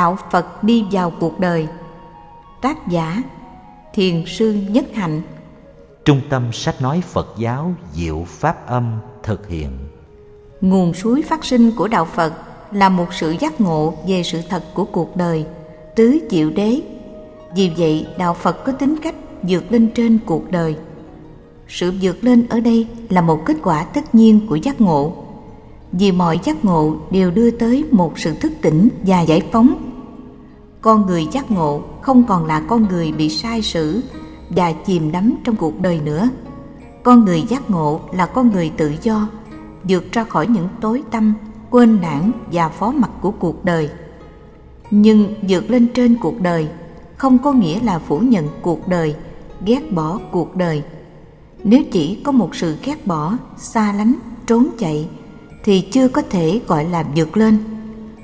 Đạo Phật đi vào cuộc đời. Tác giả Thiền sư Nhất Hạnh. Trung tâm sách nói Phật giáo Diệu Pháp Âm thực hiện. Nguồn suối phát sinh của Đạo Phật là một sự giác ngộ về sự thật của cuộc đời Tứ diệu đế. Vì vậy Đạo Phật có tính cách vượt lên trên cuộc đời. Sự vượt lên ở đây là một kết quả tất nhiên của giác ngộ. Vì mọi giác ngộ đều đưa tới một sự thức tỉnh và giải phóng con người giác ngộ không còn là con người bị sai sử và chìm đắm trong cuộc đời nữa. Con người giác ngộ là con người tự do, vượt ra khỏi những tối tâm quên lãng và phó mặc của cuộc đời. Nhưng vượt lên trên cuộc đời không có nghĩa là phủ nhận cuộc đời, ghét bỏ cuộc đời. Nếu chỉ có một sự ghét bỏ, xa lánh, trốn chạy thì chưa có thể gọi là vượt lên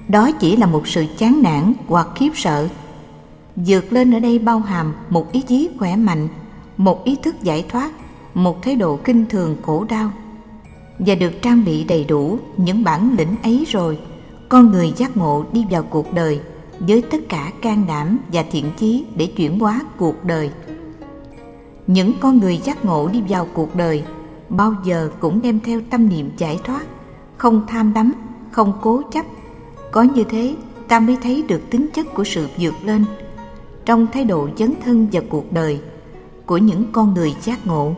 đó chỉ là một sự chán nản hoặc khiếp sợ. Vượt lên ở đây bao hàm một ý chí khỏe mạnh, một ý thức giải thoát, một thái độ kinh thường khổ đau. Và được trang bị đầy đủ những bản lĩnh ấy rồi, con người giác ngộ đi vào cuộc đời với tất cả can đảm và thiện chí để chuyển hóa cuộc đời. Những con người giác ngộ đi vào cuộc đời bao giờ cũng đem theo tâm niệm giải thoát, không tham đắm, không cố chấp có như thế, ta mới thấy được tính chất của sự vượt lên trong thái độ dấn thân và cuộc đời của những con người giác ngộ.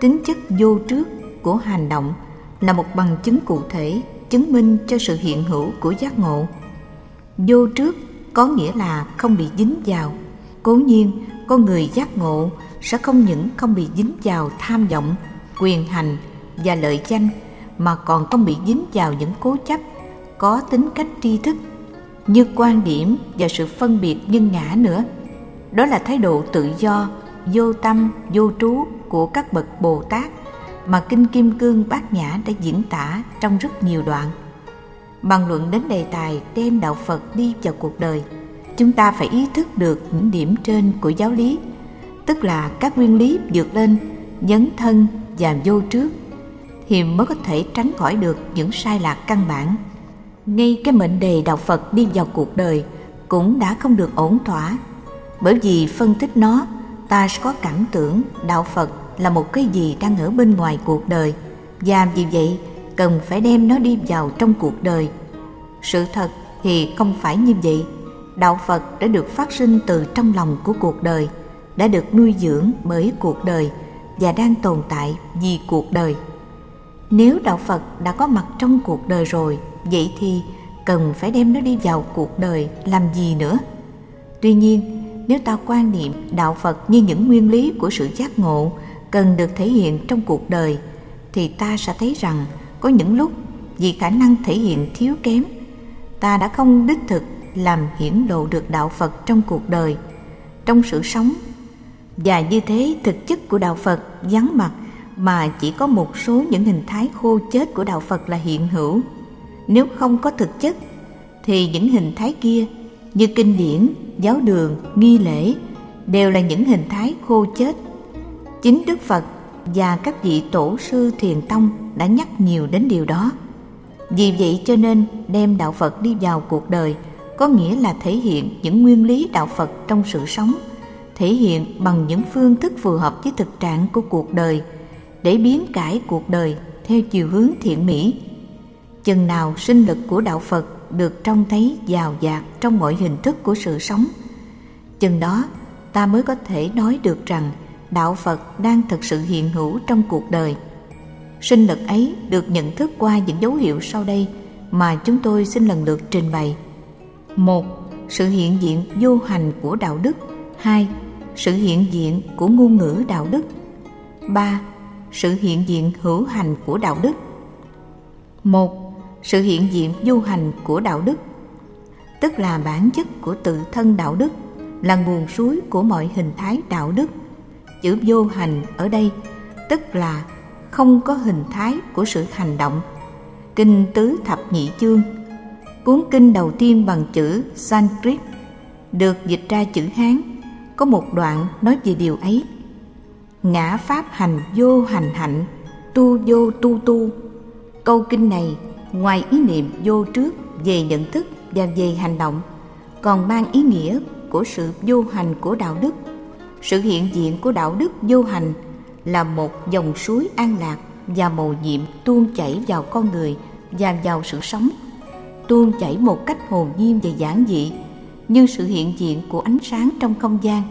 Tính chất vô trước của hành động là một bằng chứng cụ thể chứng minh cho sự hiện hữu của giác ngộ. Vô trước có nghĩa là không bị dính vào. Cố nhiên, con người giác ngộ sẽ không những không bị dính vào tham vọng, quyền hành và lợi danh mà còn không bị dính vào những cố chấp có tính cách tri thức, như quan điểm và sự phân biệt nhân ngã nữa. Đó là thái độ tự do, vô tâm, vô trú của các bậc bồ tát mà kinh kim cương bát nhã đã diễn tả trong rất nhiều đoạn. Bàn luận đến đề tài đem đạo phật đi vào cuộc đời, chúng ta phải ý thức được những điểm trên của giáo lý, tức là các nguyên lý vượt lên dấn thân và vô trước, thì mới có thể tránh khỏi được những sai lạc căn bản ngay cái mệnh đề đạo phật đi vào cuộc đời cũng đã không được ổn thỏa. Bởi vì phân tích nó, ta sẽ có cảm tưởng đạo phật là một cái gì đang ở bên ngoài cuộc đời. Và vì vậy, cần phải đem nó đi vào trong cuộc đời. Sự thật thì không phải như vậy. Đạo phật đã được phát sinh từ trong lòng của cuộc đời, đã được nuôi dưỡng bởi cuộc đời và đang tồn tại vì cuộc đời. Nếu đạo phật đã có mặt trong cuộc đời rồi vậy thì cần phải đem nó đi vào cuộc đời làm gì nữa tuy nhiên, nếu ta quan niệm đạo phật như những nguyên lý của sự giác ngộ cần được thể hiện trong cuộc đời, thì ta sẽ thấy rằng có những lúc vì khả năng thể hiện thiếu kém, ta đã không đích thực làm hiển lộ được đạo phật trong cuộc đời, trong sự sống và như thế thực chất của đạo phật vắng mặt mà chỉ có một số những hình thái khô chết của đạo Phật là hiện hữu. Nếu không có thực chất thì những hình thái kia như kinh điển, giáo đường, nghi lễ đều là những hình thái khô chết. Chính Đức Phật và các vị tổ sư thiền tông đã nhắc nhiều đến điều đó. Vì vậy cho nên đem đạo Phật đi vào cuộc đời có nghĩa là thể hiện những nguyên lý đạo Phật trong sự sống, thể hiện bằng những phương thức phù hợp với thực trạng của cuộc đời – để biến cải cuộc đời theo chiều hướng thiện mỹ chừng nào sinh lực của đạo phật được trông thấy, giàu dạt trong mọi hình thức của sự sống. Chừng đó, ta mới có thể nói được rằng đạo phật đang thực sự hiện hữu trong cuộc đời. Sinh lực ấy được nhận thức qua những dấu hiệu sau đây mà chúng tôi xin lần lượt trình bày. Một, sự hiện diện vô hành của đạo đức. Hai, sự hiện diện của ngôn ngữ đạo đức. Ba, sự hiện diện hữu hành của đạo đức. Một sự hiện diện du hành của đạo đức, tức là bản chất của tự thân đạo đức, là nguồn suối của mọi hình thái đạo đức. Chữ vô hành ở đây, tức là không có hình thái của sự hành động. Kinh tứ thập nhị chương, cuốn kinh đầu tiên bằng chữ sanskrit, được dịch ra chữ hán, có một đoạn nói về điều ấy. Ngã pháp hành vô hành hạnh, tu vô tu tu. Câu kinh này ngoài ý niệm vô trước về nhận thức và về hành động, còn mang ý nghĩa của sự vô hành của đạo đức. Sự hiện diện của đạo đức vô hành là một dòng suối an lạc và màu nhiệm tuôn chảy vào con người và vào sự sống. Tuôn chảy một cách hồn nhiên và giản dị như sự hiện diện của ánh sáng trong không gian.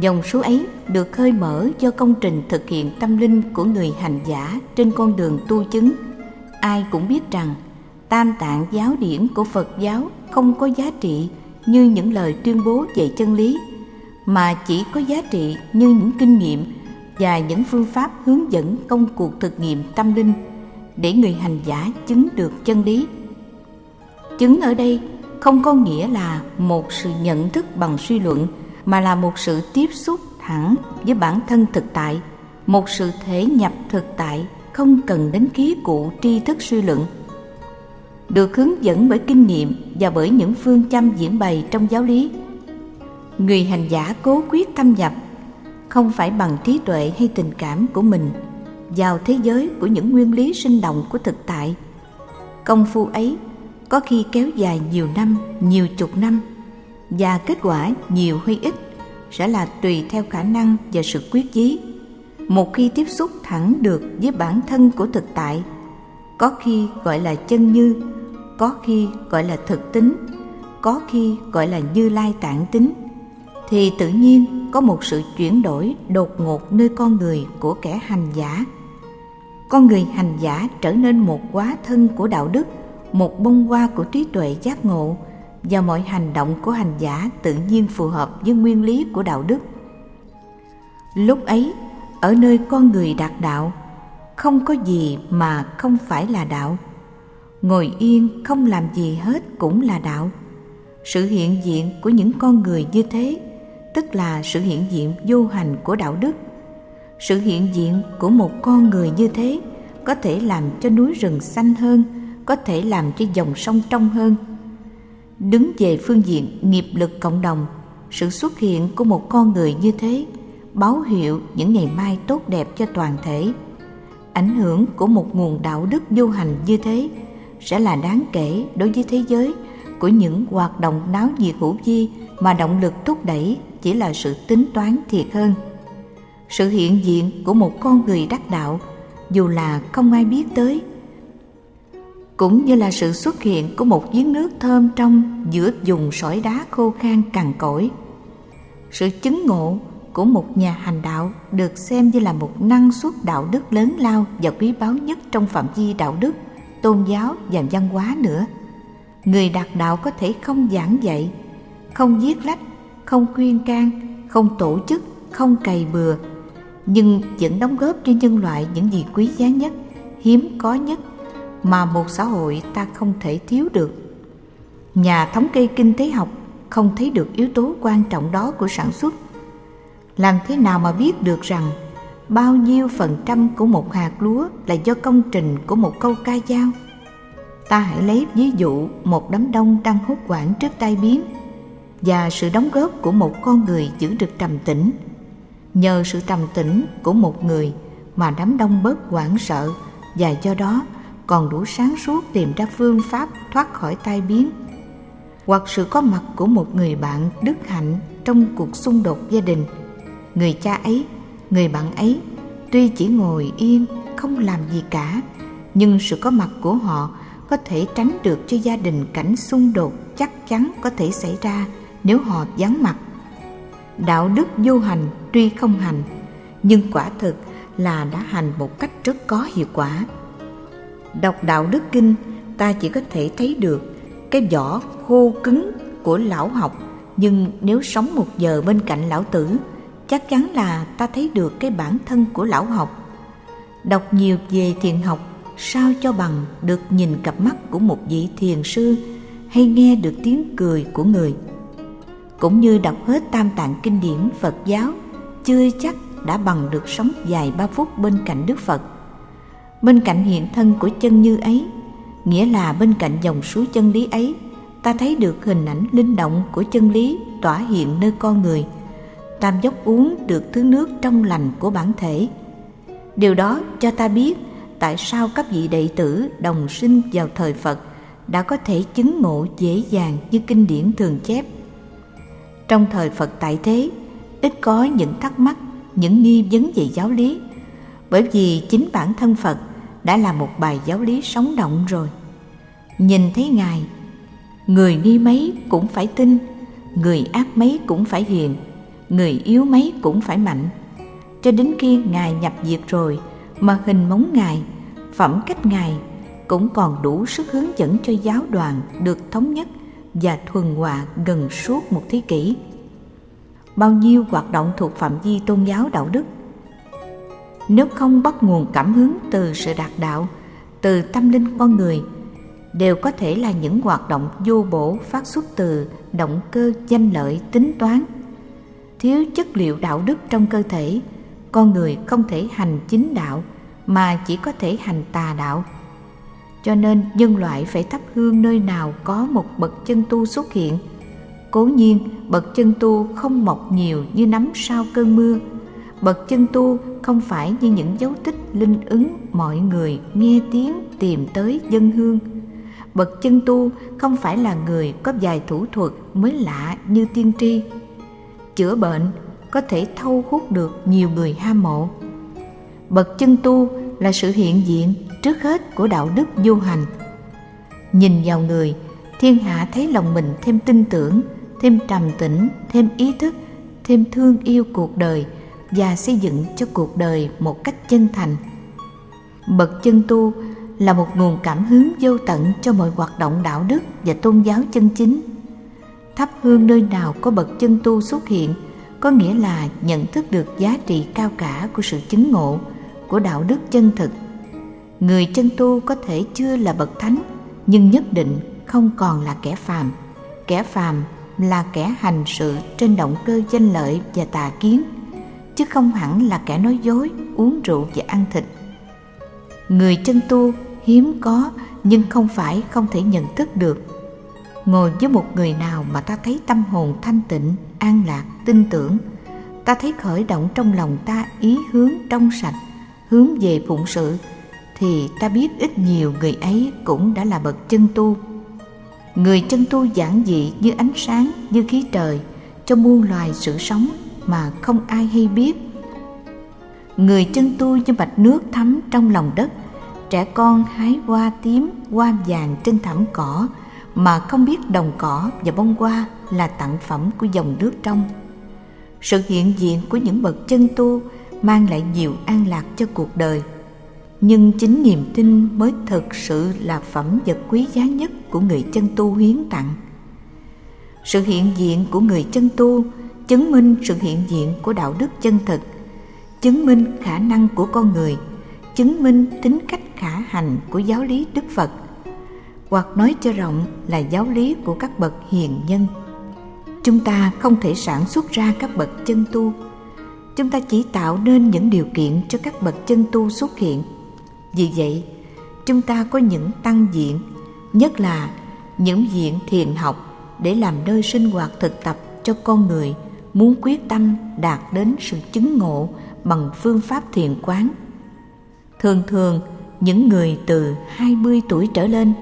Dòng suối ấy được khơi mở do công trình thực hiện tâm linh của người hành giả trên con đường tu chứng ai cũng biết rằng, tam tạng giáo điển của phật giáo không có giá trị như những lời tuyên bố về chân lý, mà chỉ có giá trị như những kinh nghiệm và những phương pháp hướng dẫn công cuộc thực nghiệm tâm linh để người hành giả chứng được chân lý. Chứng ở đây không có nghĩa là một sự nhận thức bằng suy luận, mà là một sự tiếp xúc thẳng với bản thân thực tại, một sự thể nhập thực tại không cần đến khí cụ tri thức suy luận. Được hướng dẫn bởi kinh nghiệm và bởi những phương châm diễn bày trong giáo lý. Người hành giả cố quyết thâm nhập, không phải bằng trí tuệ hay tình cảm của mình, vào thế giới của những nguyên lý sinh động của thực tại. Công phu ấy có khi kéo dài nhiều năm, nhiều chục năm, và kết quả nhiều hay ít sẽ là tùy theo khả năng và sự quyết chí một khi tiếp xúc thẳng được với bản thân của thực tại, có khi gọi là chân như, có khi gọi là thực tính, có khi gọi là như lai tạng tính, thì tự nhiên có một sự chuyển đổi đột ngột nơi con người của kẻ hành giả. Con người hành giả trở nên một quá thân của đạo đức, một bông hoa của trí tuệ giác ngộ, và mọi hành động của hành giả tự nhiên phù hợp với nguyên lý của đạo đức. Lúc ấy ở nơi con người đạt đạo, không có gì mà không phải là đạo. Ngồi yên không làm gì hết cũng là đạo. Sự hiện diện của những con người như thế, tức là sự hiện diện vô hành của đạo đức. Sự hiện diện của một con người như thế có thể làm cho núi rừng xanh hơn, có thể làm cho dòng sông trong hơn. Đứng về phương diện nghiệp lực cộng đồng, sự xuất hiện của một con người như thế báo hiệu những ngày mai tốt đẹp cho toàn thể. Ảnh hưởng của một nguồn đạo đức vô hành như thế sẽ là đáng kể đối với thế giới của những hoạt động náo nhiệt hữu vi mà động lực thúc đẩy chỉ là sự tính toán thiệt hơn. Sự hiện diện của một con người đắc đạo, dù là không ai biết tới, cũng như là sự xuất hiện của một giếng nước thơm trong giữa vùng sỏi đá khô khan cằn cỗi. Sự chứng ngộ của một nhà hành đạo được xem như là một năng suất đạo đức lớn lao và quý báu nhất trong phạm vi đạo đức, tôn giáo và văn hóa nữa. Người đạt đạo có thể không giảng dạy, không giết lách, không khuyên can, không tổ chức, không cày bừa, nhưng vẫn đóng góp cho nhân loại những gì quý giá nhất, hiếm có nhất mà một xã hội ta không thể thiếu được. Nhà thống kê kinh tế học không thấy được yếu tố quan trọng đó của sản xuất làm thế nào mà biết được rằng bao nhiêu phần trăm của một hạt lúa là do công trình của một câu ca dao? Ta hãy lấy ví dụ một đám đông đang hốt quản trước tai biến và sự đóng góp của một con người giữ được trầm tĩnh. Nhờ sự trầm tĩnh của một người mà đám đông bớt hoảng sợ và do đó còn đủ sáng suốt tìm ra phương pháp thoát khỏi tai biến. Hoặc sự có mặt của một người bạn đức hạnh trong cuộc xung đột gia đình người cha ấy, người bạn ấy, tuy chỉ ngồi yên, không làm gì cả, nhưng sự có mặt của họ có thể tránh được cho gia đình cảnh xung đột chắc chắn có thể xảy ra nếu họ vắng mặt. Đạo đức vô hành tuy không hành, nhưng quả thực là đã hành một cách rất có hiệu quả. Đọc đạo đức kinh, ta chỉ có thể thấy được cái vỏ khô cứng của lão học, nhưng nếu sống một giờ bên cạnh lão tử chắc chắn là ta thấy được cái bản thân của lão học. Đọc nhiều về thiền học, sao cho bằng được nhìn cặp mắt của một vị thiền sư hay nghe được tiếng cười của người? Cũng như đọc hết tam tạng kinh điển phật giáo, chưa chắc đã bằng được sống dài ba phút bên cạnh đức phật. Bên cạnh hiện thân của chân như ấy, nghĩa là bên cạnh dòng suối chân lý ấy, ta thấy được hình ảnh linh động của chân lý tỏa hiện nơi con người tam dốc uống được thứ nước trong lành của bản thể điều đó cho ta biết tại sao các vị đệ tử đồng sinh vào thời phật đã có thể chứng ngộ dễ dàng như kinh điển thường chép. Trong thời Phật tại thế, ít có những thắc mắc, những nghi vấn về giáo lý, bởi vì chính bản thân Phật đã là một bài giáo lý sống động rồi. Nhìn thấy Ngài, người nghi mấy cũng phải tin, người ác mấy cũng phải hiền, người yếu mấy cũng phải mạnh. Cho đến khi Ngài nhập diệt rồi mà hình móng Ngài, phẩm cách Ngài cũng còn đủ sức hướng dẫn cho giáo đoàn được thống nhất và thuần hòa gần suốt một thế kỷ. Bao nhiêu hoạt động thuộc phạm vi tôn giáo đạo đức nếu không bắt nguồn cảm hứng từ sự đạt đạo, từ tâm linh con người, đều có thể là những hoạt động vô bổ phát xuất từ động cơ danh lợi tính toán. Thiếu chất liệu đạo đức trong cơ thể, con người không thể hành chính đạo mà chỉ có thể hành tà đạo. Cho nên nhân loại phải thắp hương nơi nào có một bậc chân tu xuất hiện. Cố nhiên bậc chân tu không mọc nhiều như nắm sau cơn mưa. Bậc chân tu không phải như những dấu tích linh ứng mọi người nghe tiếng tìm tới dân hương. Bậc chân tu không phải là người có vài thủ thuật mới lạ như tiên tri chữa bệnh có thể thâu hút được nhiều người ham mộ. Bậc chân tu là sự hiện diện trước hết của đạo đức du hành. Nhìn vào người, thiên hạ thấy lòng mình thêm tin tưởng, thêm trầm tĩnh, thêm ý thức, thêm thương yêu cuộc đời và xây dựng cho cuộc đời một cách chân thành. Bậc chân tu là một nguồn cảm hứng vô tận cho mọi hoạt động đạo đức và tôn giáo chân chính thắp hương nơi nào có bậc chân tu xuất hiện, có nghĩa là nhận thức được giá trị cao cả của sự chứng ngộ, của đạo đức chân thực. Người chân tu có thể chưa là bậc thánh, nhưng nhất định không còn là kẻ phàm. Kẻ phàm là kẻ hành sự trên động cơ danh lợi và tà kiến, chứ không hẳn là kẻ nói dối, uống rượu và ăn thịt. Người chân tu hiếm có, nhưng không phải không thể nhận thức được ngồi với một người nào mà ta thấy tâm hồn thanh tịnh, an lạc, tin tưởng. Ta thấy khởi động trong lòng ta ý hướng trong sạch, hướng về phụng sự, thì ta biết ít nhiều người ấy cũng đã là bậc chân tu. Người chân tu giản dị như ánh sáng, như khí trời, cho muôn loài sự sống mà không ai hay biết. Người chân tu như mạch nước thấm trong lòng đất, trẻ con hái hoa tím, hoa vàng trên thảm cỏ mà không biết đồng cỏ và bông hoa là tặng phẩm của dòng nước trong. Sự hiện diện của những bậc chân tu mang lại nhiều an lạc cho cuộc đời. Nhưng chính niềm tin mới thực sự là phẩm vật quý giá nhất của người chân tu hiến tặng. Sự hiện diện của người chân tu chứng minh sự hiện diện của đạo đức chân thực, chứng minh khả năng của con người, chứng minh tính cách khả hành của giáo lý đức phật hoặc nói cho rộng là giáo lý của các bậc hiền nhân. Chúng ta không thể sản xuất ra các bậc chân tu. Chúng ta chỉ tạo nên những điều kiện cho các bậc chân tu xuất hiện. Vì vậy chúng ta có những tăng diện nhất là những diện thiền học để làm nơi sinh hoạt thực tập cho con người muốn quyết tâm đạt đến sự chứng ngộ bằng phương pháp thiền quán. Thường thường, những người từ 20 tuổi trở lên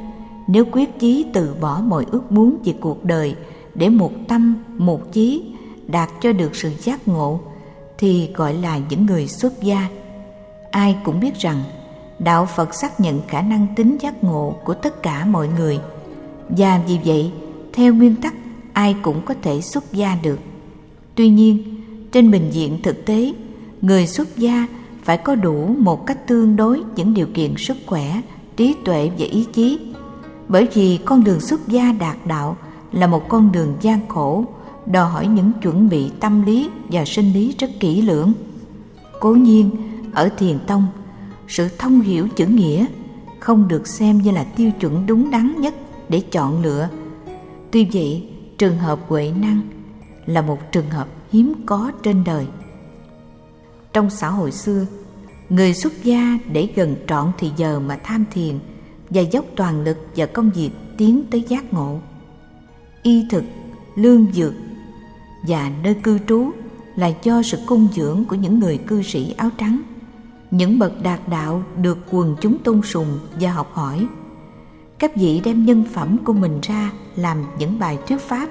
nếu quyết chí từ bỏ mọi ước muốn về cuộc đời để một tâm, một chí đạt cho được sự giác ngộ thì gọi là những người xuất gia. Ai cũng biết rằng đạo Phật xác nhận khả năng tính giác ngộ của tất cả mọi người và vì vậy theo nguyên tắc ai cũng có thể xuất gia được. Tuy nhiên, trên bình diện thực tế, người xuất gia phải có đủ một cách tương đối những điều kiện sức khỏe, trí tuệ và ý chí. Bởi vì con đường xuất gia đạt đạo là một con đường gian khổ, đòi hỏi những chuẩn bị tâm lý và sinh lý rất kỹ lưỡng. Cố nhiên, ở thiền tông, sự thông hiểu chữ nghĩa không được xem như là tiêu chuẩn đúng đắn nhất để chọn lựa. Tuy vậy, trường hợp huệ năng là một trường hợp hiếm có trên đời. Trong xã hội xưa, người xuất gia để gần trọn thì giờ mà tham thiền và dốc toàn lực vào công việc tiến tới giác ngộ. Y thực, lương dược và nơi cư trú là do sự cung dưỡng của những người cư sĩ áo trắng. Những bậc đạt đạo được quần chúng tôn sùng và học hỏi. các vị đem nhân phẩm của mình ra làm những bài thuyết pháp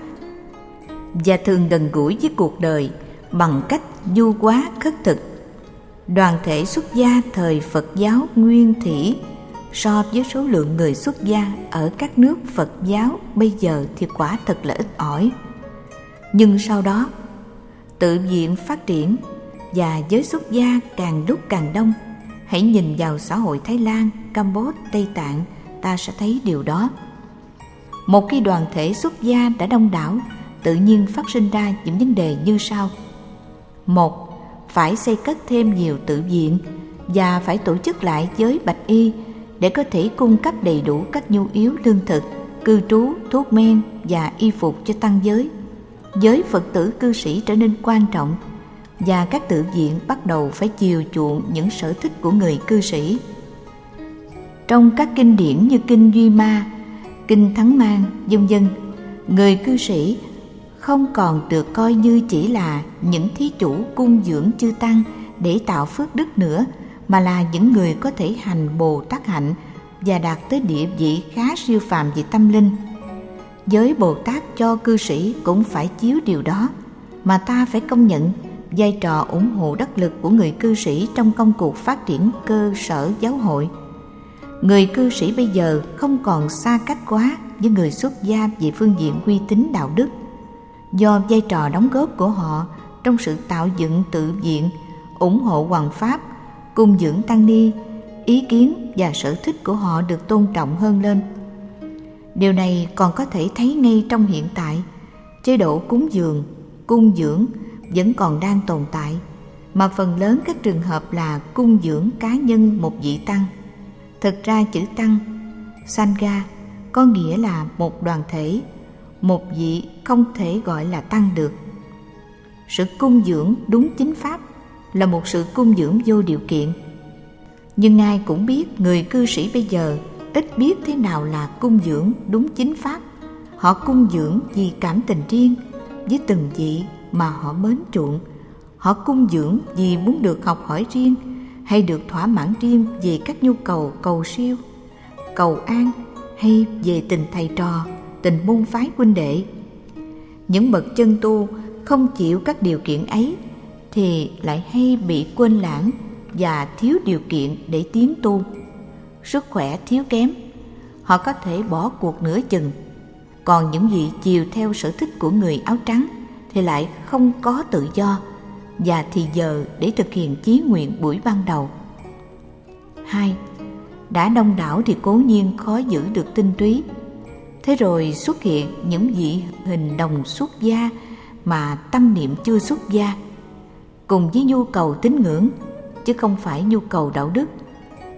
và thường gần gũi với cuộc đời bằng cách du quá khất thực đoàn thể xuất gia thời phật giáo nguyên thủy so với số lượng người xuất gia ở các nước phật giáo bây giờ thì quả thật là ít ỏi. Nhưng sau đó, tự viện phát triển và giới xuất gia càng lúc càng đông, hãy nhìn vào xã hội thái lan, campuchia, tây tạng, ta sẽ thấy điều đó. Một khi đoàn thể xuất gia đã đông đảo, tự nhiên phát sinh ra những vấn đề như sau. Một, phải xây cất thêm nhiều tự viện và phải tổ chức lại giới bạch y để có thể cung cấp đầy đủ các nhu yếu lương thực cư trú thuốc men và y phục cho tăng giới. Giới phật tử cư sĩ trở nên quan trọng và các tự viện bắt đầu phải chiều chuộng những sở thích của người cư sĩ. Trong các kinh điển như kinh duy ma kinh thắng mang vân dân, người cư sĩ không còn được coi như chỉ là những thí chủ cung dưỡng chư tăng để tạo phước đức nữa mà là những người có thể hành bồ tát hạnh và đạt tới địa vị khá siêu phàm về tâm linh. Giới bồ tát cho cư sĩ cũng phải chiếu điều đó, mà ta phải công nhận vai trò ủng hộ đắc lực của người cư sĩ trong công cuộc phát triển cơ sở giáo hội. Người cư sĩ bây giờ không còn xa cách quá với người xuất gia về phương diện uy tín đạo đức. Do vai trò đóng góp của họ trong sự tạo dựng tự viện, ủng hộ hoàng pháp cung dưỡng tăng ni, ý kiến và sở thích của họ được tôn trọng hơn lên. Điều này còn có thể thấy ngay trong hiện tại, chế độ cúng dường, cung dưỡng vẫn còn đang tồn tại, mà phần lớn các trường hợp là cung dưỡng cá nhân một vị tăng. Thực ra chữ tăng, sangha, có nghĩa là một đoàn thể, một vị không thể gọi là tăng được. Sự cung dưỡng đúng chính pháp là một sự cung dưỡng vô điều kiện. Nhưng ai cũng biết người cư sĩ bây giờ ít biết thế nào là cung dưỡng đúng chính pháp. Họ cung dưỡng vì cảm tình riêng, với từng vị mà họ mến chuộng. Họ cung dưỡng vì muốn được học hỏi riêng, hay được thỏa mãn riêng về các nhu cầu cầu siêu, cầu an, hay về tình thầy trò, tình môn phái huynh đệ. Những bậc chân tu không chịu các điều kiện ấy thì lại hay bị quên lãng và thiếu điều kiện để tiến tu sức khỏe thiếu kém, họ có thể bỏ cuộc nửa chừng còn những vị chiều theo sở thích của người áo trắng thì lại không có tự do, và thì giờ để thực hiện chí nguyện buổi ban đầu. hai, Đã đông đảo thì cố nhiên khó giữ được tinh túy. Thế rồi xuất hiện những vị hình đồng xuất gia mà tâm niệm chưa xuất gia cùng với nhu cầu tín ngưỡng, chứ không phải nhu cầu đạo đức.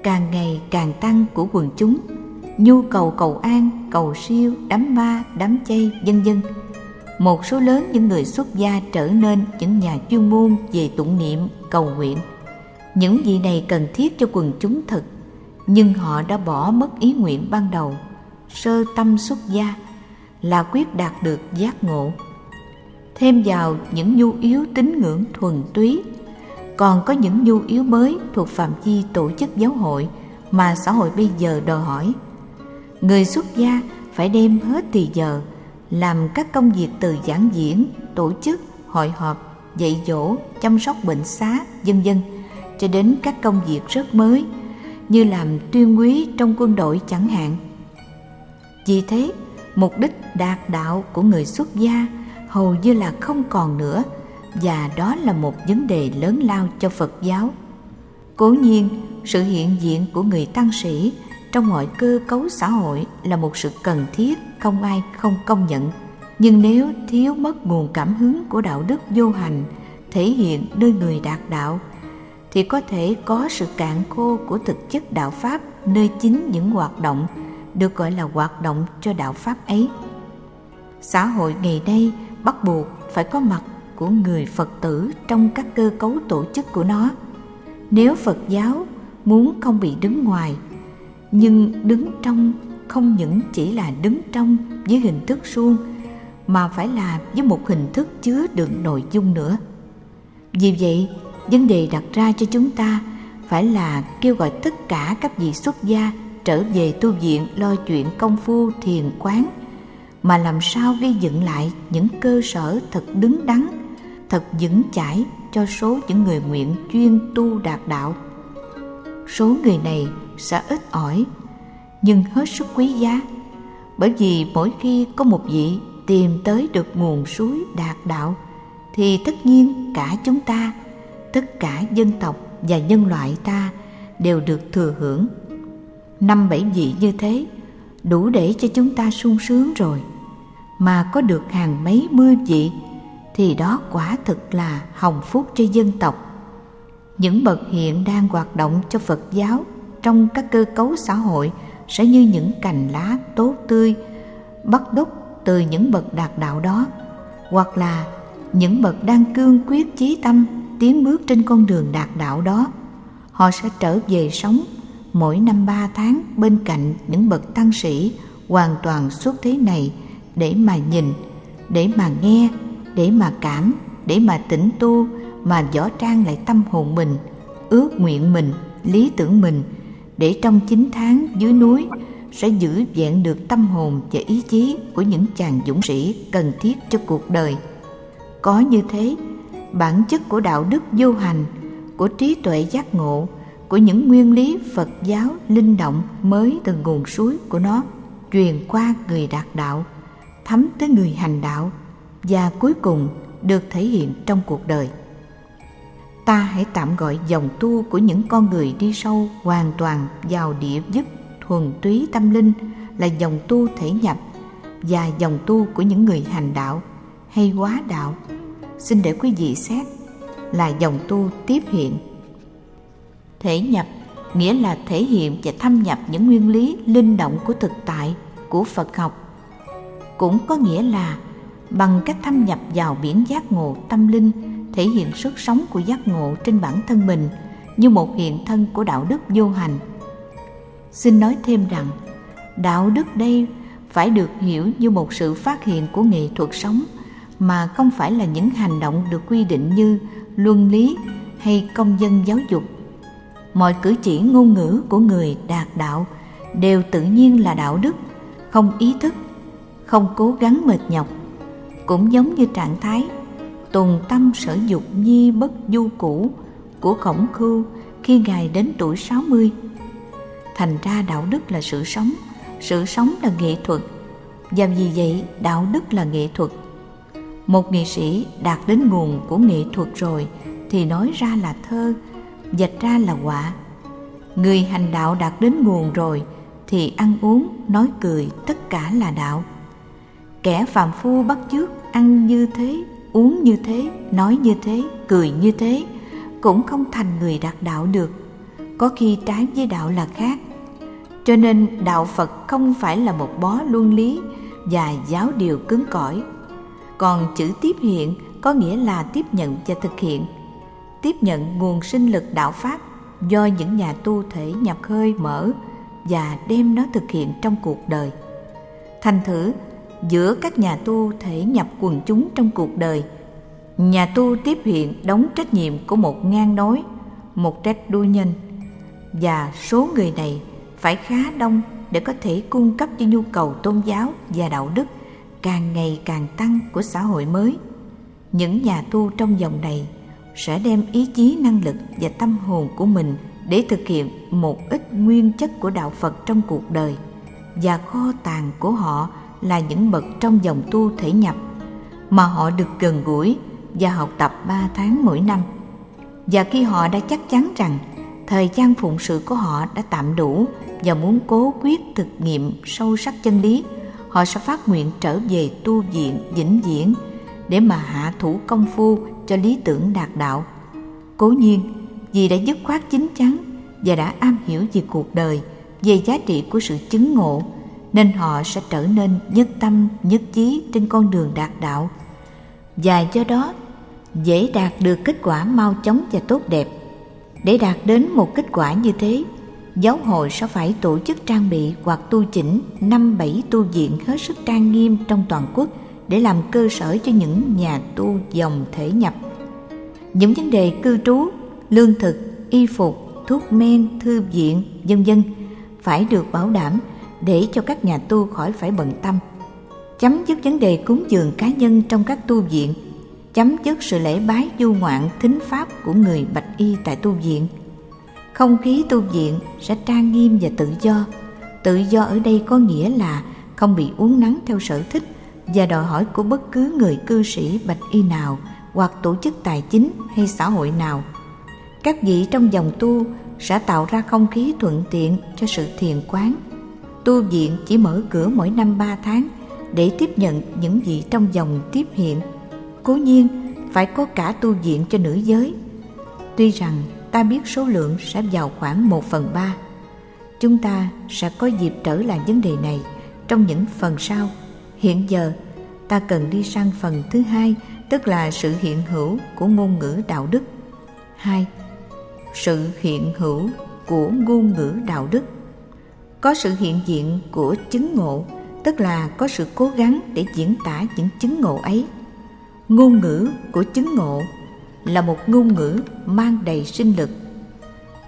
Càng ngày càng tăng của quần chúng, nhu cầu cầu an, cầu siêu, đám ma, đám chay, vân vân. Một số lớn những người xuất gia trở nên những nhà chuyên môn về tụng niệm, cầu nguyện. Những vị này cần thiết cho quần chúng thật, nhưng họ đã bỏ mất ý nguyện ban đầu. Sơ tâm xuất gia là quyết đạt được giác ngộ thêm vào những nhu yếu tín ngưỡng thuần túy. Còn có những nhu yếu mới thuộc phạm vi tổ chức giáo hội mà xã hội bây giờ đòi hỏi. Người xuất gia phải đem hết thì giờ, làm các công việc từ giảng diễn, tổ chức, hội họp, dạy dỗ, chăm sóc bệnh xá, vân vân, cho đến các công việc rất mới, như làm tuyên quý trong quân đội chẳng hạn. Vì thế, mục đích đạt đạo của người xuất gia hầu như là không còn nữa, và đó là một vấn đề lớn lao cho phật giáo. Cố nhiên, sự hiện diện của người tăng sĩ trong mọi cơ cấu xã hội là một sự cần thiết, không ai không công nhận. Nhưng nếu thiếu mất nguồn cảm hứng của đạo đức vô hành, thể hiện nơi người đạt đạo, thì có thể có sự cạn khô của thực chất đạo pháp nơi chính những hoạt động được gọi là hoạt động cho đạo pháp ấy. Xã hội ngày nay bắt buộc phải có mặt của người phật tử trong các cơ cấu tổ chức của nó. Nếu phật giáo muốn không bị đứng ngoài, nhưng đứng trong không những chỉ là đứng trong với hình thức suông, mà phải là với một hình thức chứa đựng nội dung nữa. Vì vậy, vấn đề đặt ra cho chúng ta phải là kêu gọi tất cả các vị xuất gia trở về tu viện lo chuyện công phu thiền quán mà làm sao gây dựng lại những cơ sở thật đứng đắn, thật vững chãi cho số những người nguyện chuyên tu đạt đạo? Số người này sẽ ít ỏi, nhưng hết sức quý giá, bởi vì mỗi khi có một vị tìm tới được nguồn suối đạt đạo, thì tất nhiên cả chúng ta, tất cả dân tộc và nhân loại ta đều được thừa hưởng. Năm bảy vị như thế đủ để cho chúng ta sung sướng rồi mà có được hàng mấy mươi vị, thì đó quả thực là hồng phúc cho dân tộc. Những bậc hiện đang hoạt động cho phật giáo trong các cơ cấu xã hội sẽ như những cành lá tốt tươi, bắt đúc từ những bậc đạt đạo đó, hoặc là những bậc đang cương quyết chí tâm tiến bước trên con đường đạt đạo đó. Họ sẽ trở về sống mỗi năm ba tháng bên cạnh những bậc tăng sĩ hoàn toàn xuất thế này để mà nhìn, để mà nghe, để mà cảm, để mà tĩnh tu mà võ trang lại tâm hồn mình, ước nguyện mình, lý tưởng mình. Để trong chín tháng dưới núi sẽ giữ vẹn được tâm hồn và ý chí của những chàng dũng sĩ cần thiết cho cuộc đời. Có như thế, bản chất của đạo đức vô hành, của trí tuệ giác ngộ, của những nguyên lý phật giáo linh động mới từ nguồn suối của nó truyền qua người đạt đạo thấm tới người hành đạo và cuối cùng được thể hiện trong cuộc đời. Ta hãy tạm gọi dòng tu của những con người đi sâu hoàn toàn vào địa dứt thuần túy tâm linh là dòng tu thể nhập và dòng tu của những người hành đạo hay quá đạo. Xin để quý vị xét là dòng tu tiếp hiện. Thể nhập nghĩa là thể hiện và thâm nhập những nguyên lý linh động của thực tại của phật học cũng có nghĩa là bằng cách thâm nhập vào biển giác ngộ tâm linh, thể hiện sức sống của giác ngộ trên bản thân mình như một hiện thân của đạo đức vô hành. Xin nói thêm rằng, đạo đức đây phải được hiểu như một sự phát hiện của nghệ thuật sống mà không phải là những hành động được quy định như luân lý hay công dân giáo dục. Mọi cử chỉ ngôn ngữ của người đạt đạo đều tự nhiên là đạo đức, không ý thức không cố gắng mệt nhọc cũng giống như trạng thái tồn tâm sở dục nhi bất du cũ của khổng khưu khi ngài đến tuổi 60. Thành ra đạo đức là sự sống, sự sống là nghệ thuật, và vì vậy đạo đức là nghệ thuật. Một nghệ sĩ đạt đến nguồn của nghệ thuật rồi thì nói ra là thơ, dạch ra là họa. Người hành đạo đạt đến nguồn rồi thì ăn uống, nói cười tất cả là đạo. Kẻ phàm phu bắt chước, ăn như thế, uống như thế, nói như thế, cười như thế, cũng không thành người đạt đạo được. Có khi trái với đạo là khác. Cho nên đạo phật không phải là một bó luân lý và giáo điều cứng cỏi. Còn chữ tiếp hiện có nghĩa là tiếp nhận và thực hiện. Tiếp nhận nguồn sinh lực đạo pháp do những nhà tu thể nhập hơi mở và đem nó thực hiện trong cuộc đời. Thành thử giữa các nhà tu thể nhập quần chúng trong cuộc đời. Nhà tu tiếp hiện đóng trách nhiệm của một ngang nối, một trách đuôi nhân. Và số người này phải khá đông để có thể cung cấp cho nhu cầu tôn giáo và đạo đức càng ngày càng tăng của xã hội mới. Những nhà tu trong dòng này sẽ đem ý chí năng lực và tâm hồn của mình để thực hiện một ít nguyên chất của đạo phật trong cuộc đời và kho tàng của họ là những bậc trong dòng tu thể nhập mà họ được gần gũi và học tập 3 tháng mỗi năm. Và khi họ đã chắc chắn rằng thời gian phụng sự của họ đã tạm đủ và muốn cố quyết thực nghiệm sâu sắc chân lý, họ sẽ phát nguyện trở về tu viện vĩnh viễn để mà hạ thủ công phu cho lý tưởng đạt đạo. Cố nhiên, vì đã dứt khoát chính chắn và đã am hiểu về cuộc đời, về giá trị của sự chứng ngộ nên họ sẽ trở nên nhất tâm, nhất trí trên con đường đạt đạo. Và do đó, dễ đạt được kết quả mau chóng và tốt đẹp. Để đạt đến một kết quả như thế, giáo hội sẽ phải tổ chức trang bị hoặc tu chỉnh năm bảy tu viện hết sức trang nghiêm trong toàn quốc để làm cơ sở cho những nhà tu dòng thể nhập. Những vấn đề cư trú, lương thực, y phục, thuốc men, thư viện, vân vân phải được bảo đảm để cho các nhà tu khỏi phải bận tâm. Chấm dứt vấn đề cúng dường cá nhân trong các tu viện. Chấm dứt sự lễ bái du ngoạn thính pháp của người bạch y tại tu viện. Không khí tu viện sẽ trang nghiêm và tự do. Tự do ở đây có nghĩa là không bị uốn nắng theo sở thích và đòi hỏi của bất cứ người cư sĩ bạch y nào hoặc tổ chức tài chính hay xã hội nào. Các vị trong dòng tu sẽ tạo ra không khí thuận tiện cho sự thiền quán tu viện chỉ mở cửa mỗi năm ba tháng để tiếp nhận những vị trong dòng tiếp hiện. Cố nhiên, phải có cả tu viện cho nữ giới. Tuy rằng ta biết số lượng sẽ vào khoảng một phần ba, chúng ta sẽ có dịp trở lại vấn đề này trong những phần sau. Hiện giờ, ta cần đi sang phần thứ hai, tức là sự hiện hữu của ngôn ngữ đạo đức. Hai, sự hiện hữu của ngôn ngữ đạo đức có sự hiện diện của chứng ngộ, tức là có sự cố gắng để diễn tả những chứng ngộ ấy. Ngôn ngữ của chứng ngộ là một ngôn ngữ mang đầy sinh lực,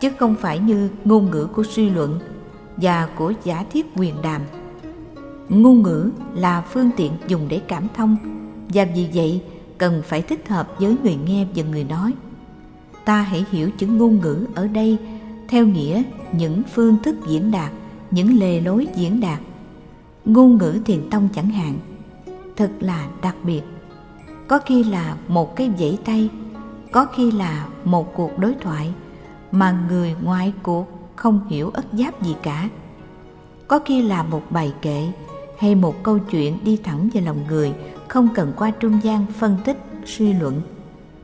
chứ không phải như ngôn ngữ của suy luận và của giả thiết quyền đàm. Ngôn ngữ là phương tiện dùng để cảm thông, và vì vậy cần phải thích hợp với người nghe và người nói. Ta hãy hiểu chữ ngôn ngữ ở đây theo nghĩa những phương thức diễn đạt những lề lối diễn đạt. Ngôn ngữ thiền tông chẳng hạn, thật là đặc biệt. Có khi là một cái vẫy tay, có khi là một cuộc đối thoại mà người ngoài cuộc không hiểu ất giáp gì cả. Có khi là một bài kệ hay một câu chuyện đi thẳng vào lòng người không cần qua trung gian phân tích, suy luận.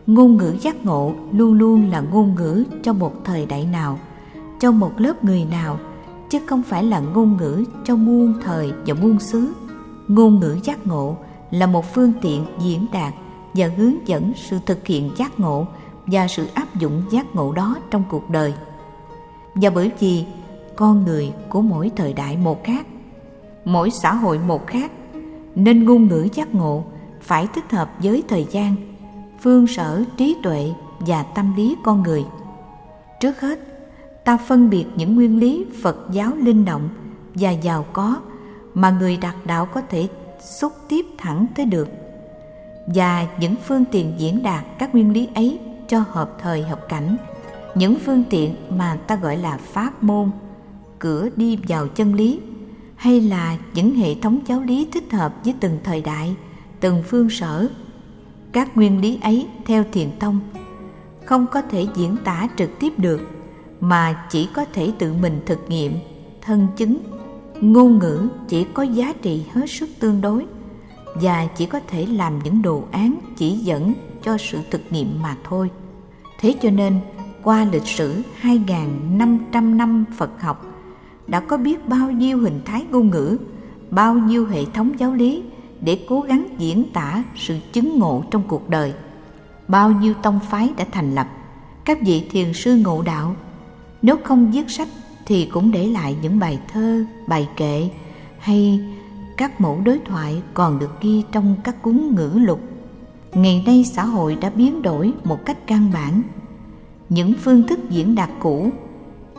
Ngôn ngữ giác ngộ luôn luôn là ngôn ngữ cho một thời đại nào, cho một lớp người nào chứ không phải là ngôn ngữ cho muôn thời và muôn xứ. Ngôn ngữ giác ngộ là một phương tiện diễn đạt và hướng dẫn sự thực hiện giác ngộ và sự áp dụng giác ngộ đó trong cuộc đời. Và bởi vì con người của mỗi thời đại một khác, mỗi xã hội một khác, nên ngôn ngữ giác ngộ phải thích hợp với thời gian, phương sở trí tuệ và tâm lý con người. Trước hết ta phân biệt những nguyên lý phật giáo linh động và giàu có mà người đạt đạo có thể xúc tiếp thẳng tới được. Và những phương tiện diễn đạt các nguyên lý ấy cho hợp thời hợp cảnh. Những phương tiện mà ta gọi là pháp môn, cửa đi vào chân lý, hay là những hệ thống giáo lý thích hợp với từng thời đại, từng phương sở. Các nguyên lý ấy theo thiền tông không có thể diễn tả trực tiếp được mà chỉ có thể tự mình thực nghiệm thân chứng ngôn ngữ chỉ có giá trị hết sức tương đối và chỉ có thể làm những đồ án chỉ dẫn cho sự thực nghiệm mà thôi. Thế cho nên, qua lịch sử 2.500 năm Phật học, đã có biết bao nhiêu hình thái ngôn ngữ, bao nhiêu hệ thống giáo lý để cố gắng diễn tả sự chứng ngộ trong cuộc đời. Bao nhiêu tông phái đã thành lập, các vị thiền sư ngộ đạo, nếu không viết sách thì cũng để lại những bài thơ, bài kệ hay các mẫu đối thoại còn được ghi trong các cuốn ngữ lục. Ngày nay xã hội đã biến đổi một cách căn bản. Những phương thức diễn đạt cũ,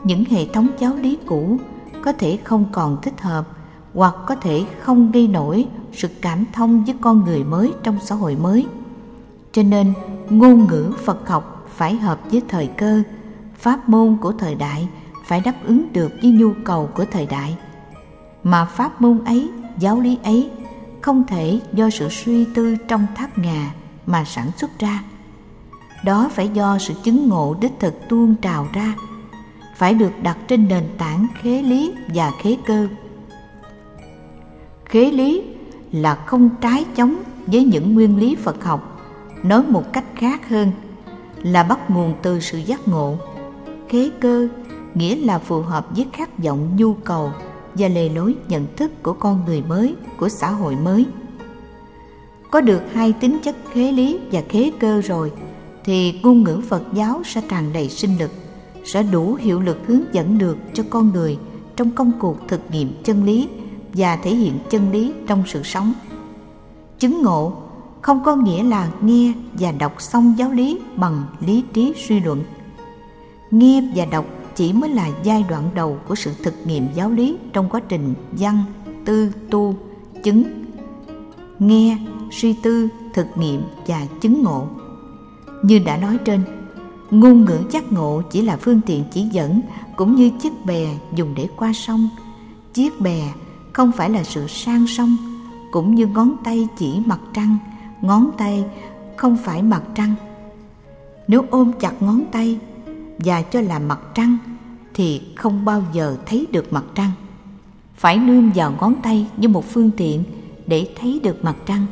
những hệ thống giáo lý cũ có thể không còn thích hợp hoặc có thể không gây nổi sự cảm thông với con người mới trong xã hội mới. Cho nên, ngôn ngữ Phật học phải hợp với thời cơ, pháp môn của thời đại phải đáp ứng được với nhu cầu của thời đại. Mà pháp môn ấy, giáo lý ấy không thể do sự suy tư trong tháp ngà mà sản xuất ra. Đó phải do sự chứng ngộ đích thực tuôn trào ra, phải được đặt trên nền tảng khế lý và khế cơ. Khế lý là không trái chống với những nguyên lý phật học, nói một cách khác hơn là bắt nguồn từ sự giác ngộ khế cơ, nghĩa là phù hợp với khát vọng, nhu cầu và lề lối nhận thức của con người mới, của xã hội mới. Có được hai tính chất khế lý và khế cơ rồi, thì ngôn ngữ phật giáo sẽ tràn đầy sinh lực, sẽ đủ hiệu lực hướng dẫn được cho con người trong công cuộc thực nghiệm chân lý và thể hiện chân lý trong sự sống. Chứng ngộ không có nghĩa là nghe và đọc xong giáo lý bằng lý trí suy luận nghe và đọc chỉ mới là giai đoạn đầu của sự thực nghiệm giáo lý trong quá trình văn, tư, tu, chứng, nghe, suy tư, thực nghiệm và chứng ngộ. Như đã nói trên, ngôn ngữ giác ngộ chỉ là phương tiện chỉ dẫn cũng như chiếc bè dùng để qua sông. Chiếc bè không phải là sự sang sông, cũng như ngón tay chỉ mặt trăng, ngón tay không phải mặt trăng. Nếu ôm chặt ngón tay và cho là mặt trăng, thì không bao giờ thấy được mặt trăng. Phải nương vào ngón tay như một phương tiện để thấy được mặt trăng.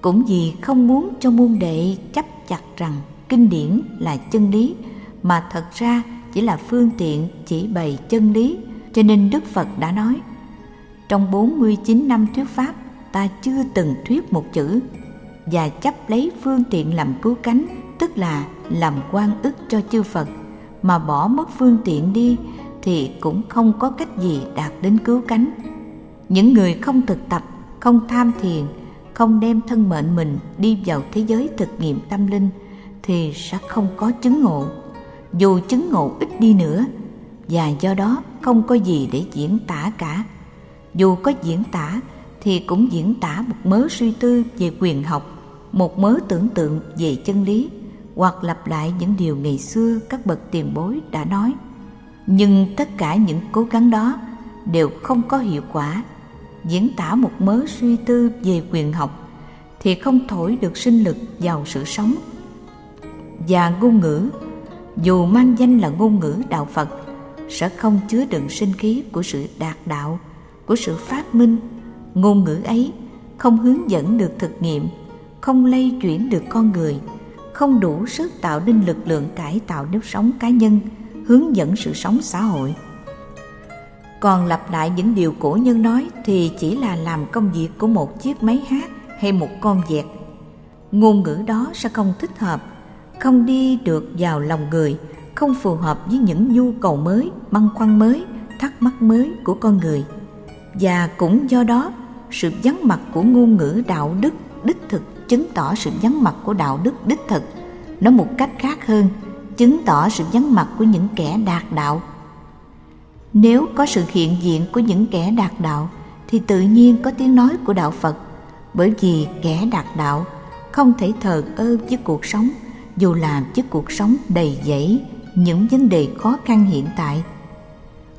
Cũng vì không muốn cho môn đệ chấp chặt rằng kinh điển là chân lý, mà thật ra chỉ là phương tiện chỉ bày chân lý, cho nên Đức Phật đã nói, trong 49 năm thuyết pháp, ta chưa từng thuyết một chữ, và chấp lấy phương tiện làm cứu cánh, tức là làm quan ức cho chư Phật mà bỏ mất phương tiện đi thì cũng không có cách gì đạt đến cứu cánh. Những người không thực tập, không tham thiền, không đem thân mệnh mình đi vào thế giới thực nghiệm tâm linh thì sẽ không có chứng ngộ. Dù chứng ngộ ít đi nữa và do đó không có gì để diễn tả cả. Dù có diễn tả thì cũng diễn tả một mớ suy tư về quyền học, một mớ tưởng tượng về chân lý hoặc lặp lại những điều ngày xưa các bậc tiền bối đã nói. Nhưng tất cả những cố gắng đó đều không có hiệu quả. Diễn tả một mớ suy tư về quyền học thì không thổi được sinh lực vào sự sống. Và ngôn ngữ, dù mang danh là ngôn ngữ đạo phật, sẽ không chứa đựng sinh khí của sự đạt đạo, của sự phát minh. Ngôn ngữ ấy không hướng dẫn được thực nghiệm, không lây chuyển được con người không đủ sức tạo nên lực lượng cải tạo nếp sống cá nhân, hướng dẫn sự sống xã hội. Còn lặp lại những điều cổ nhân nói thì chỉ là làm công việc của một chiếc máy hát hay một con vẹt. Ngôn ngữ đó sẽ không thích hợp, không đi được vào lòng người, không phù hợp với những nhu cầu mới, băn khoăn mới, thắc mắc mới của con người. Và cũng do đó, sự vắng mặt của ngôn ngữ đạo đức đích thực chứng tỏ sự vắng mặt của đạo đức đích thực. Nói một cách khác hơn, chứng tỏ sự vắng mặt của những kẻ đạt đạo. Nếu có sự hiện diện của những kẻ đạt đạo, thì tự nhiên có tiếng nói của đạo phật. Bởi vì kẻ đạt đạo không thể thờ ơ với cuộc sống, dù làm với cuộc sống đầy dẫy những vấn đề khó khăn hiện tại.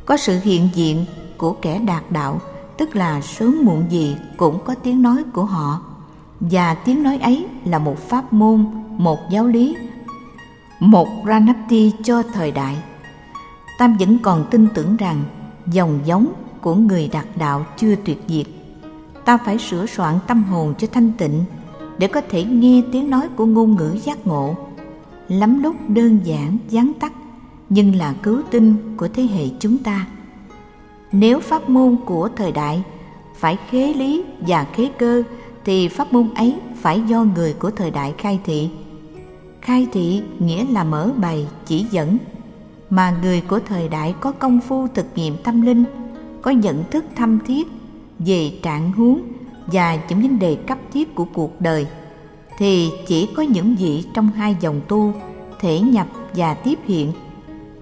Có sự hiện diện của kẻ đạt đạo, tức là sớm muộn gì cũng có tiếng nói của họ và tiếng nói ấy là một pháp môn, một giáo lý, một ranapti cho thời đại. Tam vẫn còn tin tưởng rằng dòng giống của người đạt đạo chưa tuyệt diệt. Ta phải sửa soạn tâm hồn cho thanh tịnh để có thể nghe tiếng nói của ngôn ngữ giác ngộ. Lắm lúc đơn giản, gián tắt, nhưng là cứu tinh của thế hệ chúng ta. Nếu pháp môn của thời đại phải khế lý và khế cơ thì pháp môn ấy phải do người của thời đại khai thị. Khai thị nghĩa là mở bày, chỉ dẫn, mà người của thời đại có công phu thực nghiệm tâm linh, có nhận thức thâm thiết về trạng huống và những vấn đề cấp thiết của cuộc đời, thì chỉ có những vị trong hai dòng tu thể nhập và tiếp hiện.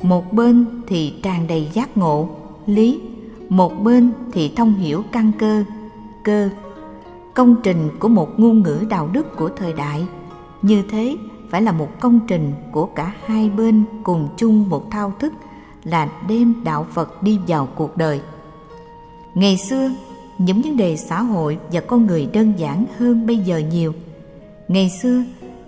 Một bên thì tràn đầy giác ngộ, lý, một bên thì thông hiểu căn cơ, cơ công trình của một ngôn ngữ đạo đức của thời đại. Như thế, phải là một công trình của cả hai bên cùng chung một thao thức là đem đạo phật đi vào cuộc đời. Ngày xưa, những vấn đề xã hội và con người đơn giản hơn bây giờ nhiều. Ngày xưa,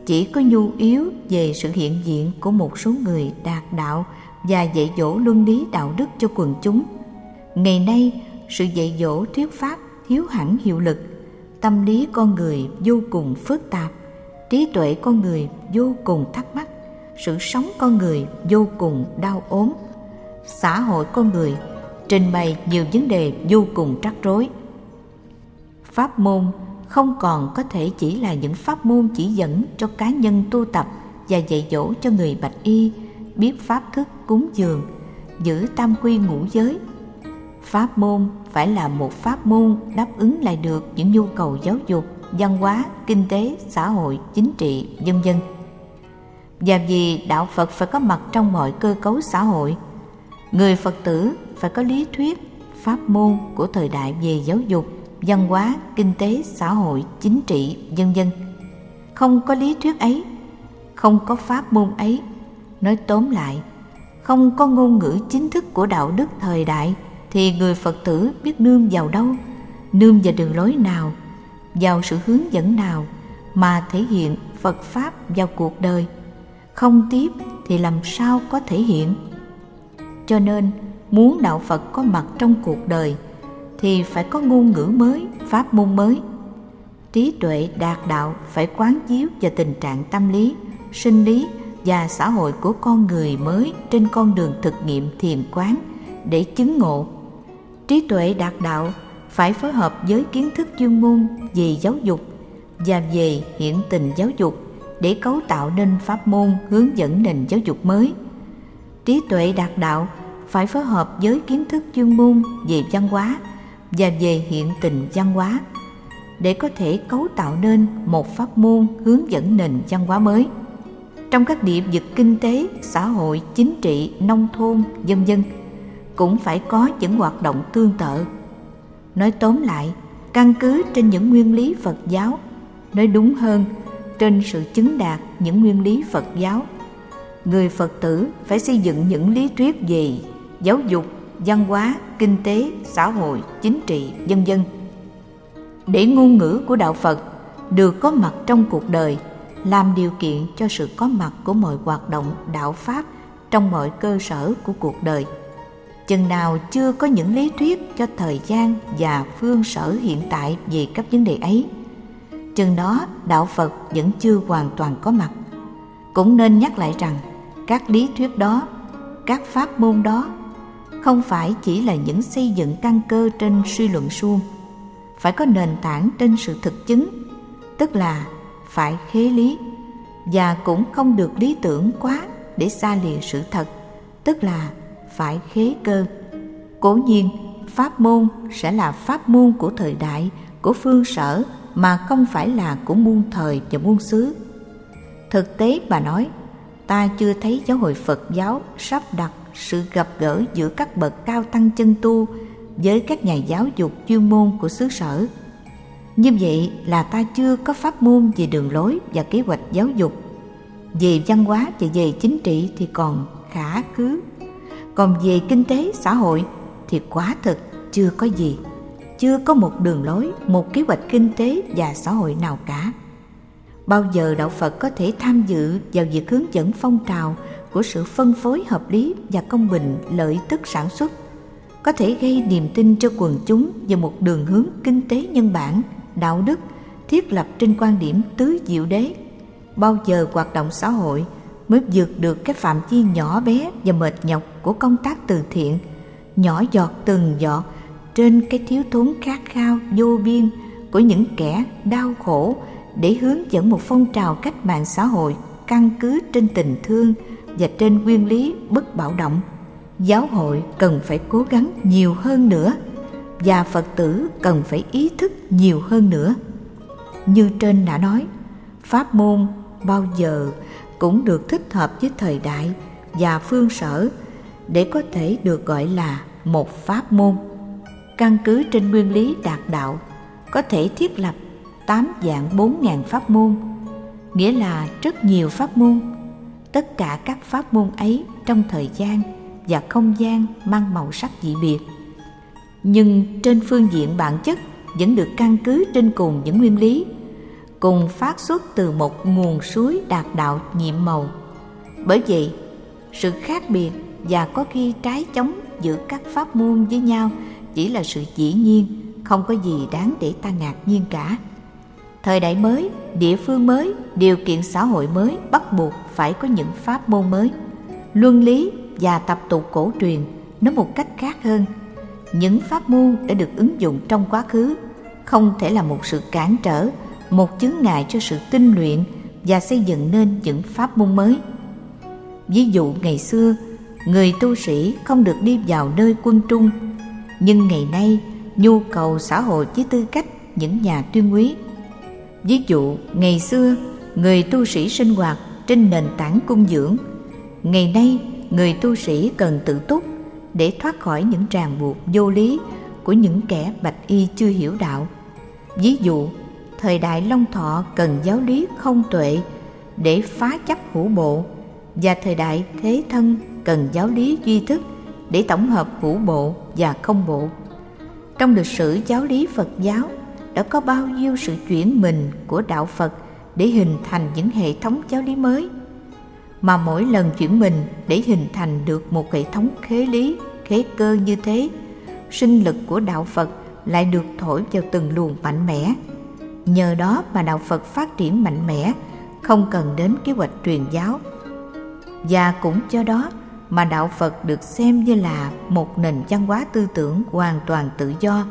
chỉ có nhu yếu về sự hiện diện của một số người đạt đạo và dạy dỗ luân lý đạo đức cho quần chúng. Ngày nay, sự dạy dỗ thuyết pháp thiếu hẳn hiệu lực tâm lý con người vô cùng phức tạp, trí tuệ con người vô cùng thắc mắc, sự sống con người vô cùng đau ốm, xã hội con người trình bày nhiều vấn đề vô cùng rắc rối. Pháp môn không còn có thể chỉ là những pháp môn chỉ dẫn cho cá nhân tu tập và dạy dỗ cho người bạch y, biết pháp thức cúng dường, giữ tam quy ngũ giới pháp môn phải là một pháp môn đáp ứng lại được những nhu cầu giáo dục, văn hóa, kinh tế, xã hội, chính trị vân vân và vì đạo phật phải có mặt trong mọi cơ cấu xã hội, người phật tử phải có lý thuyết, pháp môn của thời đại về giáo dục, văn hóa, kinh tế, xã hội, chính trị vân vân không có lý thuyết ấy, không có pháp môn ấy, nói tóm lại, không có ngôn ngữ chính thức của đạo đức thời đại thì người phật tử biết nương vào đâu? Nương vào đường lối nào? Vào sự hướng dẫn nào mà thể hiện phật pháp vào cuộc đời? Không tiếp thì làm sao có thể hiện? Cho nên, muốn đạo phật có mặt trong cuộc đời thì phải có ngôn ngữ mới, pháp môn mới. Trí tuệ đạt đạo phải quán chiếu vào tình trạng tâm lý, sinh lý và xã hội của con người mới trên con đường thực nghiệm thiền quán để chứng ngộ trí tuệ đạt đạo, phải phối hợp với kiến thức chuyên môn về giáo dục và về hiện tình giáo dục để cấu tạo nên pháp môn hướng dẫn nền giáo dục mới. Trí tuệ đạt đạo phải phối hợp với kiến thức chuyên môn về văn hóa và về hiện tình văn hóa để có thể cấu tạo nên một pháp môn hướng dẫn nền văn hóa mới. Trong các địa vực kinh tế, xã hội, chính trị, nông thôn vân vân cũng phải có những hoạt động tương tự. Nói tóm lại, căn cứ trên những nguyên lý phật giáo, nói đúng hơn, trên sự chứng đạt những nguyên lý phật giáo. Người phật tử phải xây dựng những lý thuyết về giáo dục, văn hóa, kinh tế, xã hội, chính trị, vân vân. Để ngôn ngữ của đạo phật được có mặt trong cuộc đời, làm điều kiện cho sự có mặt của mọi hoạt động đạo pháp trong mọi cơ sở của cuộc đời chừng nào chưa có những lý thuyết cho thời gian và phương sở hiện tại về các vấn đề ấy. Chừng đó, đạo phật vẫn chưa hoàn toàn có mặt. Cũng nên nhắc lại rằng, các lý thuyết đó, các pháp môn đó không phải chỉ là những xây dựng căn cơ trên suy luận suông. Phải có nền tảng trên sự thực chứng, tức là phải khế lý và cũng không được lý tưởng quá để xa lìa sự thật, tức là phải khế cơ. Cố nhiên, pháp môn sẽ là pháp môn của thời đại, của phương sở, mà không phải là của muôn thời và muôn xứ. Thực tế bà nói, ta chưa thấy giáo hội phật giáo sắp đặt sự gặp gỡ giữa các bậc cao tăng chân tu với các nhà giáo dục chuyên môn của xứ sở. Như vậy là ta chưa có pháp môn về đường lối và kế hoạch giáo dục. Về văn hóa và về chính trị thì còn khả cứ còn về kinh tế xã hội thì quá thực chưa có gì. Chưa có một đường lối, một kế hoạch kinh tế và xã hội nào cả. Bao giờ đạo phật có thể tham dự vào việc hướng dẫn phong trào của sự phân phối hợp lý và công bình lợi tức sản xuất? Có thể gây niềm tin cho quần chúng về một đường hướng kinh tế nhân bản, đạo đức, thiết lập trên quan điểm tứ diệu đế. Bao giờ hoạt động xã hội mới vượt được cái phạm vi nhỏ bé và mệt nhọc của công tác từ thiện. Nhỏ giọt từng giọt trên cái thiếu thốn khát khao vô biên của những kẻ đau khổ để hướng dẫn một phong trào cách mạng xã hội căn cứ trên tình thương và trên nguyên lý bất bạo động. Giáo hội cần phải cố gắng nhiều hơn nữa và phật tử cần phải ý thức nhiều hơn nữa. Như trên đã nói, pháp môn bao giờ cũng được thích hợp với thời đại và phương sở để có thể được gọi là một pháp môn. Căn cứ trên nguyên lý đạt đạo, có thể thiết lập tám dạng bốn ngàn pháp môn, nghĩa là rất nhiều pháp môn. Tất cả các pháp môn ấy trong thời gian và không gian mang màu sắc dị biệt. Nhưng trên phương diện bản chất vẫn được căn cứ trên cùng những nguyên lý cùng phát xuất từ một nguồn suối đạt đạo nhiệm màu. Bởi vậy, sự khác biệt và có khi trái chống giữa các pháp môn với nhau chỉ là sự dĩ nhiên, không có gì đáng để ta ngạc nhiên cả. Thời đại mới, địa phương mới, điều kiện xã hội mới bắt buộc phải có những pháp môn mới. Luân lý và tập tục cổ truyền nói một cách khác hơn. Những pháp môn đã được ứng dụng trong quá khứ không thể là một sự cản trở một chứng ngại cho sự tinh luyện và xây dựng nên những pháp môn mới. Ví dụ, ngày xưa, người tu sĩ không được đi vào nơi quân trung, nhưng ngày nay, nhu cầu xã hội với tư cách những nhà tuyên quý ví dụ, ngày xưa, người tu sĩ sinh hoạt trên nền tảng cung dưỡng, ngày nay, người tu sĩ cần tự túc để thoát khỏi những ràng buộc vô lý của những kẻ bạch y chưa hiểu đạo. Ví dụ thời đại long thọ cần giáo lý không tuệ để phá chấp hữu bộ, và thời đại thế thân cần giáo lý duy thức để tổng hợp hữu bộ và không bộ. Trong lịch sử giáo lý phật giáo, đã có bao nhiêu sự chuyển mình của đạo phật để hình thành những hệ thống giáo lý mới? Mà mỗi lần chuyển mình để hình thành được một hệ thống khế lý, khế cơ như thế, sinh lực của đạo phật lại được thổi vào từng luồng mạnh mẽ nhờ đó mà đạo phật phát triển mạnh mẽ, không cần đến kế hoạch truyền giáo. Và cũng cho đó mà đạo phật được xem như là một nền văn hóa tư tưởng hoàn toàn tự do,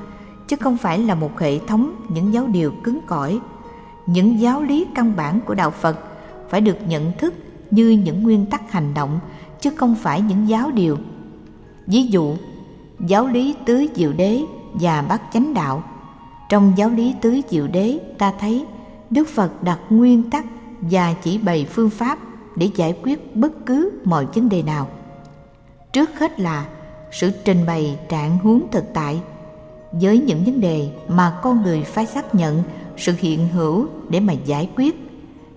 chứ không phải là một hệ thống những giáo điều cứng cỏi. Những giáo lý căn bản của đạo phật phải được nhận thức như những nguyên tắc hành động, chứ không phải những giáo điều. Ví dụ, giáo lý tứ diệu đế và bát chánh đạo trong giáo lý tứ diệu đế, ta thấy đức phật đặt nguyên tắc và chỉ bày phương pháp để giải quyết bất cứ mọi vấn đề nào. Trước hết là sự trình bày trạng huống thực tại. Với những vấn đề mà con người phải xác nhận sự hiện hữu để mà giải quyết,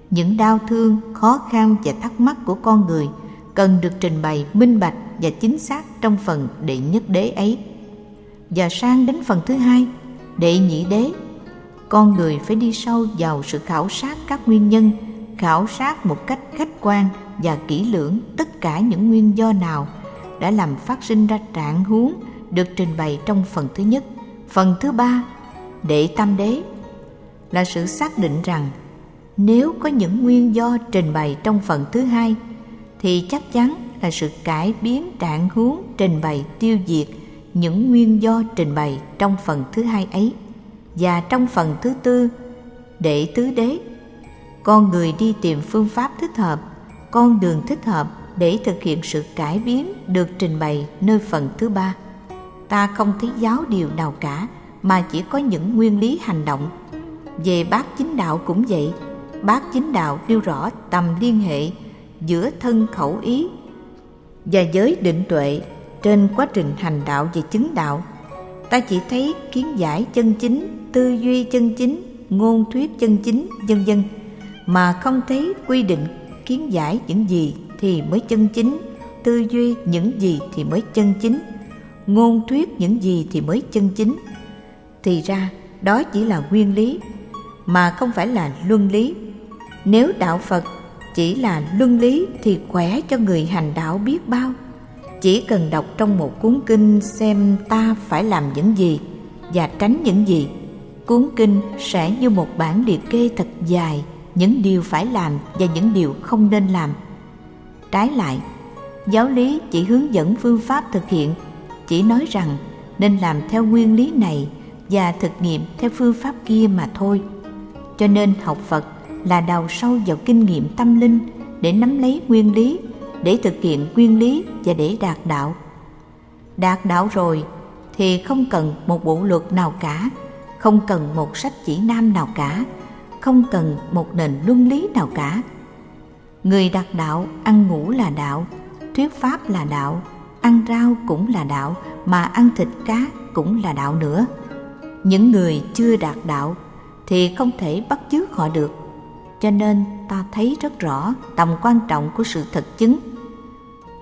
những đau thương, khó khăn và thắc mắc của con người cần được trình bày minh bạch và chính xác trong phần đệ nhất đế ấy. Và sang đến phần thứ hai đệ nhị đế, con người phải đi sâu vào sự khảo sát các nguyên nhân, khảo sát một cách khách quan và kỹ lưỡng tất cả những nguyên do nào đã làm phát sinh ra trạng huống được trình bày trong phần thứ nhất. Phần thứ ba, đệ tam đế, là sự xác định rằng nếu có những nguyên do trình bày trong phần thứ hai, thì chắc chắn là sự cải biến trạng huống trình bày tiêu diệt những nguyên do trình bày trong phần thứ hai ấy và trong phần thứ tư đệ tứ đế. Con người đi tìm phương pháp thích hợp, con đường thích hợp để thực hiện sự cải biến được trình bày nơi phần thứ ba. Ta không thấy giáo điều nào cả, mà chỉ có những nguyên lý hành động. Về bát chính đạo cũng vậy. Bát chính đạo nêu rõ tầm liên hệ giữa thân khẩu ý và giới định tuệ trên quá trình hành đạo và chứng đạo. Ta chỉ thấy kiến giải chân chính, tư duy chân chính, ngôn thuyết chân chính, vân vân. Mà không thấy quy định kiến giải những gì thì mới chân chính, tư duy những gì thì mới chân chính, ngôn thuyết những gì thì mới chân chính. Thì ra, đó chỉ là nguyên lý, mà không phải là luân lý. Nếu đạo phật chỉ là luân lý thì khỏe cho người hành đạo biết bao chỉ cần đọc trong một cuốn kinh xem ta phải làm những gì và tránh những gì. Cuốn kinh sẽ như một bản liệt kê thật dài, những điều phải làm và những điều không nên làm. Trái lại, giáo lý chỉ hướng dẫn phương pháp thực hiện, chỉ nói rằng nên làm theo nguyên lý này và thực nghiệm theo phương pháp kia mà thôi. Cho nên học phật là đào sâu vào kinh nghiệm tâm linh để nắm lấy nguyên lý để thực hiện nguyên lý và để đạt đạo. Đạt đạo rồi thì không cần một bộ luật nào cả, không cần một sách chỉ nam nào cả, không cần một nền luân lý nào cả. Người đạt đạo ăn ngủ là đạo, thuyết pháp là đạo, ăn rau cũng là đạo, mà ăn thịt cá cũng là đạo nữa. Những người chưa đạt đạo thì không thể bắt chước họ được, cho nên ta thấy rất rõ tầm quan trọng của sự thực chứng.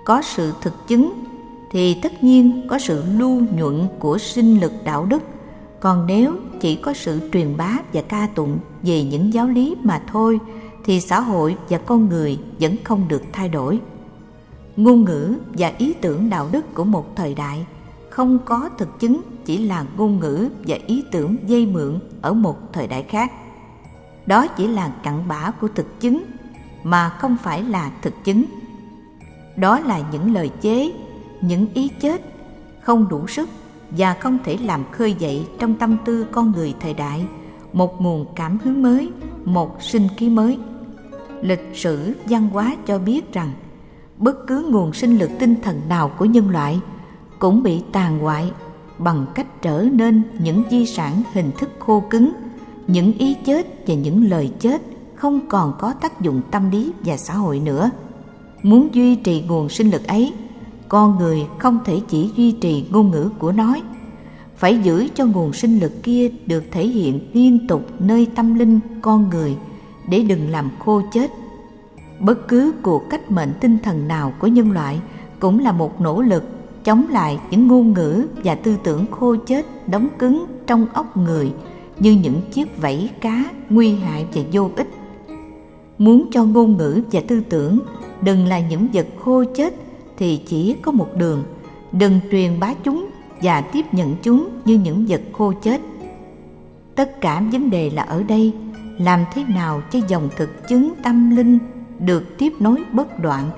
Có sự thực chứng thì tất nhiên có sự lưu nhuận của sinh lực đạo đức. Còn nếu chỉ có sự truyền bá và ca tụng về những giáo lý mà thôi, thì xã hội và con người vẫn không được thay đổi. Ngôn ngữ và ý tưởng đạo đức của một thời đại không có thực chứng chỉ là ngôn ngữ và ý tưởng dây mượn ở một thời đại khác đó chỉ là cặn bã của thực chứng, mà không phải là thực chứng. Đó là những lời chế, những ý chết, không đủ sức và không thể làm khơi dậy trong tâm tư con người thời đại một nguồn cảm hứng mới, một sinh khí mới. Lịch sử, văn hóa cho biết rằng bất cứ nguồn sinh lực tinh thần nào của nhân loại cũng bị tàn hoại bằng cách trở nên những di sản hình thức khô cứng những ý chết và những lời chết không còn có tác dụng tâm lý và xã hội nữa. Muốn duy trì nguồn sinh lực ấy, con người không thể chỉ duy trì ngôn ngữ của nói phải giữ cho nguồn sinh lực kia được thể hiện liên tục nơi tâm linh con người để đừng làm khô chết. Bất cứ cuộc cách mệnh tinh thần nào của nhân loại cũng là một nỗ lực chống lại những ngôn ngữ và tư tưởng khô chết đóng cứng trong óc người như những chiếc vảy cá nguy hại và vô ích. Muốn cho ngôn ngữ và tư tưởng đừng là những vật khô chết thì chỉ có một đường, đừng truyền bá chúng và tiếp nhận chúng như những vật khô chết. Tất cả vấn đề là ở đây, làm thế nào cho dòng thực chứng tâm linh được tiếp nối bất đoạn,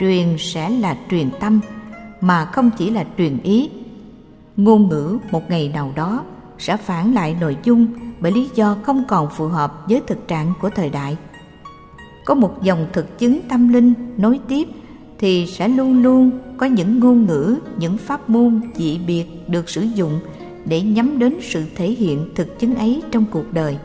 truyền sẽ là truyền tâm mà không chỉ là truyền ý. Ngôn ngữ một ngày nào đó sẽ phản lại nội dung bởi lý do không còn phù hợp với thực trạng của thời đại. Có một dòng thực chứng tâm linh nối tiếp thì sẽ luôn luôn có những ngôn ngữ, những pháp môn dị biệt được sử dụng để nhắm đến sự thể hiện thực chứng ấy trong cuộc đời.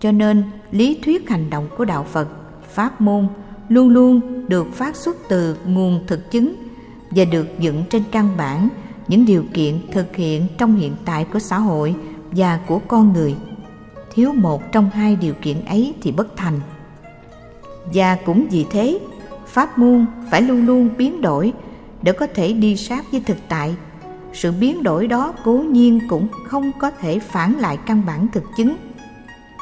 Cho nên, lý thuyết hành động của đạo phật, pháp môn luôn luôn được phát xuất từ nguồn thực chứng và được dựng trên căn bản những điều kiện thực hiện trong hiện tại của xã hội và của con người. Thiếu một trong hai điều kiện ấy thì bất thành. Và cũng vì thế, pháp môn phải luôn luôn biến đổi để có thể đi sát với thực tại. Sự biến đổi đó cố nhiên cũng không có thể phản lại căn bản thực chứng.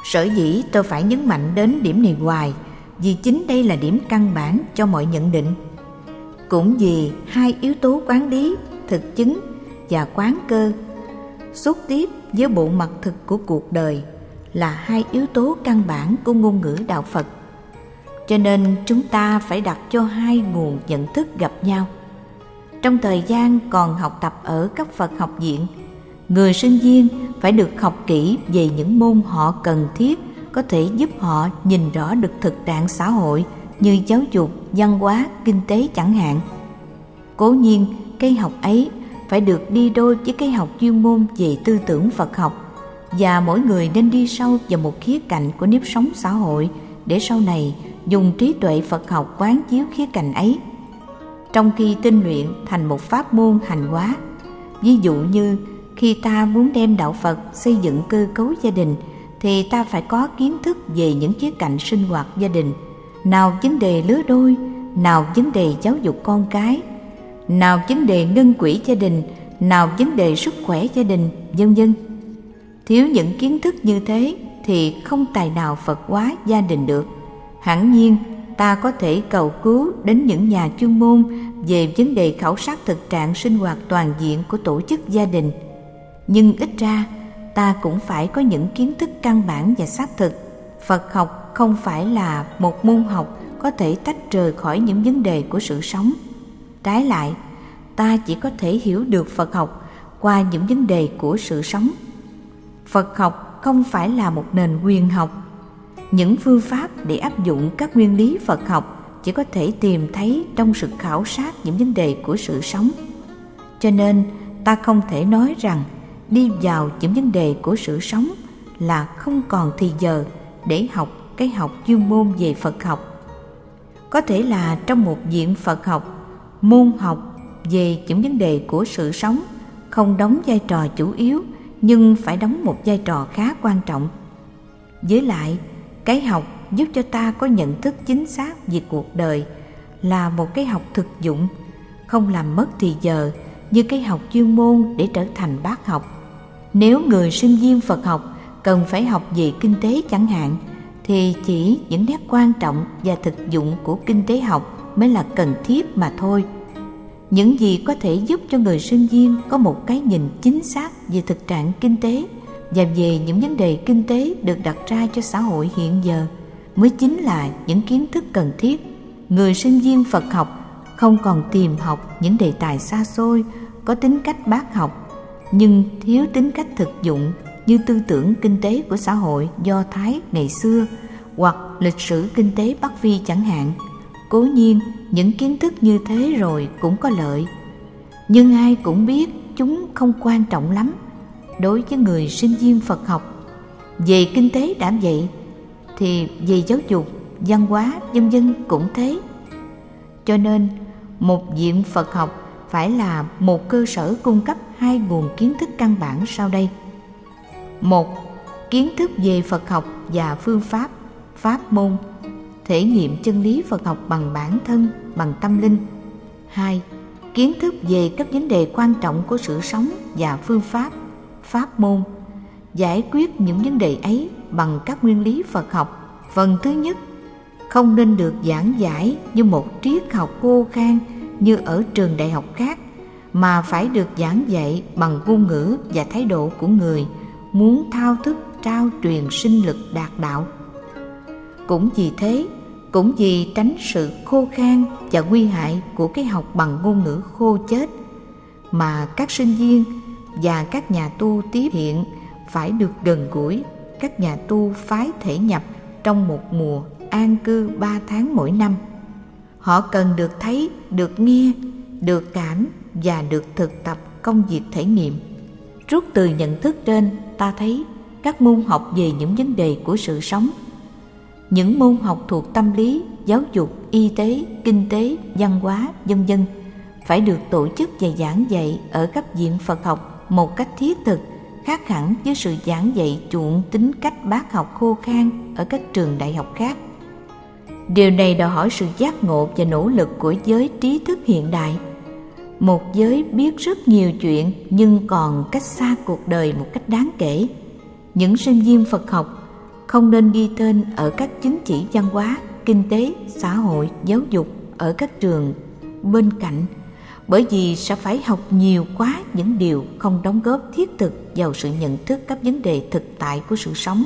Sở dĩ tôi phải nhấn mạnh đến điểm này hoài, vì chính đây là điểm căn bản cho mọi nhận định. Cũng vì hai yếu tố quán lý thực chứng và quán cơ. Xúc tiếp với bộ mặt thực của cuộc đời là hai yếu tố căn bản của ngôn ngữ đạo phật. Cho nên chúng ta phải đặt cho hai nguồn nhận thức gặp nhau. Trong thời gian còn học tập ở các phật học viện, người sinh viên phải được học kỹ về những môn họ cần thiết có thể giúp họ nhìn rõ được thực trạng xã hội như giáo dục, văn hóa, kinh tế chẳng hạn. Cố nhiên cây học ấy phải được đi đôi với cái học chuyên môn về tư tưởng phật học. Và mỗi người nên đi sâu vào một khía cạnh của nếp sống xã hội để sau này dùng trí tuệ phật học quán chiếu khía cạnh ấy. Trong khi tinh luyện thành một pháp môn hành hóa, ví dụ như khi ta muốn đem đạo phật xây dựng cơ cấu gia đình, thì ta phải có kiến thức về những khía cạnh sinh hoạt gia đình. Nào vấn đề lứa đôi, nào vấn đề giáo dục con cái nào vấn đề ngân quỹ gia đình, nào vấn đề sức khỏe gia đình, vân vân. Thiếu những kiến thức như thế thì không tài nào phật hóa gia đình được. Hẳn nhiên, ta có thể cầu cứu đến những nhà chuyên môn về vấn đề khảo sát thực trạng sinh hoạt toàn diện của tổ chức gia đình. Nhưng ít ra, ta cũng phải có những kiến thức căn bản và xác thực. Phật học không phải là một môn học có thể tách rời khỏi những vấn đề của sự sống trái lại, ta chỉ có thể hiểu được phật học qua những vấn đề của sự sống. Phật học không phải là một nền quyền học. Những phương pháp để áp dụng các nguyên lý phật học chỉ có thể tìm thấy trong sự khảo sát những vấn đề của sự sống. Cho nên, ta không thể nói rằng đi vào những vấn đề của sự sống là không còn thì giờ để học cái học chuyên môn về phật học. Có thể là trong một diện phật học môn học về những vấn đề của sự sống, không đóng vai trò chủ yếu, nhưng phải đóng một vai trò khá quan trọng. Với lại, cái học giúp cho ta có nhận thức chính xác về cuộc đời là một cái học thực dụng, không làm mất thì giờ như cái học chuyên môn để trở thành bác học. Nếu người sinh viên phật học cần phải học về kinh tế chẳng hạn, thì chỉ những nét quan trọng và thực dụng của kinh tế học mới là cần thiết mà thôi. Những gì có thể giúp cho người sinh viên có một cái nhìn chính xác về thực trạng kinh tế và về những vấn đề kinh tế được đặt ra cho xã hội hiện giờ mới chính là những kiến thức cần thiết. Người sinh viên phật học không còn tìm học những đề tài xa xôi, có tính cách bác học, nhưng thiếu tính cách thực dụng như tư tưởng kinh tế của xã hội, do thái ngày xưa hoặc lịch sử kinh tế bắc phi chẳng hạn cố nhiên, những kiến thức như thế rồi cũng có lợi. Nhưng ai cũng biết chúng không quan trọng lắm đối với người sinh viên phật học. Về kinh tế đã vậy, thì về giáo dục, văn hóa, vân vân cũng thế. Cho nên, một viện phật học phải là một cơ sở cung cấp hai nguồn kiến thức căn bản sau đây. Một, kiến thức về phật học và phương pháp pháp môn thể nghiệm chân lý phật học bằng bản thân, bằng tâm linh. Hai, kiến thức về các vấn đề quan trọng của sự sống và phương pháp pháp môn. Giải quyết những vấn đề ấy bằng các nguyên lý phật học. Phần thứ nhất, không nên được giảng giải như một triết học khô khan như ở trường đại học khác, mà phải được giảng dạy bằng ngôn ngữ và thái độ của người, muốn thao thức, trao truyền sinh lực đạt đạo cũng vì thế cũng vì tránh sự khô khan và nguy hại của cái học bằng ngôn ngữ khô chết mà các sinh viên và các nhà tu tiếp hiện phải được gần gũi các nhà tu phái thể nhập trong một mùa an cư ba tháng mỗi năm. Họ cần được thấy, được nghe, được cảm và được thực tập công việc thể nghiệm. Rút từ nhận thức trên, ta thấy các môn học về những vấn đề của sự sống. Những môn học thuộc tâm lý, giáo dục, y tế, kinh tế, văn hóa, vân vân phải được tổ chức và giảng dạy ở cấp diện Phật học một cách thiết thực khác hẳn với sự giảng dạy chuộng tính cách bác học khô khan ở các trường đại học khác. Điều này đòi hỏi sự giác ngộ và nỗ lực của giới trí thức hiện đại. Một giới biết rất nhiều chuyện nhưng còn cách xa cuộc đời một cách đáng kể. Những sinh viên Phật học không nên ghi tên ở các chứng chỉ văn hóa, kinh tế, xã hội, giáo dục ở các trường bên cạnh bởi vì sẽ phải học nhiều quá những điều không đóng góp thiết thực vào sự nhận thức các vấn đề thực tại của sự sống.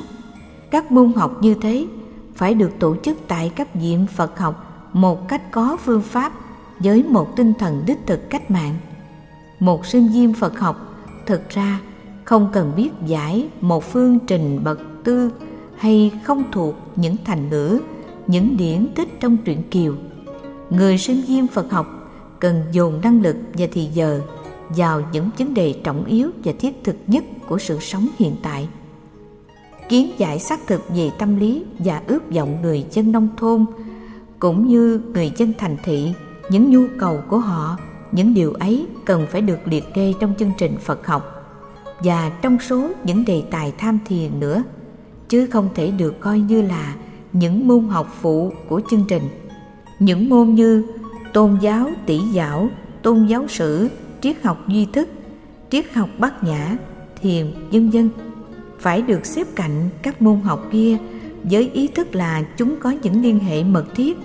Các môn học như thế phải được tổ chức tại các viện Phật học một cách có phương pháp với một tinh thần đích thực cách mạng. Một sinh viên Phật học thực ra không cần biết giải một phương trình bậc tư hay không thuộc những thành ngữ, những điển tích trong truyện Kiều. Người sinh viên Phật học cần dồn năng lực và thì giờ vào những vấn đề trọng yếu và thiết thực nhất của sự sống hiện tại kiến giải xác thực về tâm lý và ước vọng người dân nông thôn cũng như người dân thành thị những nhu cầu của họ những điều ấy cần phải được liệt kê trong chương trình phật học và trong số những đề tài tham thiền nữa chứ không thể được coi như là những môn học phụ của chương trình. Những môn như tôn giáo, tỷ giáo, tôn giáo sử, triết học duy thức, triết học bát nhã, thiền, vân vân, phải được xếp cạnh các môn học kia với ý thức là chúng có những liên hệ mật thiết.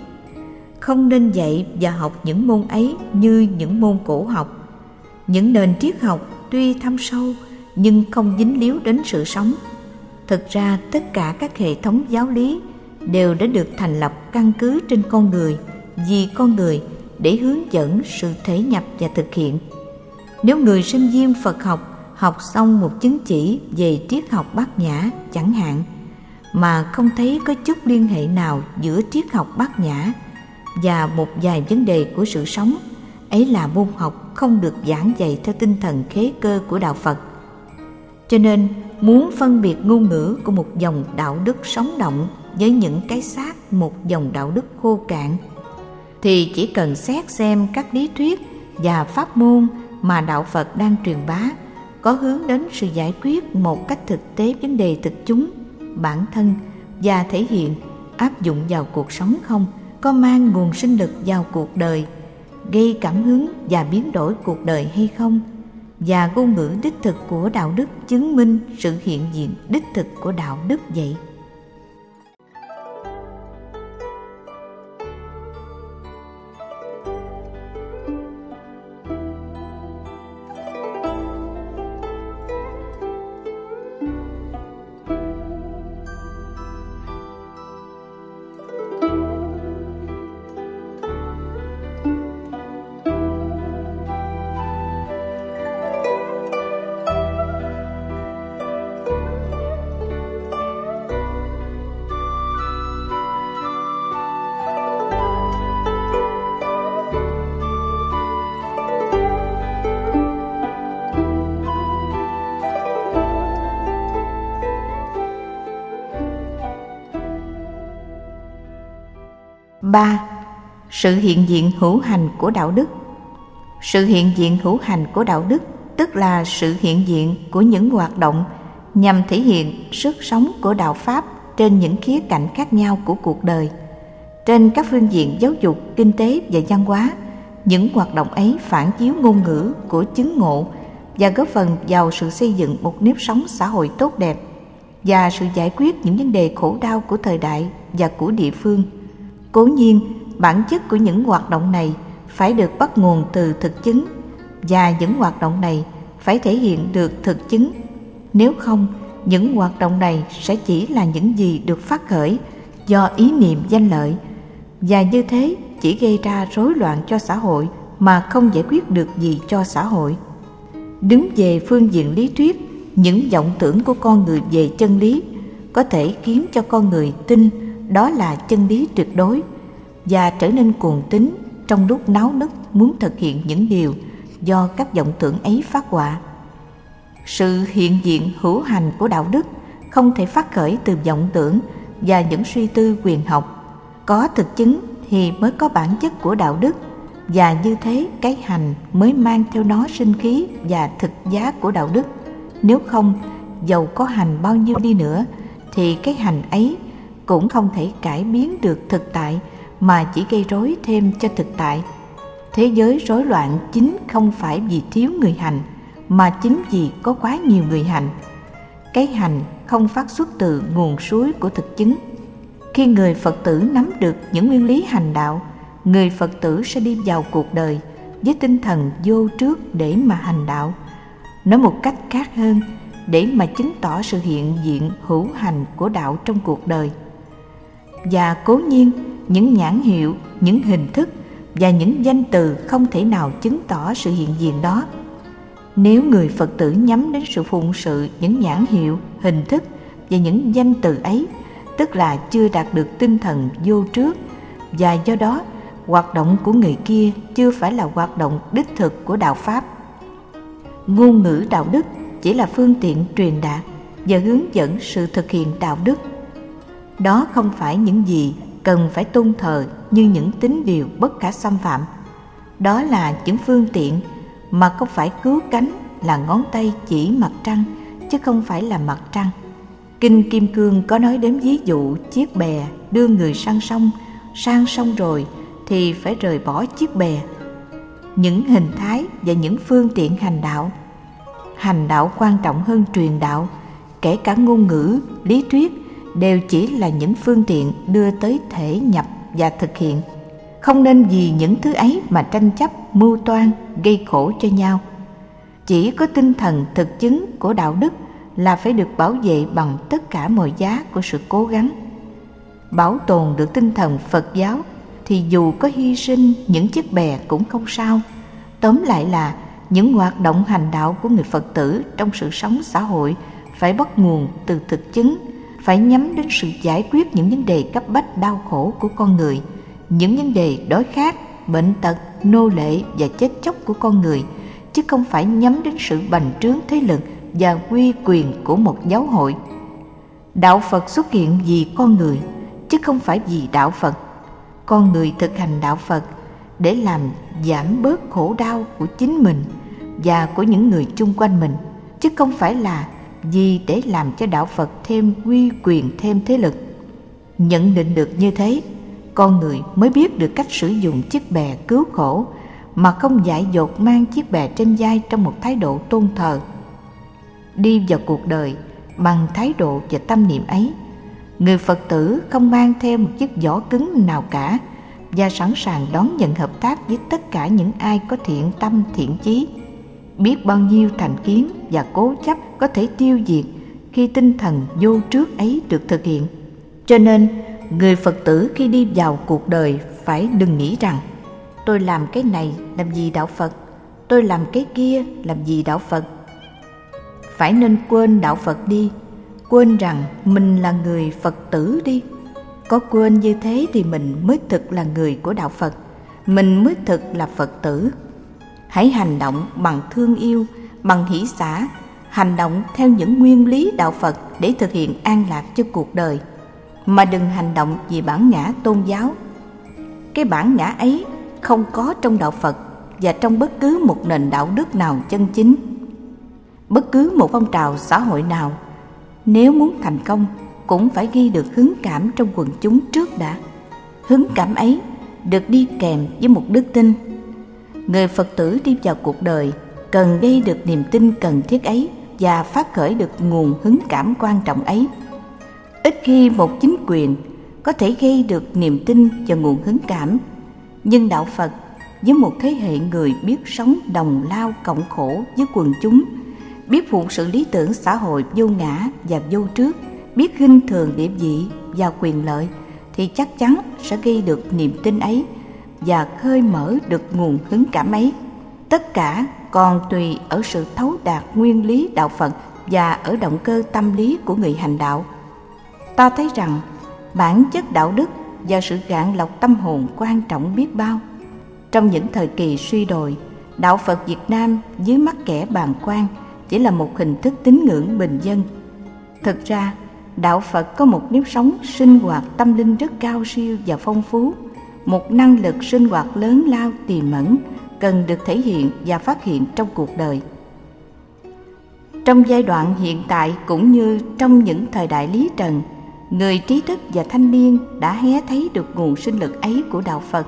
Không nên dạy và học những môn ấy như những môn cổ học. Những nền triết học tuy thâm sâu nhưng không dính líu đến sự sống thực ra tất cả các hệ thống giáo lý đều đã được thành lập căn cứ trên con người, vì con người để hướng dẫn sự thể nhập và thực hiện. Nếu người sinh viên phật học học xong một chứng chỉ về triết học bát nhã chẳng hạn, mà không thấy có chút liên hệ nào giữa triết học bát nhã và một vài vấn đề của sự sống, ấy là môn học không được giảng dạy theo tinh thần khế cơ của đạo phật cho nên, muốn phân biệt ngôn ngữ của một dòng đạo đức sống động với những cái xác một dòng đạo đức khô cạn, thì chỉ cần xét xem các lý thuyết và pháp môn mà đạo phật đang truyền bá có hướng đến sự giải quyết một cách thực tế vấn đề thực chúng, bản thân và thể hiện áp dụng vào cuộc sống không, có mang nguồn sinh lực vào cuộc đời, gây cảm hứng và biến đổi cuộc đời hay không và ngôn ngữ đích thực của đạo đức chứng minh sự hiện diện đích thực của đạo đức vậy. 3. sự hiện diện hữu hành của đạo đức sự hiện diện hữu hành của đạo đức tức là sự hiện diện của những hoạt động nhằm thể hiện sức sống của đạo pháp trên những khía cạnh khác nhau của cuộc đời trên các phương diện giáo dục, kinh tế và văn hóa, những hoạt động ấy phản chiếu ngôn ngữ của chứng ngộ và góp phần vào sự xây dựng một nếp sống xã hội tốt đẹp và sự giải quyết những vấn đề khổ đau của thời đại và của địa phương cố nhiên, bản chất của những hoạt động này phải được bắt nguồn từ thực chứng, và những hoạt động này phải thể hiện được thực chứng. Nếu không, những hoạt động này sẽ chỉ là những gì được phát khởi do ý niệm danh lợi, và như thế chỉ gây ra rối loạn cho xã hội mà không giải quyết được gì cho xã hội. Đứng về phương diện lý thuyết, những vọng tưởng của con người về chân lý có thể khiến cho con người tin đó là chân lý tuyệt đối và trở nên cuồng tín trong lúc náo nức muốn thực hiện những điều do các vọng tưởng ấy phát họa. Sự hiện diện hữu hành của đạo đức không thể phát khởi từ vọng tưởng và những suy tư quyền học. Có thực chứng thì mới có bản chất của đạo đức và như thế cái hành mới mang theo nó sinh khí và thực giá của đạo đức. Nếu không, dầu có hành bao nhiêu đi nữa thì cái hành ấy cũng không thể cải biến được thực tại, mà chỉ gây rối thêm cho thực tại. Thế giới rối loạn chính không phải vì thiếu người hành, mà chính vì có quá nhiều người hành. Cái hành không phát xuất từ nguồn suối của thực chứng. Khi người phật tử nắm được những nguyên lý hành đạo, người phật tử sẽ đi vào cuộc đời với tinh thần vô trước để mà hành đạo. Nói một cách khác hơn, để mà chứng tỏ sự hiện diện hữu hành của đạo trong cuộc đời và cố nhiên, những nhãn hiệu, những hình thức và những danh từ không thể nào chứng tỏ sự hiện diện đó. Nếu người phật tử nhắm đến sự phụng sự, những nhãn hiệu, hình thức và những danh từ ấy, tức là chưa đạt được tinh thần vô trước và do đó hoạt động của người kia chưa phải là hoạt động đích thực của đạo pháp. Ngôn ngữ đạo đức chỉ là phương tiện truyền đạt và hướng dẫn sự thực hiện đạo đức đó không phải những gì cần phải tôn thờ như những tín điều bất khả xâm phạm. Đó là những phương tiện mà không phải cứu cánh là ngón tay chỉ mặt trăng, chứ không phải là mặt trăng. Kinh kim cương có nói đến ví dụ chiếc bè đưa người sang sông sang sông rồi thì phải rời bỏ chiếc bè. Những hình thái và những phương tiện hành đạo. Hành đạo quan trọng hơn truyền đạo, kể cả ngôn ngữ, lý thuyết đều chỉ là những phương tiện đưa tới thể nhập và thực hiện. Không nên vì những thứ ấy mà tranh chấp, mưu toan, gây khổ cho nhau. Chỉ có tinh thần thực chứng của đạo đức là phải được bảo vệ bằng tất cả mọi giá của sự cố gắng. Bảo tồn được tinh thần phật giáo thì dù có hy sinh những chiếc bè cũng không sao. Tóm lại là những hoạt động hành đạo của người phật tử trong sự sống xã hội phải bắt nguồn từ thực chứng phải nhắm đến sự giải quyết những vấn đề cấp bách đau khổ của con người, những vấn đề đói khát, bệnh tật, nô lệ và chết chóc của con người, chứ không phải nhắm đến sự bành trướng thế lực và quy quyền của một giáo hội. Đạo phật xuất hiện vì con người, chứ không phải vì đạo phật. Con người thực hành đạo phật để làm giảm bớt khổ đau của chính mình và của những người chung quanh mình, chứ không phải là vì để làm cho đạo phật thêm uy quyền, thêm thế lực? Nhận định được như thế, con người mới biết được cách sử dụng chiếc bè cứu khổ, mà không dại dột mang chiếc bè trên vai trong một thái độ tôn thờ. Đi vào cuộc đời bằng thái độ và tâm niệm ấy, người phật tử không mang theo một chiếc vỏ cứng nào cả và sẵn sàng đón nhận hợp tác với tất cả những ai có thiện tâm, thiện chí biết bao nhiêu thành kiến và cố chấp có thể tiêu diệt khi tinh thần vô trước ấy được thực hiện. Cho nên, người phật tử khi đi vào cuộc đời phải đừng nghĩ rằng, tôi làm cái này làm gì đạo phật? Tôi làm cái kia làm gì đạo phật? Phải nên quên đạo phật đi, quên rằng mình là người phật tử đi. Có quên như thế thì mình mới thực là người của đạo phật, mình mới thực là phật tử hãy hành động bằng thương yêu, bằng hỷ xã hành động theo những nguyên lý đạo phật để thực hiện an lạc cho cuộc đời. Mà đừng hành động vì bản ngã tôn giáo. Cái bản ngã ấy không có trong đạo phật và trong bất cứ một nền đạo đức nào chân chính. Bất cứ một phong trào xã hội nào, nếu muốn thành công, cũng phải ghi được hứng cảm trong quần chúng trước đã. Hứng cảm ấy được đi kèm với một đức tin người phật tử đi vào cuộc đời cần gây được niềm tin cần thiết ấy và phát khởi được nguồn hứng cảm quan trọng ấy. Ít khi một chính quyền có thể gây được niềm tin và nguồn hứng cảm. Nhưng đạo phật với một thế hệ người biết sống đồng lao cộng khổ với quần chúng, biết phụng sự lý tưởng xã hội vô ngã và vô trước, biết khinh thường địa vị và quyền lợi, thì chắc chắn sẽ gây được niềm tin ấy và khơi mở được nguồn hứng cảm ấy tất cả còn tùy ở sự thấu đạt nguyên lý đạo phật và ở động cơ tâm lý của người hành đạo. Ta thấy rằng, bản chất đạo đức và sự gạn lọc tâm hồn quan trọng biết bao. Trong những thời kỳ suy đồi, đạo phật việt nam dưới mắt kẻ bàn quan chỉ là một hình thức tín ngưỡng bình dân. Thực ra, đạo phật có một nếp sống sinh hoạt tâm linh rất cao siêu và phong phú một năng lực sinh hoạt lớn lao tiềm ẩn, cần được thể hiện và phát hiện trong cuộc đời. Trong giai đoạn hiện tại cũng như trong những thời đại lý trần, người trí thức và thanh niên đã hé thấy được nguồn sinh lực ấy của đạo phật.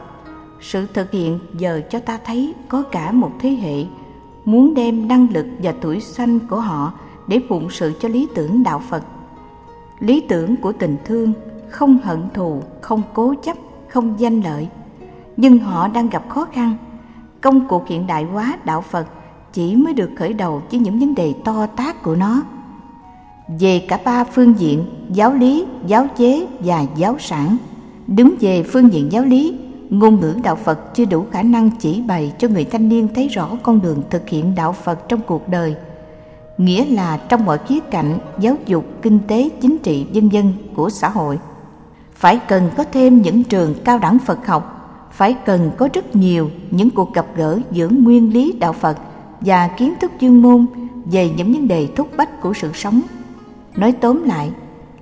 Sự thực hiện giờ cho ta thấy có cả một thế hệ muốn đem năng lực và tuổi xanh của họ để phụng sự cho lý tưởng đạo phật. Lý tưởng của tình thương không hận thù, không cố chấp không danh lợi. Nhưng họ đang gặp khó khăn. Công cuộc hiện đại hóa đạo phật chỉ mới được khởi đầu với những vấn đề to tát của nó. Về cả ba phương diện, giáo lý, giáo chế và giáo sản, đứng về phương diện giáo lý, ngôn ngữ đạo phật chưa đủ khả năng chỉ bày cho người thanh niên thấy rõ con đường thực hiện đạo phật trong cuộc đời, nghĩa là trong mọi khía cạnh giáo dục, kinh tế, chính trị, vân dân của xã hội phải cần có thêm những trường cao đẳng phật học. Phải cần có rất nhiều những cuộc gặp gỡ giữa nguyên lý đạo phật và kiến thức chuyên môn về những vấn đề thúc bách của sự sống. Nói tóm lại,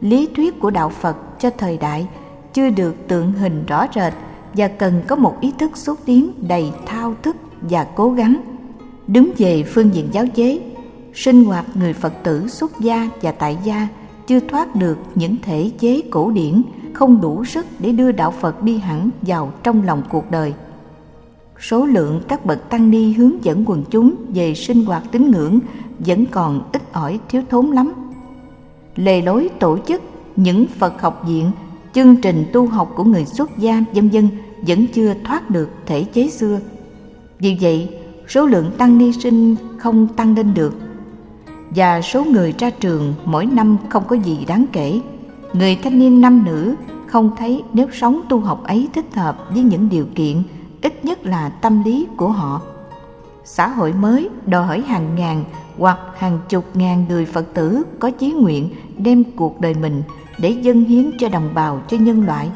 lý thuyết của đạo phật cho thời đại chưa được tượng hình rõ rệt và cần có một ý thức xúc tiến đầy thao thức và cố gắng. Đứng về phương diện giáo chế, sinh hoạt người phật tử xuất gia và tại gia chưa thoát được những thể chế cổ điển, không đủ sức để đưa đạo phật đi hẳn vào trong lòng cuộc đời. Số lượng các bậc tăng ni hướng dẫn quần chúng về sinh hoạt tín ngưỡng vẫn còn ít ỏi thiếu thốn lắm. Lề lối tổ chức những phật học viện, chương trình tu học của người xuất gia, vân dân vẫn chưa thoát được thể chế xưa. Vì vậy, số lượng tăng ni sinh không tăng lên được và số người ra trường mỗi năm không có gì đáng kể. Người thanh niên nam nữ không thấy nếu sống tu học ấy thích hợp với những điều kiện, ít nhất là tâm lý của họ. Xã hội mới đòi hỏi hàng ngàn hoặc hàng chục ngàn người phật tử có chí nguyện đem cuộc đời mình để dâng hiến cho đồng bào, cho nhân loại.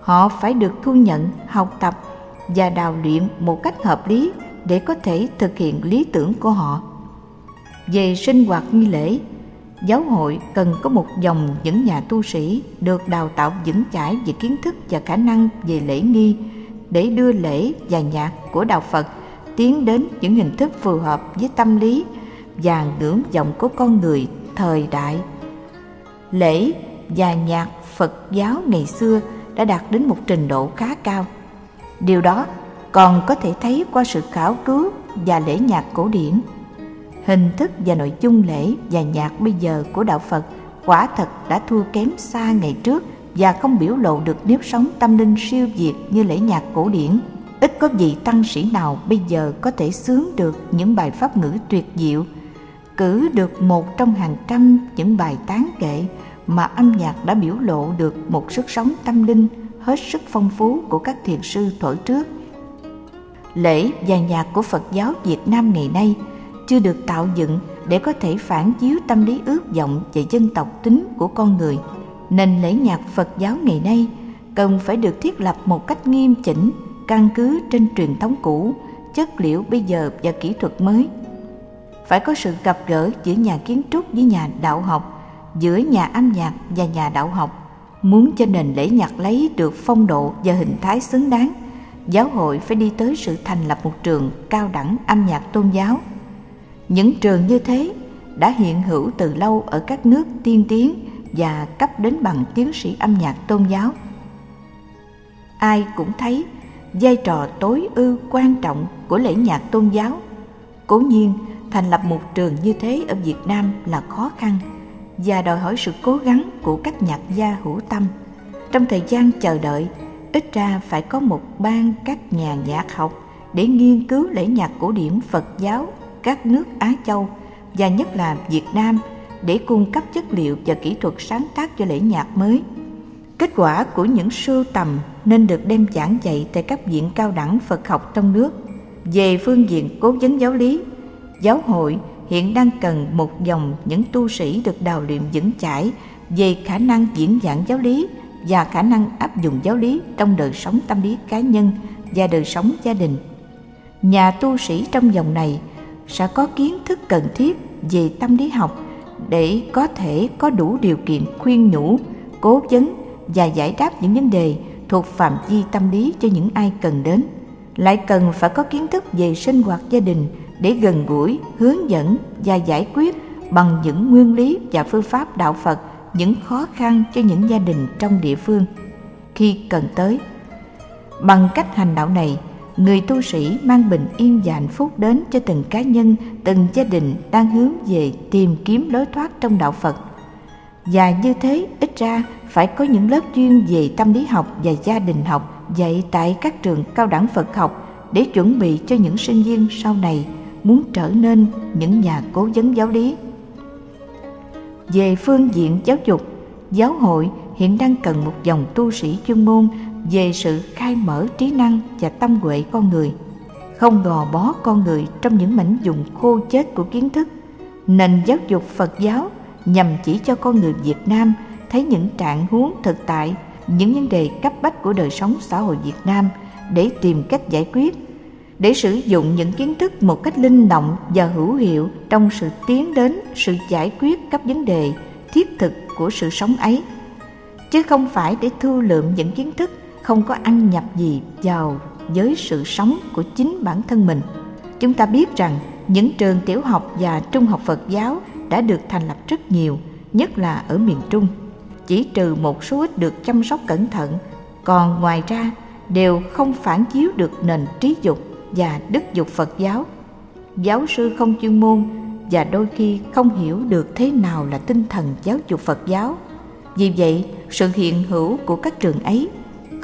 Họ phải được thu nhận, học tập và đào luyện một cách hợp lý để có thể thực hiện lý tưởng của họ về sinh hoạt nghi lễ. Giáo hội cần có một dòng những nhà tu sĩ được đào tạo vững chãi về kiến thức và khả năng về lễ nghi để đưa lễ và nhạc của đạo phật tiến đến những hình thức phù hợp với tâm lý và ngưỡng vọng của con người thời đại. Lễ và nhạc phật giáo ngày xưa đã đạt đến một trình độ khá cao. Điều đó còn có thể thấy qua sự khảo cứu và lễ nhạc cổ điển hình thức và nội dung lễ và nhạc bây giờ của đạo phật quả thật đã thua kém xa ngày trước và không biểu lộ được nếp sống tâm linh siêu việt như lễ nhạc cổ điển. Ít có vị tăng sĩ nào bây giờ có thể sướng được những bài pháp ngữ tuyệt diệu, cử được một trong hàng trăm những bài tán kệ mà âm nhạc đã biểu lộ được một sức sống tâm linh hết sức phong phú của các thiền sư thổi trước. Lễ và nhạc của phật giáo việt nam ngày nay chưa được tạo dựng để có thể phản chiếu tâm lý ước vọng về dân tộc tính của con người. Nên lễ nhạc phật giáo ngày nay cần phải được thiết lập một cách nghiêm chỉnh, căn cứ trên truyền thống cũ, chất liệu bây giờ và kỹ thuật mới. Phải có sự gặp gỡ giữa nhà kiến trúc với nhà đạo học, giữa nhà âm nhạc và nhà đạo học. Muốn cho nền lễ nhạc lấy được phong độ và hình thái xứng đáng, giáo hội phải đi tới sự thành lập một trường cao đẳng âm nhạc tôn giáo những trường như thế đã hiện hữu từ lâu ở các nước tiên tiến và cấp đến bằng tiến sĩ âm nhạc tôn giáo. Ai cũng thấy vai trò tối ưu quan trọng của lễ nhạc tôn giáo. Cố nhiên, thành lập một trường như thế ở việt nam là khó khăn và đòi hỏi sự cố gắng của các nhạc gia hữu tâm. Trong thời gian chờ đợi, ít ra phải có một ban các nhà nhạc học để nghiên cứu lễ nhạc cổ điển phật giáo các nước á châu và nhất là việt nam để cung cấp chất liệu và kỹ thuật sáng tác cho lễ nhạc mới kết quả của những sưu tầm nên được đem giảng dạy tại các viện cao đẳng phật học trong nước về phương diện cố vấn giáo lý, giáo hội hiện đang cần một dòng những tu sĩ được đào luyện vững chãi về khả năng diễn giảng giáo lý và khả năng áp dụng giáo lý trong đời sống tâm lý cá nhân và đời sống gia đình. Nhà tu sĩ trong dòng này sẽ có kiến thức cần thiết về tâm lý học để có thể có đủ điều kiện khuyên nhủ, cố vấn và giải đáp những vấn đề thuộc phạm vi tâm lý cho những ai cần đến. Lại cần phải có kiến thức về sinh hoạt gia đình để gần gũi, hướng dẫn và giải quyết bằng những nguyên lý và phương pháp đạo Phật những khó khăn cho những gia đình trong địa phương khi cần tới. Bằng cách hành đạo này, người tu sĩ mang bình yên và hạnh phúc đến cho từng cá nhân, từng gia đình đang hướng về tìm kiếm lối thoát trong đạo Phật. Và như thế, ít ra phải có những lớp chuyên về tâm lý học và gia đình học dạy tại các trường cao đẳng Phật học để chuẩn bị cho những sinh viên sau này muốn trở nên những nhà cố vấn giáo lý. Về phương diện giáo dục, giáo hội hiện đang cần một dòng tu sĩ chuyên môn về sự khai mở trí năng và tâm huệ con người, không gò bó con người trong những mảnh dùng khô chết của kiến thức. Nền giáo dục Phật giáo nhằm chỉ cho con người Việt Nam thấy những trạng huống thực tại, những vấn đề cấp bách của đời sống xã hội Việt Nam để tìm cách giải quyết để sử dụng những kiến thức một cách linh động và hữu hiệu trong sự tiến đến sự giải quyết các vấn đề thiết thực của sự sống ấy chứ không phải để thu lượm những kiến thức không có ăn nhập gì vào với sự sống của chính bản thân mình chúng ta biết rằng những trường tiểu học và trung học phật giáo đã được thành lập rất nhiều nhất là ở miền trung chỉ trừ một số ít được chăm sóc cẩn thận còn ngoài ra đều không phản chiếu được nền trí dục và đức dục Phật giáo. Giáo sư không chuyên môn và đôi khi không hiểu được thế nào là tinh thần giáo dục Phật giáo. Vì vậy, sự hiện hữu của các trường ấy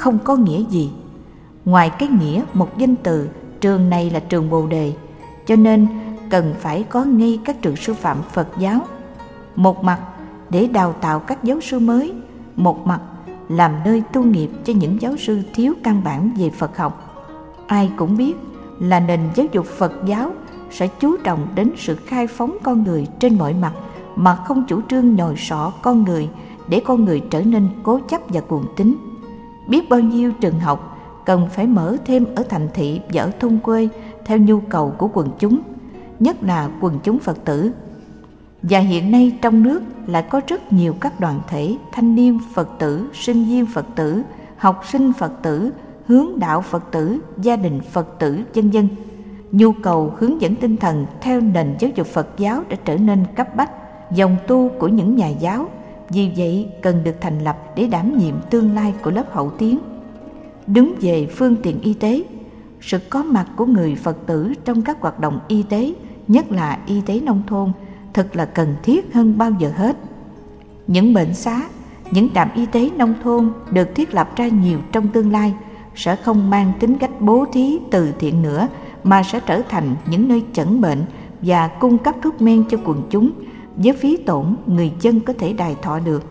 không có nghĩa gì. Ngoài cái nghĩa một danh từ, trường này là trường Bồ Đề, cho nên cần phải có ngay các trường sư phạm Phật giáo. Một mặt để đào tạo các giáo sư mới, một mặt làm nơi tu nghiệp cho những giáo sư thiếu căn bản về Phật học. Ai cũng biết là nền giáo dục Phật giáo sẽ chú trọng đến sự khai phóng con người trên mọi mặt mà không chủ trương nhồi sọ con người để con người trở nên cố chấp và cuồng tín. Biết bao nhiêu trường học cần phải mở thêm ở thành thị và ở thôn quê theo nhu cầu của quần chúng, nhất là quần chúng Phật tử. Và hiện nay trong nước lại có rất nhiều các đoàn thể thanh niên Phật tử, sinh viên Phật tử, học sinh Phật tử hướng đạo Phật tử, gia đình Phật tử, vân dân. Nhu cầu hướng dẫn tinh thần theo nền giáo dục Phật giáo đã trở nên cấp bách, dòng tu của những nhà giáo, vì vậy cần được thành lập để đảm nhiệm tương lai của lớp hậu tiến. Đứng về phương tiện y tế, sự có mặt của người Phật tử trong các hoạt động y tế, nhất là y tế nông thôn, thật là cần thiết hơn bao giờ hết. Những bệnh xá, những trạm y tế nông thôn được thiết lập ra nhiều trong tương lai – sẽ không mang tính cách bố thí từ thiện nữa mà sẽ trở thành những nơi chẩn bệnh và cung cấp thuốc men cho quần chúng với phí tổn người dân có thể đài thọ được.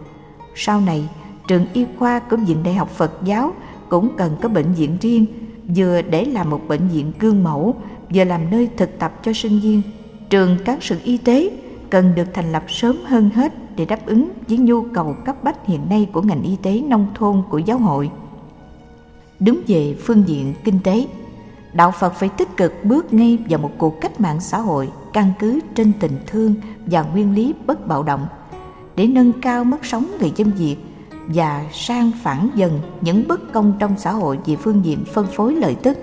Sau này, trường y khoa của Viện Đại học Phật giáo cũng cần có bệnh viện riêng, vừa để làm một bệnh viện gương mẫu, vừa làm nơi thực tập cho sinh viên. Trường các sự y tế cần được thành lập sớm hơn hết để đáp ứng với nhu cầu cấp bách hiện nay của ngành y tế nông thôn của giáo hội đứng về phương diện kinh tế đạo phật phải tích cực bước ngay vào một cuộc cách mạng xã hội căn cứ trên tình thương và nguyên lý bất bạo động để nâng cao mức sống người dân việt và sang phản dần những bất công trong xã hội về phương diện phân phối lợi tức.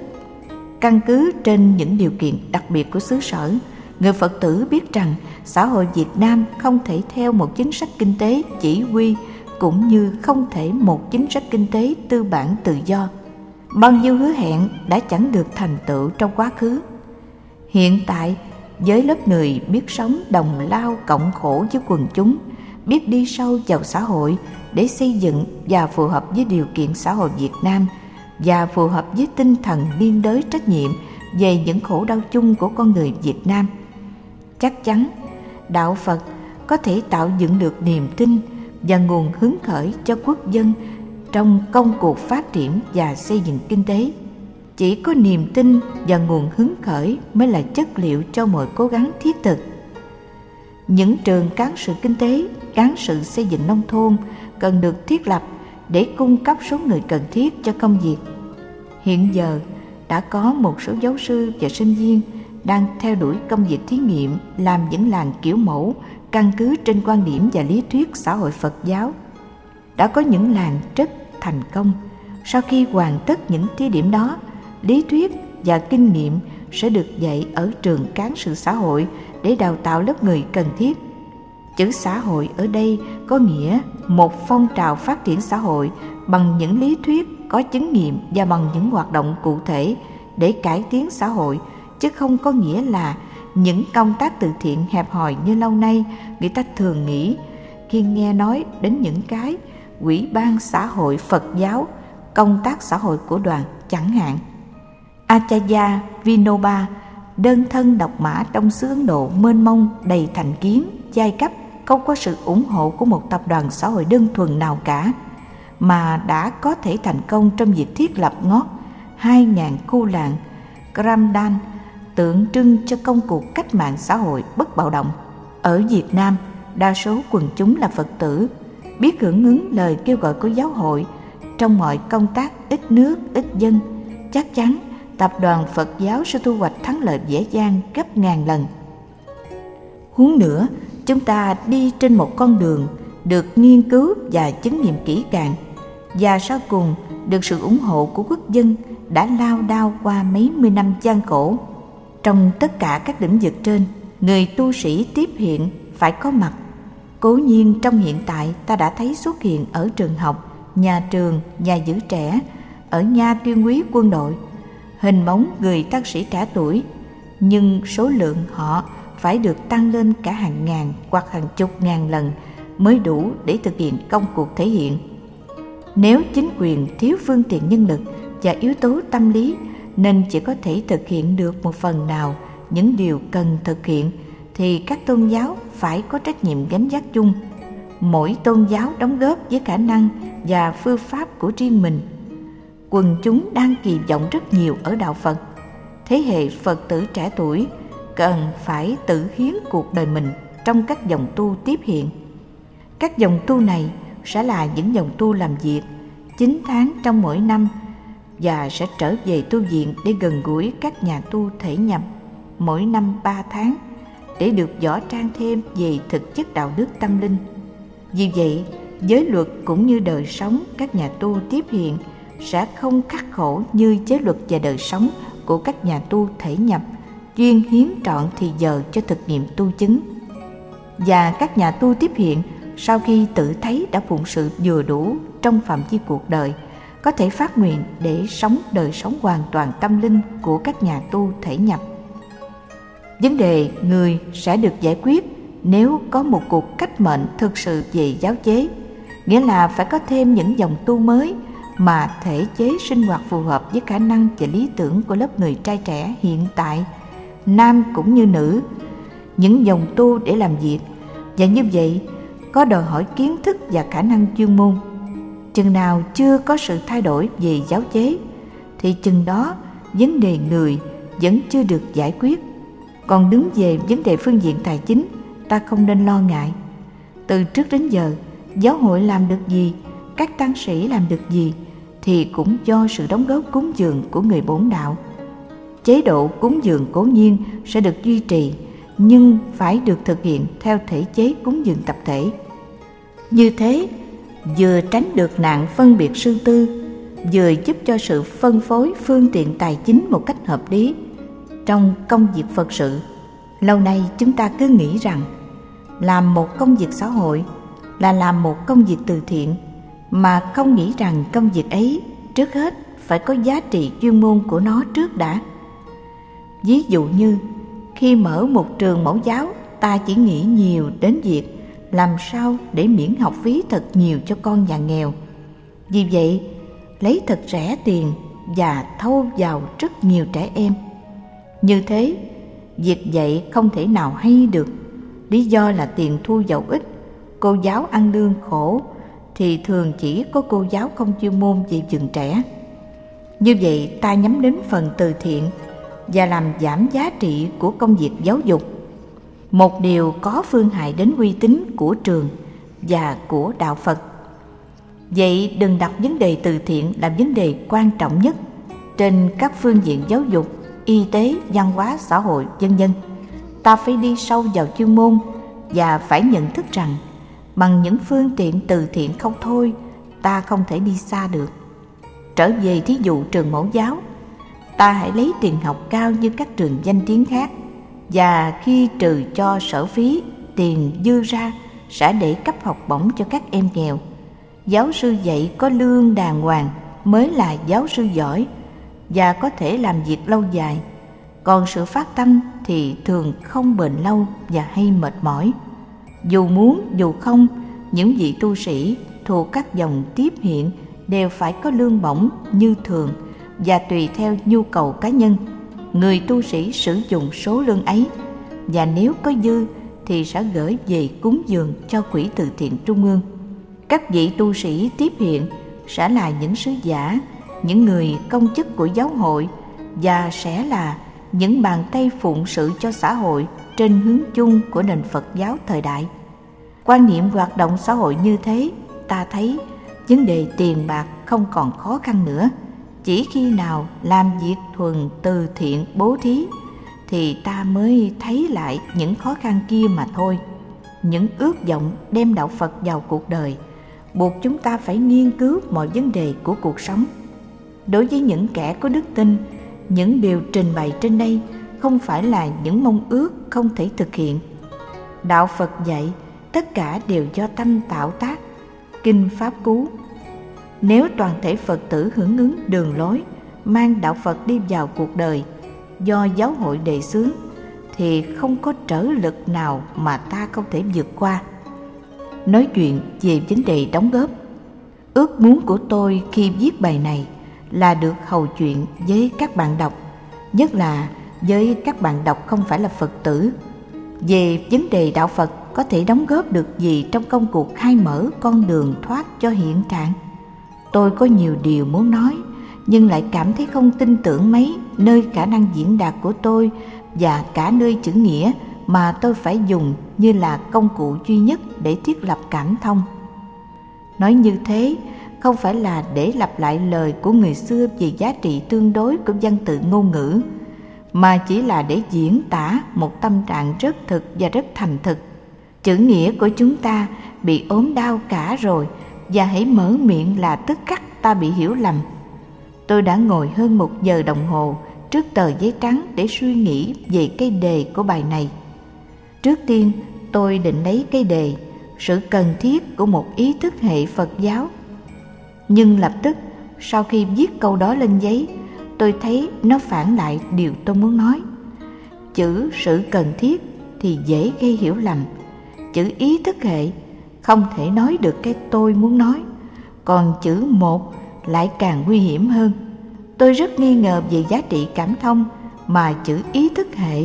Căn cứ trên những điều kiện đặc biệt của xứ sở, người Phật tử biết rằng xã hội Việt Nam không thể theo một chính sách kinh tế chỉ huy cũng như không thể một chính sách kinh tế tư bản tự do. Bao nhiêu hứa hẹn đã chẳng được thành tựu trong quá khứ. Hiện tại, với lớp người biết sống đồng lao cộng khổ với quần chúng, biết đi sâu vào xã hội để xây dựng và phù hợp với điều kiện xã hội Việt Nam và phù hợp với tinh thần liên đới trách nhiệm về những khổ đau chung của con người Việt Nam. Chắc chắn, đạo Phật có thể tạo dựng được niềm tin và nguồn hứng khởi cho quốc dân trong công cuộc phát triển và xây dựng kinh tế. Chỉ có niềm tin và nguồn hứng khởi mới là chất liệu cho mọi cố gắng thiết thực. Những trường cán sự kinh tế, cán sự xây dựng nông thôn cần được thiết lập để cung cấp số người cần thiết cho công việc. Hiện giờ đã có một số giáo sư và sinh viên đang theo đuổi công việc thí nghiệm làm những làng kiểu mẫu căn cứ trên quan điểm và lý thuyết xã hội Phật giáo. Đã có những làng rất thành công. Sau khi hoàn tất những thí điểm đó, lý thuyết và kinh nghiệm sẽ được dạy ở trường cán sự xã hội để đào tạo lớp người cần thiết. Chữ xã hội ở đây có nghĩa một phong trào phát triển xã hội bằng những lý thuyết có chứng nghiệm và bằng những hoạt động cụ thể để cải tiến xã hội chứ không có nghĩa là những công tác từ thiện hẹp hòi như lâu nay người ta thường nghĩ khi nghe nói đến những cái quỹ ban xã hội Phật giáo, công tác xã hội của đoàn chẳng hạn. Acharya Vinoba, đơn thân độc mã trong xứ Ấn Độ mênh mông đầy thành kiến, giai cấp, không có sự ủng hộ của một tập đoàn xã hội đơn thuần nào cả, mà đã có thể thành công trong việc thiết lập ngót 2.000 khu làng Gramdan tượng trưng cho công cuộc cách mạng xã hội bất bạo động. Ở Việt Nam, đa số quần chúng là Phật tử, biết hưởng ứng lời kêu gọi của giáo hội trong mọi công tác ít nước, ít dân. Chắc chắn tập đoàn Phật giáo sẽ thu hoạch thắng lợi dễ dàng gấp ngàn lần. Huống nữa, chúng ta đi trên một con đường được nghiên cứu và chứng nghiệm kỹ càng và sau cùng được sự ủng hộ của quốc dân đã lao đao qua mấy mươi năm gian khổ trong tất cả các lĩnh vực trên người tu sĩ tiếp hiện phải có mặt cố nhiên trong hiện tại ta đã thấy xuất hiện ở trường học, nhà trường, nhà giữ trẻ, ở nha tuyên quý quân đội. Hình bóng người tác sĩ trẻ tuổi, nhưng số lượng họ phải được tăng lên cả hàng ngàn hoặc hàng chục ngàn lần mới đủ để thực hiện công cuộc thể hiện. Nếu chính quyền thiếu phương tiện nhân lực và yếu tố tâm lý, nên chỉ có thể thực hiện được một phần nào những điều cần thực hiện, thì các tôn giáo phải có trách nhiệm gánh vác chung. Mỗi tôn giáo đóng góp với khả năng và phương pháp của riêng mình. Quần chúng đang kỳ vọng rất nhiều ở đạo phật. Thế hệ phật tử trẻ tuổi cần phải tự hiến cuộc đời mình trong các dòng tu tiếp hiện. Các dòng tu này sẽ là những dòng tu làm việc 9 tháng trong mỗi năm và sẽ trở về tu viện để gần gũi các nhà tu thể nhập mỗi năm ba tháng để được võ trang thêm về thực chất đạo đức tâm linh. Vì vậy, giới luật cũng như đời sống các nhà tu tiếp hiện sẽ không khắc khổ như giới luật và đời sống của các nhà tu thể nhập chuyên hiến trọn thì giờ cho thực nghiệm tu chứng. Và các nhà tu tiếp hiện sau khi tự thấy đã phụng sự vừa đủ trong phạm vi cuộc đời – có thể phát nguyện để sống đời sống hoàn toàn tâm linh của các nhà tu thể nhập. Vấn đề người sẽ được giải quyết nếu có một cuộc cách mệnh thực sự về giáo chế, nghĩa là phải có thêm những dòng tu mới mà thể chế sinh hoạt phù hợp với khả năng và lý tưởng của lớp người trai trẻ hiện tại, nam cũng như nữ, những dòng tu để làm việc. Và như vậy có đòi hỏi kiến thức và khả năng chuyên môn. Chừng nào chưa có sự thay đổi về giáo chế thì chừng đó vấn đề người vẫn chưa được giải quyết còn đứng về vấn đề phương diện tài chính, ta không nên lo ngại. Từ trước đến giờ, giáo hội làm được gì, các tăng sĩ làm được gì, thì cũng do sự đóng góp cúng dường của người bổn đạo. Chế độ cúng dường cố nhiên sẽ được duy trì, nhưng phải được thực hiện theo thể chế cúng dường tập thể. Như thế, vừa tránh được nạn phân biệt sư tư, vừa giúp cho sự phân phối phương tiện tài chính một cách hợp lý trong công việc phật sự. Lâu nay chúng ta cứ nghĩ rằng làm một công việc xã hội là làm một công việc từ thiện, mà không nghĩ rằng công việc ấy trước hết phải có giá trị chuyên môn của nó trước đã. Ví dụ như khi mở một trường mẫu giáo, ta chỉ nghĩ nhiều đến việc làm sao để miễn học phí thật nhiều cho con nhà nghèo. Vì vậy, lấy thật rẻ tiền và thâu vào rất nhiều trẻ em như thế, việc dạy không thể nào hay được. Lý do là tiền thu giàu ít, cô giáo ăn lương khổ, thì thường chỉ có cô giáo không chuyên môn về trường trẻ. Như vậy, ta nhắm đến phần từ thiện và làm giảm giá trị của công việc giáo dục. Một điều có phương hại đến uy tín của trường và của đạo phật. Vậy đừng đặt vấn đề từ thiện là vấn đề quan trọng nhất trên các phương diện giáo dục y tế, văn hóa, xã hội vân dân. Ta phải đi sâu vào chuyên môn và phải nhận thức rằng bằng những phương tiện từ thiện không thôi, ta không thể đi xa được. Trở về thí dụ trường mẫu giáo, ta hãy lấy tiền học cao như các trường danh tiếng khác và khi trừ cho sở phí, tiền dư ra sẽ để cấp học bổng cho các em nghèo. Giáo sư dạy có lương đàng hoàng mới là giáo sư giỏi và có thể làm việc lâu dài. Còn sự phát tâm thì thường không bền lâu và hay mệt mỏi. Dù muốn, dù không, những vị tu sĩ thuộc các dòng tiếp hiện đều phải có lương bổng như thường và tùy theo nhu cầu cá nhân. Người tu sĩ sử dụng số lương ấy và nếu có dư thì sẽ gửi về cúng dường cho quỹ từ thiện trung ương. Các vị tu sĩ tiếp hiện sẽ là những sứ giả những người công chức của giáo hội và sẽ là những bàn tay phụng sự cho xã hội trên hướng chung của nền Phật giáo thời đại. Quan niệm hoạt động xã hội như thế, ta thấy vấn đề tiền bạc không còn khó khăn nữa. Chỉ khi nào làm việc thuần từ thiện bố thí thì ta mới thấy lại những khó khăn kia mà thôi. Những ước vọng đem đạo Phật vào cuộc đời buộc chúng ta phải nghiên cứu mọi vấn đề của cuộc sống. Đối với những kẻ có đức tin, những điều trình bày trên đây không phải là những mong ước không thể thực hiện. Đạo Phật dạy tất cả đều do tâm tạo tác, kinh pháp cú. Nếu toàn thể Phật tử hưởng ứng đường lối, mang đạo Phật đi vào cuộc đời do giáo hội đề xướng thì không có trở lực nào mà ta không thể vượt qua nói chuyện về vấn đề đóng góp. Ước muốn của tôi khi viết bài này là được hầu chuyện với các bạn đọc, nhất là với các bạn đọc không phải là Phật tử. Về vấn đề đạo Phật có thể đóng góp được gì trong công cuộc khai mở con đường thoát cho hiện trạng? Tôi có nhiều điều muốn nói, nhưng lại cảm thấy không tin tưởng mấy nơi khả năng diễn đạt của tôi và cả nơi chữ nghĩa mà tôi phải dùng như là công cụ duy nhất để thiết lập cảm thông nói như thế không phải là để lặp lại lời của người xưa về giá trị tương đối của văn tự ngôn ngữ mà chỉ là để diễn tả một tâm trạng rất thực và rất thành thực. Chữ nghĩa của chúng ta bị ốm đau cả rồi và hãy mở miệng là tức khắc ta bị hiểu lầm. Tôi đã ngồi hơn một giờ đồng hồ trước tờ giấy trắng để suy nghĩ về cái đề của bài này. Trước tiên, tôi định lấy cái đề sự cần thiết của một ý thức hệ Phật giáo. Nhưng lập tức, sau khi viết câu đó lên giấy, tôi thấy nó phản lại điều tôi muốn nói. Chữ sự cần thiết thì dễ gây hiểu lầm. Chữ ý thức hệ không thể nói được cái tôi muốn nói. Còn chữ một lại càng nguy hiểm hơn. Tôi rất nghi ngờ về giá trị cảm thông mà chữ ý thức hệ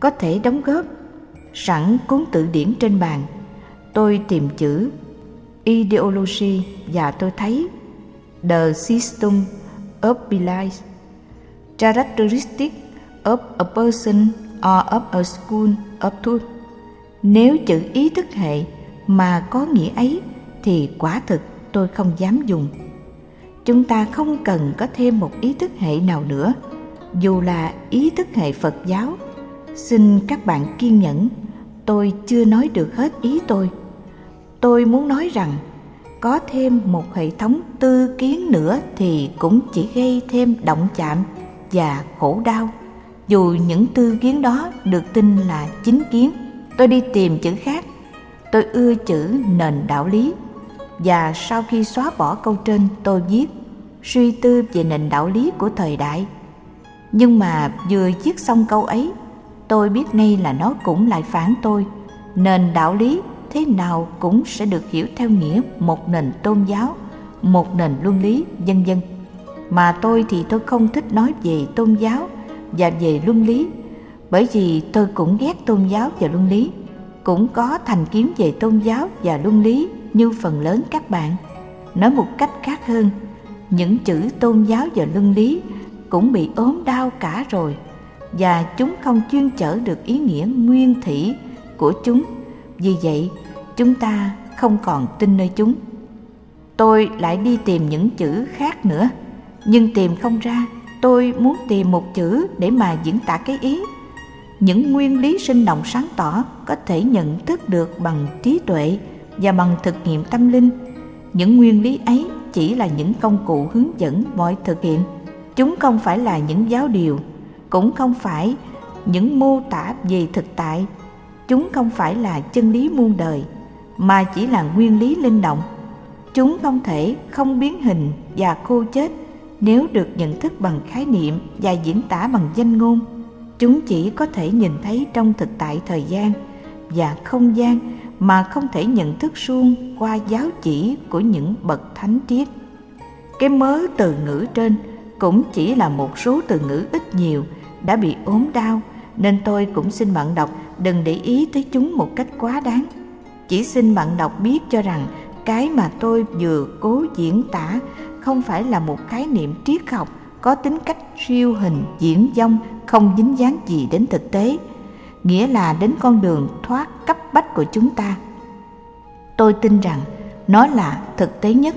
có thể đóng góp sẵn cuốn tự điển trên bàn tôi tìm chữ ideology và tôi thấy the system of beliefs characteristic of a person or of a school of thought. Nếu chữ ý thức hệ mà có nghĩa ấy thì quả thực tôi không dám dùng. Chúng ta không cần có thêm một ý thức hệ nào nữa. Dù là ý thức hệ phật giáo, xin các bạn kiên nhẫn, tôi chưa nói được hết ý tôi. Tôi muốn nói rằng có thêm một hệ thống tư kiến nữa thì cũng chỉ gây thêm động chạm và khổ đau. Dù những tư kiến đó được tin là chính kiến, tôi đi tìm chữ khác. Tôi ưa chữ nền đạo lý. Và sau khi xóa bỏ câu trên, tôi viết, suy tư về nền đạo lý của thời đại. Nhưng mà vừa viết xong câu ấy, tôi biết ngay là nó cũng lại phản tôi. Nền đạo lý thế nào cũng sẽ được hiểu theo nghĩa một nền tôn giáo, một nền luân lý vân vân mà tôi thì tôi không thích nói về tôn giáo và về luân lý, bởi vì tôi cũng ghét tôn giáo và luân lý, cũng có thành kiến về tôn giáo và luân lý như phần lớn các bạn. Nói một cách khác hơn, những chữ tôn giáo và luân lý cũng bị ốm đau cả rồi, và chúng không chuyên chở được ý nghĩa nguyên thủy của chúng. Vì vậy chúng ta không còn tin nơi chúng. Tôi lại đi tìm những chữ khác nữa. Nhưng tìm không ra, tôi muốn tìm một chữ để mà diễn tả cái ý. Những nguyên lý sinh động sáng tỏ có thể nhận thức được bằng trí tuệ và bằng thực nghiệm tâm linh. Những nguyên lý ấy chỉ là những công cụ hướng dẫn mọi thực hiện. Chúng không phải là những giáo điều, cũng không phải những mô tả về thực tại. Chúng không phải là chân lý muôn đời mà chỉ là nguyên lý linh động. Chúng không thể không biến hình và khô chết nếu được nhận thức bằng khái niệm và diễn tả bằng danh ngôn. Chúng chỉ có thể nhìn thấy trong thực tại thời gian và không gian mà không thể nhận thức suông qua giáo chỉ của những bậc thánh triết. Cái mớ từ ngữ trên cũng chỉ là một số từ ngữ ít nhiều đã bị ốm đau, nên tôi cũng xin bạn đọc, đừng để ý tới chúng một cách quá đáng chỉ xin bạn đọc biết cho rằng cái mà tôi vừa cố diễn tả không phải là một khái niệm triết học có tính cách siêu hình, diễn dông, không dính dáng gì đến thực tế, nghĩa là đến con đường thoát cấp bách của chúng ta. Tôi tin rằng nó là thực tế nhất.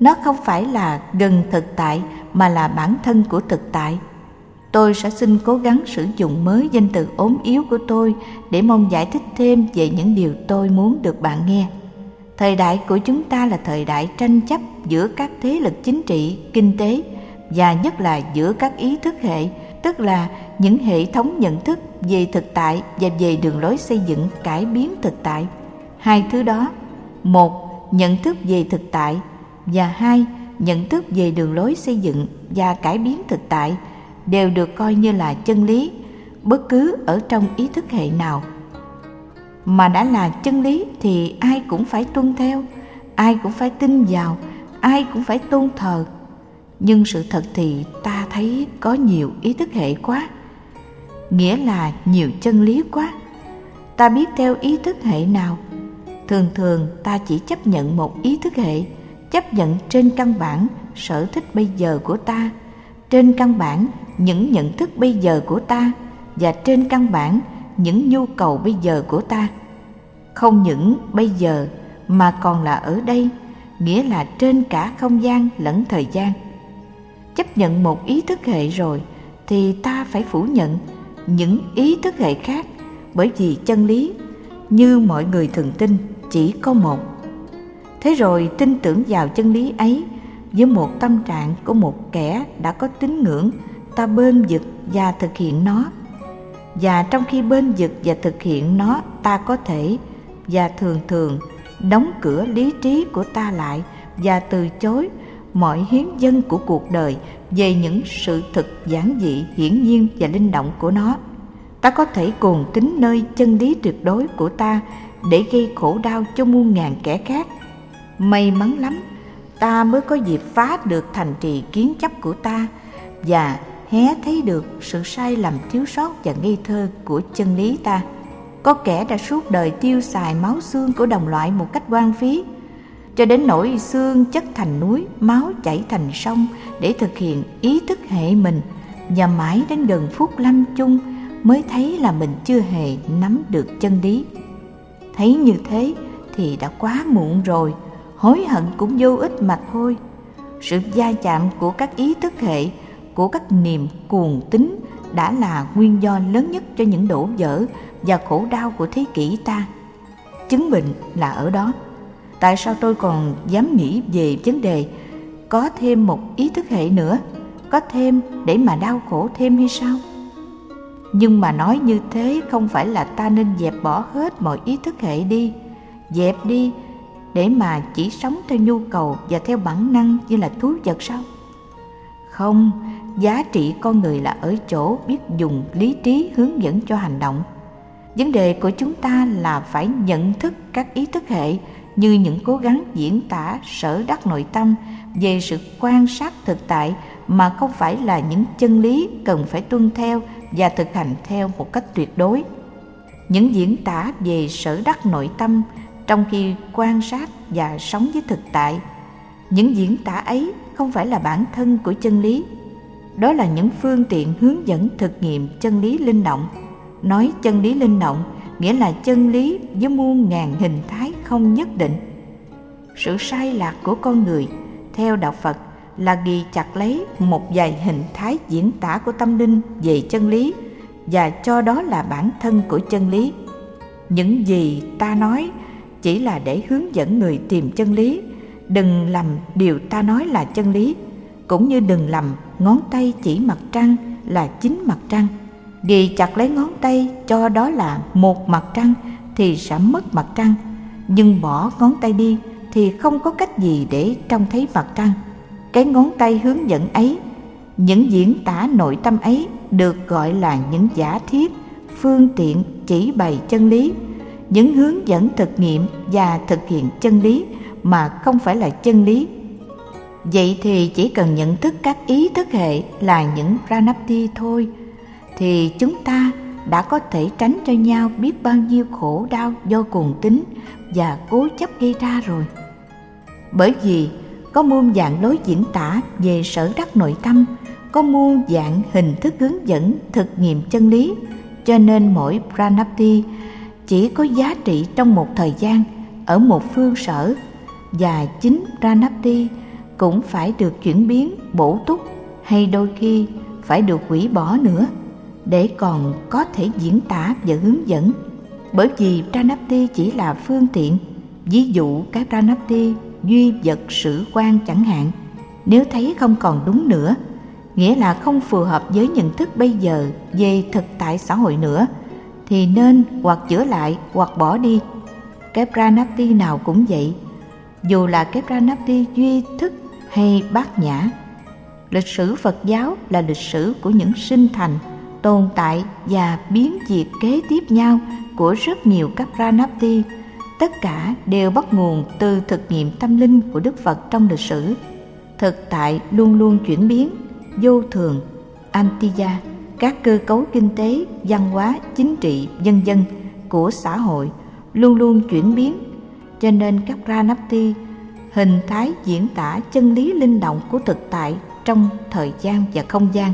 Nó không phải là gần thực tại mà là bản thân của thực tại tôi sẽ xin cố gắng sử dụng mới danh từ ốm yếu của tôi để mong giải thích thêm về những điều tôi muốn được bạn nghe. Thời đại của chúng ta là thời đại tranh chấp giữa các thế lực chính trị, kinh tế và nhất là giữa các ý thức hệ, tức là những hệ thống nhận thức về thực tại và về đường lối xây dựng cải biến thực tại. Hai thứ đó, một, nhận thức về thực tại và hai, nhận thức về đường lối xây dựng và cải biến thực tại đều được coi như là chân lý, bất cứ ở trong ý thức hệ nào. Mà đã là chân lý thì ai cũng phải tuân theo, ai cũng phải tin vào, ai cũng phải tôn thờ. Nhưng sự thật thì ta thấy có nhiều ý thức hệ quá, nghĩa là nhiều chân lý quá. Ta biết theo ý thức hệ nào? Thường thường ta chỉ chấp nhận một ý thức hệ, chấp nhận trên căn bản sở thích bây giờ của ta. Trên căn bản những nhận thức bây giờ của ta và trên căn bản những nhu cầu bây giờ của ta. Không những bây giờ mà còn là ở đây, nghĩa là trên cả không gian lẫn thời gian. Chấp nhận một ý thức hệ rồi thì ta phải phủ nhận những ý thức hệ khác bởi vì chân lý, như mọi người thường tin, chỉ có một. Thế rồi tin tưởng vào chân lý ấy với một tâm trạng của một kẻ đã có tín ngưỡng ta bên vực và thực hiện nó. Và trong khi bên vực và thực hiện nó, ta có thể và thường thường đóng cửa lý trí của ta lại và từ chối mọi hiến dân của cuộc đời về những sự thực giản dị, hiển nhiên và linh động của nó. Ta có thể cuồng tính nơi chân lý tuyệt đối của ta để gây khổ đau cho muôn ngàn kẻ khác. May mắn lắm, ta mới có dịp phá được thành trì kiến chấp của ta và hé thấy được sự sai lầm thiếu sót và ngây thơ của chân lý ta. Có kẻ đã suốt đời tiêu xài máu xương của đồng loại một cách quan phí, cho đến nỗi xương chất thành núi, máu chảy thành sông để thực hiện ý thức hệ mình và mãi đến gần phút lâm chung mới thấy là mình chưa hề nắm được chân lý. Thấy như thế thì đã quá muộn rồi, hối hận cũng vô ích mà thôi. Sự gia chạm của các ý thức hệ của các niềm cuồng tín đã là nguyên do lớn nhất cho những đổ vỡ và khổ đau của thế kỷ ta. Chứng bệnh là ở đó. Tại sao tôi còn dám nghĩ về vấn đề có thêm một ý thức hệ nữa, có thêm để mà đau khổ thêm hay sao? Nhưng mà nói như thế không phải là ta nên dẹp bỏ hết mọi ý thức hệ đi. Dẹp đi để mà chỉ sống theo nhu cầu và theo bản năng như là thú vật sao? Không giá trị con người là ở chỗ biết dùng lý trí hướng dẫn cho hành động. Vấn đề của chúng ta là phải nhận thức các ý thức hệ như những cố gắng diễn tả, sở đắc nội tâm về sự quan sát thực tại mà không phải là những chân lý cần phải tuân theo và thực hành theo một cách tuyệt đối. Những diễn tả về sở đắc nội tâm trong khi quan sát và sống với thực tại, những diễn tả ấy không phải là bản thân của chân lý đó là những phương tiện hướng dẫn thực nghiệm chân lý linh động. Nói chân lý linh động, nghĩa là chân lý với muôn ngàn hình thái không nhất định. Sự sai lạc của con người, theo đạo phật, là ghi chặt lấy một vài hình thái diễn tả của tâm linh về chân lý, và cho đó là bản thân của chân lý. Những gì ta nói chỉ là để hướng dẫn người tìm chân lý. Đừng làm điều ta nói là chân lý, cũng như đừng làm ngón tay chỉ mặt trăng là chính mặt trăng. Ghi chặt lấy ngón tay cho đó là một mặt trăng thì sẽ mất mặt trăng. Nhưng bỏ ngón tay đi thì không có cách gì để trông thấy mặt trăng. Cái ngón tay hướng dẫn ấy, những diễn tả nội tâm ấy được gọi là những giả thiết, phương tiện, chỉ bày chân lý. Những hướng dẫn thực nghiệm và thực hiện chân lý mà không phải là chân lý vậy thì chỉ cần nhận thức các ý thức hệ là những pranapti thôi. Thì chúng ta đã có thể tránh cho nhau biết bao nhiêu khổ đau do cuồng tính và cố chấp gây ra rồi. Bởi vì có muôn dạng lối diễn tả về sở đắc nội tâm, có muôn dạng hình thức hướng dẫn thực nghiệm chân lý, cho nên mỗi pranapti chỉ có giá trị trong một thời gian ở một phương sở và chính pranapti cũng phải được chuyển biến, bổ túc, hay đôi khi phải được hủy bỏ nữa, để còn có thể diễn tả và hướng dẫn. Bởi vì pranapti chỉ là phương tiện, ví dụ cái pranapti, duy vật sử quan chẳng hạn. Nếu thấy không còn đúng nữa, nghĩa là không phù hợp với nhận thức bây giờ về thực tại xã hội nữa, thì nên hoặc chữa lại hoặc bỏ đi. Cái pranapti nào cũng vậy. Dù là cái pranapti duy thức hay bát nhã. Lịch sử phật giáo là lịch sử của những sinh thành, tồn tại và biến diệt kế tiếp nhau của rất nhiều các pranapti. Tất cả đều bắt nguồn từ thực nghiệm tâm linh của đức phật trong lịch sử. Thực tại luôn luôn chuyển biến, vô thường antiya các cơ cấu kinh tế, văn hóa, chính trị dân dân của xã hội luôn luôn chuyển biến. Cho nên các pranapti hình thái diễn tả chân lý linh động của thực tại trong thời gian và không gian.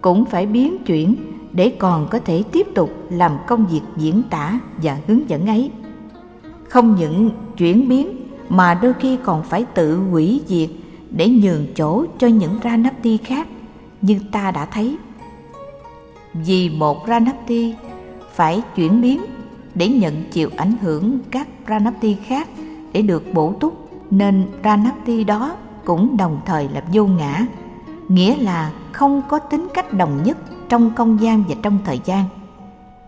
Cũng phải biến chuyển để còn có thể tiếp tục làm công việc diễn tả và hướng dẫn ấy. Không những chuyển biến mà đôi khi còn phải tự hủy diệt để nhường chỗ cho những ranapti khác như ta đã thấy. Vì một ranapti phải chuyển biến để nhận chịu ảnh hưởng các ranapti khác để được bổ túc nên ranapti đó cũng đồng thời là vô ngã, nghĩa là không có tính cách đồng nhất trong không gian và trong thời gian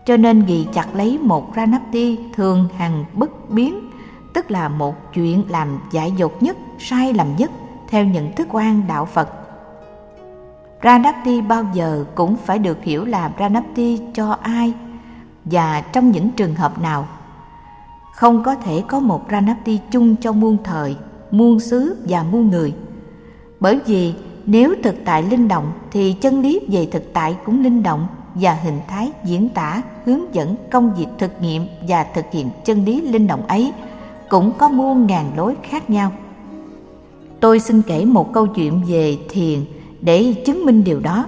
cho nên ghi chặt lấy một ranapti thường hằng bất biến, tức là một chuyện làm dại dột nhất, sai lầm nhất, theo nhận thức quan đạo phật Pranapti bao giờ cũng phải được hiểu là Pranapti cho ai và trong những trường hợp nào. Không có thể có một Ranapti chung cho muôn thời, muôn xứ và muôn người. Bởi vì nếu thực tại linh động thì chân lý về thực tại cũng linh động và hình thái diễn tả hướng dẫn công việc thực nghiệm và thực hiện chân lý linh động ấy cũng có muôn ngàn lối khác nhau. Tôi xin kể một câu chuyện về thiền để chứng minh điều đó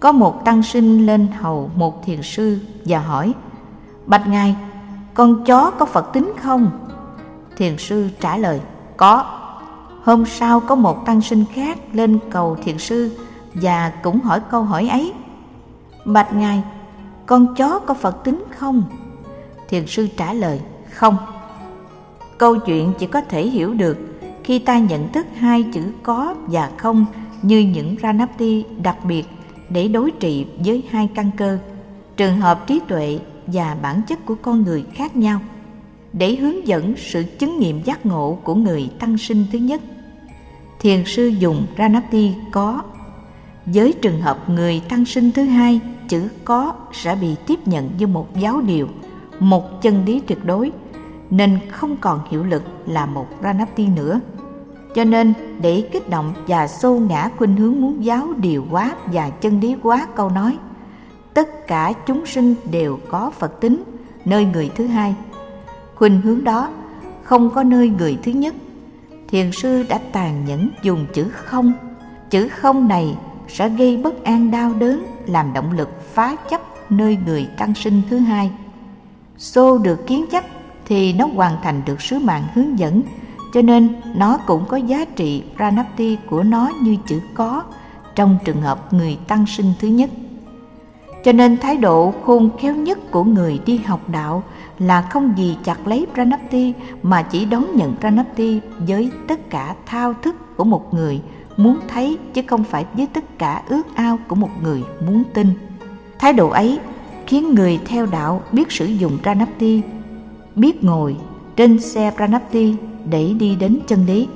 có một tăng sinh lên hầu một thiền sư và hỏi bạch ngài con chó có phật tính không? Thiền sư trả lời có. Hôm sau có một tăng sinh khác lên cầu thiền sư và cũng hỏi câu hỏi ấy. Bạch ngài con chó có phật tính không? Thiền sư trả lời không. Câu chuyện chỉ có thể hiểu được khi ta nhận thức hai chữ có và không như những Ranapti đặc biệt để đối trị với hai căn cơ, trường hợp trí tuệ và bản chất của con người khác nhau để hướng dẫn sự chứng nghiệm giác ngộ của người tăng sinh thứ nhất. Thiền sư dùng Ranapti có. Với trường hợp người tăng sinh thứ hai, chữ có sẽ bị tiếp nhận như một giáo điều, một chân lý tuyệt đối, nên không còn hiệu lực là một Ranapti nữa. Cho nên để kích động và xô ngã khuynh hướng muốn giáo điều quá và chân lý quá câu nói tất cả chúng sinh đều có Phật tính, nơi người thứ hai. Khuynh hướng đó, không có nơi người thứ nhất. Thiền sư đã tàn nhẫn dùng chữ không. Chữ không này sẽ gây bất an đau đớn, làm động lực phá chấp nơi người tăng sinh thứ hai. Xô được kiến chấp thì nó hoàn thành được sứ mạng hướng dẫn, cho nên nó cũng có giá trị pranapti của nó như chữ có trong trường hợp người tăng sinh thứ nhất cho nên thái độ khôn khéo nhất của người đi học đạo là không gì chặt lấy pranapti, mà chỉ đón nhận pranapti với tất cả thao thức của một người muốn thấy, chứ không phải với tất cả ước ao của một người muốn tin thái độ ấy khiến người theo đạo biết sử dụng pranapti, biết ngồi trên xe pranapti để đi đến chân lý.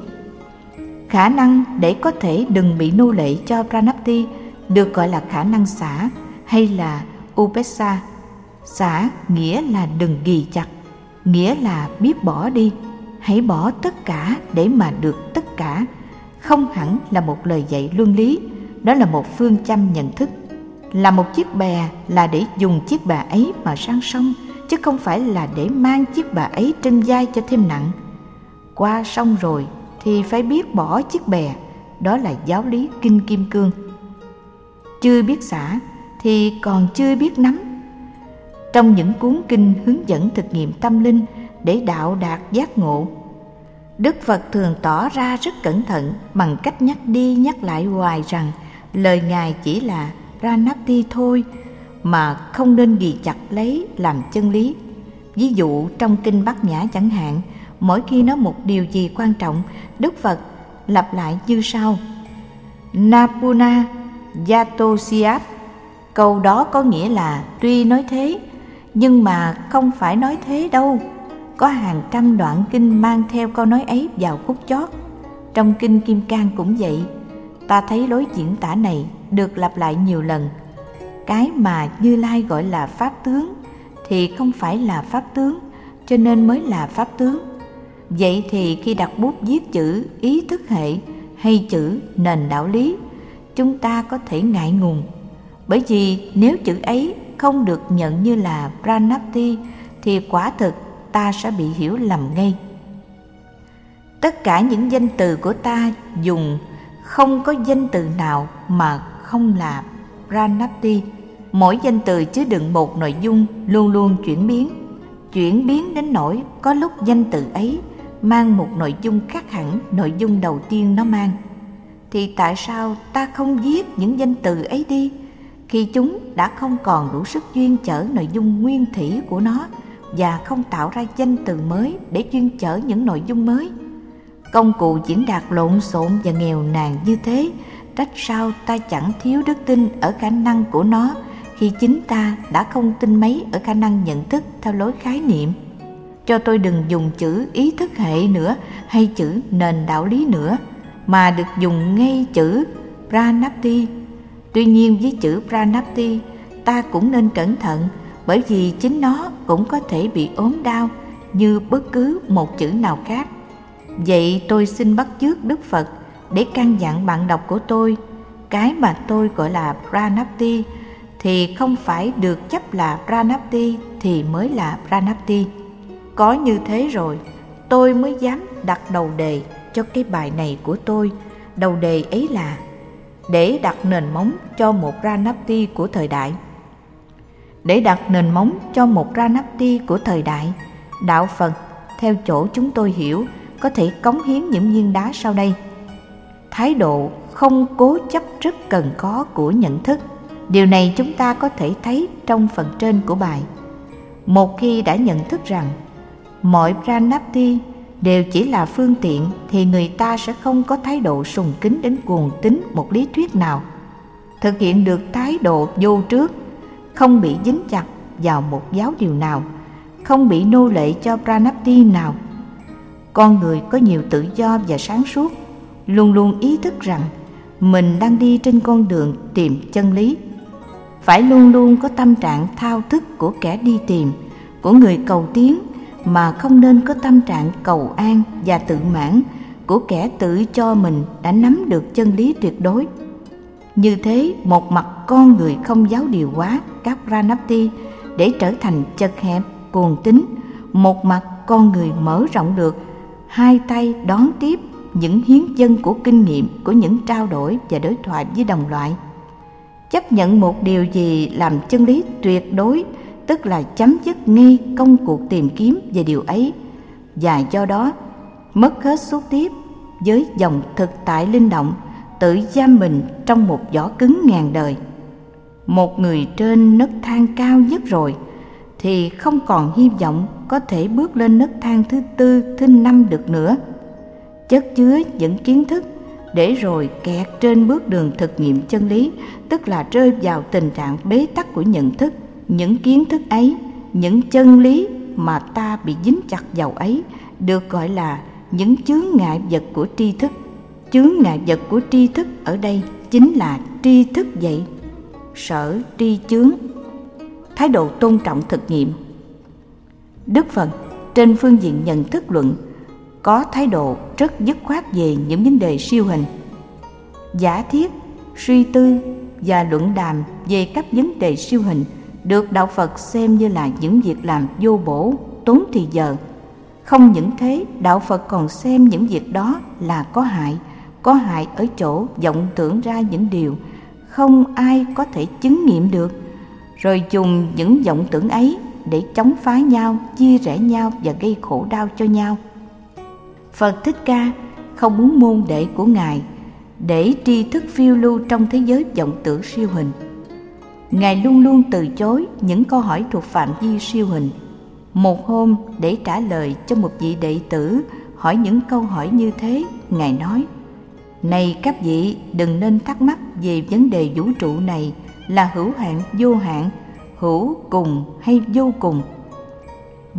Khả năng để có thể đừng bị nô lệ cho Pranapti được gọi là khả năng xả hay là Upesa. Xả nghĩa là đừng ghi chặt, nghĩa là biết bỏ đi, hãy bỏ tất cả để mà được tất cả. Không hẳn là một lời dạy luân lý, đó là một phương châm nhận thức. Là một chiếc bè là để dùng chiếc bè ấy mà sang sông, chứ không phải là để mang chiếc bè ấy trên vai cho thêm nặng qua sông rồi thì phải biết bỏ chiếc bè đó là giáo lý kinh kim cương chưa biết xả thì còn chưa biết nắm. Trong những cuốn kinh hướng dẫn thực nghiệm tâm linh để đạo đạt giác ngộ, đức phật thường tỏ ra rất cẩn thận bằng cách nhắc đi nhắc lại hoài rằng lời ngài chỉ là ranati thôi mà không nên ghi chặt lấy làm chân lý. Ví dụ, trong kinh bát nhã chẳng hạn, mỗi khi nói một điều gì quan trọng, đức phật lặp lại như sau. Napuna yatosiap câu đó có nghĩa là tuy nói thế nhưng mà không phải nói thế đâu. Có hàng trăm đoạn kinh mang theo câu nói ấy vào khúc chót. Trong kinh kim cang cũng vậy. Ta thấy lối diễn tả này được lặp lại nhiều lần. Cái mà như lai gọi là pháp tướng thì không phải là pháp tướng cho nên mới là pháp tướng. Vậy thì khi đặt bút viết chữ ý thức hệ hay chữ nền đạo lý, chúng ta có thể ngại ngùng. Bởi vì nếu chữ ấy không được nhận như là pranapti, thì quả thực ta sẽ bị hiểu lầm ngay. Tất cả những danh từ của ta dùng không có danh từ nào mà không là pranapti. Mỗi danh từ chứa đựng một nội dung luôn luôn chuyển biến. Chuyển biến đến nỗi có lúc danh từ ấy mang một nội dung khác hẳn nội dung đầu tiên nó mang thì tại sao ta không viết những danh từ ấy đi khi chúng đã không còn đủ sức chuyên chở nội dung nguyên thủy của nó và không tạo ra danh từ mới để chuyên chở những nội dung mới, công cụ diễn đạt lộn xộn và nghèo nàn như thế, trách sao ta chẳng thiếu đức tin ở khả năng của nó khi chính ta đã không tin mấy ở khả năng nhận thức theo lối khái niệm. Cho tôi đừng dùng chữ ý thức hệ nữa hay chữ nền đạo lý nữa, mà được dùng ngay chữ pranapti tuy nhiên với chữ pranapti ta cũng nên cẩn thận bởi vì chính nó cũng có thể bị ốm đau như bất cứ một chữ nào khác. Vậy tôi xin bắt chước đức phật để căn dặn bạn đọc của tôi. Cái mà tôi gọi là pranapti thì không phải được chấp là pranapti thì mới là pranapti. Có như thế rồi, tôi mới dám đặt đầu đề cho cái bài này của tôi. Đầu đề ấy là để đặt nền móng cho một Ranapti của thời đại. Để đặt nền móng cho một Ranapti của thời đại, đạo Phật theo chỗ chúng tôi hiểu có thể cống hiến những viên đá sau đây. Thái độ không cố chấp rất cần có của nhận thức. Điều này chúng ta có thể thấy trong phần trên của bài. Một khi đã nhận thức rằng mọi pranapti đều chỉ là phương tiện thì người ta sẽ không có thái độ sùng kính đến cuồng tín một lý thuyết nào. Thực hiện được thái độ vô trước, không bị dính chặt vào một giáo điều nào, không bị nô lệ cho pranapti nào. Con người có nhiều tự do và sáng suốt, luôn luôn ý thức rằng mình đang đi trên con đường tìm chân lý. Phải luôn luôn có tâm trạng thao thức của kẻ đi tìm, của người cầu tiến mà không nên có tâm trạng cầu an và tự mãn của kẻ tự cho mình đã nắm được chân lý tuyệt đối. Như thế, một mặt con người không giáo điều hóa các pranapti để trở thành chật hẹp, cuồng tín, một mặt con người mở rộng được, hai tay đón tiếp những hiến dân của kinh nghiệm, của những trao đổi và đối thoại với đồng loại. Chấp nhận một điều gì làm chân lý tuyệt đối tức là chấm dứt nghi công cuộc tìm kiếm về điều ấy. Và do đó, mất hết suốt tiếp với dòng thực tại linh động, tự giam mình trong một vỏ cứng ngàn đời. Một người trên nấc thang cao nhất rồi, thì không còn hy vọng có thể bước lên nấc thang thứ tư, thứ năm được nữa. Chất chứa những kiến thức để rồi kẹt trên bước đường thực nghiệm chân lý, tức là rơi vào tình trạng bế tắc của nhận thức những kiến thức ấy, những chân lý mà ta bị dính chặt vào ấy, được gọi là những chướng ngại vật của tri thức. Chướng ngại vật của tri thức ở đây chính là tri thức vậy. Sở tri chướng. Thái độ tôn trọng thực nghiệm. Đức phật trên phương diện nhận thức luận, có thái độ rất dứt khoát về những vấn đề siêu hình. Giả thiết, suy tư và luận đàm về các vấn đề siêu hình được đạo phật xem như là những việc làm vô bổ, tốn thì giờ. Không những thế, đạo phật còn xem những việc đó là có hại có hại ở chỗ vọng tưởng ra những điều không ai có thể chứng nghiệm được. Rồi dùng những vọng tưởng ấy để chống phá nhau, chia rẽ nhau và gây khổ đau cho nhau. Phật thích ca không muốn môn đệ của ngài để tri thức phiêu lưu trong thế giới vọng tưởng siêu hình ngài luôn luôn từ chối những câu hỏi thuộc phạm vi siêu hình. Một hôm, để trả lời cho một vị đệ tử hỏi những câu hỏi như thế, ngài nói, này các vị, đừng nên thắc mắc về vấn đề vũ trụ này là hữu hạn, vô hạn, hữu cùng hay vô cùng.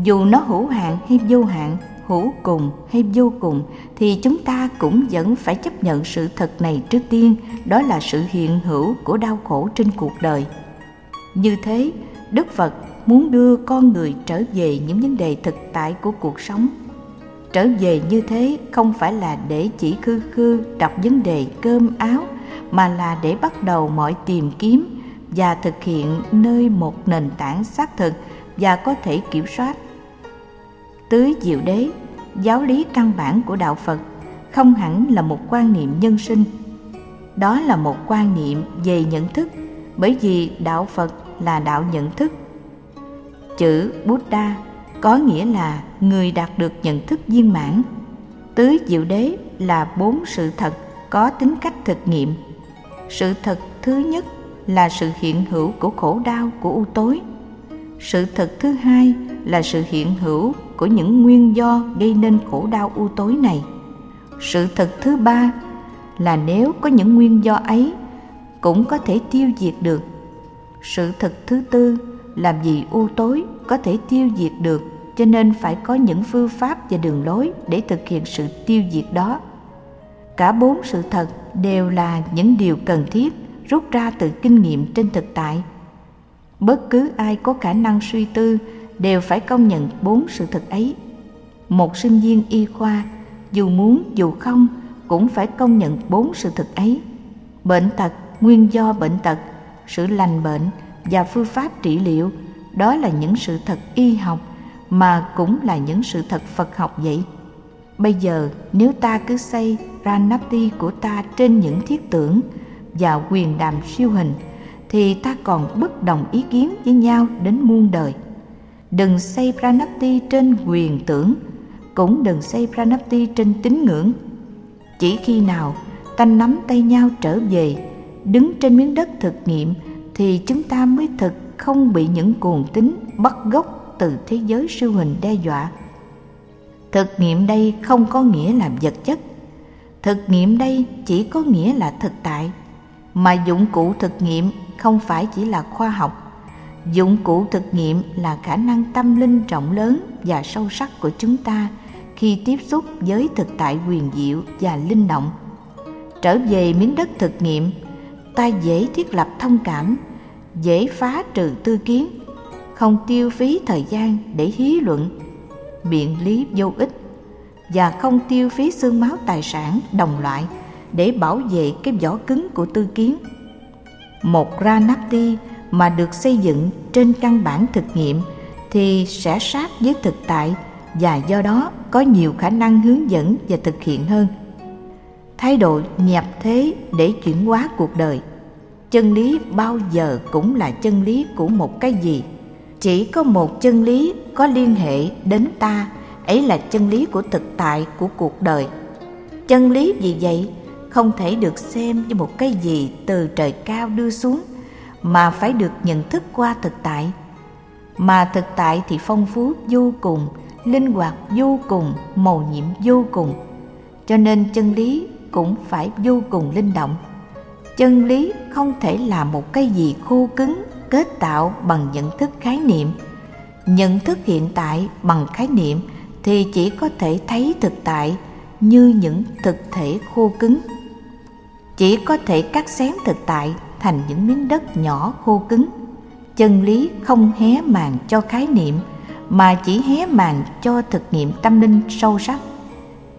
Dù nó hữu hạn hay vô hạn hữu cùng hay vô cùng thì chúng ta cũng vẫn phải chấp nhận sự thật này trước tiên, đó là sự hiện hữu của đau khổ trên cuộc đời. Như thế, đức phật muốn đưa con người trở về những vấn đề thực tại của cuộc sống. Trở về như thế không phải là để chỉ khư khư đọc vấn đề cơm áo, mà là để bắt đầu mọi tìm kiếm và thực hiện nơi một nền tảng xác thực và có thể kiểm soát tứ diệu đế, giáo lý căn bản của đạo phật, không hẳn là một quan niệm nhân sinh. Đó là một quan niệm về nhận thức, bởi vì đạo phật là đạo nhận thức. Chữ buddha có nghĩa là người đạt được nhận thức viên mãn. Tứ diệu đế là bốn sự thật có tính cách thực nghiệm. Sự thật thứ nhất là sự hiện hữu của khổ đau của u tối. Sự thật thứ hai là sự hiện hữu của những nguyên do gây nên khổ đau u tối này. Sự thật thứ ba là nếu có những nguyên do ấy, cũng có thể tiêu diệt được. Sự thật thứ tư làm gì u tối có thể tiêu diệt được, cho nên phải có những phương pháp và đường lối để thực hiện sự tiêu diệt đó. Cả bốn sự thật đều là những điều cần thiết rút ra từ kinh nghiệm trên thực tại. Bất cứ ai có khả năng suy tư đều phải công nhận bốn sự thật ấy. Một sinh viên y khoa, dù muốn dù không, cũng phải công nhận bốn sự thật ấy. Bệnh tật, nguyên do bệnh tật, sự lành bệnh và phương pháp trị liệu, đó là những sự thật y học mà cũng là những sự thật phật học vậy. Bây giờ, nếu ta cứ xây ranapti của ta trên những thiết tưởng và quyền đàm siêu hình, thì ta còn bất đồng ý kiến với nhau đến muôn đời đừng xây pranapti trên quyền tưởng, cũng đừng xây pranapti trên tín ngưỡng. Chỉ khi nào ta nắm tay nhau trở về, đứng trên miếng đất thực nghiệm, thì chúng ta mới thực không bị những cuồng tính bắt gốc từ thế giới siêu hình đe dọa. Thực nghiệm đây không có nghĩa là vật chất. Thực nghiệm đây chỉ có nghĩa là thực tại. Mà dụng cụ thực nghiệm không phải chỉ là khoa học dụng cụ thực nghiệm là khả năng tâm linh rộng lớn và sâu sắc của chúng ta khi tiếp xúc với thực tại quyền diệu và linh động. Trở về miếng đất thực nghiệm, ta dễ thiết lập thông cảm, dễ phá trừ tư kiến, không tiêu phí thời gian để hí luận, biện lý vô ích, và không tiêu phí xương máu tài sản đồng loại để bảo vệ cái vỏ cứng của tư kiến. Một ra nắp ti mà được xây dựng trên căn bản thực nghiệm thì sẽ sát với thực tại và do đó có nhiều khả năng hướng dẫn và thực hiện hơn. Thái độ nhập thế để chuyển hóa cuộc đời. Chân lý bao giờ cũng là chân lý của một cái gì. Chỉ có một chân lý có liên hệ đến ta, ấy là chân lý của thực tại của cuộc đời. Chân lý vì vậy? Không thể được xem như một cái gì từ trời cao đưa xuống mà phải được nhận thức qua thực tại. Mà thực tại thì phong phú, vô cùng, linh hoạt, vô cùng, màu nhiệm, vô cùng. Cho nên chân lý cũng phải vô cùng linh động. Chân lý không thể là một cái gì khô cứng, kết tạo bằng nhận thức khái niệm. Nhận thức hiện tại bằng khái niệm thì chỉ có thể thấy thực tại như những thực thể khô cứng. Chỉ có thể cắt xén thực tại thành những miếng đất nhỏ khô cứng. Chân lý không hé màn cho khái niệm, mà chỉ hé màn cho thực nghiệm tâm linh sâu sắc.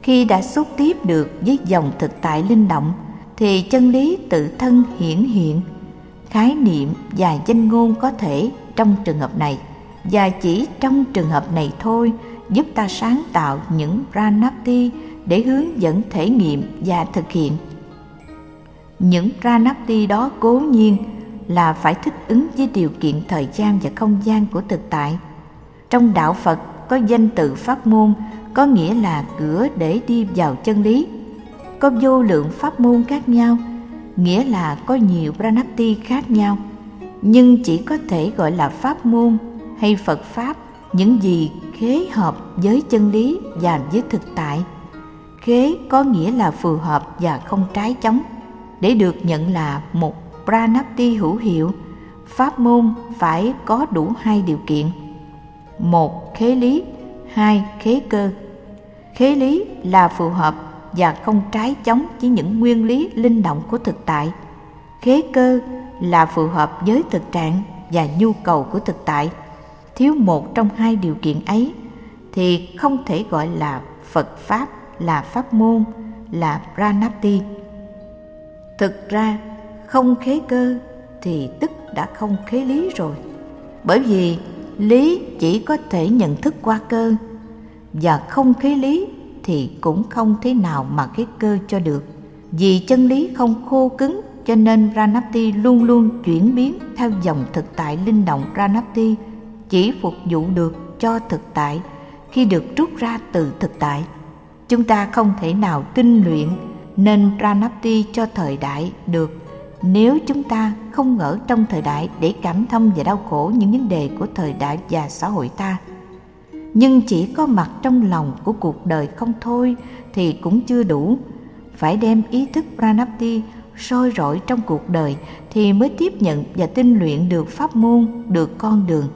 Khi đã xúc tiếp được với dòng thực tại linh động, thì chân lý tự thân hiển hiện. Khái niệm và danh ngôn có thể trong trường hợp này, và chỉ trong trường hợp này thôi, giúp ta sáng tạo những pranapti để hướng dẫn thể nghiệm và thực hiện những pranapti đó cố nhiên là phải thích ứng với điều kiện thời gian và không gian của thực tại. Trong đạo phật, có danh từ pháp môn, có nghĩa là cửa để đi vào chân lý. Có vô lượng pháp môn khác nhau, nghĩa là có nhiều pranapti khác nhau. Nhưng chỉ có thể gọi là pháp môn hay phật pháp những gì khế hợp với chân lý và với thực tại. Khế có nghĩa là phù hợp và không trái chống để được nhận là một pranapti hữu hiệu, pháp môn phải có đủ hai điều kiện. Một, khế lý. Hai, khế cơ. Khế lý là phù hợp và không trái chống với những nguyên lý linh động của thực tại. Khế cơ là phù hợp với thực trạng và nhu cầu của thực tại. Thiếu một trong hai điều kiện ấy thì không thể gọi là phật pháp, là pháp môn, là pranapti thực ra, không khế cơ thì tức đã không khế lý rồi bởi vì lý chỉ có thể nhận thức qua cơ, và không khế lý thì cũng không thế nào mà khế cơ cho được vì chân lý không khô cứng cho nên Ranapti luôn luôn chuyển biến theo dòng thực tại linh động Ranapti chỉ phục vụ được cho thực tại khi được rút ra từ thực tại. Chúng ta không thể nào tinh luyện nên Pranapti cho thời đại được nếu chúng ta không ngỡ trong thời đại để cảm thông và đau khổ những vấn đề của thời đại và xã hội ta. Nhưng chỉ có mặt trong lòng của cuộc đời không thôi thì cũng chưa đủ. Phải đem ý thức Pranapti soi rọi trong cuộc đời thì mới tiếp nhận và tinh luyện được pháp môn, được con đường.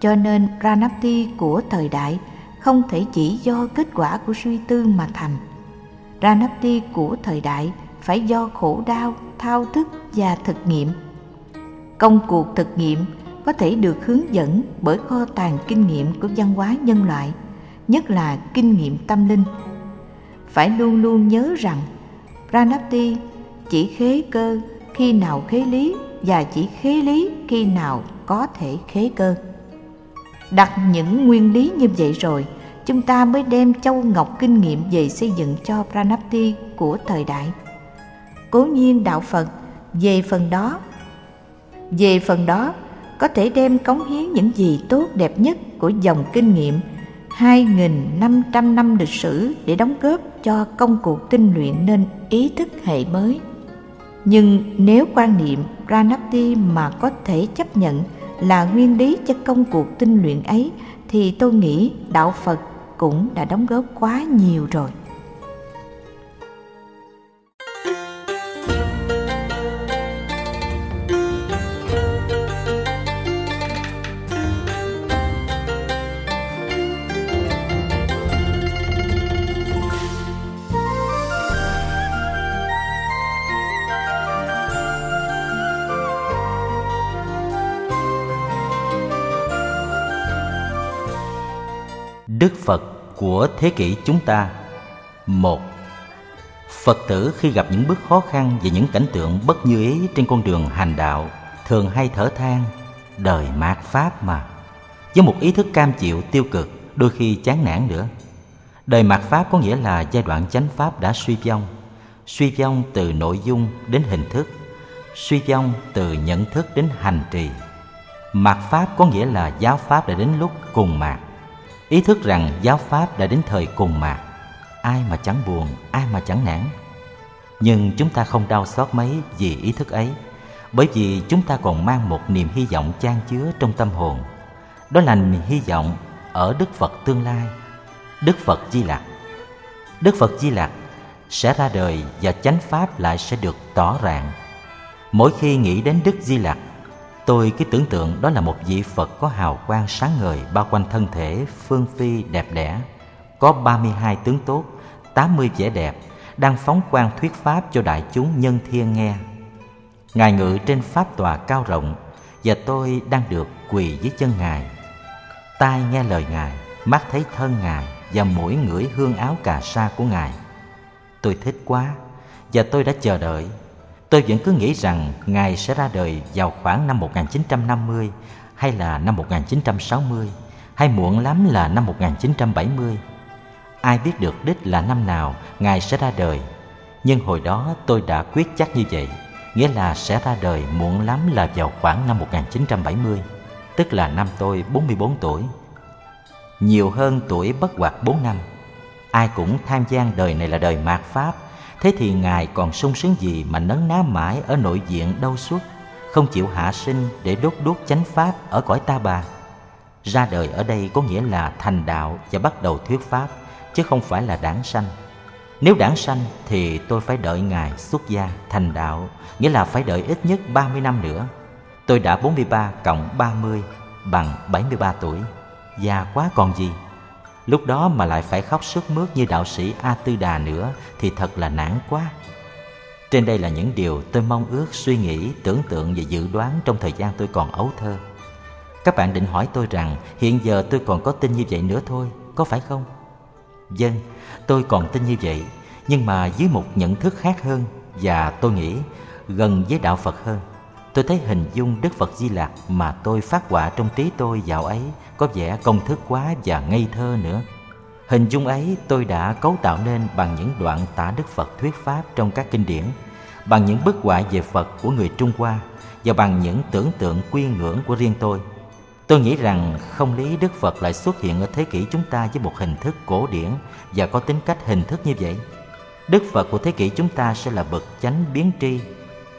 Cho nên Pranapti của thời đại không thể chỉ do kết quả của suy tư mà thành Ranapti của thời đại phải do khổ đau, thao thức và thực nghiệm. Công cuộc thực nghiệm có thể được hướng dẫn bởi kho tàng kinh nghiệm của văn hóa nhân loại, nhất là kinh nghiệm tâm linh. Phải luôn luôn nhớ rằng Ranati chỉ khế cơ khi nào khế lý và chỉ khế lý khi nào có thể khế cơ. Đặt những nguyên lý như vậy rồi, chúng ta mới đem châu ngọc kinh nghiệm về xây dựng cho Pranapti của thời đại. Cố nhiên đạo Phật về phần đó, về phần đó có thể đem cống hiến những gì tốt đẹp nhất của dòng kinh nghiệm 2.500 năm lịch sử để đóng góp cho công cuộc tinh luyện nên ý thức hệ mới. Nhưng nếu quan niệm Pranapti mà có thể chấp nhận là nguyên lý cho công cuộc tinh luyện ấy thì tôi nghĩ đạo Phật cũng đã đóng góp quá nhiều rồi. Đức Phật của thế kỷ chúng ta. Một, Phật tử khi gặp những bước khó khăn và những cảnh tượng bất như ý trên con đường hành đạo thường hay thở than, đời mạt pháp mà. Với một ý thức cam chịu, tiêu cực, đôi khi chán nản nữa. Đời mạt pháp có nghĩa là giai đoạn chánh pháp đã suy vong. Suy vong từ nội dung đến hình thức, suy vong từ nhận thức đến hành trì. Mạt pháp có nghĩa là giáo pháp đã đến lúc cùng mạt ý thức rằng giáo pháp đã đến thời cùng mạc, ai mà chẳng buồn ai mà chẳng nản. Nhưng chúng ta không đau xót mấy vì ý thức ấy bởi vì chúng ta còn mang một niềm hy vọng chan chứa trong tâm hồn. Đó là niềm hy vọng ở đức phật tương lai. Đức phật di lặc. Đức phật di lặc sẽ ra đời và chánh pháp lại sẽ được tỏ rạng. Mỗi khi nghĩ đến đức di lặc Tôi cứ tưởng tượng đó là một vị Phật có hào quang sáng ngời bao quanh thân thể phương phi đẹp đẽ, có 32 tướng tốt, 80 vẻ đẹp, đang phóng quang thuyết pháp cho đại chúng nhân thiên nghe. Ngài ngự trên pháp tòa cao rộng và tôi đang được quỳ dưới chân Ngài. Tai nghe lời Ngài, mắt thấy thân Ngài và mũi ngửi hương áo cà sa của Ngài. Tôi thích quá và tôi đã chờ đợi Tôi vẫn cứ nghĩ rằng Ngài sẽ ra đời vào khoảng năm 1950 hay là năm 1960 hay muộn lắm là năm 1970. Ai biết được đích là năm nào Ngài sẽ ra đời. Nhưng hồi đó tôi đã quyết chắc như vậy, nghĩa là sẽ ra đời muộn lắm là vào khoảng năm 1970, tức là năm tôi 44 tuổi. Nhiều hơn tuổi bất hoạt 4 năm. Ai cũng tham gian đời này là đời mạt Pháp Thế thì Ngài còn sung sướng gì mà nấn ná mãi ở nội diện đau suốt, Không chịu hạ sinh để đốt đốt chánh pháp ở cõi ta bà? Ra đời ở đây có nghĩa là thành đạo và bắt đầu thuyết pháp, Chứ không phải là đảng sanh. Nếu đảng sanh thì tôi phải đợi Ngài xuất gia thành đạo, Nghĩa là phải đợi ít nhất 30 năm nữa. Tôi đã 43 cộng 30 bằng 73 tuổi. Già quá còn gì? Lúc đó mà lại phải khóc sướt mướt như đạo sĩ A Tư Đà nữa thì thật là nản quá. Trên đây là những điều tôi mong ước, suy nghĩ, tưởng tượng và dự đoán trong thời gian tôi còn ấu thơ. Các bạn định hỏi tôi rằng hiện giờ tôi còn có tin như vậy nữa thôi, có phải không? Dân, vâng, tôi còn tin như vậy, nhưng mà dưới một nhận thức khác hơn và tôi nghĩ gần với đạo Phật hơn. Tôi thấy hình dung Đức Phật Di Lặc mà tôi phát họa trong trí tôi dạo ấy có vẻ công thức quá và ngây thơ nữa. Hình dung ấy tôi đã cấu tạo nên bằng những đoạn tả Đức Phật thuyết pháp trong các kinh điển, bằng những bức họa về Phật của người Trung Hoa và bằng những tưởng tượng quy ngưỡng của riêng tôi. Tôi nghĩ rằng không lý Đức Phật lại xuất hiện ở thế kỷ chúng ta với một hình thức cổ điển và có tính cách hình thức như vậy. Đức Phật của thế kỷ chúng ta sẽ là bậc chánh biến tri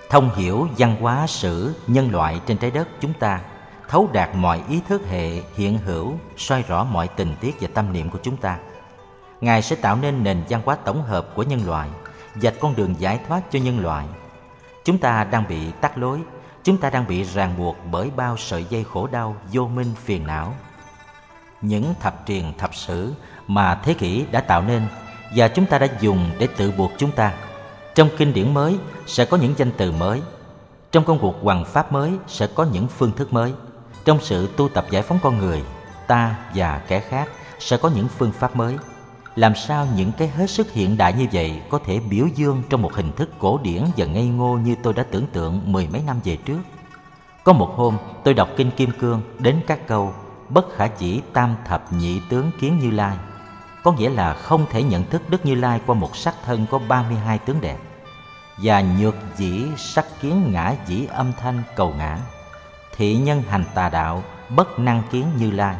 thông hiểu văn hóa sử nhân loại trên trái đất chúng ta thấu đạt mọi ý thức hệ hiện hữu, soi rõ mọi tình tiết và tâm niệm của chúng ta ngài sẽ tạo nên nền văn hóa tổng hợp của nhân loại, dạch con đường giải thoát cho nhân loại chúng ta đang bị tắt lối, chúng ta đang bị ràng buộc bởi bao sợi dây khổ đau, vô minh, phiền não những thập truyền thập sử mà thế kỷ đã tạo nên và chúng ta đã dùng để tự buộc chúng ta, trong kinh điển mới sẽ có những danh từ mới. Trong công cuộc hoằng pháp mới sẽ có những phương thức mới. Trong sự tu tập giải phóng con người, ta và kẻ khác sẽ có những phương pháp mới. Làm sao những cái hết sức hiện đại như vậy có thể biểu dương trong một hình thức cổ điển và ngây ngô như tôi đã tưởng tượng mười mấy năm về trước? Có một hôm tôi đọc Kinh Kim Cương đến các câu Bất khả chỉ tam thập nhị tướng kiến như lai Có nghĩa là không thể nhận thức Đức Như Lai qua một sắc thân có 32 tướng đẹp và nhược dĩ sắc kiến ngã dĩ âm thanh cầu ngã thị nhân hành tà đạo, bất năng kiến như lai.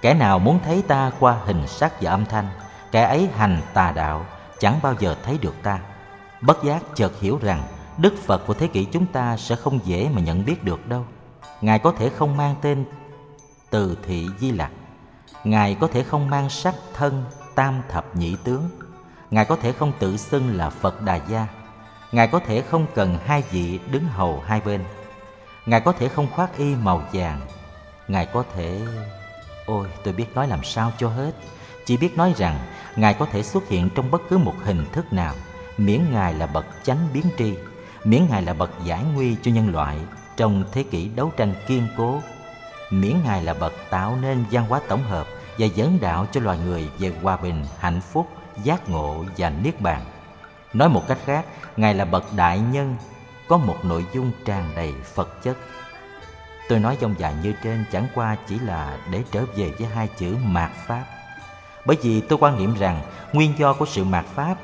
Kẻ nào muốn thấy ta qua hình sắc và âm thanh, kẻ ấy hành tà đạo, chẳng bao giờ thấy được ta. Bất giác chợt hiểu rằng, đức phật của thế kỷ chúng ta sẽ không dễ mà nhận biết được đâu. Ngài có thể không mang tên từ thị di lặc. Ngài có thể không mang sắc thân tam thập nhị tướng. Ngài có thể không tự xưng là Phật Đà Gia. Ngài có thể không cần hai vị đứng hầu hai bên. Ngài có thể không khoác y màu vàng. Ngài có thể... Ôi tôi biết nói làm sao cho hết. Chỉ biết nói rằng Ngài có thể xuất hiện trong bất cứ một hình thức nào. Miễn Ngài là bậc chánh biến tri Miễn Ngài là bậc giải nguy cho nhân loại Trong thế kỷ đấu tranh kiên cố Miễn Ngài là bậc tạo nên văn hóa tổng hợp Và dẫn đạo cho loài người về hòa bình, hạnh phúc, giác ngộ và niết bàn. Nói một cách khác, Ngài là bậc đại nhân có một nội dung tràn đầy Phật chất. Tôi nói dòng dài như trên chẳng qua chỉ là để trở về với hai chữ mạt Pháp. Bởi vì tôi quan niệm rằng nguyên do của sự mạt Pháp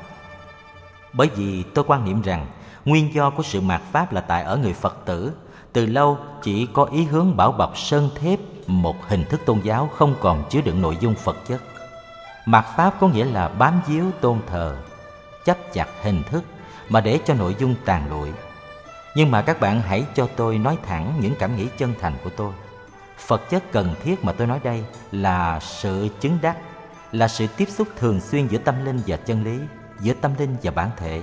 Bởi vì tôi quan niệm rằng nguyên do của sự mạt Pháp là tại ở người Phật tử. Từ lâu chỉ có ý hướng bảo bọc sơn thép, một hình thức tôn giáo không còn chứa đựng nội dung Phật chất. Mạt Pháp có nghĩa là bám víu tôn thờ, Chấp chặt hình thức mà để cho nội dung tàn lụi nhưng mà các bạn hãy cho tôi nói thẳng những cảm nghĩ chân thành của tôi. Phật chất cần thiết mà tôi nói đây là sự chứng đắc, là sự tiếp xúc thường xuyên giữa tâm linh và chân lý, giữa tâm linh và bản thể,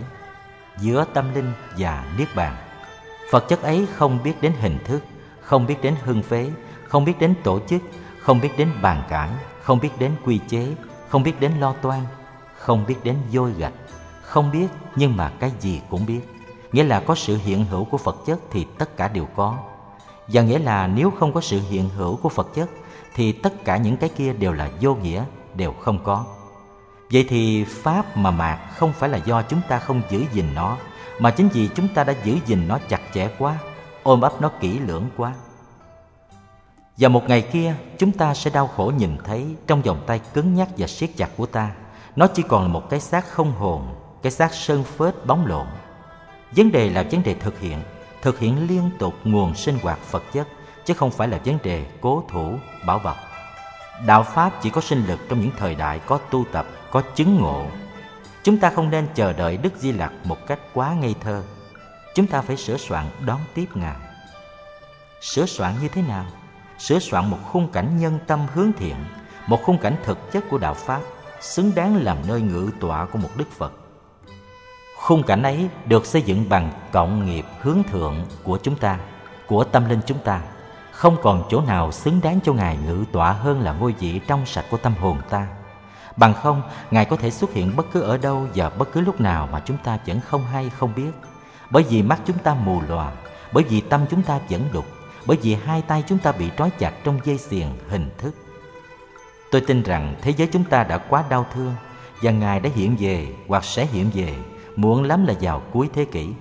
giữa tâm linh và niết bàn. Phật chất ấy không biết đến hình thức, không biết đến hưng phế, không biết đến tổ chức, không biết đến bàn cãi, không biết đến quy chế, không biết đến lo toan, không biết đến vôi gạch, không biết nhưng mà cái gì cũng biết nghĩa là có sự hiện hữu của Phật chất thì tất cả đều có. Và nghĩa là nếu không có sự hiện hữu của Phật chất thì tất cả những cái kia đều là vô nghĩa, đều không có. Vậy thì Pháp mà mạt không phải là do chúng ta không giữ gìn nó Mà chính vì chúng ta đã giữ gìn nó chặt chẽ quá Ôm ấp nó kỹ lưỡng quá Và một ngày kia chúng ta sẽ đau khổ nhìn thấy Trong vòng tay cứng nhắc và siết chặt của ta Nó chỉ còn là một cái xác không hồn Cái xác sơn phết bóng lộn Vấn đề là vấn đề thực hiện, thực hiện liên tục nguồn sinh hoạt vật chất, chứ không phải là vấn đề cố thủ, bảo vật Đạo Pháp chỉ có sinh lực trong những thời đại có tu tập, có chứng ngộ. Chúng ta không nên chờ đợi Đức Di Lặc một cách quá ngây thơ. Chúng ta phải sửa soạn đón tiếp Ngài. Sửa soạn như thế nào? Sửa soạn một khung cảnh nhân tâm hướng thiện, một khung cảnh thực chất của Đạo Pháp, xứng đáng làm nơi ngự tọa của một Đức Phật. Khung cảnh ấy được xây dựng bằng cộng nghiệp hướng thượng của chúng ta, của tâm linh chúng ta. Không còn chỗ nào xứng đáng cho Ngài ngự tọa hơn là ngôi vị trong sạch của tâm hồn ta. Bằng không, Ngài có thể xuất hiện bất cứ ở đâu và bất cứ lúc nào mà chúng ta vẫn không hay không biết. Bởi vì mắt chúng ta mù lòa, bởi vì tâm chúng ta vẫn đục, bởi vì hai tay chúng ta bị trói chặt trong dây xiềng hình thức. Tôi tin rằng thế giới chúng ta đã quá đau thương và Ngài đã hiện về hoặc sẽ hiện về muộn lắm là vào cuối thế kỷ.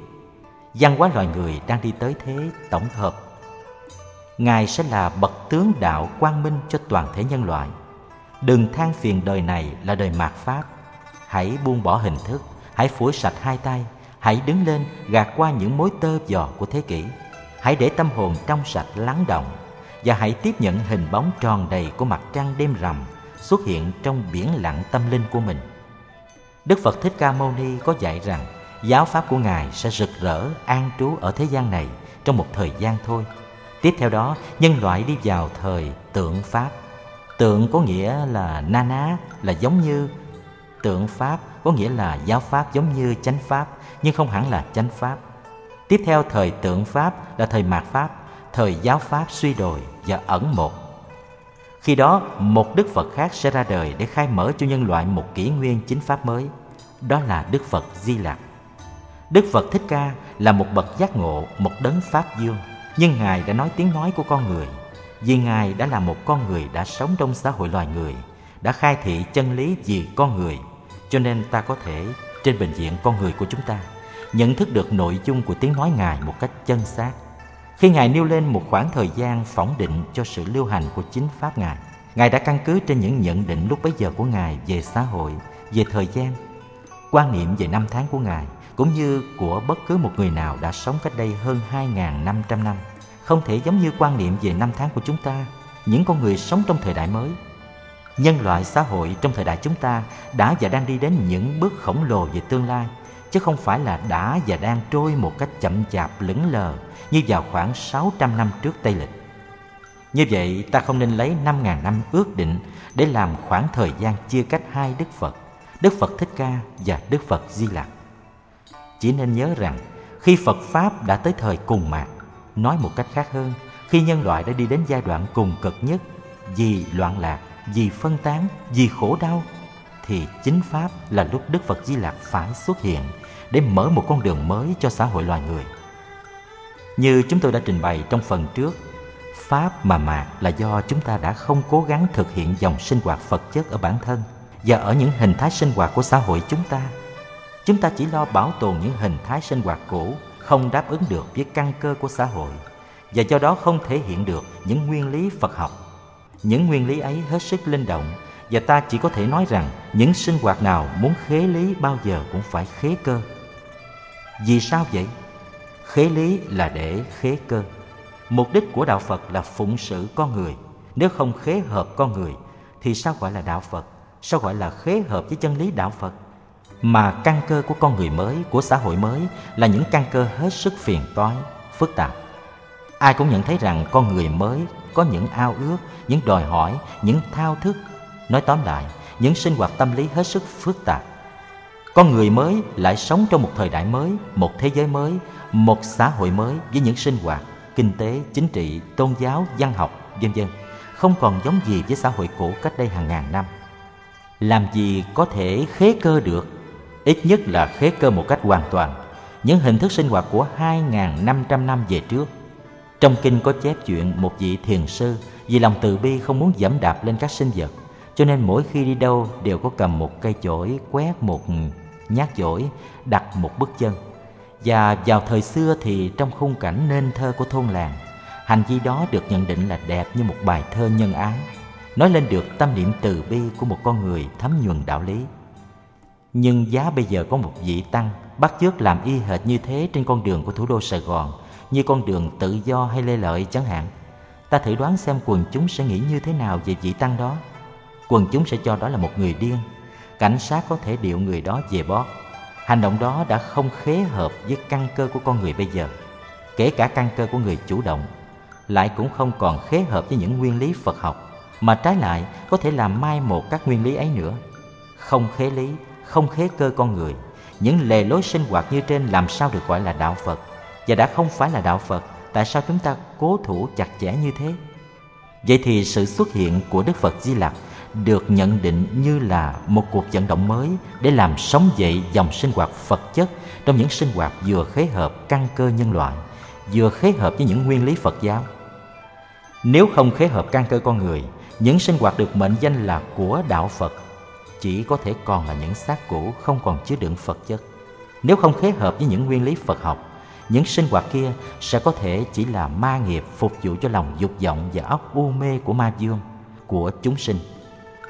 Văn hóa loài người đang đi tới thế tổng hợp. Ngài sẽ là bậc tướng đạo quang minh cho toàn thể nhân loại. Đừng than phiền đời này là đời mạt pháp. Hãy buông bỏ hình thức, hãy phủi sạch hai tay, hãy đứng lên gạt qua những mối tơ vò của thế kỷ. Hãy để tâm hồn trong sạch lắng động và hãy tiếp nhận hình bóng tròn đầy của mặt trăng đêm rằm xuất hiện trong biển lặng tâm linh của mình. Đức Phật Thích Ca Mâu Ni có dạy rằng giáo pháp của Ngài sẽ rực rỡ an trú ở thế gian này trong một thời gian thôi. Tiếp theo đó, nhân loại đi vào thời tượng pháp. Tượng có nghĩa là na ná, là giống như tượng pháp có nghĩa là giáo pháp giống như chánh pháp nhưng không hẳn là chánh pháp. Tiếp theo thời tượng pháp là thời mạt pháp, thời giáo pháp suy đồi và ẩn một khi đó, một Đức Phật khác sẽ ra đời để khai mở cho nhân loại một kỷ nguyên chính pháp mới. Đó là Đức Phật Di Lặc. Đức Phật Thích Ca là một bậc giác ngộ, một đấng Pháp Dương. Nhưng Ngài đã nói tiếng nói của con người. Vì Ngài đã là một con người đã sống trong xã hội loài người, đã khai thị chân lý vì con người. Cho nên ta có thể, trên bệnh viện con người của chúng ta, nhận thức được nội dung của tiếng nói Ngài một cách chân xác khi Ngài nêu lên một khoảng thời gian phỏng định cho sự lưu hành của chính Pháp Ngài, Ngài đã căn cứ trên những nhận định lúc bấy giờ của Ngài về xã hội, về thời gian, quan niệm về năm tháng của Ngài, cũng như của bất cứ một người nào đã sống cách đây hơn 2.500 năm. Không thể giống như quan niệm về năm tháng của chúng ta, những con người sống trong thời đại mới. Nhân loại xã hội trong thời đại chúng ta đã và đang đi đến những bước khổng lồ về tương lai, chứ không phải là đã và đang trôi một cách chậm chạp lững lờ như vào khoảng 600 năm trước Tây Lịch. Như vậy ta không nên lấy 5.000 năm ước định để làm khoảng thời gian chia cách hai Đức Phật, Đức Phật Thích Ca và Đức Phật Di Lặc. Chỉ nên nhớ rằng khi Phật Pháp đã tới thời cùng mạc, nói một cách khác hơn, khi nhân loại đã đi đến giai đoạn cùng cực nhất vì loạn lạc, vì phân tán, vì khổ đau thì chính pháp là lúc Đức Phật Di Lặc phải xuất hiện để mở một con đường mới cho xã hội loài người. Như chúng tôi đã trình bày trong phần trước, pháp mà mạt là do chúng ta đã không cố gắng thực hiện dòng sinh hoạt vật chất ở bản thân và ở những hình thái sinh hoạt của xã hội chúng ta. Chúng ta chỉ lo bảo tồn những hình thái sinh hoạt cũ không đáp ứng được với căn cơ của xã hội và do đó không thể hiện được những nguyên lý Phật học. Những nguyên lý ấy hết sức linh động và ta chỉ có thể nói rằng những sinh hoạt nào muốn khế lý bao giờ cũng phải khế cơ. Vì sao vậy? Khế lý là để khế cơ. Mục đích của đạo Phật là phụng sự con người. Nếu không khế hợp con người thì sao gọi là đạo Phật? Sao gọi là khế hợp với chân lý đạo Phật? Mà căn cơ của con người mới, của xã hội mới là những căn cơ hết sức phiền toái, phức tạp. Ai cũng nhận thấy rằng con người mới có những ao ước, những đòi hỏi, những thao thức. Nói tóm lại, những sinh hoạt tâm lý hết sức phức tạp. Con người mới lại sống trong một thời đại mới, một thế giới mới, một xã hội mới với những sinh hoạt kinh tế, chính trị, tôn giáo, văn học, vân vân, không còn giống gì với xã hội cũ cách đây hàng ngàn năm. Làm gì có thể khế cơ được? Ít nhất là khế cơ một cách hoàn toàn những hình thức sinh hoạt của 2.500 năm về trước. Trong kinh có chép chuyện một vị thiền sư vì lòng từ bi không muốn dẫm đạp lên các sinh vật, cho nên mỗi khi đi đâu đều có cầm một cây chổi quét một nhát chổi đặt một bước chân và vào thời xưa thì trong khung cảnh nên thơ của thôn làng, hành vi đó được nhận định là đẹp như một bài thơ nhân ái, nói lên được tâm niệm từ bi của một con người thấm nhuần đạo lý. Nhưng giá bây giờ có một vị tăng bắt chước làm y hệt như thế trên con đường của thủ đô sài gòn, như con đường tự do hay lê lợi chẳng hạn, ta thử đoán xem quần chúng sẽ nghĩ như thế nào về vị tăng đó. Quần chúng sẽ cho đó là một người điên, cảnh sát có thể điệu người đó về bót. Hành động đó đã không khế hợp với căn cơ của con người bây giờ, kể cả căn cơ của người chủ động, lại cũng không còn khế hợp với những nguyên lý Phật học, mà trái lại có thể làm mai một các nguyên lý ấy nữa. Không khế lý, không khế cơ con người, những lề lối sinh hoạt như trên làm sao được gọi là đạo Phật? Và đã không phải là đạo Phật, tại sao chúng ta cố thủ chặt chẽ như thế? Vậy thì sự xuất hiện của Đức Phật Di Lặc được nhận định như là một cuộc vận động mới để làm sống dậy dòng sinh hoạt vật chất trong những sinh hoạt vừa khế hợp căn cơ nhân loại, vừa khế hợp với những nguyên lý Phật giáo. Nếu không khế hợp căn cơ con người, những sinh hoạt được mệnh danh là của đạo Phật chỉ có thể còn là những xác cũ không còn chứa đựng Phật chất. Nếu không khế hợp với những nguyên lý Phật học, những sinh hoạt kia sẽ có thể chỉ là ma nghiệp phục vụ cho lòng dục vọng và óc u mê của ma dương, của chúng sinh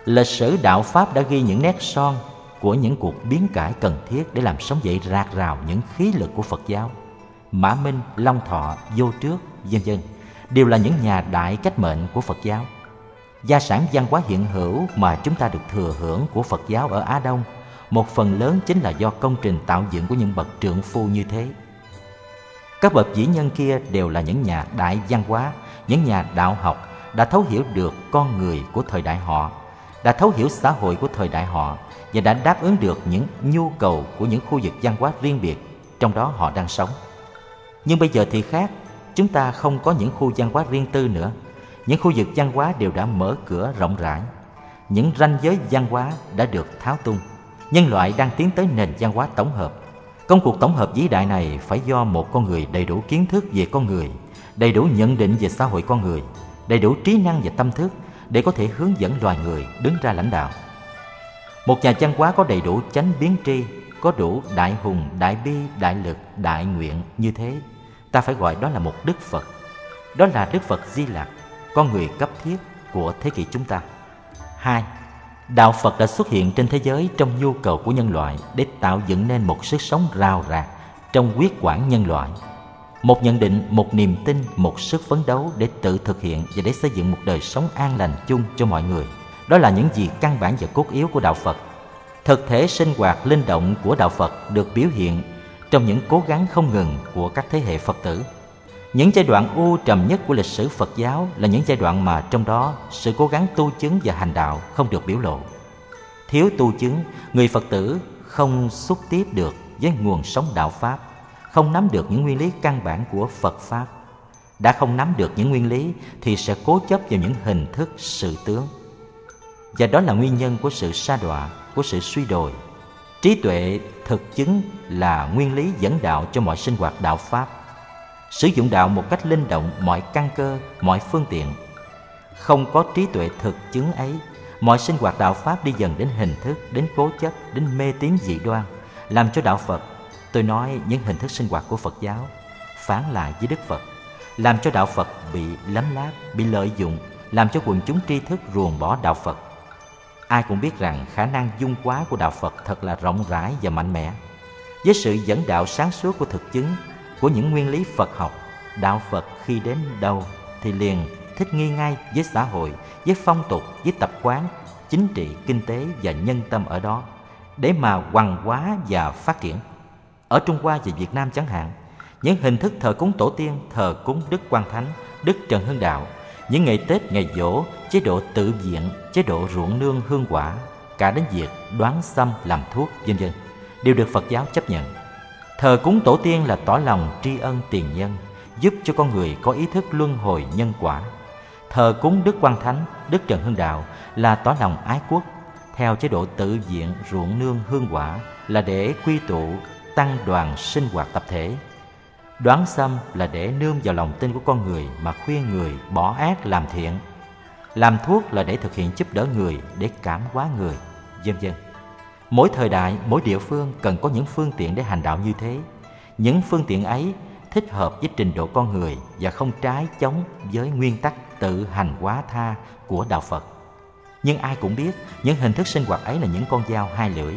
lịch sử đạo Pháp đã ghi những nét son của những cuộc biến cải cần thiết để làm sống dậy rạc rào những khí lực của Phật giáo. Mã Minh, Long Thọ, Vô Trước, vân vân đều là những nhà đại cách mệnh của Phật giáo. Gia sản văn hóa hiện hữu mà chúng ta được thừa hưởng của Phật giáo ở Á Đông, một phần lớn chính là do công trình tạo dựng của những bậc trượng phu như thế. Các bậc vĩ nhân kia đều là những nhà đại văn hóa, những nhà đạo học đã thấu hiểu được con người của thời đại họ đã thấu hiểu xã hội của thời đại họ và đã đáp ứng được những nhu cầu của những khu vực văn hóa riêng biệt trong đó họ đang sống. Nhưng bây giờ thì khác, chúng ta không có những khu văn hóa riêng tư nữa. Những khu vực văn hóa đều đã mở cửa rộng rãi. Những ranh giới văn hóa đã được tháo tung. Nhân loại đang tiến tới nền văn hóa tổng hợp. Công cuộc tổng hợp vĩ đại này phải do một con người đầy đủ kiến thức về con người, đầy đủ nhận định về xã hội con người, đầy đủ trí năng và tâm thức để có thể hướng dẫn loài người đứng ra lãnh đạo. Một nhà văn hóa có đầy đủ chánh biến tri, có đủ đại hùng, đại bi, đại lực, đại nguyện như thế, ta phải gọi đó là một Đức Phật. Đó là Đức Phật Di lạc con người cấp thiết của thế kỷ chúng ta. Hai, Đạo Phật đã xuất hiện trên thế giới trong nhu cầu của nhân loại để tạo dựng nên một sức sống rào rạc trong quyết quản nhân loại một nhận định, một niềm tin, một sức phấn đấu để tự thực hiện và để xây dựng một đời sống an lành chung cho mọi người. Đó là những gì căn bản và cốt yếu của Đạo Phật. Thực thể sinh hoạt linh động của Đạo Phật được biểu hiện trong những cố gắng không ngừng của các thế hệ Phật tử. những giai đoạn u trầm nhất của lịch sử Phật giáo là những giai đoạn mà trong đó sự cố gắng tu chứng và hành đạo không được biểu lộ. Thiếu tu chứng, người Phật tử không xúc tiếp được với nguồn sống đạo Pháp, không nắm được những nguyên lý căn bản của Phật Pháp. Đã không nắm được những nguyên lý thì sẽ cố chấp vào những hình thức sự tướng. Và đó là nguyên nhân của sự sa đọa, của sự suy đồi. Trí tuệ thực chứng là nguyên lý dẫn đạo cho mọi sinh hoạt đạo Pháp sử dụng đạo một cách linh động mọi căn cơ, mọi phương tiện. Không có trí tuệ thực chứng ấy, mọi sinh hoạt đạo Pháp đi dần đến hình thức, đến cố chấp, đến mê tín dị đoan, làm cho đạo Phật, tôi nói những hình thức sinh hoạt của Phật giáo, phản lại với Đức Phật, làm cho đạo Phật bị lấm láp, bị lợi dụng, làm cho quần chúng tri thức ruồng bỏ đạo Phật. Ai cũng biết rằng khả năng dung quá của đạo Phật thật là rộng rãi và mạnh mẽ. Với sự dẫn đạo sáng suốt của thực chứng của những nguyên lý Phật học, đạo Phật khi đến đâu thì liền thích nghi ngay với xã hội, với phong tục, với tập quán, chính trị, kinh tế và nhân tâm ở đó để mà hoằng hóa và phát triển. Ở Trung Hoa và Việt Nam chẳng hạn, những hình thức thờ cúng tổ tiên, thờ cúng Đức Quan Thánh, Đức Trần Hưng Đạo, những ngày Tết, ngày dỗ, chế độ tự viện, chế độ ruộng nương hương quả, cả đến việc đoán xăm làm thuốc, vân vân đều được Phật giáo chấp nhận. Thờ cúng tổ tiên là tỏ lòng tri ân tiền nhân, giúp cho con người có ý thức luân hồi nhân quả. Thờ cúng Đức Quan Thánh, Đức Trần Hưng Đạo là tỏ lòng ái quốc. Theo chế độ tự viện ruộng nương hương quả là để quy tụ, tăng đoàn sinh hoạt tập thể. Đoán xâm là để nương vào lòng tin của con người mà khuyên người bỏ ác làm thiện. Làm thuốc là để thực hiện giúp đỡ người, để cảm hóa người, vân vân. Mỗi thời đại, mỗi địa phương cần có những phương tiện để hành đạo như thế. Những phương tiện ấy thích hợp với trình độ con người và không trái chống với nguyên tắc tự hành hóa tha của đạo Phật. Nhưng ai cũng biết những hình thức sinh hoạt ấy là những con dao hai lưỡi,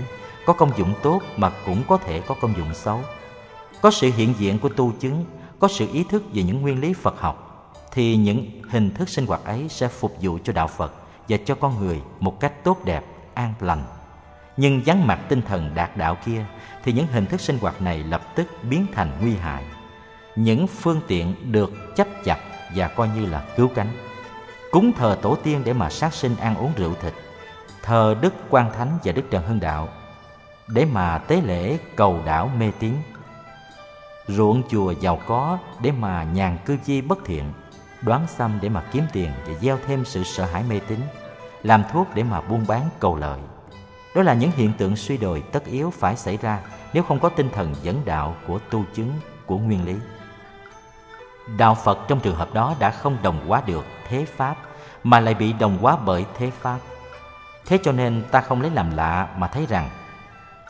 có công dụng tốt mà cũng có thể có công dụng xấu. Có sự hiện diện của tu chứng, có sự ý thức về những nguyên lý Phật học thì những hình thức sinh hoạt ấy sẽ phục vụ cho đạo Phật và cho con người một cách tốt đẹp, an lành nhưng vắng mặt tinh thần đạt đạo kia thì những hình thức sinh hoạt này lập tức biến thành nguy hại. Những phương tiện được chấp chặt và coi như là cứu cánh. Cúng thờ tổ tiên để mà sát sinh ăn uống rượu thịt, thờ Đức Quan Thánh và Đức Trần Hưng Đạo để mà tế lễ cầu đảo mê tín. Ruộng chùa giàu có để mà nhàn cư chi bất thiện, đoán xăm để mà kiếm tiền và gieo thêm sự sợ hãi mê tín, làm thuốc để mà buôn bán cầu lợi. Đó là những hiện tượng suy đồi tất yếu phải xảy ra nếu không có tinh thần dẫn đạo của tu chứng của nguyên lý. Đạo Phật trong trường hợp đó đã không đồng hóa được thế Pháp mà lại bị đồng hóa bởi thế Pháp. Thế cho nên ta không lấy làm lạ mà thấy rằng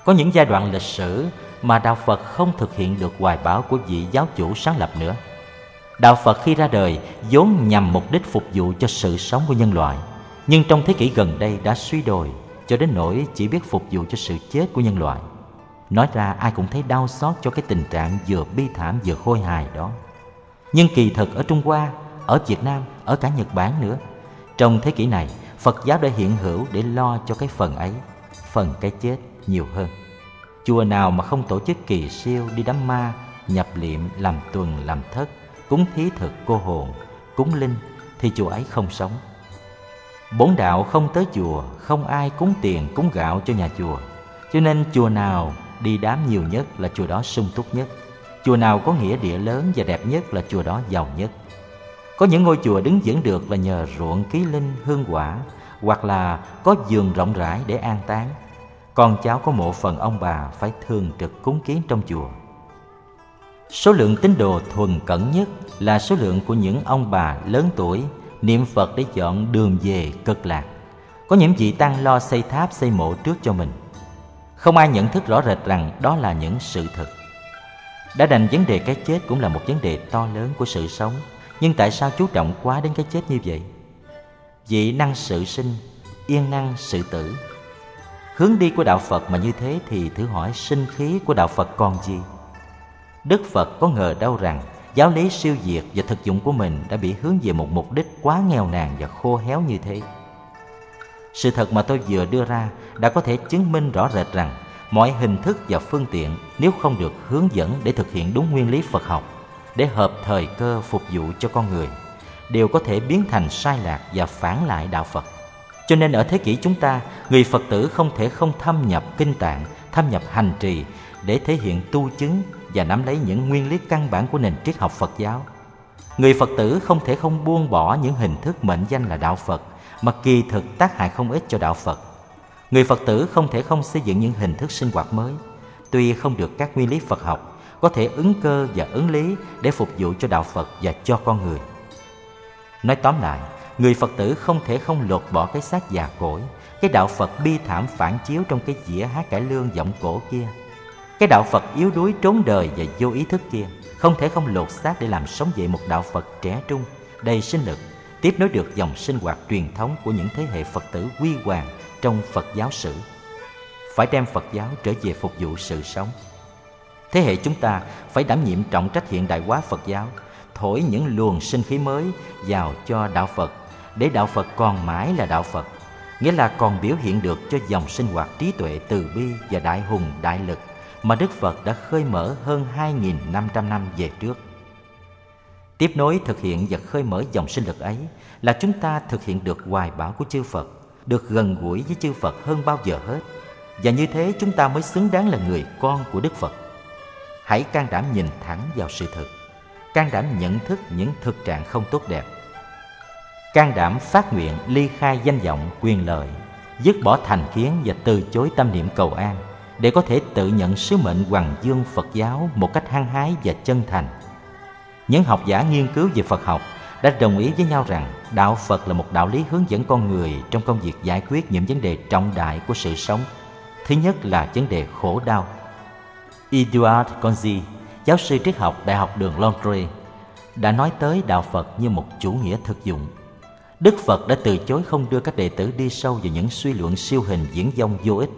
có những giai đoạn lịch sử mà Đạo Phật không thực hiện được hoài bão của vị giáo chủ sáng lập nữa. Đạo Phật khi ra đời vốn nhằm mục đích phục vụ cho sự sống của nhân loại, nhưng trong thế kỷ gần đây đã suy đồi cho đến nỗi chỉ biết phục vụ cho sự chết của nhân loại. Nói ra ai cũng thấy đau xót cho cái tình trạng vừa bi thảm vừa khôi hài đó. Nhưng kỳ thực ở Trung Hoa, ở Việt Nam, ở cả Nhật Bản nữa, trong thế kỷ này, Phật giáo đã hiện hữu để lo cho cái phần ấy, phần cái chết nhiều hơn. Chùa nào mà không tổ chức kỳ siêu đi đám ma, nhập liệm, làm tuần, làm thất, cúng thí thực cô hồn, cúng linh thì chùa ấy không sống. Bốn đạo không tới chùa, không ai cúng tiền cúng gạo cho nhà chùa. Cho nên chùa nào đi đám nhiều nhất là chùa đó sung túc nhất. Chùa nào có nghĩa địa lớn và đẹp nhất là chùa đó giàu nhất. Có những ngôi chùa đứng vững được là nhờ ruộng ký linh hương quả hoặc là có giường rộng rãi để an táng. Con cháu có mộ phần ông bà phải thường trực cúng kiến trong chùa. Số lượng tín đồ thuần cẩn nhất là số lượng của những ông bà lớn tuổi niệm Phật để chọn đường về cực lạc. Có những vị tăng lo xây tháp xây mộ trước cho mình. Không ai nhận thức rõ rệt rằng đó là những sự thật. Đã đành vấn đề cái chết cũng là một vấn đề to lớn của sự sống. Nhưng tại sao chú trọng quá đến cái chết như vậy? Vị năng sự sinh, yên năng sự tử. Hướng đi của đạo Phật mà như thế thì thử hỏi sinh khí của đạo Phật còn gì? Đức Phật có ngờ đâu rằng giáo lý siêu diệt và thực dụng của mình đã bị hướng về một mục đích quá nghèo nàn và khô héo như thế. Sự thật mà tôi vừa đưa ra đã có thể chứng minh rõ rệt rằng mọi hình thức và phương tiện nếu không được hướng dẫn để thực hiện đúng nguyên lý Phật học, để hợp thời cơ phục vụ cho con người, đều có thể biến thành sai lạc và phản lại đạo Phật. Cho nên ở thế kỷ chúng ta, người Phật tử không thể không thâm nhập kinh tạng, thâm nhập hành trì để thể hiện tu chứng và nắm lấy những nguyên lý căn bản của nền triết học Phật giáo. Người Phật tử không thể không buông bỏ những hình thức mệnh danh là đạo Phật mà kỳ thực tác hại không ít cho đạo Phật. Người Phật tử không thể không xây dựng những hình thức sinh hoạt mới, tuy không được các nguyên lý Phật học, có thể ứng cơ và ứng lý để phục vụ cho đạo Phật và cho con người. Nói tóm lại, người Phật tử không thể không lột bỏ cái xác già cỗi, cái đạo Phật bi thảm phản chiếu trong cái dĩa hát cải lương giọng cổ kia. Cái đạo Phật yếu đuối trốn đời và vô ý thức kia, không thể không lột xác để làm sống dậy một đạo Phật trẻ trung, đầy sinh lực, tiếp nối được dòng sinh hoạt truyền thống của những thế hệ Phật tử quy hoàng trong Phật giáo sử. Phải đem Phật giáo trở về phục vụ sự sống. Thế hệ chúng ta phải đảm nhiệm trọng trách hiện đại hóa Phật giáo, thổi những luồng sinh khí mới vào cho đạo Phật để đạo Phật còn mãi là đạo Phật, nghĩa là còn biểu hiện được cho dòng sinh hoạt trí tuệ từ bi và đại hùng đại lực mà Đức Phật đã khơi mở hơn 2.500 năm về trước. Tiếp nối thực hiện và khơi mở dòng sinh lực ấy là chúng ta thực hiện được hoài bão của chư Phật, được gần gũi với chư Phật hơn bao giờ hết. Và như thế chúng ta mới xứng đáng là người con của Đức Phật. Hãy can đảm nhìn thẳng vào sự thật, can đảm nhận thức những thực trạng không tốt đẹp. Can đảm phát nguyện ly khai danh vọng, quyền lợi, dứt bỏ thành kiến và từ chối tâm niệm cầu an để có thể tự nhận sứ mệnh hoàng dương Phật giáo một cách hăng hái và chân thành. Những học giả nghiên cứu về Phật học đã đồng ý với nhau rằng đạo Phật là một đạo lý hướng dẫn con người trong công việc giải quyết những vấn đề trọng đại của sự sống. Thứ nhất là vấn đề khổ đau. Eduard Conzi, giáo sư triết học Đại học đường Londres, đã nói tới đạo Phật như một chủ nghĩa thực dụng. Đức Phật đã từ chối không đưa các đệ tử đi sâu vào những suy luận siêu hình diễn dông vô ích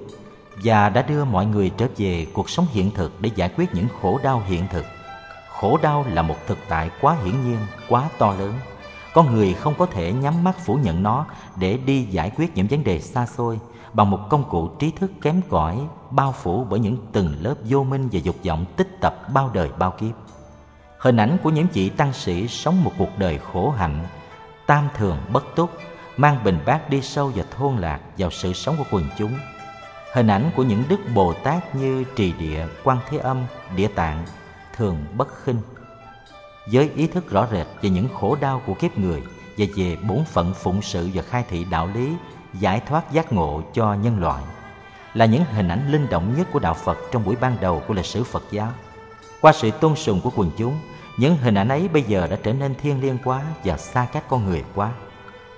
và đã đưa mọi người trở về cuộc sống hiện thực để giải quyết những khổ đau hiện thực. Khổ đau là một thực tại quá hiển nhiên, quá to lớn. Con người không có thể nhắm mắt phủ nhận nó để đi giải quyết những vấn đề xa xôi bằng một công cụ trí thức kém cỏi bao phủ bởi những từng lớp vô minh và dục vọng tích tập bao đời bao kiếp. Hình ảnh của những vị tăng sĩ sống một cuộc đời khổ hạnh, tam thường bất túc, mang bình bát đi sâu và thôn lạc vào sự sống của quần chúng – Hình ảnh của những đức Bồ Tát như Trì Địa, Quan Thế Âm, Địa Tạng thường bất khinh. Với ý thức rõ rệt về những khổ đau của kiếp người và về bổn phận phụng sự và khai thị đạo lý, giải thoát giác ngộ cho nhân loại là những hình ảnh linh động nhất của đạo Phật trong buổi ban đầu của lịch sử Phật giáo. Qua sự tôn sùng của quần chúng, những hình ảnh ấy bây giờ đã trở nên thiêng liêng quá và xa cách con người quá.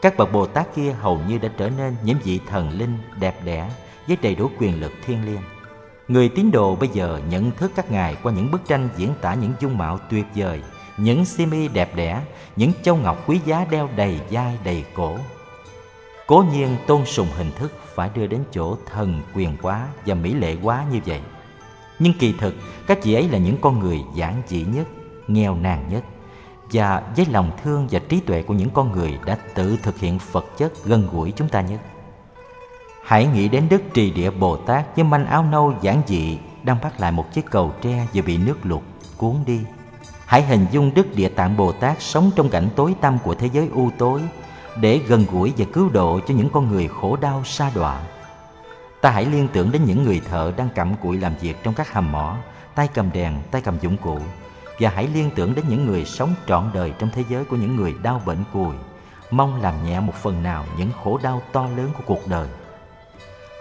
Các bậc Bồ Tát kia hầu như đã trở nên những vị thần linh đẹp đẽ với đầy đủ quyền lực thiên liêng. Người tín đồ bây giờ nhận thức các ngài qua những bức tranh diễn tả những dung mạo tuyệt vời, những simi đẹp đẽ, những châu ngọc quý giá đeo đầy vai đầy cổ. Cố nhiên tôn sùng hình thức phải đưa đến chỗ thần quyền quá và mỹ lệ quá như vậy. Nhưng kỳ thực, các chị ấy là những con người giản dị nhất, nghèo nàn nhất và với lòng thương và trí tuệ của những con người đã tự thực hiện Phật chất gần gũi chúng ta nhất. Hãy nghĩ đến Đức Trì Địa Bồ Tát với manh áo nâu giản dị đang bắt lại một chiếc cầu tre vừa bị nước lụt cuốn đi. Hãy hình dung Đức Địa Tạng Bồ Tát sống trong cảnh tối tăm của thế giới u tối để gần gũi và cứu độ cho những con người khổ đau sa đọa. Ta hãy liên tưởng đến những người thợ đang cặm cụi làm việc trong các hầm mỏ, tay cầm đèn, tay cầm dụng cụ và hãy liên tưởng đến những người sống trọn đời trong thế giới của những người đau bệnh cùi, mong làm nhẹ một phần nào những khổ đau to lớn của cuộc đời.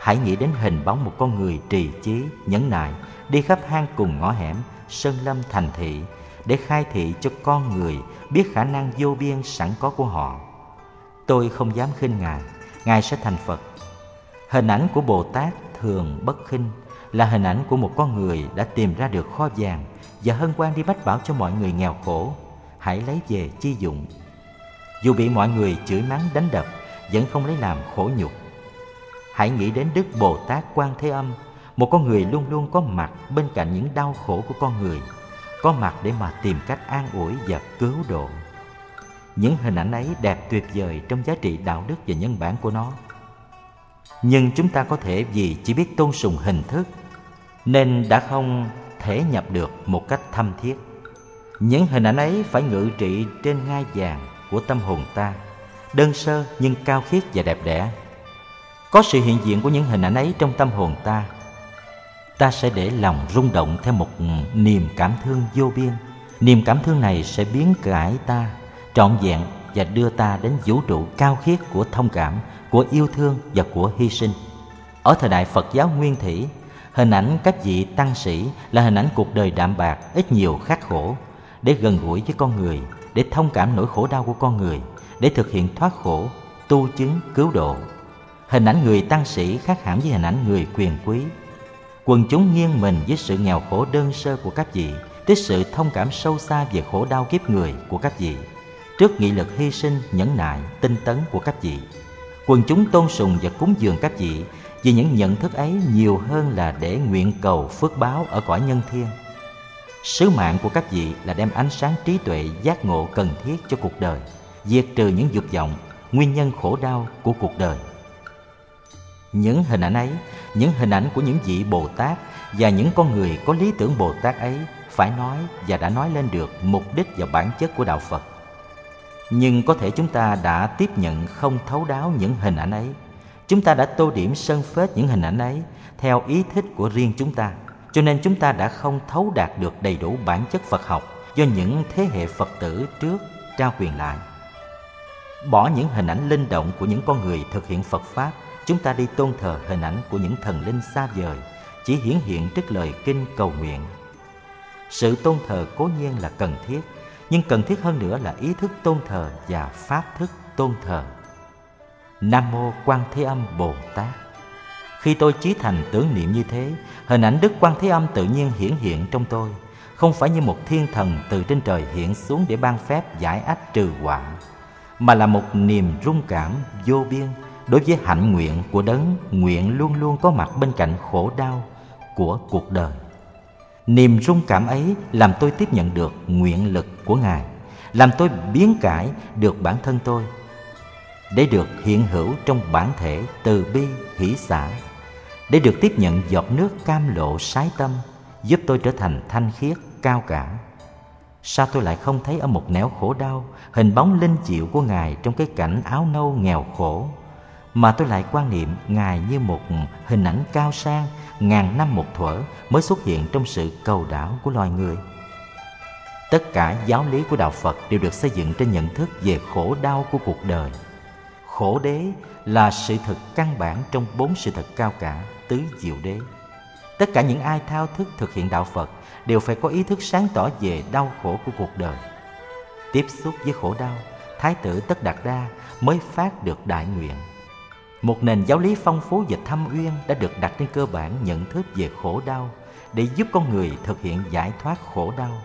Hãy nghĩ đến hình bóng một con người trì chí, nhẫn nại, đi khắp hang cùng ngõ hẻm, sơn lâm thành thị, để khai thị cho con người biết khả năng vô biên sẵn có của họ. Tôi không dám khinh Ngài, Ngài sẽ thành Phật. Hình ảnh của Bồ Tát thường bất khinh là hình ảnh của một con người đã tìm ra được kho vàng và hân hoan đi bách bảo cho mọi người nghèo khổ. Hãy lấy về chi dụng. Dù bị mọi người chửi mắng đánh đập, vẫn không lấy làm khổ nhục Hãy nghĩ đến Đức Bồ Tát Quan Thế Âm, một con người luôn luôn có mặt bên cạnh những đau khổ của con người, có mặt để mà tìm cách an ủi và cứu độ. Những hình ảnh ấy đẹp tuyệt vời trong giá trị đạo đức và nhân bản của nó. Nhưng chúng ta có thể vì chỉ biết tôn sùng hình thức nên đã không thể nhập được một cách thâm thiết. những hình ảnh ấy phải ngự trị trên ngai vàng của tâm hồn ta, đơn sơ nhưng cao khiết và đẹp đẽ. Có sự hiện diện của những hình ảnh ấy trong tâm hồn ta ta sẽ để lòng rung động theo một niềm cảm thương vô biên. Niềm cảm thương này sẽ biến cải ta, trọn vẹn và đưa ta đến vũ trụ cao khiết của thông cảm, của yêu thương và của hy sinh. Ở thời đại phật giáo nguyên thủy hình ảnh các vị tăng sĩ là hình ảnh cuộc đời đạm bạc, ít nhiều khắc khổ, để gần gũi với con người, để thông cảm nỗi khổ đau của con người, để thực hiện thoát khổ, tu chứng, cứu độ. Hình ảnh người tăng sĩ khác hẳn với hình ảnh người quyền quý. Quần chúng nghiêng mình với sự nghèo khổ đơn sơ của các vị, với sự thông cảm sâu xa về khổ đau kiếp người của các vị. Trước nghị lực hy sinh, nhẫn nại, tinh tấn của các vị, quần chúng tôn sùng và cúng dường các vị vì những nhận thức ấy nhiều hơn là để nguyện cầu phước báo ở cõi nhân thiên. Sứ mạng của các vị là đem ánh sáng trí tuệ giác ngộ cần thiết cho cuộc đời, diệt trừ những dục vọng, nguyên nhân khổ đau của cuộc đời. Những hình ảnh ấy, những hình ảnh của những vị bồ tát và những con người có lý tưởng bồ tát ấy phải nói và đã nói lên được mục đích và bản chất của đạo phật. Nhưng có thể chúng ta đã tiếp nhận không thấu đáo những hình ảnh ấy chúng ta đã tô điểm sơn phết những hình ảnh ấy theo ý thích của riêng chúng ta. Cho nên chúng ta đã không thấu đạt được đầy đủ bản chất phật học do những thế hệ phật tử trước trao quyền lại. Bỏ những hình ảnh linh động của những con người thực hiện phật pháp, chúng ta đi tôn thờ hình ảnh của những thần linh xa vời, chỉ hiển hiện trước lời kinh cầu nguyện. Sự tôn thờ cố nhiên là cần thiết, nhưng cần thiết hơn nữa là ý thức tôn thờ và pháp thức tôn thờ nam mô quan thế âm bồ tát. Khi tôi chí thành tưởng niệm như thế, hình ảnh đức quan thế âm tự nhiên hiển hiện trong tôi. Không phải như một thiên thần từ trên trời hiện xuống để ban phép giải ách trừ họa, mà là một niềm rung cảm, vô biên. Đối với hạnh nguyện của đấng, nguyện luôn luôn có mặt bên cạnh khổ đau của cuộc đời. Niềm rung cảm ấy làm tôi tiếp nhận được nguyện lực của ngài, làm tôi biến cải được bản thân tôi để được hiện hữu trong bản thể từ bi, hỷ xả, để được tiếp nhận giọt nước cam lộ sái tâm, giúp tôi trở thành thanh khiết, cao cả. Sao tôi lại không thấy ở một nẻo khổ đau, hình bóng linh chịu của ngài trong cái cảnh áo nâu nghèo khổ, mà tôi lại quan niệm ngài như một hình ảnh cao sang, ngàn năm một thuở mới xuất hiện trong sự cầu đảo của loài người. Tất cả giáo lý của đạo phật đều được xây dựng trên nhận thức về khổ đau của cuộc đời khổ đế là sự thật căn bản trong bốn sự thật cao cả, tứ diệu đế. Tất cả những ai thao thức thực hiện đạo phật đều phải có ý thức sáng tỏ về đau khổ của cuộc đời. Tiếp xúc với khổ đau, thái tử tất đạt đa mới phát được đại nguyện. Một nền giáo lý phong phú và thâm uyên đã được đặt trên cơ bản nhận thức về khổ đau để giúp con người thực hiện giải thoát khổ đau.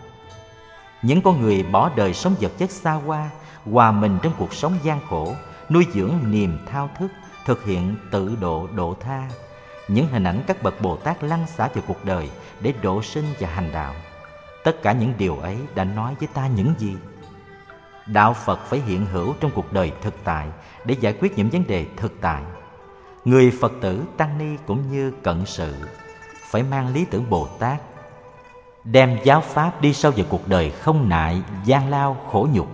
Những con người bỏ đời sống vật chất xa hoa, hòa mình trong cuộc sống gian khổ nuôi dưỡng niềm thao thức, thực hiện tự độ độ tha. Những hình ảnh các bậc bồ tát lăn xả vào cuộc đời để độ sinh và hành đạo. Tất cả những điều ấy đã nói với ta những gì? Đạo phật phải hiện hữu trong cuộc đời thực tại để giải quyết những vấn đề thực tại. Người phật tử tăng ni cũng như cận sự phải mang lý tưởng bồ tát, đem giáo pháp đi sâu vào cuộc đời không nại, gian lao, khổ nhục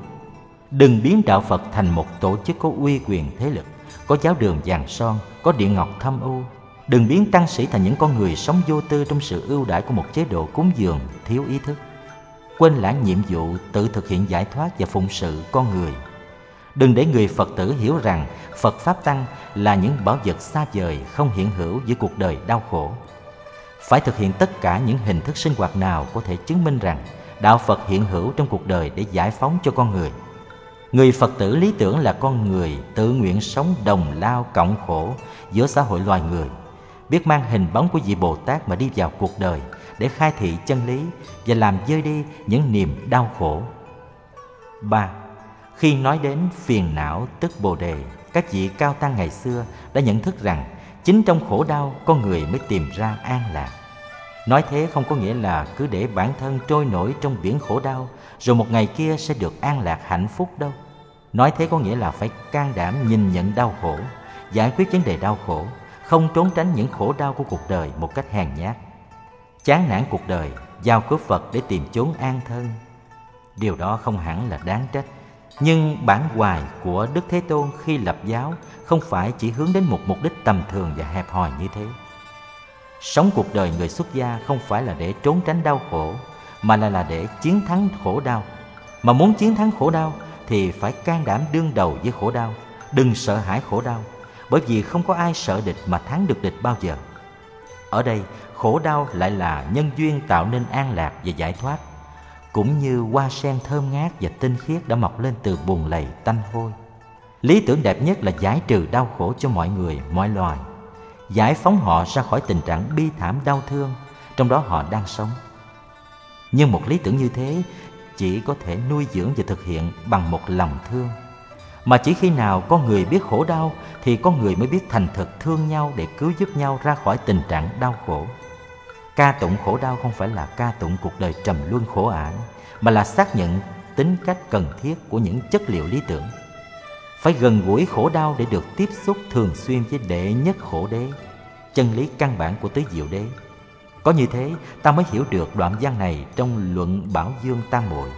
đừng biến đạo phật thành một tổ chức có uy quyền thế lực, có giáo đường vàng son, có địa ngọc thâm u. Đừng biến tăng sĩ thành những con người sống vô tư trong sự ưu đãi của một chế độ cúng dường thiếu ý thức. Quên lãng nhiệm vụ, tự thực hiện giải thoát và phụng sự con người. Đừng để người phật tử hiểu rằng phật pháp tăng là những bảo vật xa vời, không hiện hữu giữa cuộc đời đau khổ. Phải thực hiện tất cả những hình thức sinh hoạt nào có thể chứng minh rằng đạo phật hiện hữu trong cuộc đời để giải phóng cho con người? Người phật tử lý tưởng là con người tự nguyện sống đồng lao cộng khổ giữa xã hội loài người biết mang hình bóng của vị bồ tát mà đi vào cuộc đời để khai thị chân lý và làm dơi đi những niềm đau khổ. Ba, Khi nói đến phiền não tức Bồ đề, các vị cao tăng ngày xưa đã nhận thức rằng chính trong khổ đau con người mới tìm ra an lạc. Nói thế không có nghĩa là cứ để bản thân trôi nổi trong biển khổ đau rồi một ngày kia sẽ được an lạc hạnh phúc đâu. Nói thế có nghĩa là phải can đảm nhìn nhận đau khổ, giải quyết vấn đề đau khổ, không trốn tránh những khổ đau của cuộc đời một cách hèn nhát. Chán nản cuộc đời giao cướp Phật để tìm chốn an thân. Điều đó không hẳn là đáng trách Nhưng bản hoài của Đức Thế Tôn khi lập giáo Không phải chỉ hướng đến một mục đích tầm thường và hẹp hòi như thế. Sống cuộc đời người xuất gia không phải là để trốn tránh đau khổ Mà là là để chiến thắng khổ đau. Mà muốn chiến thắng khổ đau thì phải can đảm đương đầu với khổ đau Đừng sợ hãi khổ đau Bởi vì không có ai sợ địch mà thắng được địch bao giờ Ở đây khổ đau lại là nhân duyên tạo nên an lạc và giải thoát cũng như hoa sen thơm ngát và tinh khiết đã mọc lên từ bùn lầy tanh hôi. Lý tưởng đẹp nhất là giải trừ đau khổ cho mọi người, mọi loài, giải phóng họ ra khỏi tình trạng bi thảm đau thương trong đó họ đang sống. Nhưng một lý tưởng như thế chỉ có thể nuôi dưỡng và thực hiện bằng một lòng thương. Mà chỉ khi nào có người biết khổ đau thì có người mới biết thành thực thương nhau để cứu giúp nhau ra khỏi tình trạng đau khổ. Ca tụng khổ đau không phải là ca tụng cuộc đời trầm luân khổ ải, mà là xác nhận tính cách cần thiết của những chất liệu lý tưởng. Phải gần gũi khổ đau để được tiếp xúc thường xuyên với đệ nhất khổ đế, chân lý căn bản của tứ diệu đế. Có như thế, ta mới hiểu được đoạn văn này trong luận Bảo Dương Tam Muội.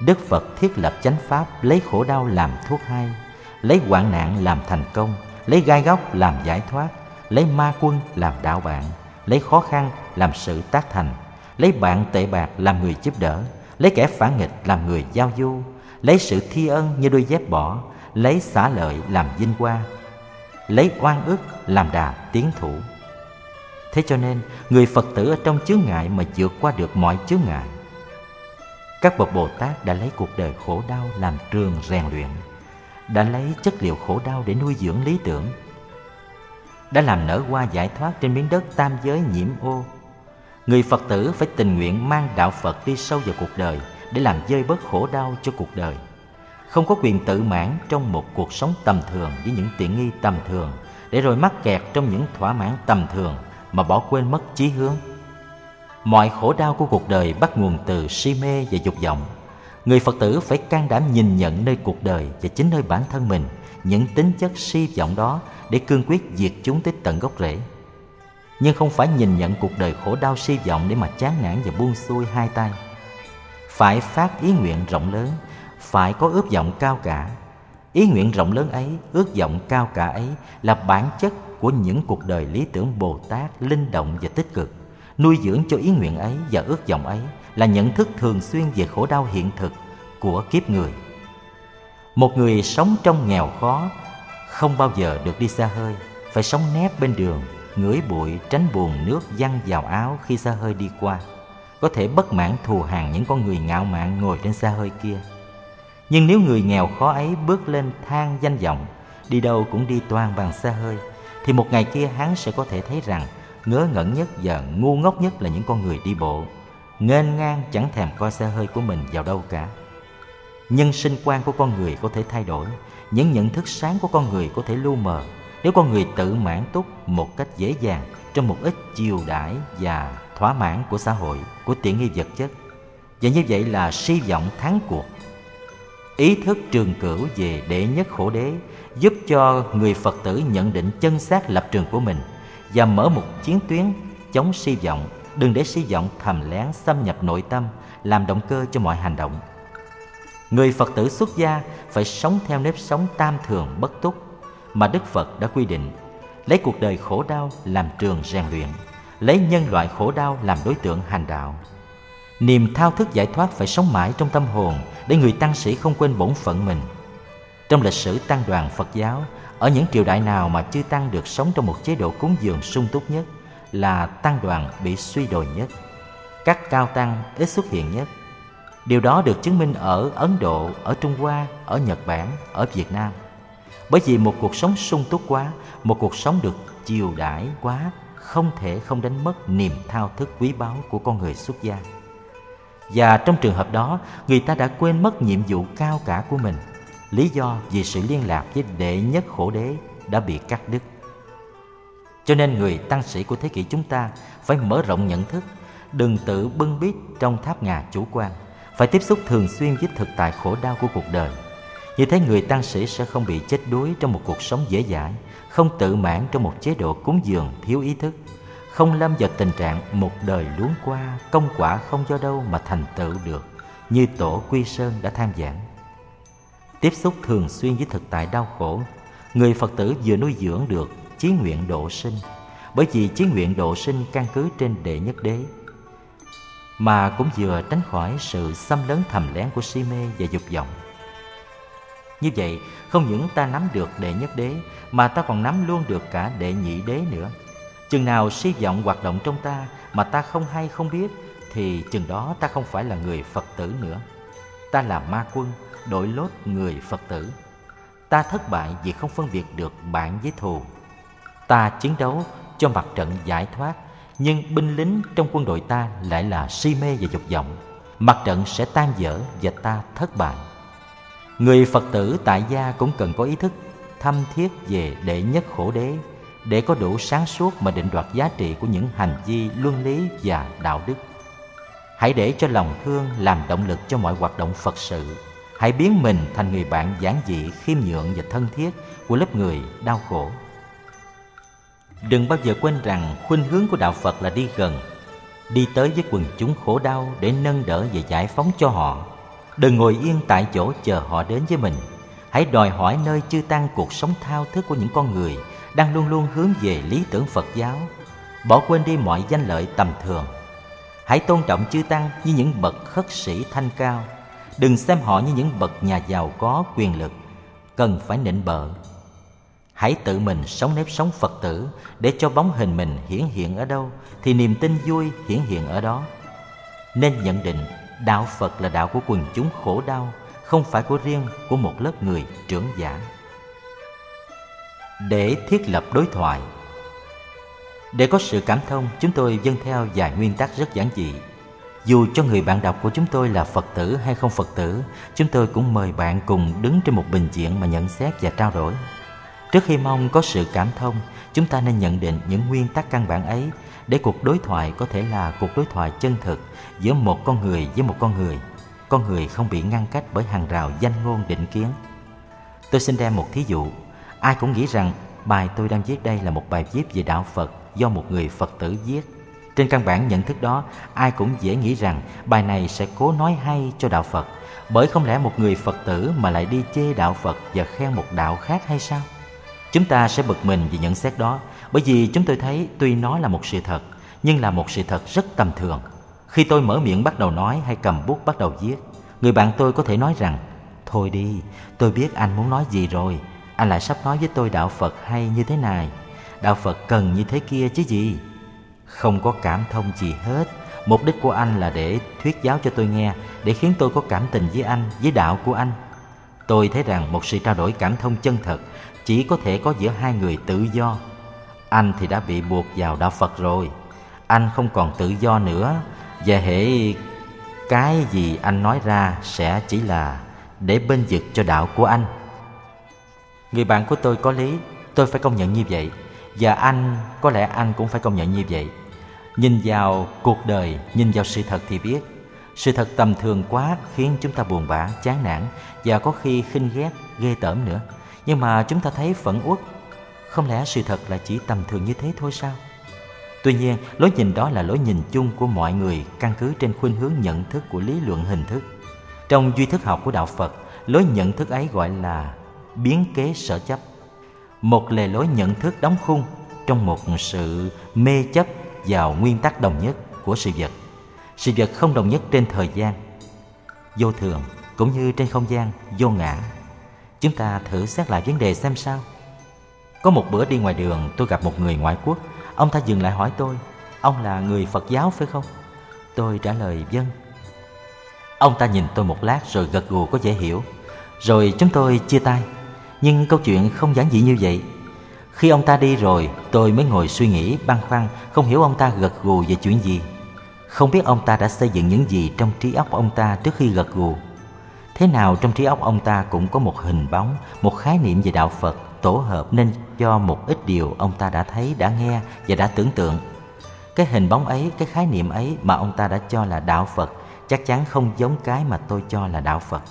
Đức Phật thiết lập chánh pháp lấy khổ đau làm thuốc hay, lấy hoạn nạn làm thành công, lấy gai góc làm giải thoát, lấy ma quân làm đạo bạn, lấy khó khăn làm sự tác thành lấy bạn tệ bạc làm người giúp đỡ lấy kẻ phản nghịch làm người giao du lấy sự thi ân như đôi dép bỏ lấy xả lợi làm vinh hoa lấy oan ức làm đà tiến thủ thế cho nên, người phật tử ở trong chướng ngại mà vượt qua được mọi chướng ngại các bậc bồ tát đã lấy cuộc đời khổ đau làm trường rèn luyện, đã lấy chất liệu khổ đau để nuôi dưỡng lý tưởng, đã làm nở hoa giải thoát trên miếng đất tam giới nhiễm ô. Người Phật tử phải tình nguyện mang đạo Phật đi sâu vào cuộc đời để làm dơi bớt khổ đau cho cuộc đời. Không có quyền tự mãn trong một cuộc sống tầm thường với những tiện nghi tầm thường, để rồi mắc kẹt trong những thỏa mãn tầm thường mà bỏ quên mất chí hướng. Mọi khổ đau của cuộc đời bắt nguồn từ si mê và dục vọng. Người Phật tử phải can đảm nhìn nhận nơi cuộc đời và chính nơi bản thân mình, những tính chất si vọng đó để cương quyết diệt chúng tới tận gốc rễ nhưng không phải nhìn nhận cuộc đời khổ đau si vọng để mà chán nản và buông xuôi hai tay phải phát ý nguyện rộng lớn, phải có ước vọng cao cả ý nguyện rộng lớn ấy, ước vọng cao cả ấy là bản chất của những cuộc đời lý tưởng bồ tát linh động và tích cực, nuôi dưỡng cho ý nguyện ấy và ước vọng ấy là nhận thức thường xuyên về khổ đau hiện thực của kiếp người. Một người sống trong nghèo khó, không bao giờ được đi xa hơi, phải sống nép bên đường, ngửi bụi, tránh buồn nước, văng vào áo khi xa hơi đi qua, có thể bất mãn thù hằn những con người ngạo mạn ngồi trên xa hơi kia. Nhưng nếu người nghèo khó ấy bước lên thang danh vọng, đi đâu cũng đi toàn bằng xa hơi thì một ngày kia hắn sẽ có thể thấy rằng ngớ ngẩn nhất và ngu ngốc nhất là những con người đi bộ, nghênh ngang chẳng thèm coi xe hơi của mình vào đâu cả. Nhân sinh quan của con người có thể thay đổi, những nhận thức sáng của con người có thể lu mờ. Nếu con người tự mãn túc một cách dễ dàng trong một ít chiều đãi và thỏa mãn của xã hội, của tiện nghi vật chất, và như vậy là si vọng thắng cuộc ý thức trường cửu về đệ nhất khổ đế giúp cho người phật tử nhận định chân xác lập trường của mình và mở một chiến tuyến chống si vọng. Đừng để si vọng thầm lén xâm nhập nội tâm làm động cơ cho mọi hành động. Người Phật tử xuất gia phải sống theo nếp sống tam thường bất túc mà Đức Phật đã quy định, lấy cuộc đời khổ đau làm trường rèn luyện, lấy nhân loại khổ đau làm đối tượng hành đạo. Niềm thao thức giải thoát phải sống mãi trong tâm hồn để người tăng sĩ không quên bổn phận mình. Trong lịch sử tăng đoàn Phật giáo, ở những triều đại nào mà chư tăng được sống trong một chế độ cúng dường sung túc nhất là tăng đoàn bị suy đồi nhất. Các cao tăng ít xuất hiện nhất Điều đó được chứng minh ở Ấn Độ, ở Trung Hoa, ở Nhật Bản, ở Việt Nam. Bởi vì một cuộc sống sung túc quá, một cuộc sống được chiều đãi quá, không thể không đánh mất niềm thao thức quý báu của con người xuất gia. Và trong trường hợp đó, người ta đã quên mất nhiệm vụ cao cả của mình. Lý do vì sự liên lạc với đệ nhất khổ đế đã bị cắt đứt. Cho nên người tăng sĩ của thế kỷ chúng ta phải mở rộng nhận thức, đừng tự bưng bít trong tháp ngà chủ quan phải tiếp xúc thường xuyên với thực tại khổ đau của cuộc đời. Như thế người tăng sĩ sẽ không bị chết đuối trong một cuộc sống dễ dãi, không tự mãn trong một chế độ cúng dường thiếu ý thức, không lâm vào tình trạng một đời luống qua, công quả không do đâu mà thành tựu được, như tổ Quy Sơn đã tham giảng. Tiếp xúc thường xuyên với thực tại đau khổ, người Phật tử vừa nuôi dưỡng được chí nguyện độ sinh, bởi vì chí nguyện độ sinh căn cứ trên đệ nhất đế, mà cũng vừa tránh khỏi sự xâm lấn thầm lén của si mê và dục vọng. Như vậy, không những ta nắm được đệ nhất đế, mà ta còn nắm luôn được cả đệ nhị đế nữa. Chừng nào si vọng hoạt động trong ta mà ta không hay không biết, thì chừng đó ta không phải là người Phật tử nữa. Ta là ma quân, đội lốt người Phật tử. Ta thất bại vì không phân biệt được bạn với thù. Ta chiến đấu cho mặt trận giải thoát, nhưng binh lính trong quân đội ta lại là si mê và dục vọng. Mặt trận sẽ tan vỡ và ta thất bại. Người Phật tử tại gia cũng cần có ý thức thâm thiết về đệ nhất khổ đế để có đủ sáng suốt mà định đoạt giá trị của những hành vi luân lý và đạo đức. Hãy để cho lòng thương làm động lực cho mọi hoạt động Phật sự. Hãy biến mình thành người bạn giản dị, khiêm nhượng và thân thiết của lớp người đau khổ. Đừng bao giờ quên rằng khuynh hướng của đạo Phật là đi gần, đi tới với quần chúng khổ đau để nâng đỡ và giải phóng cho họ Đừng ngồi yên tại chỗ chờ họ đến với mình Hãy đòi hỏi nơi chư tăng cuộc sống thao thức của những con người đang luôn luôn hướng về lý tưởng Phật giáo. Bỏ quên đi mọi danh lợi tầm thường. Hãy tôn trọng chư tăng như những bậc khất sĩ thanh cao. Đừng xem họ như những bậc nhà giàu có quyền lực. Cần phải nịnh bợ. Hãy tự mình sống nếp sống Phật tử Để cho bóng hình mình hiển hiện ở đâu Thì niềm tin vui hiển hiện ở đó. Nên nhận định đạo phật là đạo của quần chúng khổ đau, không phải của riêng của một lớp người trưởng giả để thiết lập đối thoại. Để có sự cảm thông, chúng tôi dâng theo vài nguyên tắc rất giản dị. Dù cho người bạn đọc của chúng tôi là phật tử hay không phật tử, chúng tôi cũng mời bạn cùng đứng trên một bình diện mà nhận xét và trao đổi. Trước khi mong có sự cảm thông, chúng ta nên nhận định những nguyên tắc căn bản ấy để cuộc đối thoại có thể là cuộc đối thoại chân thực giữa một con người với một con người. Con người không bị ngăn cách bởi hàng rào danh ngôn định kiến. Tôi xin đem một thí dụ ai cũng nghĩ rằng bài tôi đang viết đây là một bài viết về đạo phật do một người phật tử viết. Trên căn bản nhận thức đó, ai cũng dễ nghĩ rằng bài này sẽ cố nói hay cho đạo phật. Bởi không lẽ một người phật tử mà lại đi chê đạo phật và khen một đạo khác hay sao? Chúng ta sẽ bực mình vì nhận xét đó, bởi vì chúng tôi thấy tuy nó là một sự thật, nhưng là một sự thật rất tầm thường. Khi tôi mở miệng bắt đầu nói hay cầm bút bắt đầu viết, người bạn tôi có thể nói rằng, thôi đi, tôi biết anh muốn nói gì rồi anh lại sắp nói với tôi đạo phật hay như thế này. Đạo phật cần như thế kia chứ gì? Không có cảm thông gì hết. Mục đích của anh là để thuyết giáo cho tôi nghe, để khiến tôi có cảm tình với anh, với đạo của anh. Tôi thấy rằng một sự trao đổi cảm thông chân thật chỉ có thể có giữa hai người tự do. Anh thì đã bị buộc vào đạo phật rồi. Anh không còn tự do nữa. Và hệ cái gì anh nói ra sẽ chỉ là để bên vực cho đạo của anh người bạn của tôi có lý tôi phải công nhận như vậy. Và anh có lẽ anh cũng phải công nhận như vậy. Nhìn vào cuộc đời nhìn vào sự thật thì biết. Sự thật tầm thường quá khiến chúng ta buồn bã chán nản và có khi khinh ghét ghê tởm nữa. Nhưng mà chúng ta thấy phẫn uất. Không lẽ sự thật là chỉ tầm thường như thế thôi sao? Tuy nhiên, lối nhìn đó là lối nhìn chung của mọi người căn cứ trên khuynh hướng nhận thức của lý luận hình thức. Trong duy thức học của Đạo Phật, lối nhận thức ấy gọi là biến kế sở chấp. Một lề lối nhận thức đóng khung trong một sự mê chấp vào nguyên tắc đồng nhất của sự vật. Sự vật không đồng nhất trên thời gian, vô thường cũng như trên không gian vô ngã. Chúng ta thử xét lại vấn đề xem sao. Có một bữa đi ngoài đường tôi gặp một người ngoại quốc Ông ta dừng lại hỏi tôi Ông là người Phật giáo phải không? Tôi trả lời vâng Ông ta nhìn tôi một lát rồi gật gù có dễ hiểu Rồi chúng tôi chia tay nhưng câu chuyện không giản dị như vậy Khi ông ta đi rồi tôi mới ngồi suy nghĩ băn khoăn Không hiểu ông ta gật gù về chuyện gì Không biết ông ta đã xây dựng những gì trong trí óc ông ta trước khi gật gù Thế nào trong trí óc ông ta cũng có một hình bóng Một khái niệm về đạo Phật tổ hợp nên cho một ít điều ông ta đã thấy, đã nghe và đã tưởng tượng. Cái hình bóng ấy, cái khái niệm ấy mà ông ta đã cho là đạo Phật chắc chắn không giống cái mà tôi cho là đạo Phật.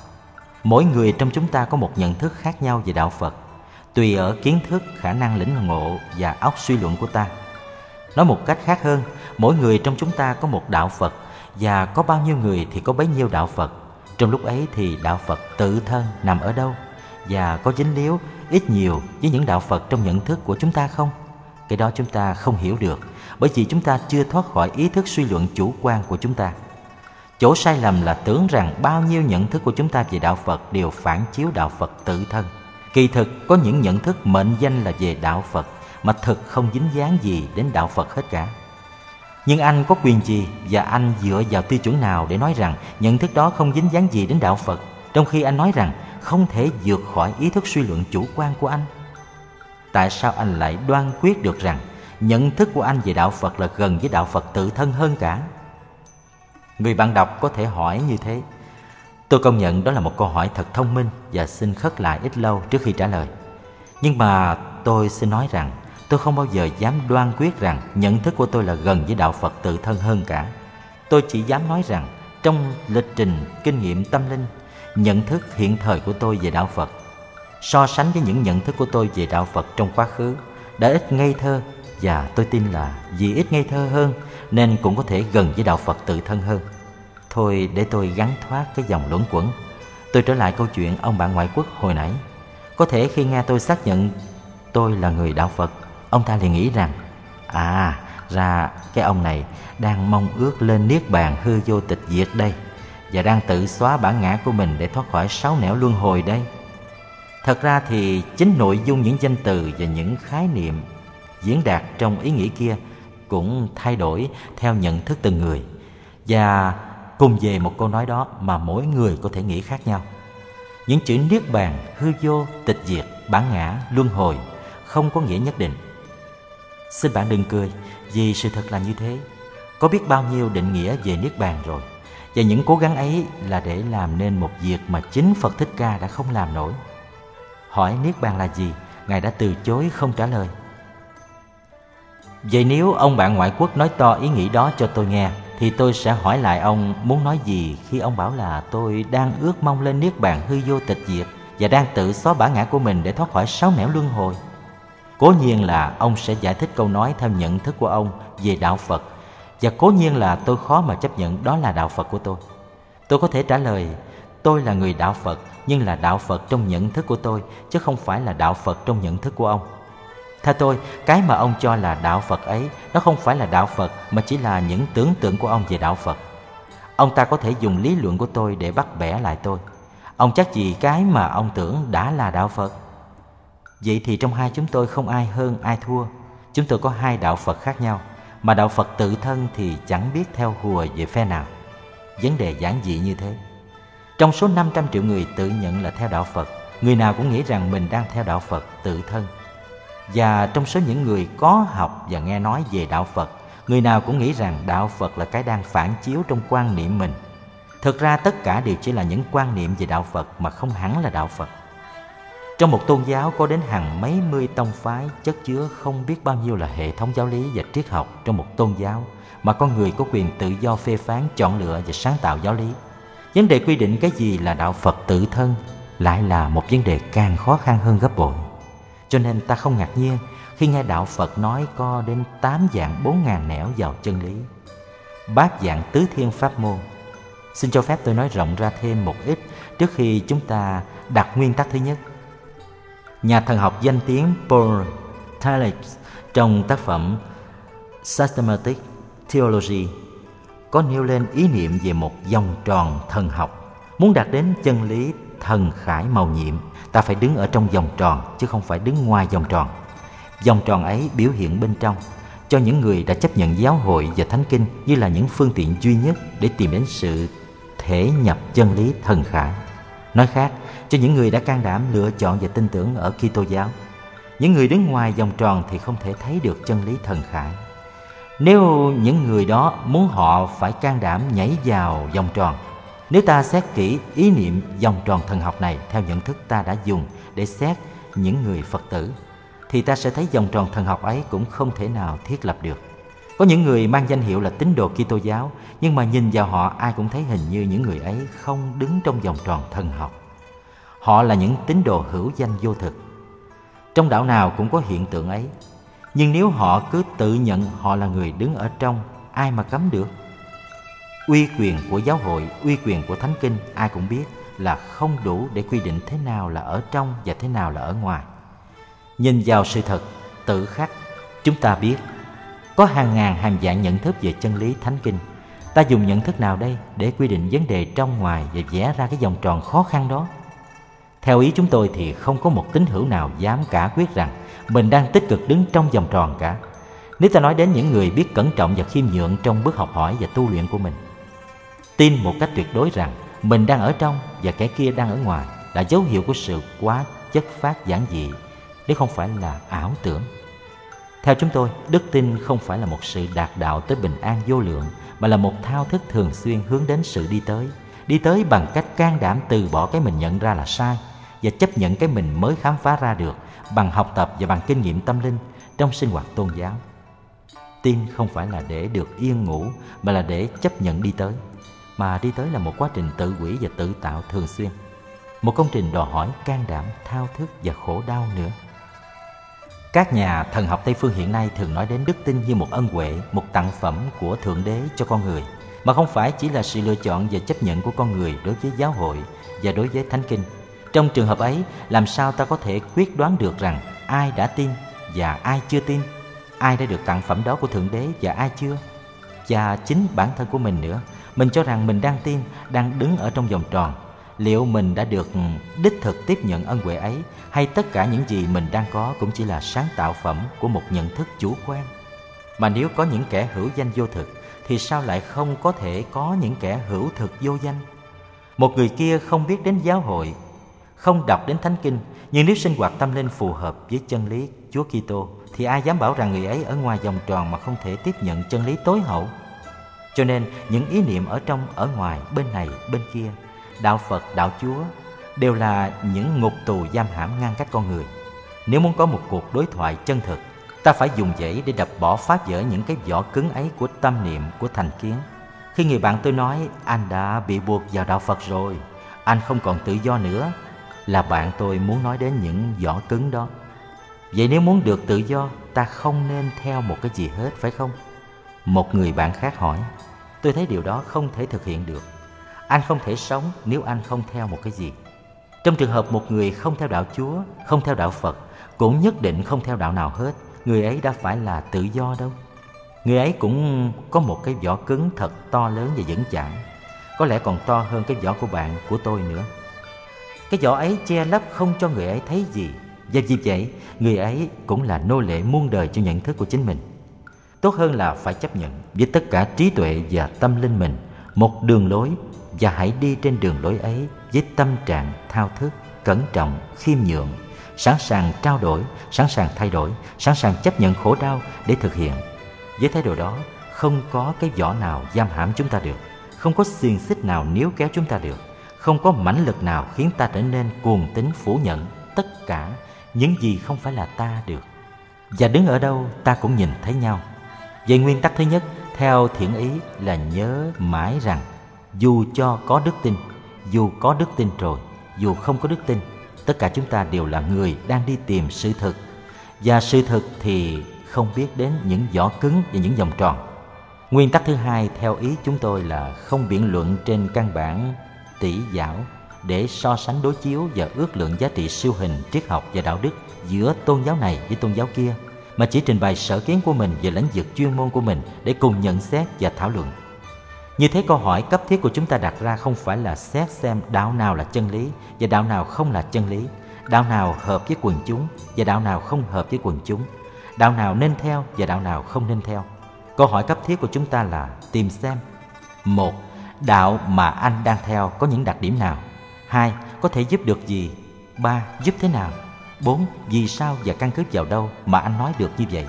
Mỗi người trong chúng ta có một nhận thức khác nhau về đạo Phật, tùy ở kiến thức, khả năng lĩnh ngộ và óc suy luận của ta. Nói một cách khác hơn, mỗi người trong chúng ta có một đạo Phật và có bao nhiêu người thì có bấy nhiêu đạo Phật. Trong lúc ấy thì đạo phật tự thân nằm ở đâu? Và có dính líu ít nhiều với những đạo phật trong nhận thức của chúng ta không? Cái đó chúng ta không hiểu được bởi vì chúng ta chưa thoát khỏi ý thức suy luận chủ quan của chúng ta chỗ sai lầm là tưởng rằng bao nhiêu nhận thức của chúng ta về đạo phật đều phản chiếu đạo phật tự thân. Kỳ thực, có những nhận thức mệnh danh là về đạo phật mà thực không dính dáng gì đến đạo phật hết cả. Nhưng anh có quyền gì và anh dựa vào tiêu chuẩn nào để nói rằng nhận thức đó không dính dáng gì đến đạo phật, trong khi anh nói rằng không thể vượt khỏi ý thức suy luận chủ quan của anh? Tại sao anh lại đoan quyết được rằng nhận thức của anh về đạo phật là gần với đạo phật tự thân hơn cả? Người bạn đọc có thể hỏi như thế. Tôi công nhận đó là một câu hỏi thật thông minh và xin khất lại ít lâu trước khi trả lời. Nhưng mà tôi xin nói rằng, tôi không bao giờ dám đoan quyết rằng nhận thức của tôi là gần với đạo phật tự thân hơn cả. Tôi chỉ dám nói rằng trong lịch trình kinh nghiệm tâm linh, nhận thức hiện thời của tôi về đạo phật, so sánh với những nhận thức của tôi về đạo phật trong quá khứ, đã ít ngây thơ và tôi tin là vì ít ngây thơ hơn nên cũng có thể gần với đạo phật tự thân hơn. Thôi để tôi gắn thoát cái dòng luẩn quẩn. Tôi trở lại câu chuyện ông bạn ngoại quốc hồi nãy. Có thể khi nghe tôi xác nhận tôi là người đạo phật, ông ta liền nghĩ rằng à ra cái ông này đang mong ước lên niết bàn hư vô tịch diệt đây và đang tự xóa bản ngã của mình để thoát khỏi sáu nẻo luân hồi đây. Thật ra thì chính nội dung những danh từ và những khái niệm diễn đạt trong ý nghĩ kia cũng thay đổi theo nhận thức từng người. Và cùng về một câu nói đó mà mỗi người có thể nghĩ khác nhau. Những chữ niết bàn, hư vô, tịch diệt, bản ngã, luân hồi không có nghĩa nhất định. Xin bạn đừng cười, vì sự thật là như thế. Có biết bao nhiêu định nghĩa về niết bàn rồi? Và những cố gắng ấy là để làm nên một việc mà chính phật thích ca đã không làm nổi. Hỏi niết bàn là gì, ngài đã từ chối không trả lời vậy nếu ông bạn ngoại quốc nói to ý nghĩ đó cho tôi nghe, thì tôi sẽ hỏi lại ông muốn nói gì khi ông bảo là tôi đang ước mong lên niết bàn hư vô tịch diệt và đang tự xóa bản ngã của mình để thoát khỏi sáu nẻo luân hồi. Cố nhiên là ông sẽ giải thích câu nói theo nhận thức của ông về đạo phật, và cố nhiên là tôi khó mà chấp nhận đó là đạo phật của tôi. Tôi có thể trả lời, tôi là người đạo phật, nhưng là đạo phật trong nhận thức của tôi, chứ không phải là đạo phật trong nhận thức của ông theo tôi cái mà ông cho là đạo phật ấy nó không phải là đạo phật mà chỉ là những tưởng tượng của ông về đạo phật. Ông ta có thể dùng lý luận của tôi để bắt bẻ lại tôi. Ông chắc gì cái mà ông tưởng đã là đạo phật? Vậy thì trong hai chúng tôi không ai hơn ai thua. Chúng tôi có hai đạo phật khác nhau mà đạo phật tự thân thì chẳng biết theo hùa về phe nào. Vấn đề giản dị như thế. Trong số 500 triệu người tự nhận là theo đạo Phật, người nào cũng nghĩ rằng mình đang theo đạo Phật tự thân. Và trong số những người có học và nghe nói về đạo Phật, người nào cũng nghĩ rằng đạo Phật là cái đang phản chiếu trong quan niệm mình. Thực ra tất cả đều chỉ là những quan niệm về đạo Phật mà không hẳn là đạo Phật. Trong một tôn giáo có đến hàng mấy mươi tông phái chất chứa không biết bao nhiêu là hệ thống giáo lý và triết học trong một tôn giáo mà con người có quyền tự do phê phán, chọn lựa và sáng tạo giáo lý. Vấn đề quy định cái gì là đạo Phật tự thân lại là một vấn đề càng khó khăn hơn gấp bội. Cho nên ta không ngạc nhiên khi nghe đạo Phật nói có đến tám dạng bốn ngàn nẻo vào chân lý. Bát dạng tứ thiên pháp môn. Xin cho phép tôi nói rộng ra thêm một ít trước khi chúng ta đặt nguyên tắc thứ nhất. Nhà thần học danh tiếng Paul Tillich trong tác phẩm Systematic Theology có nêu lên ý niệm về một vòng tròn thần học. Muốn đạt đến chân lý thần khải màu nhiệm, ta phải đứng ở trong vòng tròn chứ không phải đứng ngoài vòng tròn. Vòng tròn ấy biểu hiện bên trong cho những người đã chấp nhận giáo hội và thánh kinh như là những phương tiện duy nhất để tìm đến sự thể nhập chân lý thần khải. Nói khác, cho những người đã can đảm lựa chọn và tin tưởng ở Kitô giáo. Những người đứng ngoài vòng tròn thì không thể thấy được chân lý thần khải. Nếu những người đó muốn họ phải can đảm nhảy vào vòng tròn nếu ta xét kỹ ý niệm vòng tròn thần học này Theo nhận thức ta đã dùng để xét những người Phật tử, Thì ta sẽ thấy vòng tròn thần học ấy cũng không thể nào thiết lập được. Có những người mang danh hiệu là tín đồ Kitô giáo, Nhưng mà nhìn vào họ, ai cũng thấy hình như những người ấy không đứng trong vòng tròn thần học. Họ là những tín đồ hữu danh vô thực. Trong đạo nào cũng có hiện tượng ấy, nhưng nếu họ cứ tự nhận họ là người đứng ở trong, ai mà cấm được? Uy quyền của giáo hội, uy quyền của thánh kinh ai cũng biết là không đủ để quy định thế nào là ở trong và thế nào là ở ngoài. Nhìn vào sự thật tự khắc, chúng ta biết có hàng ngàn hàng dạng nhận thức về chân lý thánh kinh. Ta dùng nhận thức nào đây để quy định vấn đề trong ngoài và vẽ ra cái vòng tròn khó khăn đó? Theo ý chúng tôi thì không có một tín hữu nào dám cả quyết rằng mình đang tích cực đứng trong vòng tròn cả. Nếu ta nói đến những người biết cẩn trọng và khiêm nhượng trong bước học hỏi và tu luyện của mình, tin một cách tuyệt đối rằng mình đang ở trong và kẻ kia đang ở ngoài là dấu hiệu của sự quá chất phát giản dị, nếu không phải là ảo tưởng. Theo chúng tôi, đức tin không phải là một sự đạt đạo tới bình an vô lượng, mà là một thao thức thường xuyên hướng đến sự đi tới. Đi tới bằng cách can đảm từ bỏ cái mình nhận ra là sai và chấp nhận cái mình mới khám phá ra được bằng học tập và bằng kinh nghiệm tâm linh trong sinh hoạt tôn giáo. Tin không phải là để được yên ngủ mà là để chấp nhận đi tới. Mà đi tới là một quá trình tự quỷ và tự tạo thường xuyên. Một công trình đòi hỏi can đảm, thao thức và khổ đau nữa. Các nhà thần học Tây phương hiện nay thường nói đến đức tin như một ân huệ, một tặng phẩm của Thượng Đế cho con người, mà không phải chỉ là sự lựa chọn và chấp nhận của con người đối với giáo hội và đối với Thánh Kinh. Trong trường hợp ấy, làm sao ta có thể quyết đoán được rằng ai đã tin và ai chưa tin, ai đã được tặng phẩm đó của Thượng Đế và ai chưa? Và chính bản thân của mình nữa, mình cho rằng mình đang tin, đang đứng ở trong vòng tròn. Liệu mình đã được đích thực tiếp nhận ân huệ ấy hay tất cả những gì mình đang có cũng chỉ là sáng tạo phẩm của một nhận thức chủ quan? Mà nếu có những kẻ hữu danh vô thực thì sao lại không có thể có những kẻ hữu thực vô danh? Một người kia không biết đến giáo hội, không đọc đến thánh kinh, nhưng nếu sinh hoạt tâm linh phù hợp với chân lý Chúa Kitô thì ai dám bảo rằng người ấy ở ngoài vòng tròn mà không thể tiếp nhận chân lý tối hậu? Cho nên những ý niệm ở trong, ở ngoài, bên này, bên kia, đạo Phật, đạo Chúa đều là những ngục tù giam hãm ngăn cách con người. Nếu muốn có một cuộc đối thoại chân thực, ta phải dùng dãy để đập bỏ phá vỡ những cái vỏ cứng ấy của tâm niệm, của thành kiến. Khi người bạn tôi nói anh đã bị buộc vào đạo Phật rồi, anh không còn tự do nữa, là bạn tôi muốn nói đến những vỏ cứng đó. Vậy nếu muốn được tự do, ta không nên theo một cái gì hết phải không? Một người bạn khác hỏi, tôi thấy điều đó không thể thực hiện được. Anh không thể sống nếu anh không theo một cái gì. Trong trường hợp một người không theo đạo Chúa, không theo đạo Phật, cũng nhất định không theo đạo nào hết, người ấy đã phải là tự do đâu. Người ấy cũng có một cái vỏ cứng thật to lớn và vững chãi, có lẽ còn to hơn cái vỏ của bạn, của tôi nữa. Cái vỏ ấy che lấp không cho người ấy thấy gì, và vì vậy, người ấy cũng là nô lệ muôn đời cho nhận thức của chính mình. Tốt hơn là phải chấp nhận với tất cả trí tuệ và tâm linh mình một đường lối và hãy đi trên đường lối ấy với tâm trạng thao thức, cẩn trọng, khiêm nhượng, sẵn sàng trao đổi, sẵn sàng thay đổi, sẵn sàng chấp nhận khổ đau để thực hiện. Với thái độ đó, không có cái vỏ nào giam hãm chúng ta được, không có xiềng xích nào níu kéo chúng ta được, không có mãnh lực nào khiến ta trở nên cuồng tín phủ nhận tất cả những gì không phải là ta được. Và đứng ở đâu ta cũng nhìn thấy nhau. Về nguyên tắc thứ nhất, theo thiện ý là nhớ mãi rằng dù cho có đức tin, dù có đức tin rồi, dù không có đức tin, tất cả chúng ta đều là người đang đi tìm sự thực. Và sự thực thì không biết đến những vỏ cứng và những vòng tròn. Nguyên tắc thứ hai theo ý chúng tôi là không biện luận trên căn bản tỷ giảo để so sánh đối chiếu và ước lượng giá trị siêu hình, triết học và đạo đức giữa tôn giáo này với tôn giáo kia, mà chỉ trình bày sở kiến của mình về lĩnh vực chuyên môn của mình để cùng nhận xét và thảo luận. Như thế câu hỏi cấp thiết của chúng ta đặt ra không phải là xét xem đạo nào là chân lý và đạo nào không là chân lý, đạo nào hợp với quần chúng và đạo nào không hợp với quần chúng, đạo nào nên theo và đạo nào không nên theo. Câu hỏi cấp thiết của chúng ta là tìm xem một Đạo mà anh đang theo có những đặc điểm nào? hai Có thể giúp được gì? ba Giúp thế nào? Bốn Vì sao và căn cứ vào đâu mà anh nói được như vậy?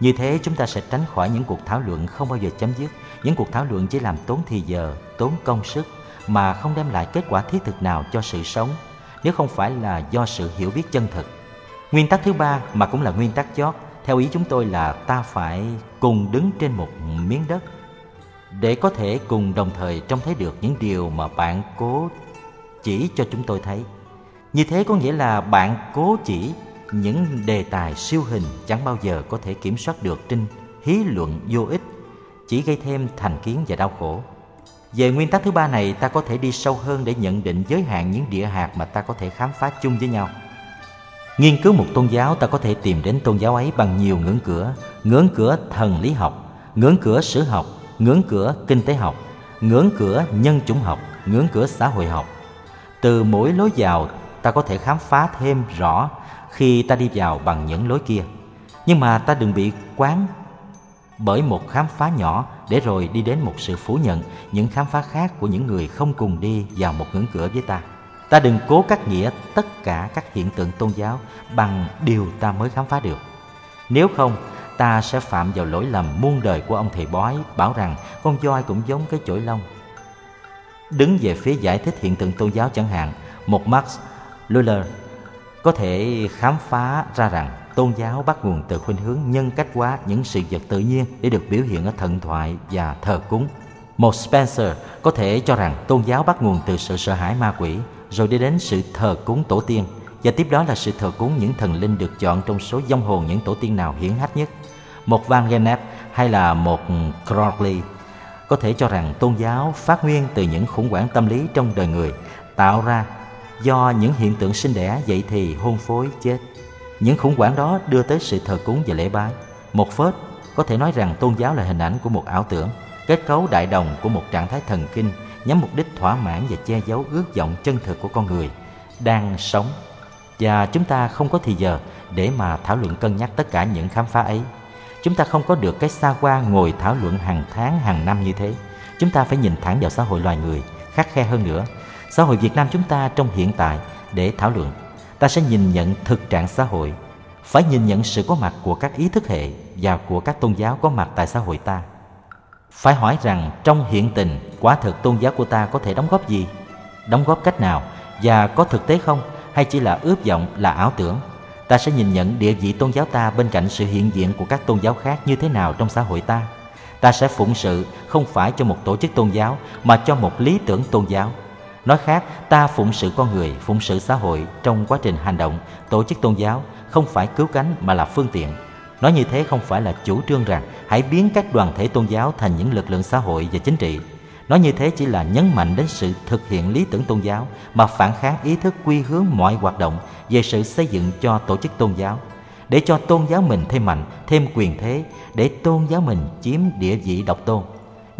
Như thế chúng ta sẽ tránh khỏi những cuộc thảo luận không bao giờ chấm dứt. Những cuộc thảo luận chỉ làm tốn thì giờ, tốn công sức Mà không đem lại kết quả thiết thực nào cho sự sống Nếu không phải là do sự hiểu biết chân thực. Nguyên tắc thứ ba mà cũng là nguyên tắc chót Theo ý chúng tôi là ta phải cùng đứng trên một miếng đất Để có thể cùng đồng thời trông thấy được những điều mà bạn cố chỉ cho chúng tôi thấy. Như thế có nghĩa là bạn cố chỉ những đề tài siêu hình chẳng bao giờ có thể kiểm soát được trên hí luận vô ích chỉ gây thêm thành kiến và đau khổ Về nguyên tắc thứ ba này, ta có thể đi sâu hơn để nhận định giới hạn những địa hạt mà ta có thể khám phá chung với nhau. Nghiên cứu một tôn giáo, ta có thể tìm đến tôn giáo ấy bằng nhiều ngưỡng cửa, ngưỡng cửa thần lý học, ngưỡng cửa sử học, ngưỡng cửa kinh tế học, ngưỡng cửa nhân chủng học, ngưỡng cửa xã hội học. Từ mỗi lối vào, ta có thể khám phá thêm rõ khi ta đi vào bằng những lối kia. Nhưng mà ta đừng bị quán bởi một khám phá nhỏ để rồi đi đến một sự phủ nhận những khám phá khác của những người không cùng đi vào một ngưỡng cửa với ta. Ta đừng cố cắt nghĩa tất cả các hiện tượng tôn giáo bằng điều ta mới khám phá được. Nếu không, ta sẽ phạm vào lỗi lầm muôn đời của ông thầy bói bảo rằng con voi cũng giống cái chổi lông. Đứng về phía giải thích hiện tượng tôn giáo chẳng hạn, một Marx Luller có thể khám phá ra rằng tôn giáo bắt nguồn từ khuynh hướng nhân cách hóa những sự vật tự nhiên để được biểu hiện ở thần thoại và thờ cúng. Một Spencer có thể cho rằng tôn giáo bắt nguồn từ sự sợ hãi ma quỷ, rồi đi đến sự thờ cúng tổ tiên, và tiếp đó là sự thờ cúng những thần linh được chọn trong số dông hồn những tổ tiên nào hiển hách nhất. Một Van Gennep hay là một Crowley có thể cho rằng tôn giáo phát nguyên từ những khủng hoảng tâm lý trong đời người tạo ra do những hiện tượng sinh đẻ dậy thì hôn phối chết những khủng hoảng đó đưa tới sự thờ cúng và lễ bái. Một phết có thể nói rằng tôn giáo là hình ảnh của một ảo tưởng, kết cấu đại đồng của một trạng thái thần kinh nhằm mục đích thỏa mãn và che giấu ước vọng chân thực của con người đang sống. Và chúng ta không có thì giờ để mà thảo luận cân nhắc tất cả những khám phá ấy. Chúng ta không có được cái xa qua ngồi thảo luận hàng tháng, hàng năm như thế. Chúng ta phải nhìn thẳng vào xã hội loài người, khắc khe hơn nữa. Xã hội Việt Nam chúng ta trong hiện tại để thảo luận. Ta sẽ nhìn nhận thực trạng xã hội, phải nhìn nhận sự có mặt của các ý thức hệ và của các tôn giáo có mặt tại xã hội ta. Phải hỏi rằng trong hiện tình, quả thực tôn giáo của ta có thể đóng góp gì, đóng góp cách nào và có thực tế không, hay chỉ là ướp vọng, là ảo tưởng? Ta sẽ nhìn nhận địa vị tôn giáo ta bên cạnh sự hiện diện của các tôn giáo khác như thế nào trong xã hội ta. Ta sẽ phụng sự không phải cho một tổ chức tôn giáo, mà cho một lý tưởng tôn giáo. Nói khác, ta phụng sự con người, phụng sự xã hội trong quá trình hành động, tổ chức tôn giáo không phải cứu cánh mà là phương tiện. Nói như thế không phải là chủ trương rằng hãy biến các đoàn thể tôn giáo thành những lực lượng xã hội và chính trị. Nói như thế chỉ là nhấn mạnh đến sự thực hiện lý tưởng tôn giáo mà phản kháng ý thức quy hướng mọi hoạt động về sự xây dựng cho tổ chức tôn giáo để cho tôn giáo mình thêm mạnh, thêm quyền thế, để tôn giáo mình chiếm địa vị độc tôn.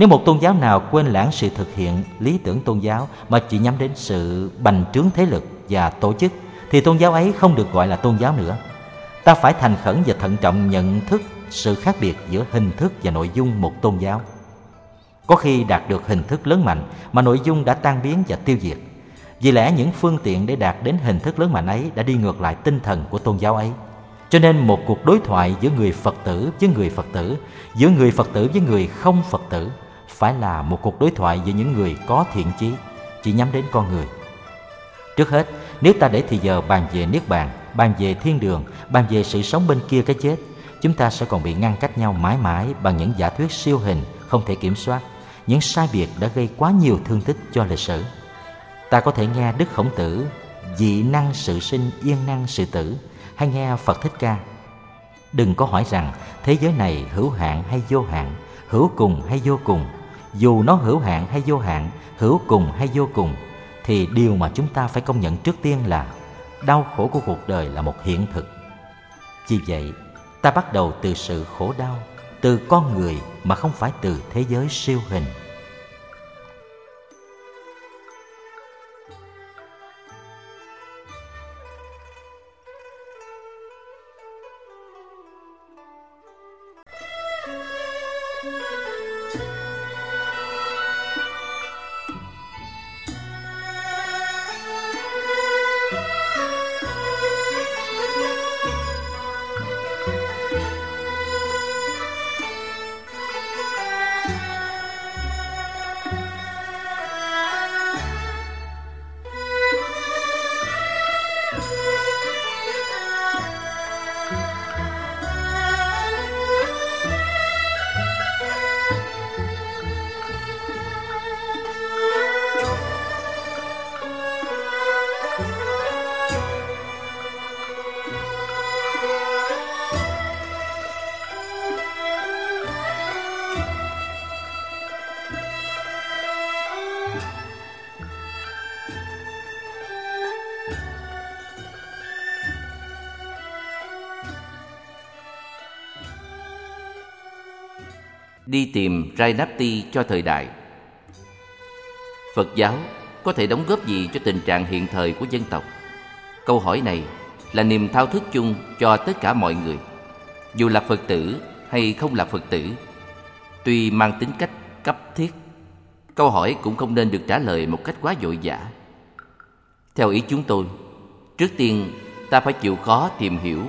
Nếu một tôn giáo nào quên lãng sự thực hiện lý tưởng tôn giáo mà chỉ nhắm đến sự bành trướng thế lực và tổ chức thì tôn giáo ấy không được gọi là tôn giáo nữa. Ta phải thành khẩn và thận trọng nhận thức sự khác biệt giữa hình thức và nội dung một tôn giáo. Có khi đạt được hình thức lớn mạnh mà nội dung đã tan biến và tiêu diệt. Vì lẽ những phương tiện để đạt đến hình thức lớn mạnh ấy đã đi ngược lại tinh thần của tôn giáo ấy. Cho nên một cuộc đối thoại giữa người Phật tử với người Phật tử, giữa người Phật tử với người không Phật tử phải là một cuộc đối thoại giữa những người có thiện chí, chỉ nhắm đến con người. Trước hết, nếu ta để thì giờ bàn về Niết Bàn, bàn về thiên đường, bàn về sự sống bên kia cái chết, chúng ta sẽ còn bị ngăn cách nhau mãi mãi bằng những giả thuyết siêu hình không thể kiểm soát. Những sai biệt đã gây quá nhiều thương tích cho lịch sử. Ta có thể nghe Đức Khổng Tử dị năng sự sinh yên năng sự tử hay nghe Phật Thích Ca. Đừng có hỏi rằng thế giới này hữu hạn hay vô hạn, hữu cùng hay vô cùng, dù nó hữu hạn hay vô hạn, hữu cùng hay vô cùng, thì điều mà chúng ta phải công nhận trước tiên là đau khổ của cuộc đời là một hiện thực. Vì vậy, ta bắt đầu từ sự khổ đau, từ con người mà không phải từ thế giới siêu hình. Đi Rai cho thời đại Phật giáo có thể đóng góp gì cho tình trạng hiện thời của dân tộc? Câu hỏi này là niềm thao thức chung cho tất cả mọi người, dù là Phật tử hay không là Phật tử. Tuy mang tính cách cấp thiết, câu hỏi cũng không nên được trả lời một cách quá vội vã. Theo ý chúng tôi, trước tiên ta phải chịu khó tìm hiểu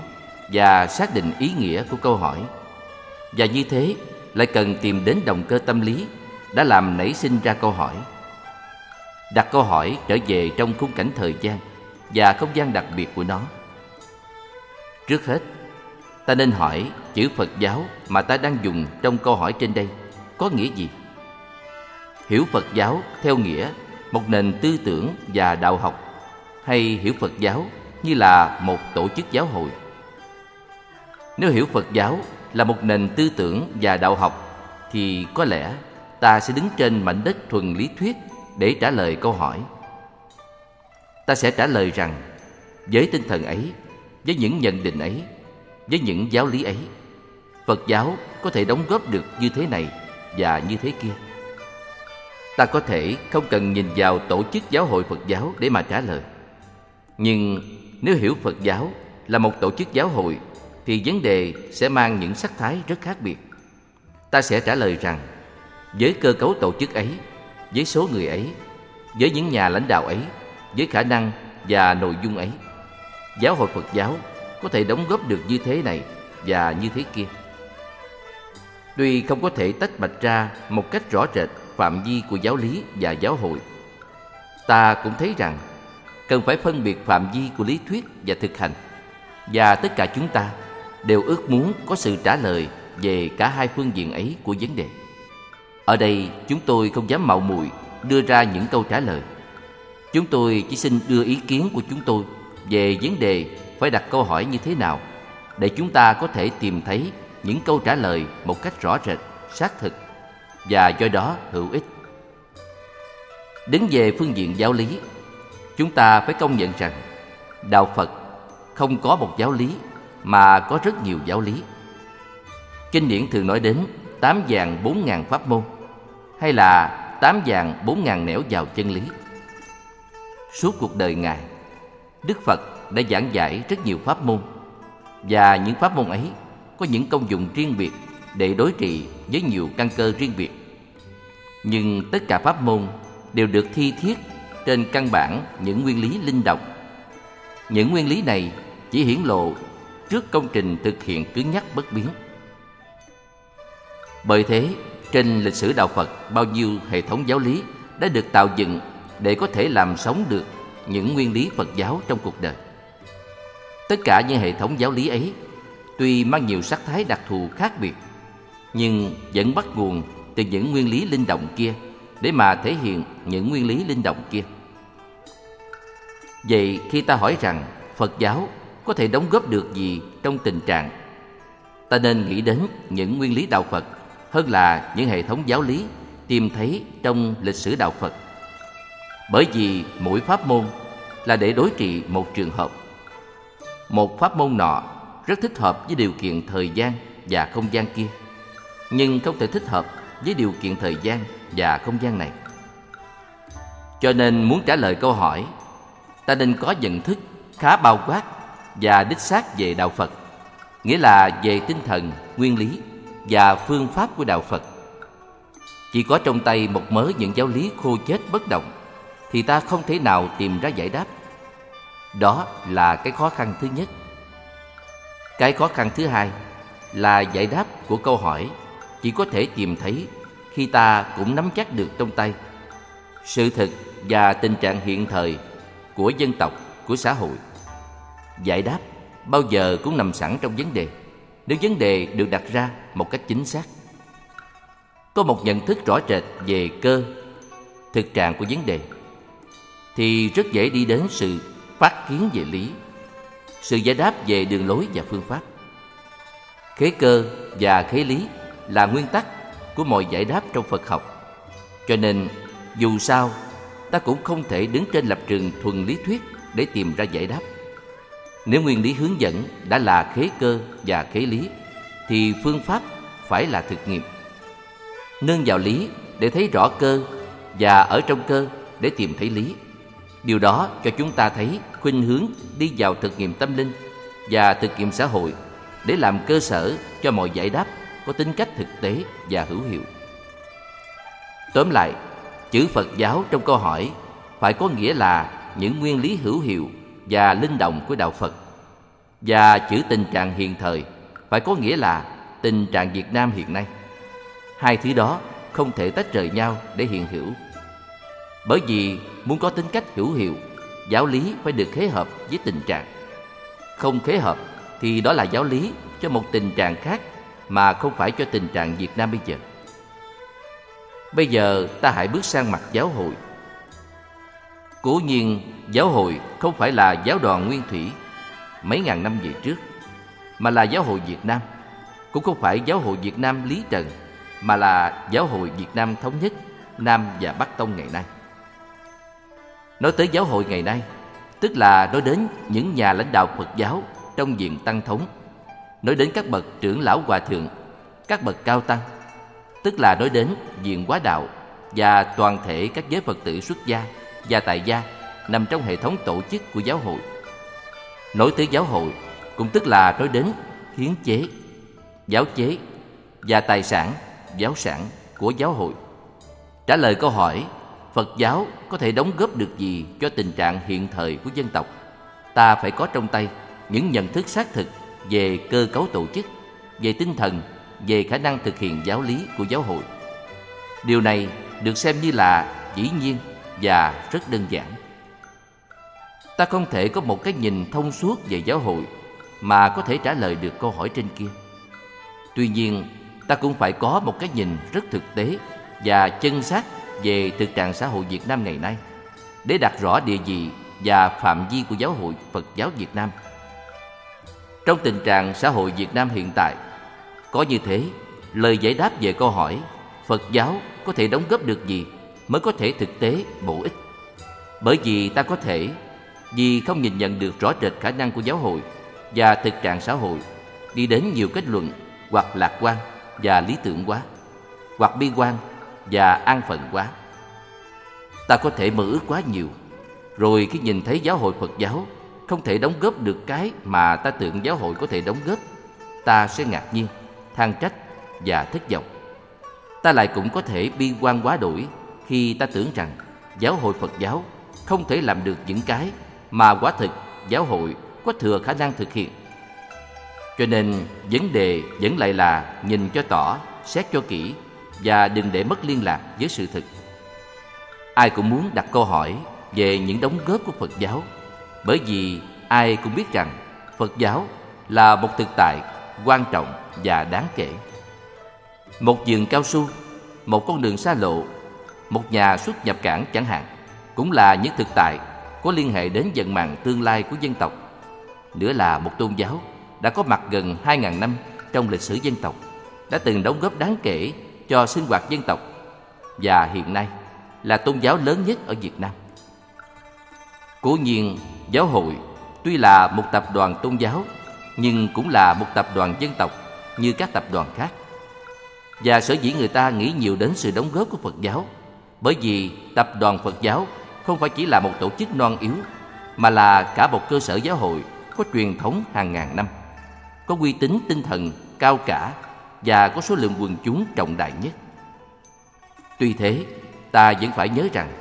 và xác định ý nghĩa của câu hỏi. Và như thế lại cần tìm đến động cơ tâm lý đã làm nảy sinh ra câu hỏi. Đặt câu hỏi trở về trong khung cảnh thời gian và không gian đặc biệt của nó. Trước hết, ta nên hỏi chữ Phật giáo mà ta đang dùng trong câu hỏi trên đây có nghĩa gì? Hiểu Phật giáo theo nghĩa một nền tư tưởng và đạo học hay hiểu Phật giáo như là một tổ chức giáo hội. Nếu hiểu Phật giáo là một nền tư tưởng và đạo học thì có lẽ ta sẽ đứng trên mảnh đất thuần lý thuyết để trả lời câu hỏi. Ta sẽ trả lời rằng với tinh thần ấy, với những nhận định ấy, với những giáo lý ấy, Phật giáo có thể đóng góp được như thế này và như thế kia. Ta có thể không cần nhìn vào tổ chức giáo hội Phật giáo để mà trả lời. Nhưng nếu hiểu Phật giáo là một tổ chức giáo hội thì vấn đề sẽ mang những sắc thái rất khác biệt. Ta sẽ trả lời rằng với cơ cấu tổ chức ấy, với số người ấy, với những nhà lãnh đạo ấy, với khả năng và nội dung ấy, giáo hội Phật giáo có thể đóng góp được như thế này và như thế kia. Tuy không có thể tách bạch ra một cách rõ rệt phạm vi của giáo lý và giáo hội, ta cũng thấy rằng cần phải phân biệt phạm vi của lý thuyết và thực hành và tất cả chúng ta đều ước muốn có sự trả lời về cả hai phương diện ấy của vấn đề. Ở đây, chúng tôi không dám mạo muội đưa ra những câu trả lời. Chúng tôi chỉ xin đưa ý kiến của chúng tôi về vấn đề phải đặt câu hỏi như thế nào để chúng ta có thể tìm thấy những câu trả lời một cách rõ rệt, xác thực và do đó hữu ích. Đứng về phương diện giáo lý, chúng ta phải công nhận rằng đạo phật không có một giáo lý mà có rất nhiều giáo lý. Kinh điển thường nói đến tám vàng bốn ngàn pháp môn, hay là tám vàng bốn ngàn nẻo vào chân lý. Suốt cuộc đời ngài, đức phật đã giảng giải rất nhiều pháp môn, và những pháp môn ấy có những công dụng riêng biệt để đối trị với nhiều căn cơ riêng biệt. Nhưng tất cả pháp môn đều được thi thiết trên căn bản những nguyên lý linh động. Những nguyên lý này chỉ hiển lộ trước công trình thực hiện cứng nhắc bất biến. Bởi thế, trên lịch sử đạo Phật, bao nhiêu hệ thống giáo lý đã được tạo dựng để có thể làm sống được những nguyên lý Phật giáo trong cuộc đời. Tất cả những hệ thống giáo lý ấy tuy mang nhiều sắc thái đặc thù khác biệt, nhưng vẫn bắt nguồn từ những nguyên lý linh động kia để mà thể hiện những nguyên lý linh động kia. Vậy khi ta hỏi rằng Phật giáo có thể đóng góp được gì trong tình trạng ta nên nghĩ đến những nguyên lý đạo Phật hơn là những hệ thống giáo lý tìm thấy trong lịch sử đạo Phật. Bởi vì mỗi pháp môn là để đối trị một trường hợp. Một pháp môn nọ rất thích hợp với điều kiện thời gian và không gian kia, nhưng không thể thích hợp với điều kiện thời gian và không gian này. Cho nên muốn trả lời câu hỏi, ta nên có nhận thức khá bao quát và đích xác về đạo Phật, nghĩa là về tinh thần, nguyên lý và phương pháp của đạo Phật. Chỉ có trong tay một mớ những giáo lý khô chết bất động thì ta không thể nào tìm ra giải đáp. Đó là cái khó khăn thứ nhất. Cái khó khăn thứ hai là giải đáp của câu hỏi chỉ có thể tìm thấy khi ta cũng nắm chắc được trong tay sự thực và tình trạng hiện thời của dân tộc, của xã hội. Giải đáp bao giờ cũng nằm sẵn trong vấn đề, nếu vấn đề được đặt ra một cách chính xác. Có một nhận thức rõ rệt về cơ, thực trạng của vấn đề, thì rất dễ đi đến sự phát kiến về lý, sự giải đáp về đường lối và phương pháp. Khế cơ và khế lý là nguyên tắc của mọi giải đáp trong Phật học. Cho nên, dù sao, ta cũng không thể đứng trên lập trường thuần lý thuyết để tìm ra giải đáp. Nếu nguyên lý hướng dẫn đã là khế cơ và khế lý, thì phương pháp phải là thực nghiệm. nương vào lý để thấy rõ cơ và ở trong cơ để tìm thấy lý. Điều đó cho chúng ta thấy khuynh hướng đi vào thực nghiệm tâm linh và thực nghiệm xã hội để làm cơ sở cho mọi giải đáp có tính cách thực tế và hữu hiệu. Tóm lại, chữ Phật giáo trong câu hỏi phải có nghĩa là những nguyên lý hữu hiệu và linh động của đạo Phật. Và chữ tình trạng hiện thời phải có nghĩa là tình trạng Việt Nam hiện nay. Hai thứ đó không thể tách rời nhau để hiện hữu. Bởi vì muốn có tính cách hữu hiệu, giáo lý phải được khế hợp với tình trạng. Không khế hợp thì đó là giáo lý cho một tình trạng khác mà không phải cho tình trạng Việt Nam bây giờ. Bây giờ ta hãy bước sang mặt giáo hội. Cố nhiên, giáo hội không phải là giáo đoàn nguyên thủy mấy ngàn năm về trước, mà là giáo hội Việt Nam. Cũng không phải giáo hội Việt Nam Lý Trần, mà là giáo hội Việt Nam thống nhất Nam và Bắc Tông ngày nay. Nói tới giáo hội ngày nay, tức là nói đến những nhà lãnh đạo Phật giáo trong diện tăng thống, nói đến các bậc trưởng lão hòa thượng, các bậc cao tăng, tức là nói đến diện quá đạo và toàn thể các giới Phật tử xuất gia và tại gia nằm trong hệ thống tổ chức của giáo hội. Nói tới giáo hội cũng tức là nói đến hiến chế, giáo chế và tài sản, giáo sản của giáo hội. Trả lời câu hỏi Phật giáo có thể đóng góp được gì cho tình trạng hiện thời của dân tộc? Ta phải có trong tay những nhận thức xác thực về cơ cấu tổ chức, về tinh thần, về khả năng thực hiện giáo lý của giáo hội. Điều này được xem như là dĩ nhiên và rất đơn giản. Ta không thể có một cái nhìn thông suốt về giáo hội mà có thể trả lời được câu hỏi trên kia. Tuy nhiên, ta cũng phải có một cái nhìn rất thực tế và chân xác về thực trạng xã hội Việt Nam ngày nay để đặt rõ địa vị và phạm vi của giáo hội Phật giáo Việt Nam. Trong tình trạng xã hội Việt Nam hiện tại, có như thế, lời giải đáp về câu hỏi Phật giáo có thể đóng góp được gì mới có thể thực tế bổ ích. Bởi vì ta có thể, vì không nhìn nhận được rõ rệt khả năng của giáo hội và thực trạng xã hội, đi đến nhiều kết luận hoặc lạc quan và lý tưởng quá, hoặc bi quan và an phận quá ta có thể mơ ước quá nhiều, rồi khi nhìn thấy giáo hội phật giáo không thể đóng góp được cái mà ta tưởng giáo hội có thể đóng góp, ta sẽ ngạc nhiên, than trách và thất vọng ta lại cũng có thể bi quan quá đổi khi ta tưởng rằng giáo hội phật giáo không thể làm được những cái mà quả thực giáo hội có thừa khả năng thực hiện cho nên vấn đề vẫn lại là nhìn cho tỏ xét cho kỹ và đừng để mất liên lạc với sự thực. Ai cũng muốn đặt câu hỏi về những đóng góp của Phật giáo bởi vì ai cũng biết rằng Phật giáo là một thực tại quan trọng và đáng kể. Một vườn cao su, một con đường xa lộ, một nhà xuất nhập cảng chẳng hạn cũng là những thực tại có liên hệ đến vận mạng tương lai của dân tộc. Nữa là một tôn giáo đã có mặt gần 2.000 năm trong lịch sử dân tộc, đã từng đóng góp đáng kể cho sinh hoạt dân tộc và hiện nay là tôn giáo lớn nhất ở Việt Nam. Cố nhiên, giáo hội tuy là một tập đoàn tôn giáo nhưng cũng là một tập đoàn dân tộc như các tập đoàn khác. Và sở dĩ người ta nghĩ nhiều đến sự đóng góp của Phật giáo bởi vì tập đoàn Phật giáo không phải chỉ là một tổ chức non yếu mà là cả một cơ sở giáo hội có truyền thống hàng ngàn năm, có uy tín tinh thần cao cả và có số lượng quần chúng trọng đại nhất. Tuy thế, ta vẫn phải nhớ rằng,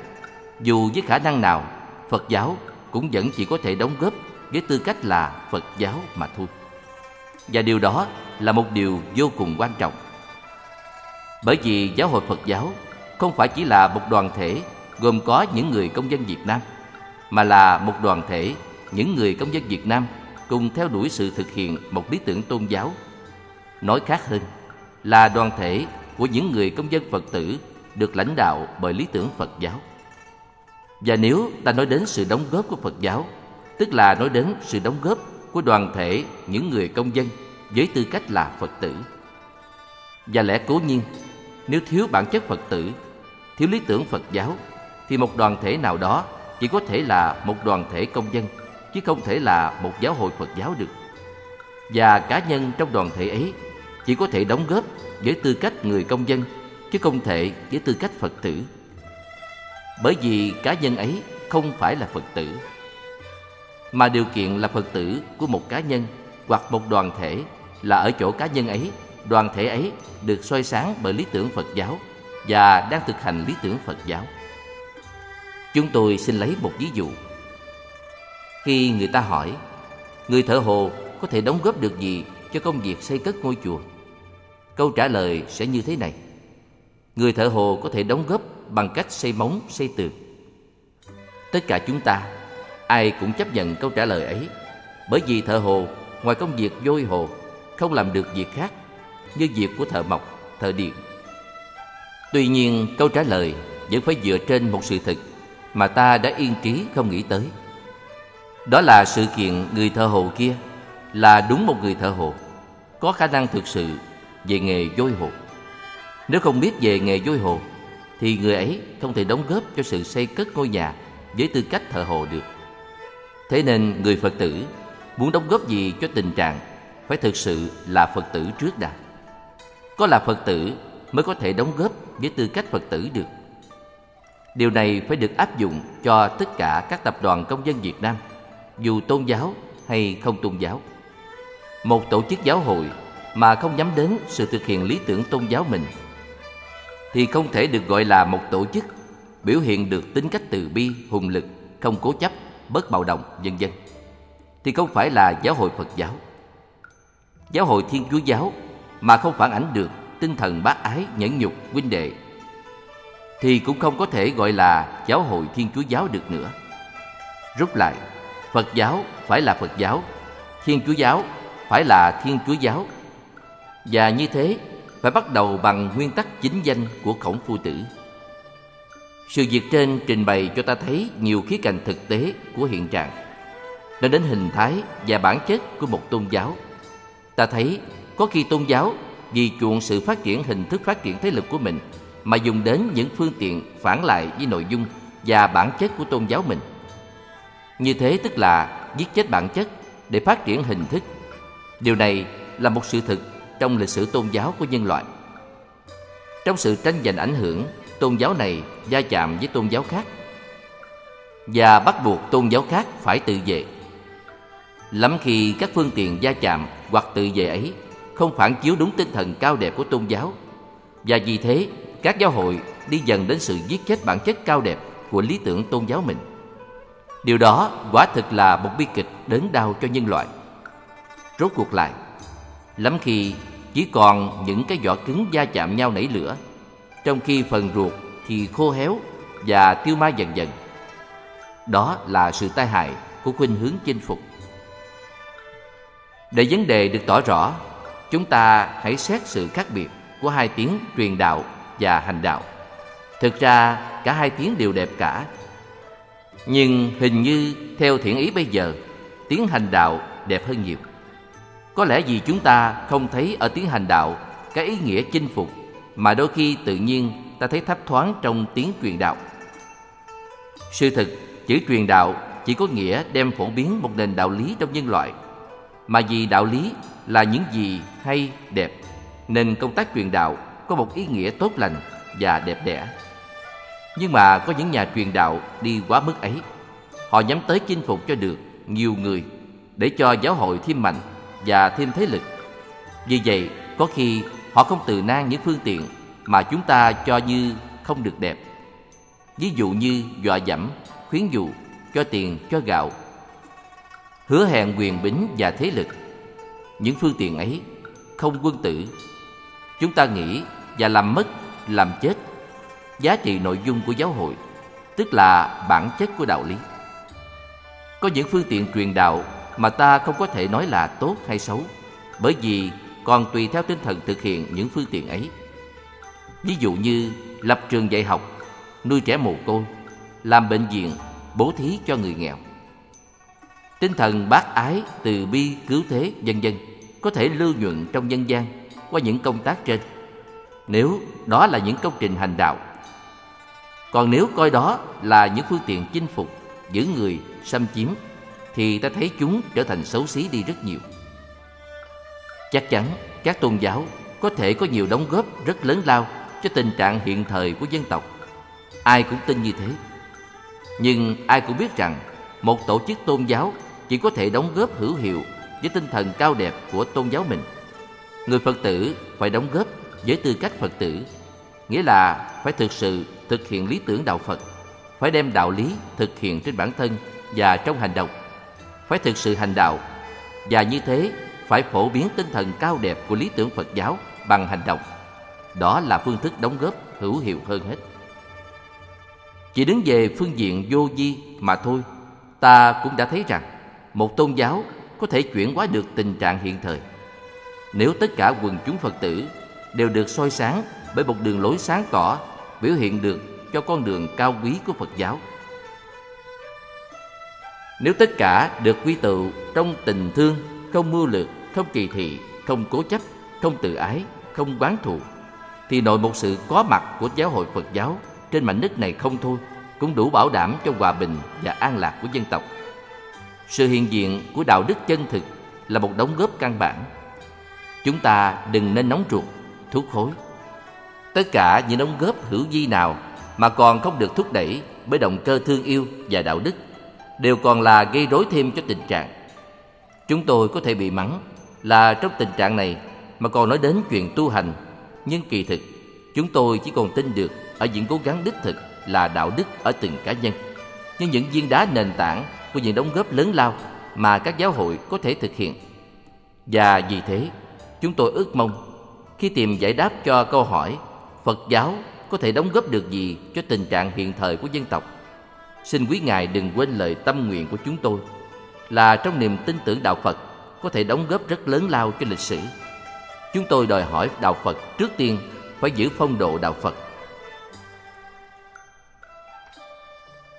dù với khả năng nào, Phật giáo cũng vẫn chỉ có thể đóng góp với tư cách là Phật giáo mà thôi. Và điều đó là một điều vô cùng quan trọng. Bởi vì giáo hội Phật giáo không phải chỉ là một đoàn thể gồm có những người công dân Việt Nam, mà là một đoàn thể những người công dân Việt Nam cùng theo đuổi sự thực hiện một lý tưởng tôn giáo Nói khác hơn là đoàn thể của những người công dân Phật tử được lãnh đạo bởi lý tưởng Phật giáo. Và nếu ta nói đến sự đóng góp của Phật giáo, tức là nói đến sự đóng góp của đoàn thể những người công dân với tư cách là Phật tử. Và lẽ cố nhiên, nếu thiếu bản chất Phật tử, thiếu lý tưởng Phật giáo, thì một đoàn thể nào đó chỉ có thể là một đoàn thể công dân, chứ không thể là một giáo hội Phật giáo được. Và cá nhân trong đoàn thể ấy chỉ có thể đóng góp với tư cách người công dân chứ không thể với tư cách Phật tử. Bởi vì cá nhân ấy không phải là Phật tử, mà điều kiện là Phật tử của một cá nhân hoặc một đoàn thể là ở chỗ cá nhân ấy, đoàn thể ấy được soi sáng bởi lý tưởng Phật giáo và đang thực hành lý tưởng Phật giáo. Chúng tôi xin lấy một ví dụ. Khi người ta hỏi, người thợ hồ có thể đóng góp được gì cho công việc xây cất ngôi chùa? Câu trả lời sẽ như thế này. Người thợ hồ có thể đóng góp bằng cách xây móng, xây tường. Tất cả chúng ta, ai cũng chấp nhận câu trả lời ấy, bởi vì thợ hồ, ngoài công việc vôi hồ, không làm được việc khác như việc của thợ mộc, thợ điện. Tuy nhiên, câu trả lời vẫn phải dựa trên một sự thực mà ta đã yên trí không nghĩ tới. Đó là sự kiện người thợ hồ kia là đúng một người thợ hồ, có khả năng thực sự về nghề vôi hồ. Nếu không biết về nghề vôi hồ, thì người ấy không thể đóng góp cho sự xây cất ngôi nhà với tư cách thợ hồ được. Thế nên người Phật tử muốn đóng góp gì cho tình trạng phải thực sự là Phật tử trước đã. Có là Phật tử mới có thể đóng góp với tư cách Phật tử được. Điều này phải được áp dụng cho tất cả các tập đoàn công dân Việt Nam, dù tôn giáo hay không tôn giáo. Một tổ chức giáo hội mà không nhắm đến sự thực hiện lý tưởng tôn giáo mình thì không thể được gọi là một tổ chức biểu hiện được tính cách từ bi, hùng lực, không cố chấp, bất bạo động, vân vân. Thì không phải là giáo hội Phật giáo. Giáo hội Thiên Chúa giáo mà không phản ánh được tinh thần bác ái, nhẫn nhục, huynh đệ thì cũng không có thể gọi là giáo hội Thiên Chúa giáo được nữa. Rút lại, Phật giáo phải là Phật giáo, Thiên Chúa giáo phải là Thiên Chúa giáo. Và như thế, phải bắt đầu bằng nguyên tắc chính danh của khổng phu tử. Sự việc trên trình bày cho ta thấy nhiều khía cạnh thực tế của hiện trạng. Nó đến hình thái và bản chất của một tôn giáo. Ta thấy có khi tôn giáo vì chuộng sự phát triển hình thức phát triển thế lực của mình mà dùng đến những phương tiện phản lại với nội dung và bản chất của tôn giáo mình. Như thế tức là giết chết bản chất để phát triển hình thức. Điều này là một sự thực trong lịch sử tôn giáo của nhân loại. Trong sự tranh giành ảnh hưởng, tôn giáo này gia chạm với tôn giáo khác và bắt buộc tôn giáo khác phải tự vệ. Lắm khi các phương tiện gia chạm hoặc tự vệ ấy không phản chiếu đúng tinh thần cao đẹp của tôn giáo và vì thế các giáo hội đi dần đến sự giết chết bản chất cao đẹp của lý tưởng tôn giáo mình. Điều đó quả thực là một bi kịch đớn đau cho nhân loại. Rốt cuộc lại, lắm khi chỉ còn những cái vỏ cứng va chạm nhau nảy lửa, trong khi phần ruột thì khô héo và tiêu ma dần dần. Đó là sự tai hại của khuynh hướng chinh phục. Để vấn đề được tỏ rõ, chúng ta hãy xét sự khác biệt của hai tiếng truyền đạo và hành đạo. Thực ra cả hai tiếng đều đẹp cả. Nhưng hình như theo thiện ý bây giờ, tiếng hành đạo đẹp hơn nhiều. Có lẽ vì chúng ta không thấy ở tiếng hành đạo cái ý nghĩa chinh phục mà đôi khi tự nhiên ta thấy thấp thoáng trong tiếng truyền đạo. Sự thực, chữ truyền đạo chỉ có nghĩa đem phổ biến một nền đạo lý trong nhân loại, mà vì đạo lý là những gì hay, đẹp, nên công tác truyền đạo có một ý nghĩa tốt lành và đẹp đẽ. Nhưng mà có những nhà truyền đạo đi quá mức ấy. Họ nhắm tới chinh phục cho được nhiều người để cho giáo hội thêm mạnh và thêm thế lực. Vì vậy, có khi họ không từ nan những phương tiện mà chúng ta cho như không được đẹp. Ví dụ như dọa dẫm, khuyến dụ, cho tiền, cho gạo, hứa hẹn quyền bính và thế lực. Những phương tiện ấy không quân tử. Chúng ta nghĩ và làm mất, làm chết giá trị nội dung của giáo hội, tức là bản chất của đạo lý. Có những phương tiện truyền đạo mà ta không có thể nói là tốt hay xấu, bởi vì còn tùy theo tinh thần thực hiện những phương tiện ấy. Ví dụ như lập trường dạy học, nuôi trẻ mồ côi, làm bệnh viện, bố thí cho người nghèo. Tinh thần bác ái, từ bi, cứu thế, vân vân có thể lưu nhuận trong nhân gian qua những công tác trên nếu đó là những công trình hành đạo. Còn nếu coi đó là những phương tiện chinh phục, giữ người, xâm chiếm, thì ta thấy chúng trở thành xấu xí đi rất nhiều. Chắc chắn các tôn giáo có thể có nhiều đóng góp rất lớn lao cho tình trạng hiện thời của dân tộc. Ai cũng tin như thế. Nhưng ai cũng biết rằng một tổ chức tôn giáo chỉ có thể đóng góp hữu hiệu với tinh thần cao đẹp của tôn giáo mình. Người Phật tử phải đóng góp với tư cách Phật tử, nghĩa là phải thực sự thực hiện lý tưởng đạo Phật, phải đem đạo lý thực hiện trên bản thân và trong hành động, phải thực sự hành đạo và như thế phải phổ biến tinh thần cao đẹp của lý tưởng Phật giáo bằng hành động. Đó là phương thức đóng góp hữu hiệu hơn hết. Chỉ đứng về phương diện vô vi mà thôi, ta cũng đã thấy rằng một tôn giáo có thể chuyển hóa được tình trạng hiện thời. Nếu tất cả quần chúng Phật tử đều được soi sáng bởi một đường lối sáng tỏ biểu hiện được cho con đường cao quý của Phật giáo. Nếu tất cả được quy tụ trong tình thương, không mưu lược, không kỳ thị, không cố chấp, không tự ái, không quán thù, thì nội một sự có mặt của giáo hội Phật giáo trên mảnh đất này không thôi cũng đủ bảo đảm cho hòa bình và an lạc của dân tộc. Sự hiện diện của đạo đức chân thực là một đóng góp căn bản. Chúng ta đừng nên nóng ruột, thúc khối. Tất cả những đóng góp hữu vi nào mà còn không được thúc đẩy bởi động cơ thương yêu và đạo đức đều còn là gây rối thêm cho tình trạng. Chúng tôi có thể bị mắng là trong tình trạng này mà còn nói đến chuyện tu hành, nhưng kỳ thực chúng tôi chỉ còn tin được ở những cố gắng đích thực là đạo đức ở từng cá nhân, nhưng những viên đá nền tảng của những đóng góp lớn lao mà các giáo hội có thể thực hiện. Và vì thế, chúng tôi ước mong khi tìm giải đáp cho câu hỏi Phật giáo có thể đóng góp được gì cho tình trạng hiện thời của dân tộc. Xin quý Ngài đừng quên lời tâm nguyện của chúng tôi là trong niềm tin tưởng đạo Phật có thể đóng góp rất lớn lao cho lịch sử. Chúng tôi đòi hỏi đạo Phật trước tiên phải giữ phong độ đạo Phật.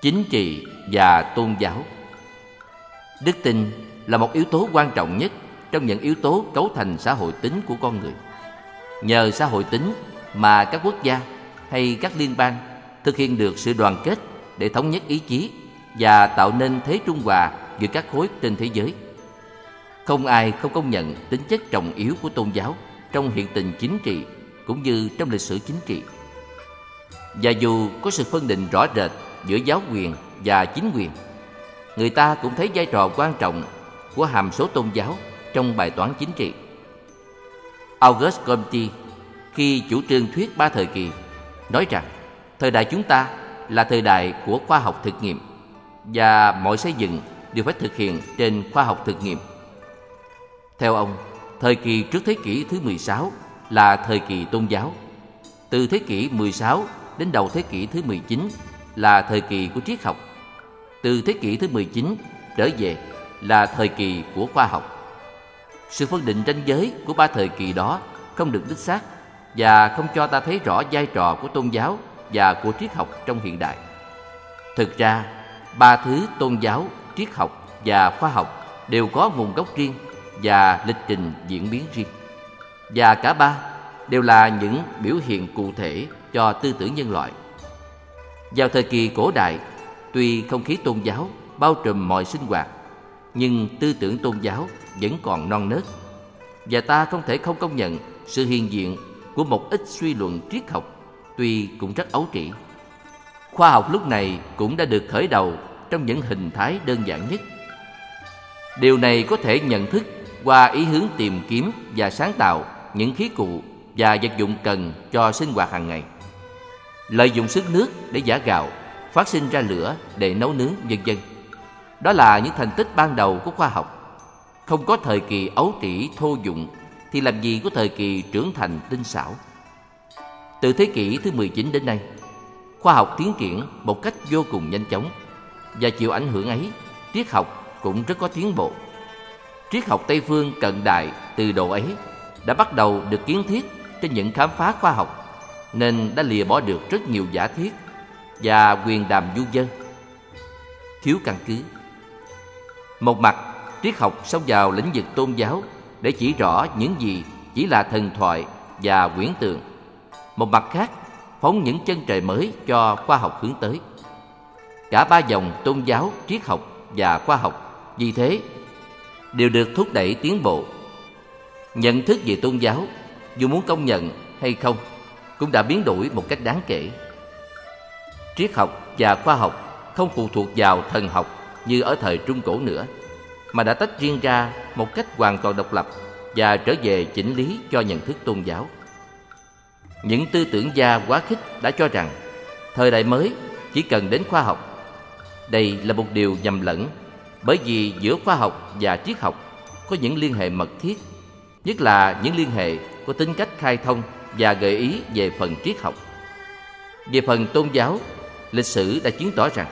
Chính trị và tôn giáo Đức tin là một yếu tố quan trọng nhất trong những yếu tố cấu thành xã hội tính của con người. Nhờ xã hội tính mà các quốc gia hay các liên bang thực hiện được sự đoàn kết để thống nhất ý chí và tạo nên thế trung hòa giữa các khối trên thế giới. Không ai không công nhận tính chất trọng yếu của tôn giáo trong hiện tình chính trị cũng như trong lịch sử chính trị. Và dù có sự phân định rõ rệt giữa giáo quyền và chính quyền, người ta cũng thấy vai trò quan trọng của hàm số tôn giáo trong bài toán chính trị. August Comte khi chủ trương thuyết ba thời kỳ nói rằng thời đại chúng ta là thời đại của khoa học thực nghiệm và mọi xây dựng đều phải thực hiện trên khoa học thực nghiệm. Theo ông, thời kỳ trước thế kỷ thứ 16 là thời kỳ tôn giáo. Từ thế kỷ 16 đến đầu thế kỷ thứ 19 là thời kỳ của triết học. Từ thế kỷ thứ 19 trở về là thời kỳ của khoa học. Sự phân định ranh giới của ba thời kỳ đó không được đích xác và không cho ta thấy rõ vai trò của tôn giáo và của triết học trong hiện đại. Thực ra, ba thứ tôn giáo, triết học và khoa học đều có nguồn gốc riêng và lịch trình diễn biến riêng. Và cả ba đều là những biểu hiện cụ thể cho tư tưởng nhân loại. Vào thời kỳ cổ đại, tuy không khí tôn giáo bao trùm mọi sinh hoạt, nhưng tư tưởng tôn giáo vẫn còn non nớt. Và ta không thể không công nhận sự hiện diện của một ít suy luận triết học tuy cũng rất ấu trĩ. Khoa học lúc này cũng đã được khởi đầu trong những hình thái đơn giản nhất. Điều này có thể nhận thức qua ý hướng tìm kiếm và sáng tạo những khí cụ và vật dụng cần cho sinh hoạt hàng ngày. Lợi dụng sức nước để giả gạo, phát sinh ra lửa để nấu nướng vân vân. Đó là những thành tích ban đầu của khoa học. Không có thời kỳ ấu trĩ thô dụng thì làm gì có thời kỳ trưởng thành tinh xảo. Từ thế kỷ thứ 19 đến nay, khoa học tiến triển một cách vô cùng nhanh chóng và chịu ảnh hưởng ấy, triết học cũng rất có tiến bộ. Triết học Tây phương cận đại từ độ ấy đã bắt đầu được kiến thiết trên những khám phá khoa học nên đã lìa bỏ được rất nhiều giả thiết và quyền đàm du dân thiếu căn cứ. Một mặt, triết học xông vào lĩnh vực tôn giáo để chỉ rõ những gì chỉ là thần thoại và quyển tượng. Một mặt khác, phóng những chân trời mới cho khoa học hướng tới. Cả ba dòng tôn giáo, triết học và khoa học vì thế đều được thúc đẩy tiến bộ. Nhận thức về tôn giáo, dù muốn công nhận hay không, cũng đã biến đổi một cách đáng kể. Triết học và khoa học không phụ thuộc vào thần học như ở thời Trung Cổ nữa, mà đã tách riêng ra một cách hoàn toàn độc lập và trở về chỉnh lý cho nhận thức tôn giáo. Những tư tưởng gia quá khích đã cho rằng thời đại mới chỉ cần đến khoa học. Đây là một điều nhầm lẫn bởi vì giữa khoa học và triết học có những liên hệ mật thiết, nhất là những liên hệ có tính cách khai thông và gợi ý về phần triết học. Về phần tôn giáo, lịch sử đã chứng tỏ rằng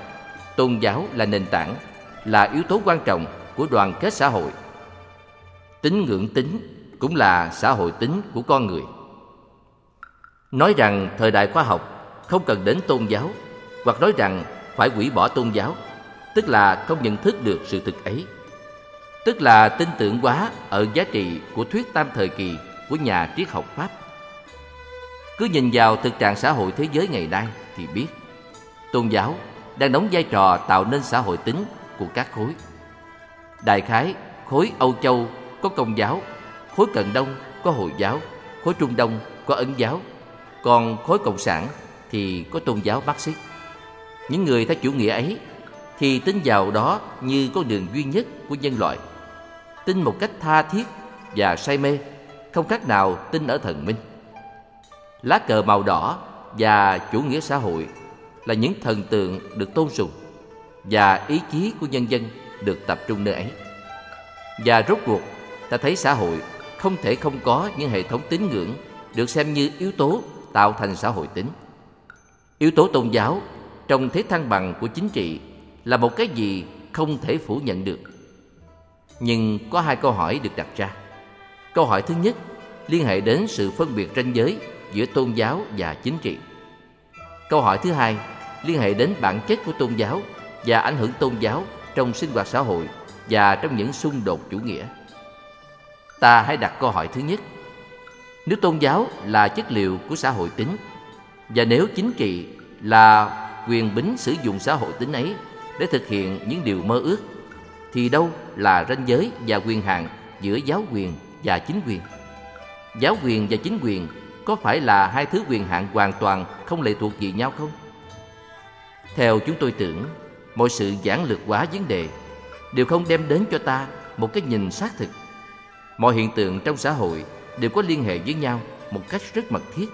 tôn giáo là nền tảng, là yếu tố quan trọng của đoàn kết xã hội. Tính ngưỡng tính cũng là xã hội tính của con người. Nói rằng thời đại khoa học không cần đến tôn giáo hoặc nói rằng phải hủy bỏ tôn giáo, tức là không nhận thức được sự thực ấy. Tức là tin tưởng quá ở giá trị của thuyết tam thời kỳ của nhà triết học Pháp. Cứ nhìn vào thực trạng xã hội thế giới ngày nay thì biết tôn giáo đang đóng vai trò tạo nên xã hội tính của các khối. Đại khái, khối Âu Châu có Công giáo, khối Cận Đông có Hồi giáo, khối Trung Đông có Ấn giáo, còn khối Cộng sản thì có tôn giáo Marxist. Những người theo chủ nghĩa ấy thì tin vào đó như con đường duy nhất của nhân loại. Tin một cách tha thiết và say mê, không khác nào tin ở thần minh. Lá cờ màu đỏ và chủ nghĩa xã hội là những thần tượng được tôn sùng và ý chí của nhân dân được tập trung nơi ấy. Và rốt cuộc, ta thấy xã hội không thể không có những hệ thống tín ngưỡng được xem như yếu tố tạo thành xã hội tính. Yếu tố tôn giáo trong thế thăng bằng của chính trị là một cái gì không thể phủ nhận được. Nhưng có hai câu hỏi được đặt ra. Câu hỏi thứ nhất liên hệ đến sự phân biệt ranh giới giữa tôn giáo và chính trị. Câu hỏi thứ hai, liên hệ đến bản chất của tôn giáo và ảnh hưởng tôn giáo trong sinh hoạt xã hội và trong những xung đột chủ nghĩa. Ta hãy đặt câu hỏi thứ nhất. Nếu tôn giáo là chất liệu của xã hội tính và nếu chính trị là quyền bính sử dụng xã hội tính ấy để thực hiện những điều mơ ước, thì đâu là ranh giới và quyền hạn giữa giáo quyền và chính quyền? Giáo quyền và chính quyền có phải là hai thứ quyền hạn hoàn toàn không lệ thuộc gì nhau không? Theo chúng tôi tưởng, mọi sự giản lược hóa vấn đề đều không đem đến cho ta một cái nhìn xác thực. Mọi hiện tượng trong xã hội đều có liên hệ với nhau một cách rất mật thiết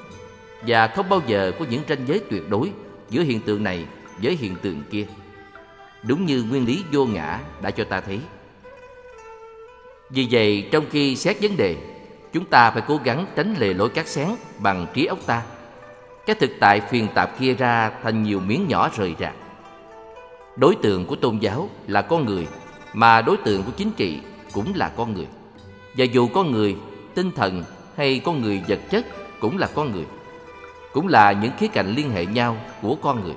và không bao giờ có những ranh giới tuyệt đối giữa hiện tượng này với hiện tượng kia. Đúng như nguyên lý vô ngã đã cho ta thấy. Vì vậy, trong khi xét vấn đề, chúng ta phải cố gắng tránh lề lối cát xén bằng trí óc ta. Cái thực tại phiền tạp kia ra thành nhiều miếng nhỏ rời rạc. Đối tượng của tôn giáo là con người, mà đối tượng của chính trị cũng là con người. Và dù con người, tinh thần hay con người vật chất cũng là con người, cũng là những khía cạnh liên hệ nhau của con người.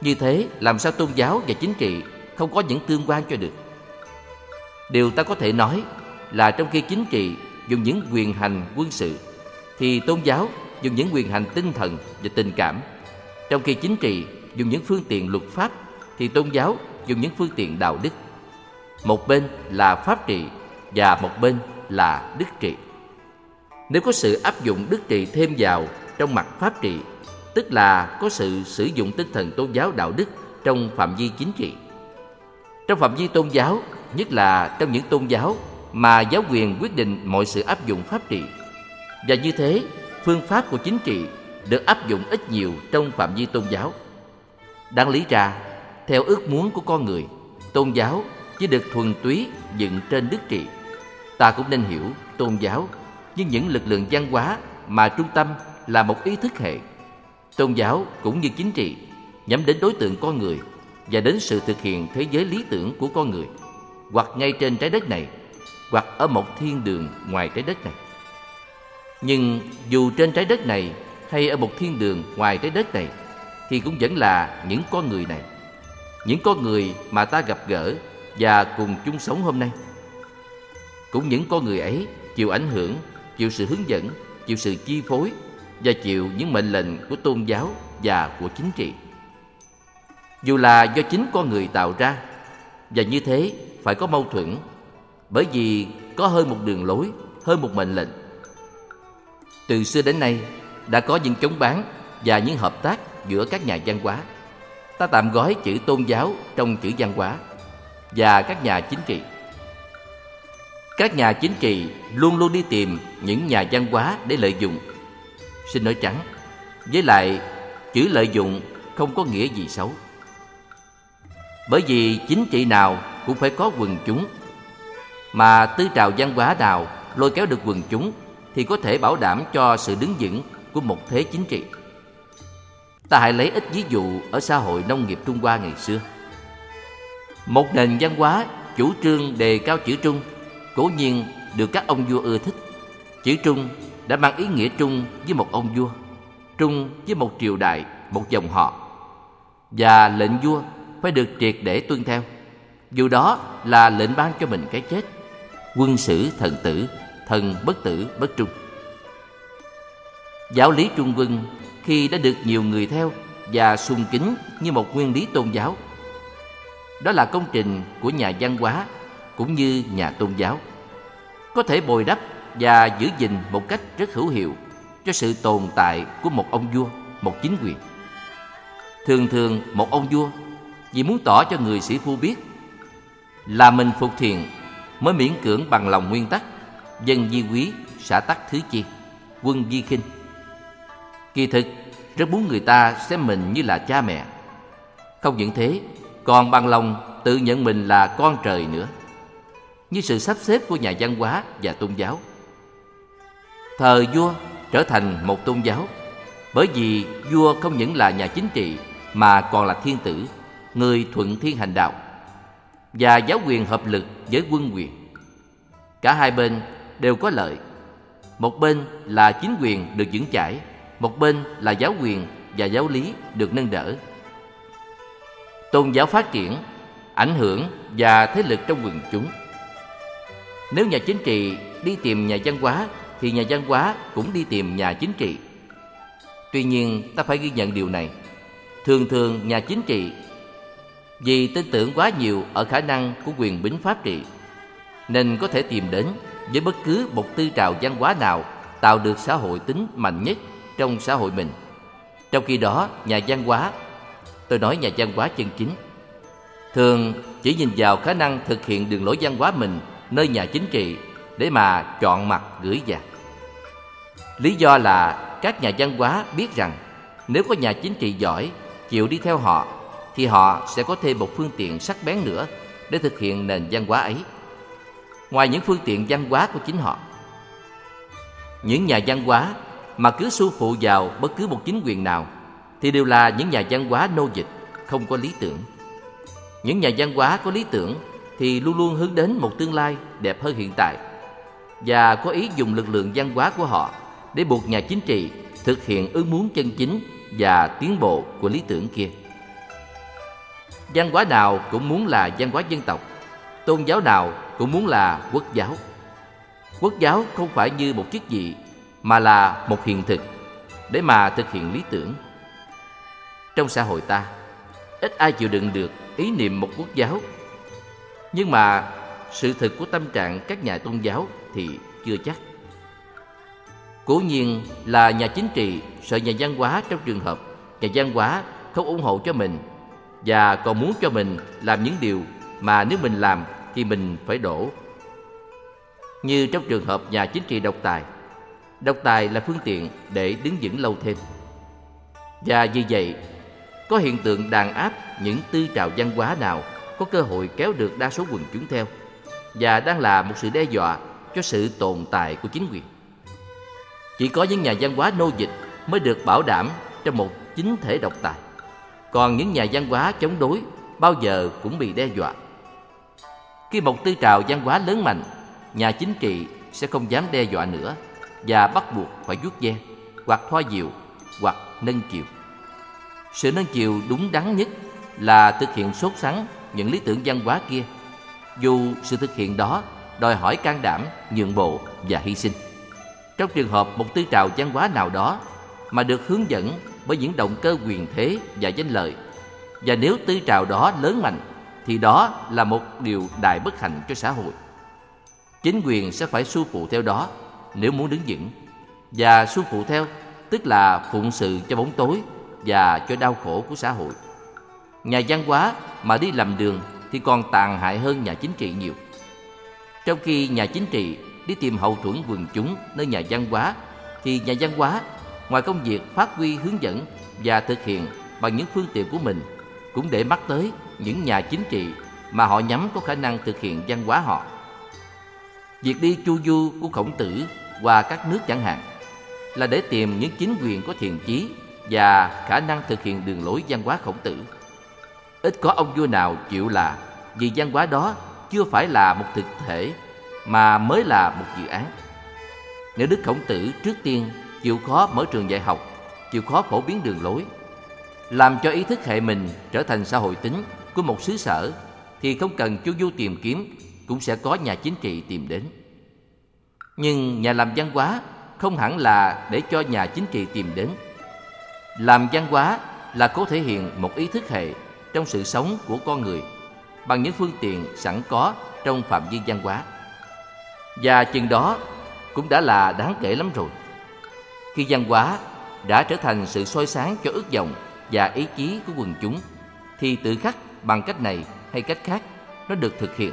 Như thế, làm sao tôn giáo và chính trị không có những tương quan cho được? Điều ta có thể nói là trong khi chính trị dùng những quyền hành quân sự, thì tôn giáo dùng những quyền hành tinh thần và tình cảm. Trong khi chính trị dùng những phương tiện luật pháp, thì tôn giáo dùng những phương tiện đạo đức. Một bên là pháp trị và một bên là đức trị. Nếu có sự áp dụng đức trị thêm vào trong mặt pháp trị, tức là có sự sử dụng tinh thần tôn giáo đạo đức trong phạm vi chính trị. Trong phạm vi tôn giáo, nhất là trong những tôn giáo mà giáo quyền quyết định mọi sự áp dụng pháp trị. Và như thế, phương pháp của chính trị được áp dụng ít nhiều trong phạm vi tôn giáo. Đáng lý ra, theo ước muốn của con người, tôn giáo chỉ được thuần túy dựng trên đức trị. Ta cũng nên hiểu tôn giáo như những lực lượng văn hóa mà trung tâm là một ý thức hệ. Tôn giáo cũng như chính trị nhắm đến đối tượng con người và đến sự thực hiện thế giới lý tưởng của con người hoặc ngay trên trái đất này hoặc ở một thiên đường ngoài trái đất này. Nhưng dù trên trái đất này hay ở một thiên đường ngoài trái đất này thì cũng vẫn là những con người này. Những con người mà ta gặp gỡ và cùng chung sống hôm nay. Cũng những con người ấy chịu ảnh hưởng, chịu sự hướng dẫn, chịu sự chi phối và chịu những mệnh lệnh của tôn giáo và của chính trị. Dù là do chính con người tạo ra và như thế phải có mâu thuẫn bởi vì có hơn một đường lối, hơn một mệnh lệnh. Từ xưa đến nay, đã có những chống bán và những hợp tác giữa các nhà văn hóa. Ta tạm gói chữ tôn giáo trong chữ văn hóa và các nhà chính trị. Các nhà chính trị luôn luôn đi tìm những nhà văn hóa để lợi dụng. Xin nói trắng, với lại chữ lợi dụng không có nghĩa gì xấu. Bởi vì chính trị nào cũng phải có quần chúng mà tư trào văn hóa nào lôi kéo được quần chúng Thì có thể bảo đảm cho sự đứng vững của một thế chính trị. Ta hãy lấy ít ví dụ ở xã hội nông nghiệp Trung Hoa ngày xưa. Một nền văn hóa chủ trương đề cao chữ trung Cố nhiên được các ông vua ưa thích. Chữ trung đã mang ý nghĩa trung với một ông vua Trung với một triều đại, một dòng họ. Và lệnh vua phải được triệt để tuân theo. Dù đó là lệnh ban cho mình cái chết quân sử, thần tử, thần bất tử, bất trung. Giáo lý trung quân khi đã được nhiều người theo và sùng kính như một nguyên lý tôn giáo, đó là công trình của nhà văn hóa cũng như nhà tôn giáo, có thể bồi đắp và giữ gìn một cách rất hữu hiệu cho sự tồn tại của một ông vua, một chính quyền. Thường thường một ông vua vì muốn tỏ cho người sĩ phu biết là mình phục thiện mới miễn cưỡng bằng lòng nguyên tắc, dân di quý xã tắc thứ chi, quân di khinh. Kỳ thực, rất muốn người ta xem mình như là cha mẹ. Không những thế, còn bằng lòng tự nhận mình là con trời nữa. Như sự sắp xếp của nhà văn hóa và tôn giáo. Thờ vua trở thành một tôn giáo, bởi vì vua không những là nhà chính trị mà còn là thiên tử, người thuận thiên hành đạo và giáo quyền hợp lực với quân quyền. Cả hai bên đều có lợi. Một bên là chính quyền được vững chãi, một bên là giáo quyền và giáo lý được nâng đỡ. Tôn giáo phát triển, ảnh hưởng và thế lực trong quần chúng. Nếu nhà chính trị đi tìm nhà văn hóa thì nhà văn hóa cũng đi tìm nhà chính trị. Tuy nhiên, ta phải ghi nhận điều này. Thường thường nhà chính trị vì tin tưởng quá nhiều ở khả năng của quyền bính pháp trị nên có thể tìm đến với bất cứ một tư trào văn hóa nào tạo được xã hội tính mạnh nhất trong xã hội mình. Trong khi đó, nhà văn hóa, tôi nói nhà văn hóa chân chính, thường chỉ nhìn vào khả năng thực hiện đường lối văn hóa mình nơi nhà chính trị để mà chọn mặt gửi vàng. Lý do là các nhà văn hóa biết rằng nếu có nhà chính trị giỏi chịu đi theo họ thì họ sẽ có thêm một phương tiện sắc bén nữa để thực hiện nền văn hóa ấy. Ngoài những phương tiện văn hóa của chính họ, những nhà văn hóa mà cứ su phụ vào bất cứ một chính quyền nào thì đều là những nhà văn hóa nô dịch, không có lý tưởng. Những nhà văn hóa có lý tưởng thì luôn luôn hướng đến một tương lai đẹp hơn hiện tại và có ý dùng lực lượng văn hóa của họ để buộc nhà chính trị thực hiện ước muốn chân chính và tiến bộ của lý tưởng kia. Văn hóa nào cũng muốn là văn hóa dân tộc, Tôn giáo nào cũng muốn là quốc giáo. Quốc giáo không phải như một chức vị, Mà là một hiện thực Để mà thực hiện lý tưởng. Trong xã hội ta, Ít ai chịu đựng được ý niệm một quốc giáo. Nhưng mà sự thực của tâm trạng các nhà tôn giáo thì chưa chắc. Cố nhiên là nhà chính trị sợ nhà văn hóa trong trường hợp, nhà văn hóa không ủng hộ cho mình và còn muốn cho mình làm những điều mà nếu mình làm thì mình phải đổ. Như trong trường hợp nhà chính trị độc tài, độc tài là phương tiện để đứng vững lâu thêm. Và vì vậy, có hiện tượng đàn áp những tư trào văn hóa nào có cơ hội kéo được đa số quần chúng theo và đang là một sự đe dọa cho sự tồn tại của chính quyền. Chỉ có những nhà văn hóa nô dịch mới được bảo đảm trong một chính thể độc tài. Còn những nhà văn hóa chống đối bao giờ cũng bị đe dọa. Khi một tư trào văn hóa lớn mạnh, nhà chính trị sẽ không dám đe dọa nữa và bắt buộc phải vuốt ve hoặc thoa dịu hoặc nâng chiều. Sự nâng chiều đúng đắn nhất là thực hiện sốt sắng những lý tưởng văn hóa kia, dù sự thực hiện đó đòi hỏi can đảm, nhượng bộ và hy sinh. Trong trường hợp một tư trào văn hóa nào đó mà được hướng dẫn bởi những động cơ quyền thế và danh lợi. Và nếu tư trào đó lớn mạnh, thì đó là một điều đại bất hạnh cho xã hội. Chính quyền sẽ phải xu phụ theo đó nếu muốn đứng vững và xu phụ theo, tức là phụng sự cho bóng tối và cho đau khổ của xã hội. Nhà văn hóa mà đi lầm đường thì còn tàn hại hơn nhà chính trị nhiều. Trong khi nhà chính trị đi tìm hậu thuẫn quần chúng nơi nhà văn hóa, thì nhà văn hóa ngoài công việc, phát huy hướng dẫn và thực hiện bằng những phương tiện của mình, cũng để mắt tới những nhà chính trị mà họ nhắm có khả năng thực hiện văn hóa họ. Việc đi chu du của khổng tử qua các nước chẳng hạn là để tìm những chính quyền có thiện chí và khả năng thực hiện đường lối văn hóa khổng tử. Ít có ông vua nào chịu là vì văn hóa đó chưa phải là một thực thể mà mới là một dự án. Nếu Đức Khổng Tử trước tiên chịu khó mở trường dạy học, chịu khó phổ biến đường lối, làm cho ý thức hệ mình trở thành xã hội tính của một xứ sở thì không cần chu du tìm kiếm cũng sẽ có nhà chính trị tìm đến. Nhưng nhà làm văn hóa không hẳn là để cho nhà chính trị tìm đến. Làm văn hóa là cố thể hiện một ý thức hệ trong sự sống của con người bằng những phương tiện sẵn có trong phạm vi văn hóa. Và chừng đó cũng đã là đáng kể lắm rồi. Khi văn hóa đã trở thành sự soi sáng cho ước vọng và ý chí của quần chúng, thì tự khắc bằng cách này hay cách khác, nó được thực hiện.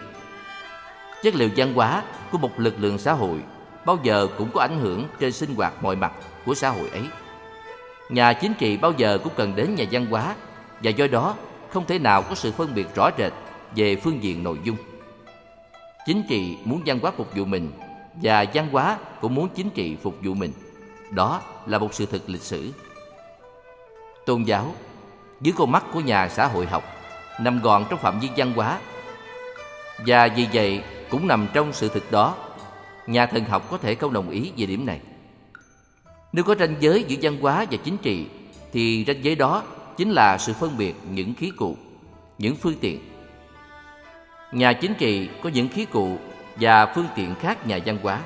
Chất liệu văn hóa của một lực lượng xã hội bao giờ cũng có ảnh hưởng trên sinh hoạt mọi mặt của xã hội ấy. Nhà chính trị bao giờ cũng cần đến nhà văn hóa, và do đó không thể nào có sự phân biệt rõ rệt về phương diện nội dung. Chính trị muốn văn hóa phục vụ mình, và văn hóa cũng muốn chính trị phục vụ mình. Đó là một sự thực lịch sử. Tôn giáo, dưới con mắt của nhà xã hội học, nằm gọn trong phạm vi văn hóa. Và vì vậy cũng nằm trong sự thực đó, nhà thần học có thể không đồng ý về điểm này. Nếu có ranh giới giữa văn hóa và chính trị, thì ranh giới đó chính là sự phân biệt những khí cụ, những phương tiện. Nhà chính trị có những khí cụ và phương tiện khác nhà văn hóa.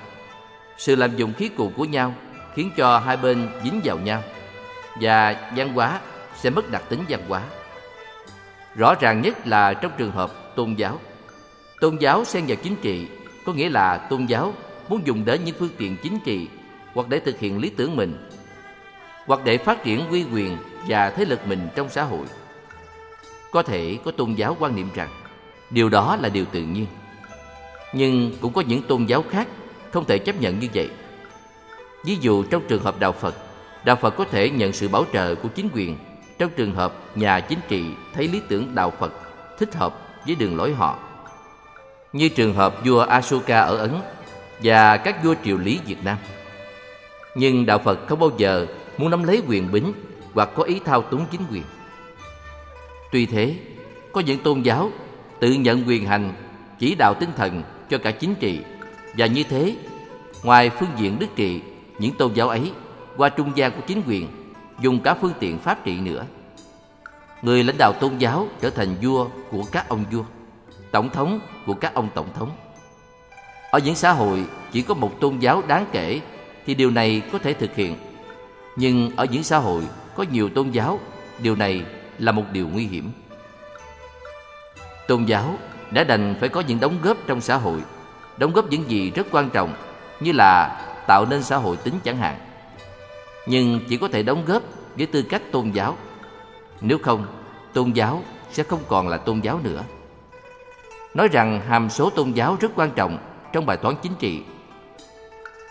Sự làm dụng khí cụ của nhau khiến cho hai bên dính vào nhau, và văn hóa sẽ mất đặc tính văn hóa. Rõ ràng nhất là trong trường hợp tôn giáo. Tôn giáo xen vào chính trị, có nghĩa là tôn giáo muốn dùng đến những phương tiện chính trị hoặc để thực hiện lý tưởng mình, hoặc để phát triển uy quyền và thế lực mình trong xã hội. Có thể có tôn giáo quan niệm rằng, điều đó là điều tự nhiên. Nhưng cũng có những tôn giáo khác không thể chấp nhận như vậy ví dụ trong trường hợp đạo phật đạo phật có thể nhận sự bảo trợ của chính quyền trong trường hợp nhà chính trị thấy lý tưởng đạo phật thích hợp với đường lối họ như trường hợp vua Ashoka ở Ấn và các vua triều lý Việt Nam. Nhưng đạo Phật không bao giờ muốn nắm lấy quyền bính hoặc có ý thao túng chính quyền. Tuy thế, có những tôn giáo tự nhận quyền hành chỉ đạo tinh thần cho cả chính trị và như thế, ngoài phương diện đức trị, những tôn giáo ấy qua trung gian của chính quyền dùng cả phương tiện pháp trị nữa. Người lãnh đạo tôn giáo trở thành vua của các ông vua tổng thống của các ông tổng thống. Ở những xã hội chỉ có một tôn giáo đáng kể thì điều này có thể thực hiện. Nhưng ở những xã hội có nhiều tôn giáo, điều này là một điều nguy hiểm. Tôn giáo đã đành phải có những đóng góp trong xã hội, đóng góp những gì rất quan trọng như là tạo nên xã hội tính chẳng hạn. Nhưng chỉ có thể đóng góp với tư cách tôn giáo. Nếu không, tôn giáo sẽ không còn là tôn giáo nữa nói rằng hàm số tôn giáo rất quan trọng trong bài toán chính trị.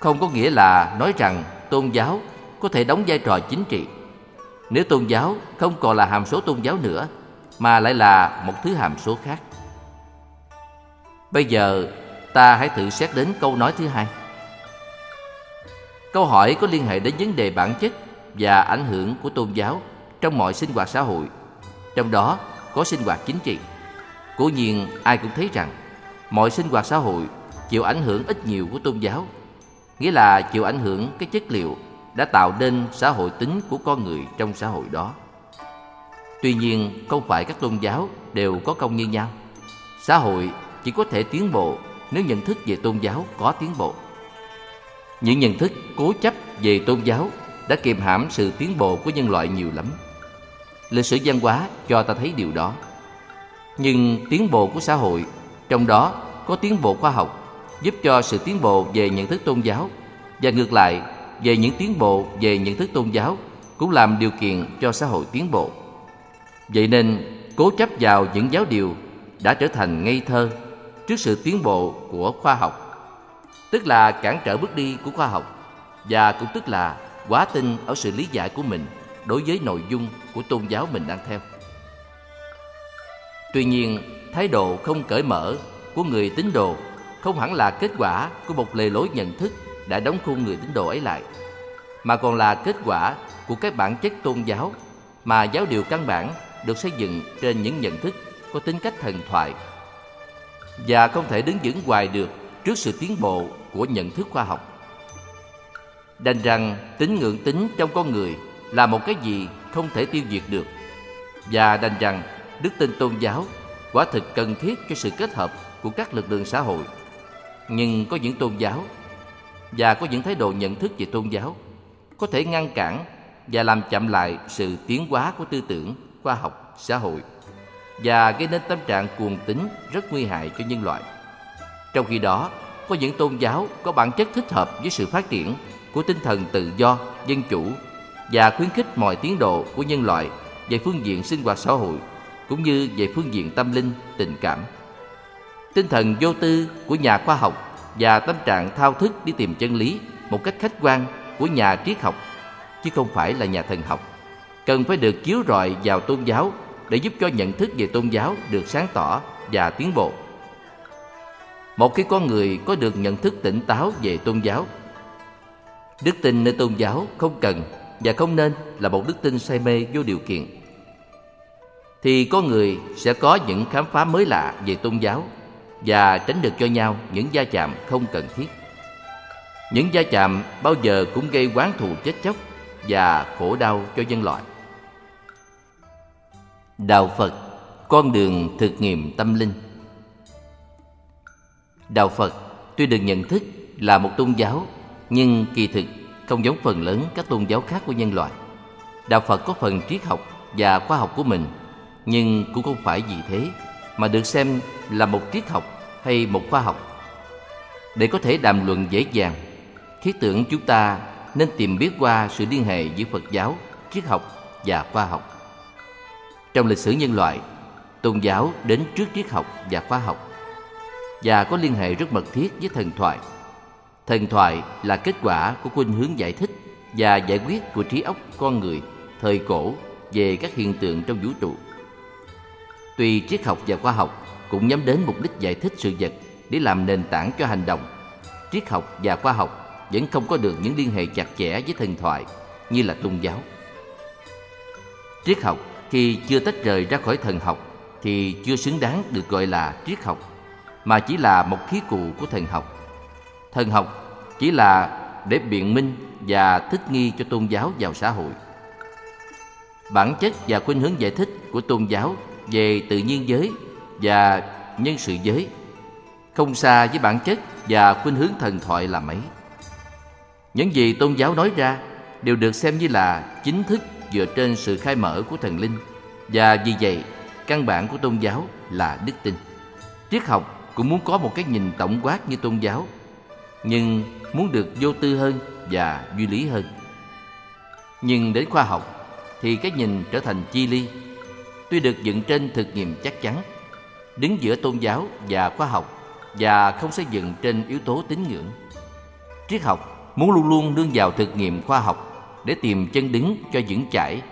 Không có nghĩa là nói rằng tôn giáo có thể đóng vai trò chính trị. Nếu tôn giáo không còn là hàm số tôn giáo nữa mà lại là một thứ hàm số khác. Bây giờ ta hãy thử xét đến câu nói thứ hai. Câu hỏi có liên hệ đến vấn đề bản chất và ảnh hưởng của tôn giáo trong mọi sinh hoạt xã hội, trong đó có sinh hoạt chính trị. Cố nhiên ai cũng thấy rằng mọi sinh hoạt xã hội chịu ảnh hưởng ít nhiều của tôn giáo, nghĩa là chịu ảnh hưởng cái chất liệu đã tạo nên xã hội tính của con người trong xã hội đó. Tuy nhiên, không phải các tôn giáo đều có công như nhau. Xã hội chỉ có thể tiến bộ nếu nhận thức về tôn giáo có tiến bộ. Những nhận thức cố chấp về tôn giáo đã kiềm hãm sự tiến bộ của nhân loại nhiều lắm. Lịch sử văn hóa cho ta thấy điều đó nhưng tiến bộ của xã hội trong đó có tiến bộ khoa học giúp cho sự tiến bộ về nhận thức tôn giáo và ngược lại về những tiến bộ về nhận thức tôn giáo cũng làm điều kiện cho xã hội tiến bộ. Vậy nên, cố chấp vào những giáo điều đã trở thành ngây thơ trước sự tiến bộ của khoa học, tức là cản trở bước đi của khoa học và cũng tức là quá tin ở sự lý giải của mình đối với nội dung của tôn giáo mình đang theo. Tuy nhiên, thái độ không cởi mở của người tín đồ không hẳn là kết quả của một lề lối nhận thức đã đóng khung người tín đồ ấy lại, mà còn là kết quả của các bản chất tôn giáo mà giáo điều căn bản được xây dựng trên những nhận thức có tính cách thần thoại và không thể đứng vững hoài được trước sự tiến bộ của nhận thức khoa học. Đành rằng tính ngưỡng tính trong con người là một cái gì không thể tiêu diệt được và đành rằng đức tin tôn giáo quả thực cần thiết cho sự kết hợp của các lực lượng xã hội. Nhưng có những tôn giáo và có những thái độ nhận thức về tôn giáo có thể ngăn cản và làm chậm lại sự tiến hóa của tư tưởng, khoa học, xã hội và gây nên tâm trạng cuồng tín rất nguy hại cho nhân loại. Trong khi đó, có những tôn giáo có bản chất thích hợp với sự phát triển của tinh thần tự do, dân chủ và khuyến khích mọi tiến độ của nhân loại về phương diện sinh hoạt xã hội cũng như về phương diện tâm linh, tình cảm. Tinh thần vô tư của nhà khoa học và tâm trạng thao thức đi tìm chân lý một cách khách quan của nhà triết học chứ không phải là nhà thần học cần phải được chiếu rọi vào tôn giáo để giúp cho nhận thức về tôn giáo được sáng tỏ và tiến bộ. Một khi con người có được nhận thức tỉnh táo về tôn giáo, đức tin nơi tôn giáo không cần và không nên là một đức tin say mê vô điều kiện thì con người sẽ có những khám phá mới lạ về tôn giáo và tránh được cho nhau những gia chạm không cần thiết. Những gia chạm bao giờ cũng gây oán thù chết chóc và khổ đau cho nhân loại. Đạo Phật, con đường thực nghiệm tâm linh. Đạo Phật tuy được nhận thức là một tôn giáo nhưng kỳ thực không giống phần lớn các tôn giáo khác của nhân loại. Đạo Phật có phần triết học và khoa học của mình, nhưng cũng không phải vì thế mà được xem là một triết học hay một khoa học. Để có thể đàm luận dễ dàng, thiết tưởng chúng ta nên tìm biết qua sự liên hệ giữa Phật giáo, triết học và khoa học. Trong lịch sử nhân loại, tôn giáo đến trước triết học và khoa học và có liên hệ rất mật thiết với thần thoại. Thần thoại là kết quả của khuynh hướng giải thích và giải quyết của trí óc con người thời cổ về các hiện tượng trong vũ trụ. Tuy triết học và khoa học cũng nhắm đến mục đích giải thích sự vật để làm nền tảng cho hành động, triết học và khoa học vẫn không có được những liên hệ chặt chẽ với thần thoại như là tôn giáo. Triết học khi chưa tách rời ra khỏi thần học thì chưa xứng đáng được gọi là triết học mà chỉ là một khí cụ của thần học. Thần học chỉ là để biện minh và thích nghi cho tôn giáo vào xã hội. Bản chất và khuynh hướng giải thích của tôn giáo về tự nhiên giới và nhân sự giới không xa với bản chất và khuynh hướng thần thoại là mấy. Những gì tôn giáo nói ra đều được xem như là chính thức dựa trên sự khai mở của thần linh và vì vậy, căn bản của tôn giáo là đức tin. Triết học cũng muốn có một cái nhìn tổng quát như tôn giáo nhưng muốn được vô tư hơn và duy lý hơn. Nhưng đến khoa học thì cái nhìn trở thành chi ly tuy được dựng trên thực nghiệm chắc chắn đứng giữa tôn giáo và khoa học và không xây dựng trên yếu tố tín ngưỡng. Triết học muốn luôn luôn đương vào thực nghiệm khoa học để tìm chân đứng cho vững chãi,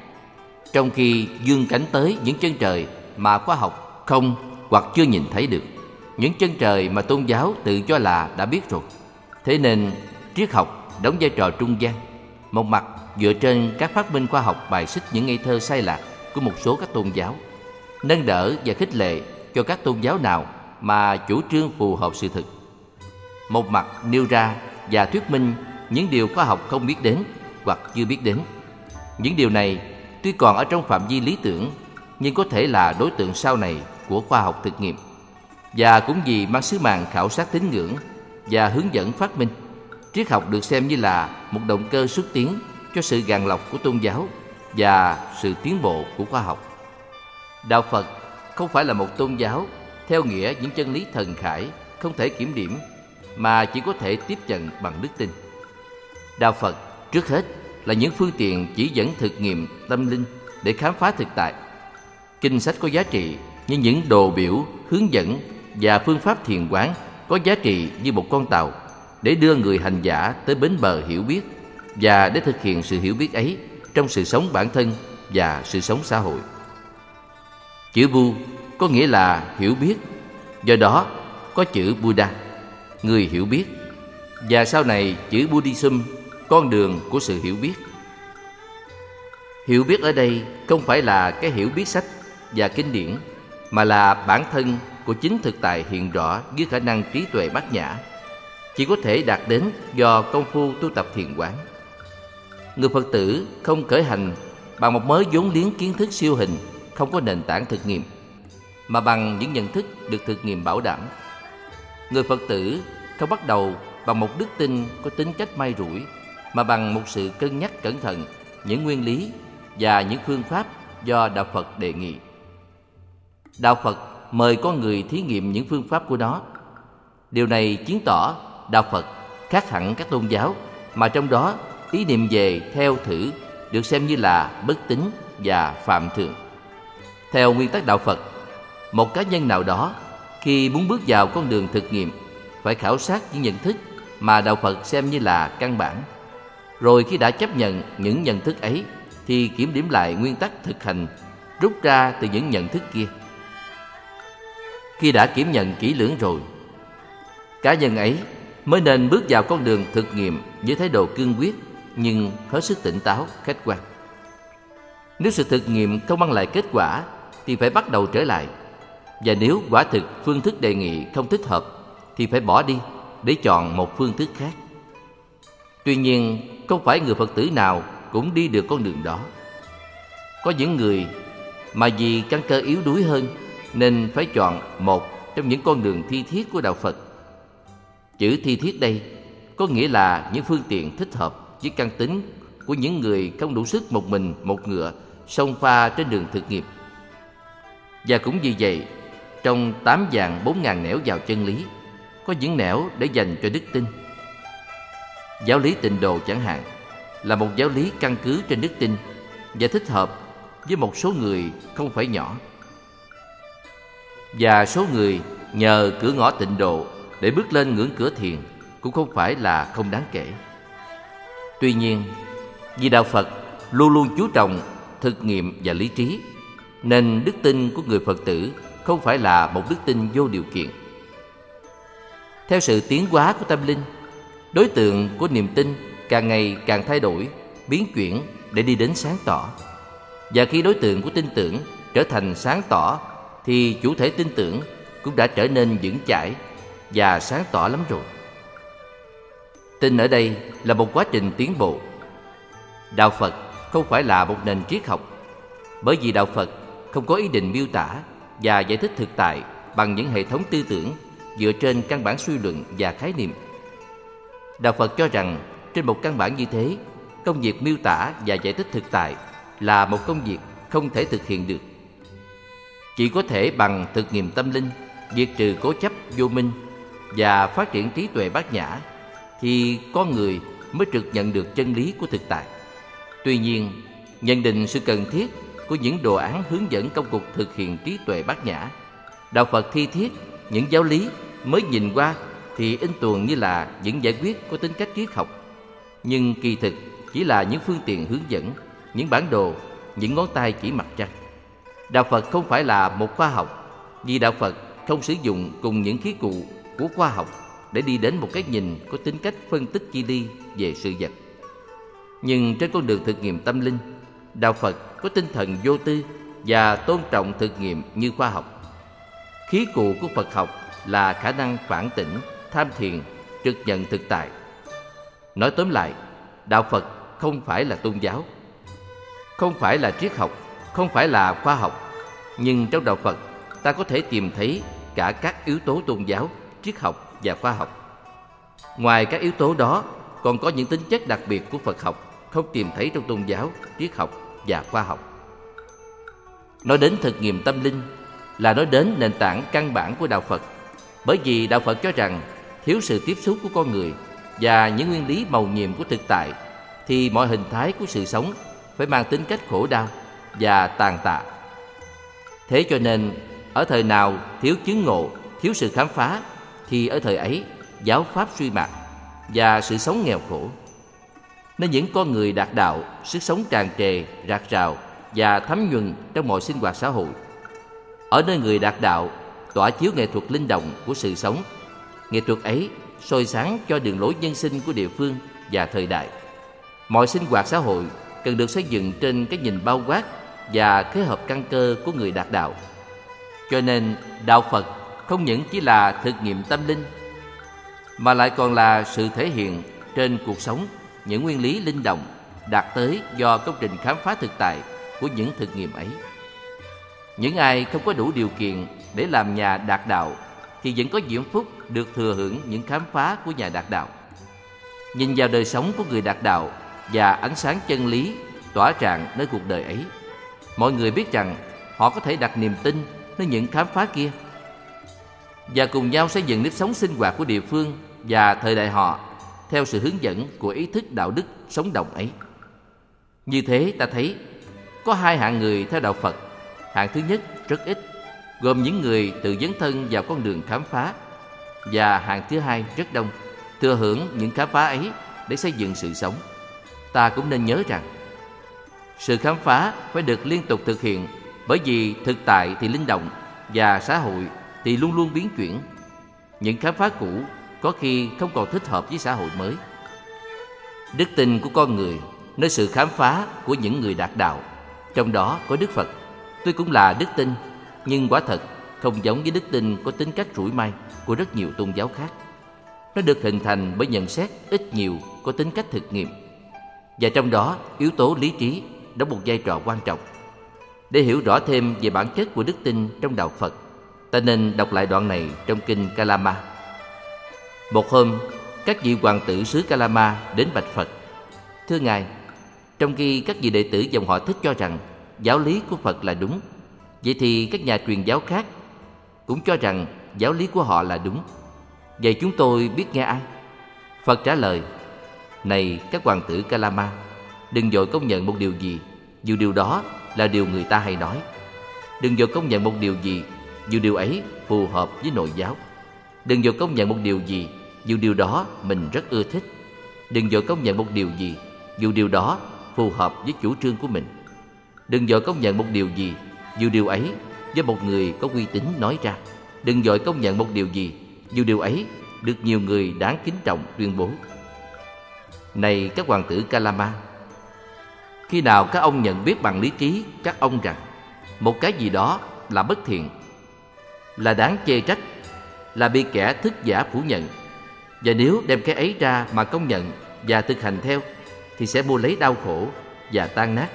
trong khi dương cánh tới những chân trời mà khoa học không hoặc chưa nhìn thấy được, những chân trời mà tôn giáo tự cho là đã biết rồi. Thế nên triết học đóng vai trò trung gian, một mặt dựa trên các phát minh khoa học bài xích những ngây thơ sai lạc của một số các tôn giáo, nâng đỡ và khích lệ cho các tôn giáo nào mà chủ trương phù hợp sự thực. Một mặt nêu ra và thuyết minh những điều khoa học không biết đến hoặc chưa biết đến. Những điều này tuy còn ở trong phạm vi lý tưởng nhưng có thể là đối tượng sau này của khoa học thực nghiệm. Và cũng vì mang sứ mạng khảo sát tín ngưỡng và hướng dẫn phát minh, triết học được xem như là một động cơ xuất tiến cho sự gàn lọc của tôn giáo và sự tiến bộ của khoa học. Đạo Phật không phải là một tôn giáo theo nghĩa những chân lý thần khải không thể kiểm điểm mà chỉ có thể tiếp nhận bằng đức tin. Đạo Phật trước hết là những phương tiện chỉ dẫn thực nghiệm tâm linh để khám phá thực tại. Kinh sách có giá trị như những đồ biểu, hướng dẫn và phương pháp thiền quán có giá trị như một con tàu để đưa người hành giả tới bến bờ hiểu biết và để thực hiện sự hiểu biết ấy trong sự sống bản thân và sự sống xã hội. Chữ Bu có nghĩa là hiểu biết, do đó có chữ Buddha, người hiểu biết, và sau này chữ Buddhism, con đường của sự hiểu biết. Hiểu biết ở đây không phải là cái hiểu biết sách và kinh điển, mà là bản thân của chính thực tại hiện rõ dưới khả năng trí tuệ bát nhã, chỉ có thể đạt đến do công phu tu tập thiền quán. Người Phật tử không khởi hành bằng một mớ vốn liếng kiến thức siêu hình không có nền tảng thực nghiệm mà bằng những nhận thức được thực nghiệm bảo đảm. Người Phật tử không bắt đầu bằng một đức tin có tính cách may rủi mà bằng một sự cân nhắc cẩn thận những nguyên lý và những phương pháp do đạo Phật đề nghị. Đạo Phật mời con người thí nghiệm những phương pháp của nó. Điều này chứng tỏ đạo Phật khác hẳn các tôn giáo mà trong đó ý niệm về theo thử được xem như là bất tín và phạm thượng. Theo nguyên tắc đạo Phật, một cá nhân nào đó khi muốn bước vào con đường thực nghiệm phải khảo sát những nhận thức mà đạo Phật xem như là căn bản. Rồi khi đã chấp nhận những nhận thức ấy thì kiểm điểm lại nguyên tắc thực hành rút ra từ những nhận thức kia. Khi đã kiểm nhận kỹ lưỡng rồi, cá nhân ấy mới nên bước vào con đường thực nghiệm với thái độ cương quyết nhưng hết sức tỉnh táo, khách quan. Nếu sự thực nghiệm không mang lại kết quả thì phải bắt đầu trở lại. Và nếu quả thực phương thức đề nghị không thích hợp thì phải bỏ đi để chọn một phương thức khác. Tuy nhiên, không phải người Phật tử nào cũng đi được con đường đó. Có những người mà vì căn cơ yếu đuối hơn nên phải chọn một trong những con đường thi thiết của đạo Phật. Chữ thi thiết đây có nghĩa là những phương tiện thích hợp với căn tính của những người không đủ sức một mình một ngựa xông pha trên đường thực nghiệp. Và cũng vì vậy, trong tám dạng bốn ngàn nẻo vào chân lý, có những nẻo để dành cho đức tin. Giáo lý tịnh độ chẳng hạn là một giáo lý căn cứ trên đức tin và thích hợp với một số người không phải nhỏ. Và số người nhờ cửa ngõ tịnh độ để bước lên ngưỡng cửa thiền cũng không phải là không đáng kể. Tuy nhiên, vì đạo Phật luôn luôn chú trọng thực nghiệm và lý trí, nên đức tin của người Phật tử không phải là một đức tin vô điều kiện. Theo sự tiến hóa của tâm linh, đối tượng của niềm tin càng ngày càng thay đổi, biến chuyển để đi đến sáng tỏ. Và khi đối tượng của tin tưởng trở thành sáng tỏ thì chủ thể tin tưởng cũng đã trở nên vững chãi và sáng tỏ lắm rồi. Tin ở đây là một quá trình tiến bộ. Đạo Phật không phải là một nền triết học, bởi vì đạo Phật không có ý định miêu tả và giải thích thực tại bằng những hệ thống tư tưởng dựa trên căn bản suy luận và khái niệm. Đạo Phật cho rằng trên một căn bản như thế, công việc miêu tả và giải thích thực tại là một công việc không thể thực hiện được. Chỉ có thể bằng thực nghiệm tâm linh, diệt trừ cố chấp vô minh và phát triển trí tuệ bát nhã thì con người mới trực nhận được chân lý của thực tại. Tuy nhiên, nhận định sự cần thiết của những đồ án hướng dẫn công cuộc thực hiện trí tuệ bát nhã, đạo Phật thi thiết những giáo lý mới nhìn qua thì in tuồng như là những giải quyết có tính cách triết học, nhưng kỳ thực chỉ là những phương tiện hướng dẫn, những bản đồ, những ngón tay chỉ mặt trăng. Đạo Phật không phải là một khoa học, vì đạo Phật không sử dụng cùng những khí cụ của khoa học để đi đến một cái nhìn có tính cách phân tích chi ly về sự vật. Nhưng trên con đường thực nghiệm tâm linh, đạo Phật có tinh thần vô tư và tôn trọng thực nghiệm như khoa học. Khí cụ của Phật học là khả năng phản tỉnh, tham thiền, trực nhận thực tại. Nói tóm lại, đạo Phật không phải là tôn giáo, không phải là triết học, không phải là khoa học, nhưng trong đạo Phật ta có thể tìm thấy cả các yếu tố tôn giáo, triết học và khoa học. Ngoài các yếu tố đó, còn có những tính chất đặc biệt của Phật học không tìm thấy trong tôn giáo, triết học và khoa học. Nói đến thực nghiệm tâm linh là nói đến nền tảng căn bản của đạo Phật, bởi vì đạo Phật cho rằng thiếu sự tiếp xúc của con người và những nguyên lý màu nhiệm của thực tại thì mọi hình thái của sự sống phải mang tính cách khổ đau và tàn tạ. Thế cho nên, ở thời nào thiếu chứng ngộ, thiếu sự khám phá, thì ở thời ấy giáo pháp suy mạt và sự sống nghèo khổ. Nên những con người đạt đạo, sức sống tràn trề, rạc rào và thấm nhuần trong mọi sinh hoạt xã hội. Ở nơi người đạt đạo, tỏa chiếu nghệ thuật linh động của sự sống. Nghệ thuật ấy soi sáng cho đường lối nhân sinh của địa phương và thời đại. Mọi sinh hoạt xã hội cần được xây dựng trên cái nhìn bao quát và thế hợp căn cơ của người đạt đạo. Cho nên, đạo Phật không những chỉ là thực nghiệm tâm linh mà lại còn là sự thể hiện trên cuộc sống những nguyên lý linh động đạt tới do công trình khám phá thực tại của những thực nghiệm ấy. Những ai không có đủ điều kiện để làm nhà đạt đạo thì vẫn có diễm phúc được thừa hưởng những khám phá của nhà đạt đạo. Nhìn vào đời sống của người đạt đạo và ánh sáng chân lý tỏa tràn nơi cuộc đời ấy, mọi người biết rằng họ có thể đặt niềm tin nơi những khám phá kia và cùng nhau xây dựng nếp sống sinh hoạt của địa phương và thời đại họ theo sự hướng dẫn của ý thức đạo đức sống động ấy. Như thế ta thấy có hai hạng người theo đạo Phật. Hạng thứ nhất rất ít, gồm những người tự dấn thân vào con đường khám phá và hạng thứ hai rất đông, thừa hưởng những khám phá ấy để xây dựng sự sống. Ta cũng nên nhớ rằng sự khám phá phải được liên tục thực hiện bởi vì thực tại thì linh động và xã hội thì luôn luôn biến chuyển. Những khám phá cũ có khi không còn thích hợp với xã hội mới. Đức tin của con người nơi sự khám phá của những người đạt đạo, trong đó có Đức Phật. Tôi cũng là đức tin, nhưng quả thật không giống với đức tin có tính cách rủi may của rất nhiều tôn giáo khác. Nó được hình thành bởi nhận xét ít nhiều có tính cách thực nghiệm. Và trong đó, yếu tố lý trí đóng một vai trò quan trọng. Để hiểu rõ thêm về bản chất của đức tin trong đạo Phật, ta nên đọc lại đoạn này trong kinh Kalama. Một hôm, các vị hoàng tử xứ Kalama đến bạch Phật. Thưa Ngài, trong khi các vị đệ tử dòng họ thích cho rằng giáo lý của Phật là đúng, vậy thì các nhà truyền giáo khác cũng cho rằng giáo lý của họ là đúng. Vậy chúng tôi biết nghe ai? Phật trả lời, Này các hoàng tử Kalama, đừng vội công nhận một điều gì, dù điều đó là điều người ta hay nói. Đừng vội công nhận một điều gì, dù điều ấy phù hợp với nội giáo. Đừng vội công nhận một điều gì, dù điều đó mình rất ưa thích. Đừng vội công nhận một điều gì, dù điều đó phù hợp với chủ trương của mình. Đừng vội công nhận một điều gì, dù điều ấy với một người có uy tín nói ra. Đừng vội công nhận một điều gì, dù điều ấy được nhiều người đáng kính trọng tuyên bố. Này các hoàng tử Kalama, khi nào các ông nhận biết bằng lý trí các ông rằng một cái gì đó là bất thiện, là đáng chê trách, là bị kẻ thức giả phủ nhận, và nếu đem cái ấy ra mà công nhận và thực hành theo thì sẽ mua lấy đau khổ và tan nát.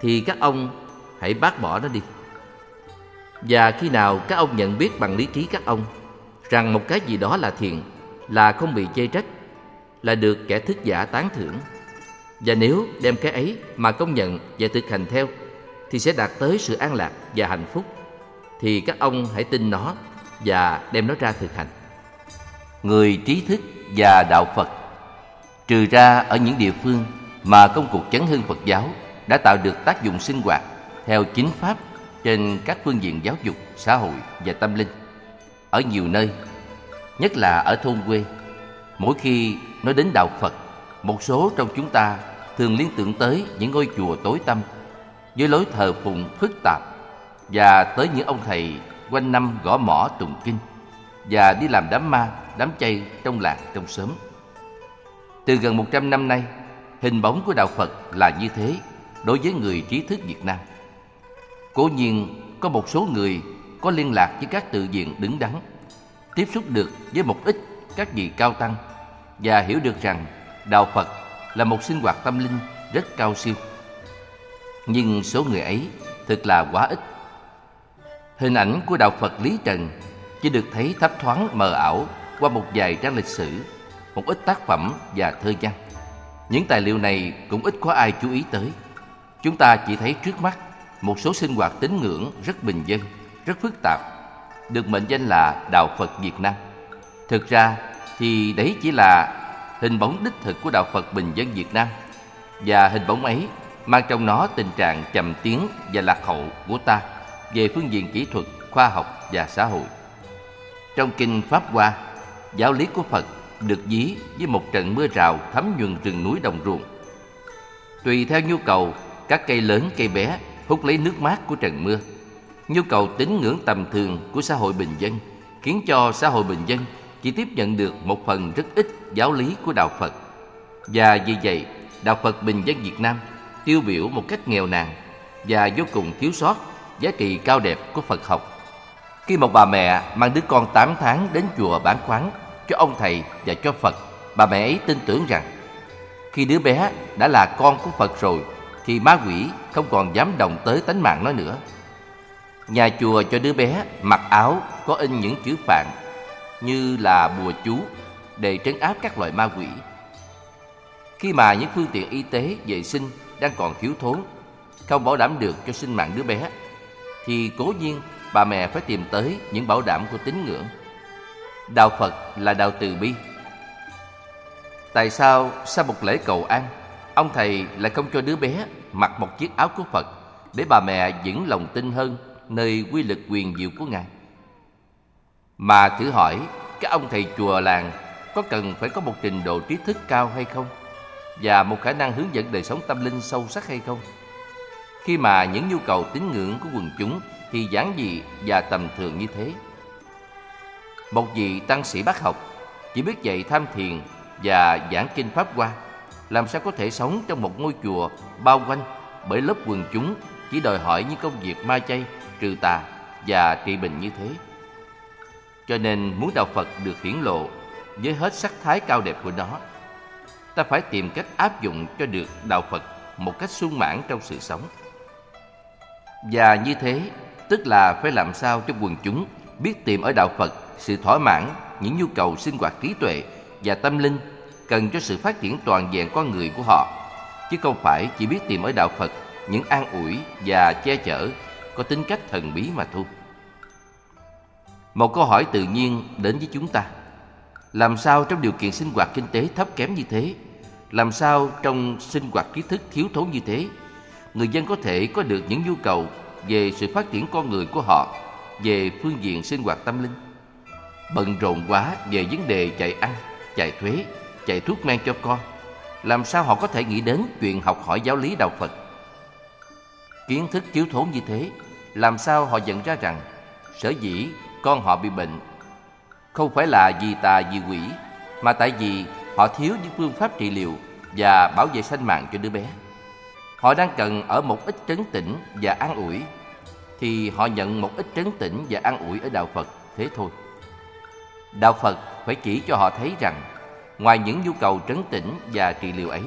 Thì các ông hãy bác bỏ nó đi. Và khi nào các ông nhận biết bằng lý trí các ông rằng một cái gì đó là thiện là không bị chê trách là được kẻ thức giả tán thưởng và nếu đem cái ấy mà công nhận và thực hành theo thì sẽ đạt tới sự an lạc và hạnh phúc thì các ông hãy tin nó và đem nó ra thực hành người trí thức và đạo Phật trừ ra ở những địa phương mà công cuộc chấn hưng Phật giáo đã tạo được tác dụng sinh hoạt theo chính pháp trên các phương diện giáo dục, xã hội và tâm linh. Ở nhiều nơi, nhất là ở thôn quê, mỗi khi nói đến đạo Phật, một số trong chúng ta thường liên tưởng tới những ngôi chùa tối tăm với lối thờ phụng phức tạp và tới những ông thầy quanh năm gõ mỏ tụng kinh và đi làm đám ma, đám chay trong làng trong xóm. Từ gần 100 năm nay, hình bóng của đạo Phật là như thế đối với người trí thức Việt Nam. Cố nhiên có một số người có liên lạc với các tự viện đứng đắn, tiếp xúc được với một ít các vị cao tăng và hiểu được rằng đạo Phật là một sinh hoạt tâm linh rất cao siêu. Nhưng số người ấy thực là quá ít. Hình ảnh của đạo Phật Lý Trần chỉ được thấy thấp thoáng mờ ảo qua một vài trang lịch sử, một ít tác phẩm và thơ văn. Những tài liệu này cũng ít có ai chú ý tới. Chúng ta chỉ thấy trước mắt một số sinh hoạt tín ngưỡng rất bình dân, rất phức tạp, được mệnh danh là Đạo Phật Việt Nam. Thực ra thì đấy chỉ là hình bóng đích thực của Đạo Phật bình dân Việt Nam, Và hình bóng ấy mang trong nó tình trạng chậm tiến và lạc hậu của ta về phương diện kỹ thuật, khoa học và xã hội. Trong kinh Pháp Hoa, giáo lý của Phật được dí với một trận mưa rào thấm nhuần rừng núi đồng ruộng. Tùy theo nhu cầu, các cây lớn cây bé hút lấy nước mát của trận mưa. Nhu cầu tín ngưỡng tầm thường của xã hội bình dân khiến cho xã hội bình dân chỉ tiếp nhận được một phần rất ít giáo lý của đạo Phật. Và vì vậy, đạo Phật bình dân Việt Nam tiêu biểu một cách nghèo nàn và vô cùng thiếu sót giá trị cao đẹp của Phật học. Khi một bà mẹ mang đứa con 8 tháng đến chùa bán khoáng cho ông thầy và cho Phật, bà mẹ ấy tin tưởng rằng khi đứa bé đã là con của Phật rồi thì ma quỷ không còn dám động tới tánh mạng nó nữa. Nhà chùa cho đứa bé mặc áo có in những chữ phạn như là bùa chú để trấn áp các loại ma quỷ. Khi mà những phương tiện y tế, vệ sinh đang còn thiếu thốn, không bảo đảm được cho sinh mạng đứa bé, thì cố nhiên bà mẹ phải tìm tới những bảo đảm của tín ngưỡng. Đạo Phật là đạo từ bi. Tại sao sau một lễ cầu an, ông thầy lại không cho đứa bé mặc một chiếc áo của Phật để bà mẹ vững lòng tin hơn nơi quy lực quyền diệu của Ngài? Mà thử hỏi, các ông thầy chùa làng có cần phải có một trình độ trí thức cao hay không? Và một khả năng hướng dẫn đời sống tâm linh sâu sắc hay không? Khi mà những nhu cầu tín ngưỡng của quần chúng thì giản dị và tầm thường như thế. Một vị tăng sĩ bác học chỉ biết dạy tham thiền và giảng kinh Pháp Hoa, làm sao có thể sống trong một ngôi chùa bao quanh bởi lớp quần chúng chỉ đòi hỏi những công việc ma chay, trừ tà và trị bệnh như thế. Cho nên muốn đạo Phật được hiển lộ với hết sắc thái cao đẹp của nó, ta phải tìm cách áp dụng cho được đạo Phật một cách sung mãn trong sự sống. Và như thế, tức là phải làm sao cho quần chúng biết tìm ở đạo Phật sự thỏa mãn những nhu cầu sinh hoạt trí tuệ và tâm linh cần cho sự phát triển toàn diện con người của họ, chứ không phải chỉ biết tìm ở đạo Phật những an ủi và che chở có tính cách thần bí mà thôi. Một câu hỏi tự nhiên đến với chúng ta. Làm sao trong điều kiện sinh hoạt kinh tế thấp kém như thế, làm sao trong sinh hoạt kiến thức thiếu thốn như thế, người dân có thể có được những nhu cầu về sự phát triển con người của họ về phương diện sinh hoạt tâm linh. Bận rộn quá về vấn đề chạy ăn, chạy thuế, chạy thuốc men cho con, làm sao họ có thể nghĩ đến chuyện học hỏi giáo lý đạo Phật? Kiến thức thiếu thốn như thế, làm sao họ nhận ra rằng sở dĩ con họ bị bệnh không phải là vì tà vì quỷ mà tại vì họ thiếu những phương pháp trị liệu và bảo vệ sinh mạng cho đứa bé. Họ đang cần ở một ít trấn tĩnh và an ủi thì họ nhận một ít trấn tĩnh và an ủi ở đạo Phật thế thôi. Đạo Phật phải chỉ cho họ thấy rằng ngoài những nhu cầu trấn tĩnh và trị liệu ấy,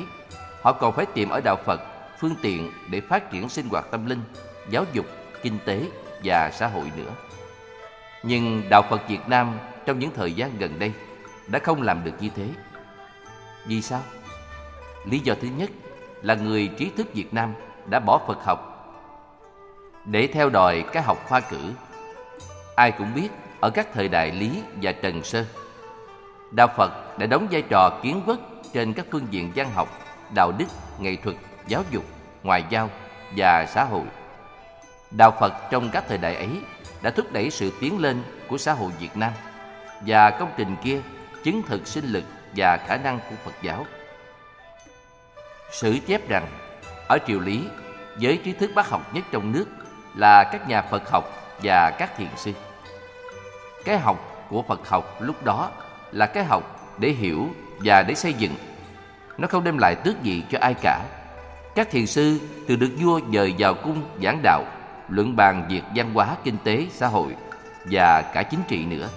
họ còn phải tìm ở đạo Phật phương tiện để phát triển sinh hoạt tâm linh, giáo dục, kinh tế và xã hội nữa. Nhưng đạo Phật Việt Nam trong những thời gian gần đây đã không làm được như thế. Vì sao? Lý do thứ nhất là người trí thức Việt Nam đã bỏ Phật học để theo đòi cái học khoa cử. Ai cũng biết ở các thời đại Lý và Trần Sơ, Đạo Phật đã đóng vai trò kiến quốc trên các phương diện văn học, đạo đức, nghệ thuật, giáo dục, ngoại giao và xã hội. Đạo Phật trong các thời đại ấy đã thúc đẩy sự tiến lên của xã hội Việt Nam và công trình kia chứng thực sinh lực và khả năng của Phật giáo. Sử chép rằng ở triều Lý, giới trí thức bác học nhất trong nước là các nhà Phật học và các thiền sư. Cái học của Phật học lúc đó là cái học để hiểu và để xây dựng. Nó không đem lại tước gì cho ai cả. Các thiền sư từ được vua dời vào cung giảng đạo, luận bàn việc văn hóa, kinh tế, xã hội và cả chính trị nữa.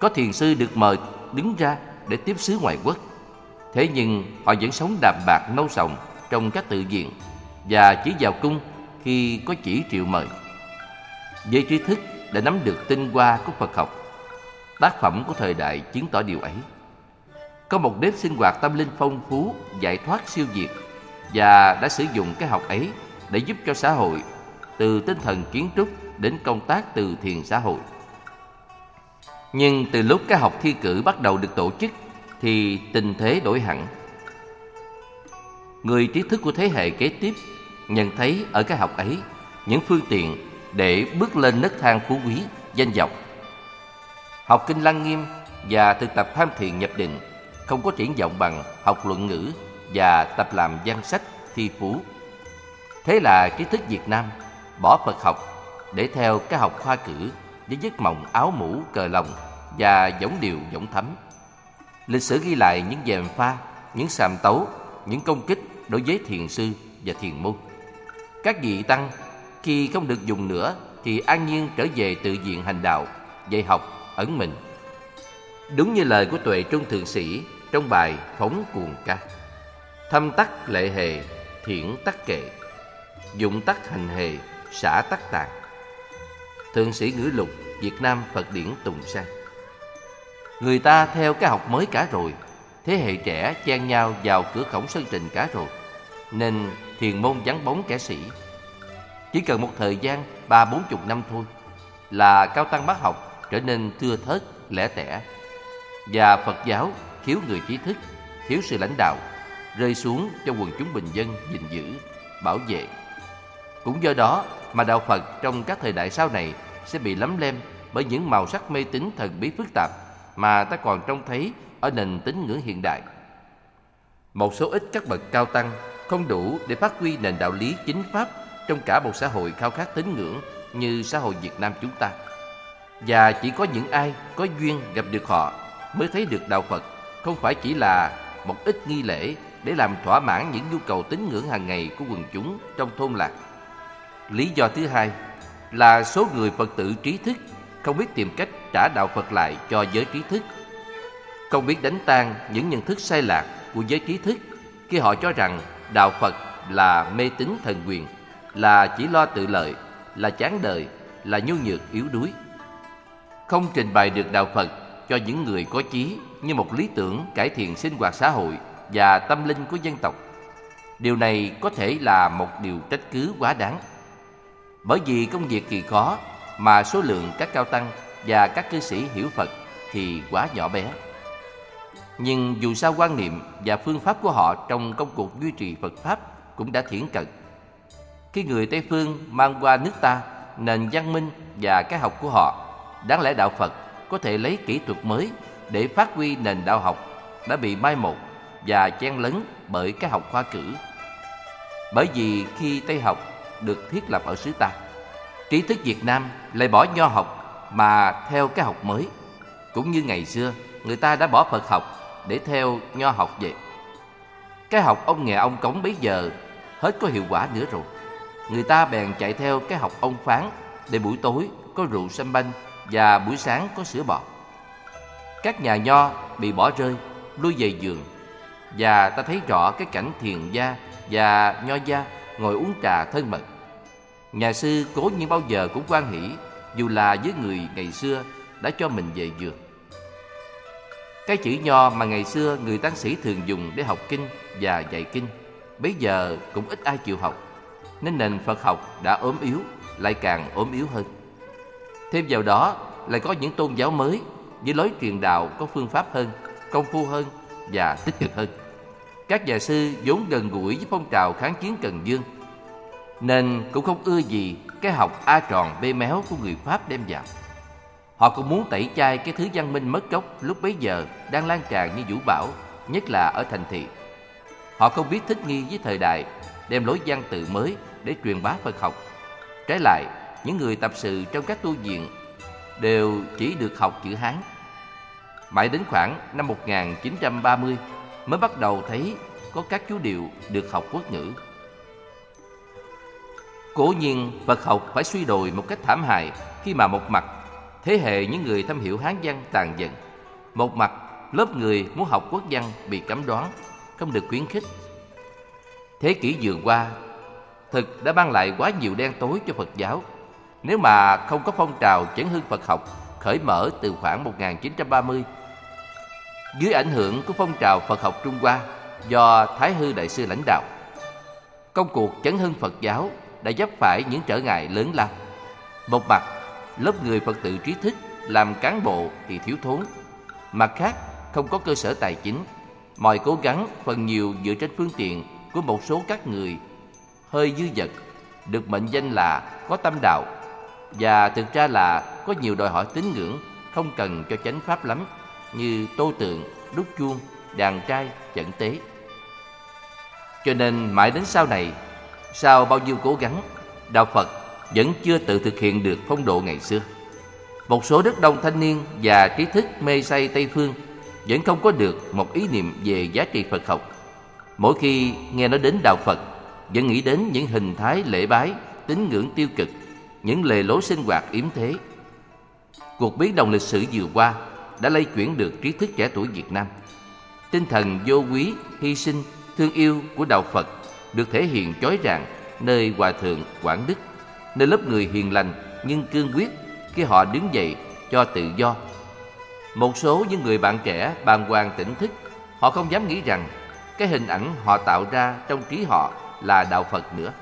Có thiền sư được mời đứng ra để tiếp sứ ngoại quốc. Thế nhưng họ vẫn sống đạm bạc nâu sòng trong các tự viện và chỉ vào cung khi có chỉ triệu mời. Giới trí thức đã nắm được tinh hoa của Phật học. Tác phẩm của thời đại chứng tỏ điều ấy. Có một nếp sinh hoạt tâm linh phong phú, giải thoát siêu việt và đã sử dụng cái học ấy để giúp cho xã hội từ tinh thần kiến trúc đến công tác từ thiền xã hội. Nhưng từ lúc cái học thi cử bắt đầu được tổ chức thì tình thế đổi hẳn. Người trí thức của thế hệ kế tiếp nhận thấy ở cái học ấy những phương tiện để bước lên nấc thang phú quý, danh vọng. Học kinh lăng nghiêm và thực tập tham thiền nhập định không có triển vọng bằng học luận ngữ và tập làm văn sách thi phú. Thế là trí thức Việt Nam bỏ Phật học để theo cái học khoa cử với giấc mộng áo mũ cờ lồng và giống điều giống thấm. Lịch sử ghi lại những dèm pha, những sàm tấu, những công kích đối với thiền sư và thiền môn. Các vị tăng khi không được dùng nữa thì an nhiên trở về tự diện hành đạo, dạy học, ẩn mình. Đúng như lời của tuệ trung thượng sĩ trong bài Phóng cuồng ca. Thâm tắc lệ hề, thiển tắc kệ, dụng tắc hành hề, xả tắc tạng. Thượng sĩ ngữ lục Việt Nam Phật điển Tùng Sang. Người ta theo cái học mới cả rồi, thế hệ trẻ chen nhau vào cửa cổng sân trình cả rồi, nên thiền môn vắng bóng kẻ sĩ. Chỉ cần một thời gian ba bốn chục năm thôi là cao tăng bác học trở nên thưa thớt, lẻ tẻ và Phật giáo thiếu người trí thức, thiếu sự lãnh đạo rơi xuống cho quần chúng bình dân gìn giữ, bảo vệ. Cũng do đó mà đạo Phật trong các thời đại sau này sẽ bị lấm lem bởi những màu sắc mê tín thần bí phức tạp mà ta còn trông thấy ở nền tín ngưỡng hiện đại. Một số ít các bậc cao tăng không đủ để phát huy nền đạo lý chính pháp trong cả một xã hội khao khát tín ngưỡng như xã hội Việt Nam chúng ta. Và chỉ có những ai có duyên gặp được họ mới thấy được đạo Phật không phải chỉ là một ít nghi lễ để làm thỏa mãn những nhu cầu tín ngưỡng hàng ngày của quần chúng trong thôn lạc. Lý do thứ hai là số người Phật tử trí thức không biết tìm cách trả đạo Phật lại cho giới trí thức. Không biết đánh tan những nhận thức sai lạc của giới trí thức khi họ cho rằng đạo Phật là mê tín thần quyền, là chỉ lo tự lợi, là chán đời, là nhu nhược yếu đuối. Không trình bày được đạo Phật cho những người có chí như một lý tưởng cải thiện sinh hoạt xã hội và tâm linh của dân tộc. Điều này có thể là một điều trách cứ quá đáng. Bởi vì công việc kỳ khó mà số lượng các cao tăng và các cư sĩ hiểu Phật thì quá nhỏ bé. Nhưng dù sao quan niệm và phương pháp của họ trong công cuộc duy trì Phật Pháp cũng đã thiển cận. Khi người Tây Phương mang qua nước ta nền văn minh và cái học của họ, đáng lẽ đạo Phật có thể lấy kỹ thuật mới để phát huy nền đạo học đã bị mai một và chen lấn bởi cái học khoa cử. Bởi vì khi Tây học được thiết lập ở xứ ta, trí thức Việt Nam lại bỏ nho học mà theo cái học mới. Cũng như ngày xưa, người ta đã bỏ Phật học để theo nho học vậy. Cái học ông nghề ông cống bấy giờ hết có hiệu quả nữa rồi. Người ta bèn chạy theo cái học ông phán để buổi tối có rượu sâm banh và buổi sáng có sữa bò. Các nhà nho bị bỏ rơi, lui về giường và ta thấy rõ cái cảnh thiền gia và nho gia ngồi uống trà thân mật. Nhà sư cố nhiên bao giờ cũng quan hỷ dù là với người ngày xưa đã cho mình về dược. Cái chữ nho mà ngày xưa người tăng sĩ thường dùng để học kinh và dạy kinh, bây giờ cũng ít ai chịu học, nên nền Phật học đã ốm yếu, lại càng ốm yếu hơn. Thêm vào đó lại có những tôn giáo mới với lối truyền đạo có phương pháp hơn, công phu hơn và tích cực hơn. Các nhà sư vốn gần gũi với phong trào kháng chiến Cần Dương nên cũng không ưa gì cái học A tròn bê méo của người Pháp đem vào. Họ cũng muốn tẩy chay cái thứ văn minh mất gốc lúc bấy giờ đang lan tràn như vũ bão, nhất là ở thành thị. Họ không biết thích nghi với thời đại, đem lối văn tự mới để truyền bá Phật học. Trái lại, những người tập sự trong các tu viện đều chỉ được học chữ Hán. Mãi đến khoảng năm 1930 mới bắt đầu thấy có các chú điệu được học quốc ngữ. Cố nhiên Phật học phải suy đồi một cách thảm hại khi mà một mặt thế hệ những người thâm hiểu Hán văn tàn dần. Một mặt lớp người muốn học quốc văn bị cấm đoán, không được khuyến khích. Thế kỷ vừa qua, thực đã mang lại quá nhiều đen tối cho Phật giáo. Nếu mà không có phong trào chấn hưng Phật học khởi mở từ khoảng 1930 dưới ảnh hưởng của phong trào Phật học Trung Hoa do Thái Hư Đại Sư lãnh đạo. Công cuộc chấn hưng Phật giáo đã vấp phải những trở ngại lớn lao. Một mặt, lớp người Phật tử trí thức làm cán bộ thì thiếu thốn. Mặt khác, không có cơ sở tài chính. Mọi cố gắng phần nhiều dựa trên phương tiện của một số các người hơi dư dật được mệnh danh là có tâm đạo và thực ra là có nhiều đòi hỏi tín ngưỡng không cần cho chánh pháp lắm như tô tượng, đúc chuông, đàn trai, chẩn tế. Cho nên mãi đến sau này, sau bao nhiêu cố gắng, đạo Phật vẫn chưa tự thực hiện được phong độ ngày xưa. Một số rất đông thanh niên và trí thức mê say Tây phương vẫn không có được một ý niệm về giá trị Phật học. Mỗi khi nghe nói đến đạo Phật, vẫn nghĩ đến những hình thái lễ bái, tín ngưỡng tiêu cực, những lề lối sinh hoạt yếm thế. Cuộc biến động lịch sử vừa qua đã lây chuyển được trí thức trẻ tuổi Việt Nam. Tinh thần vô quý, hy sinh, thương yêu của đạo Phật được thể hiện chói ràng nơi Hòa Thượng Quảng Đức, nơi lớp người hiền lành nhưng cương quyết khi họ đứng dậy cho tự do. Một số những người bạn trẻ bàng hoàng tỉnh thức, họ không dám nghĩ rằng cái hình ảnh họ tạo ra trong trí họ là đạo Phật nữa.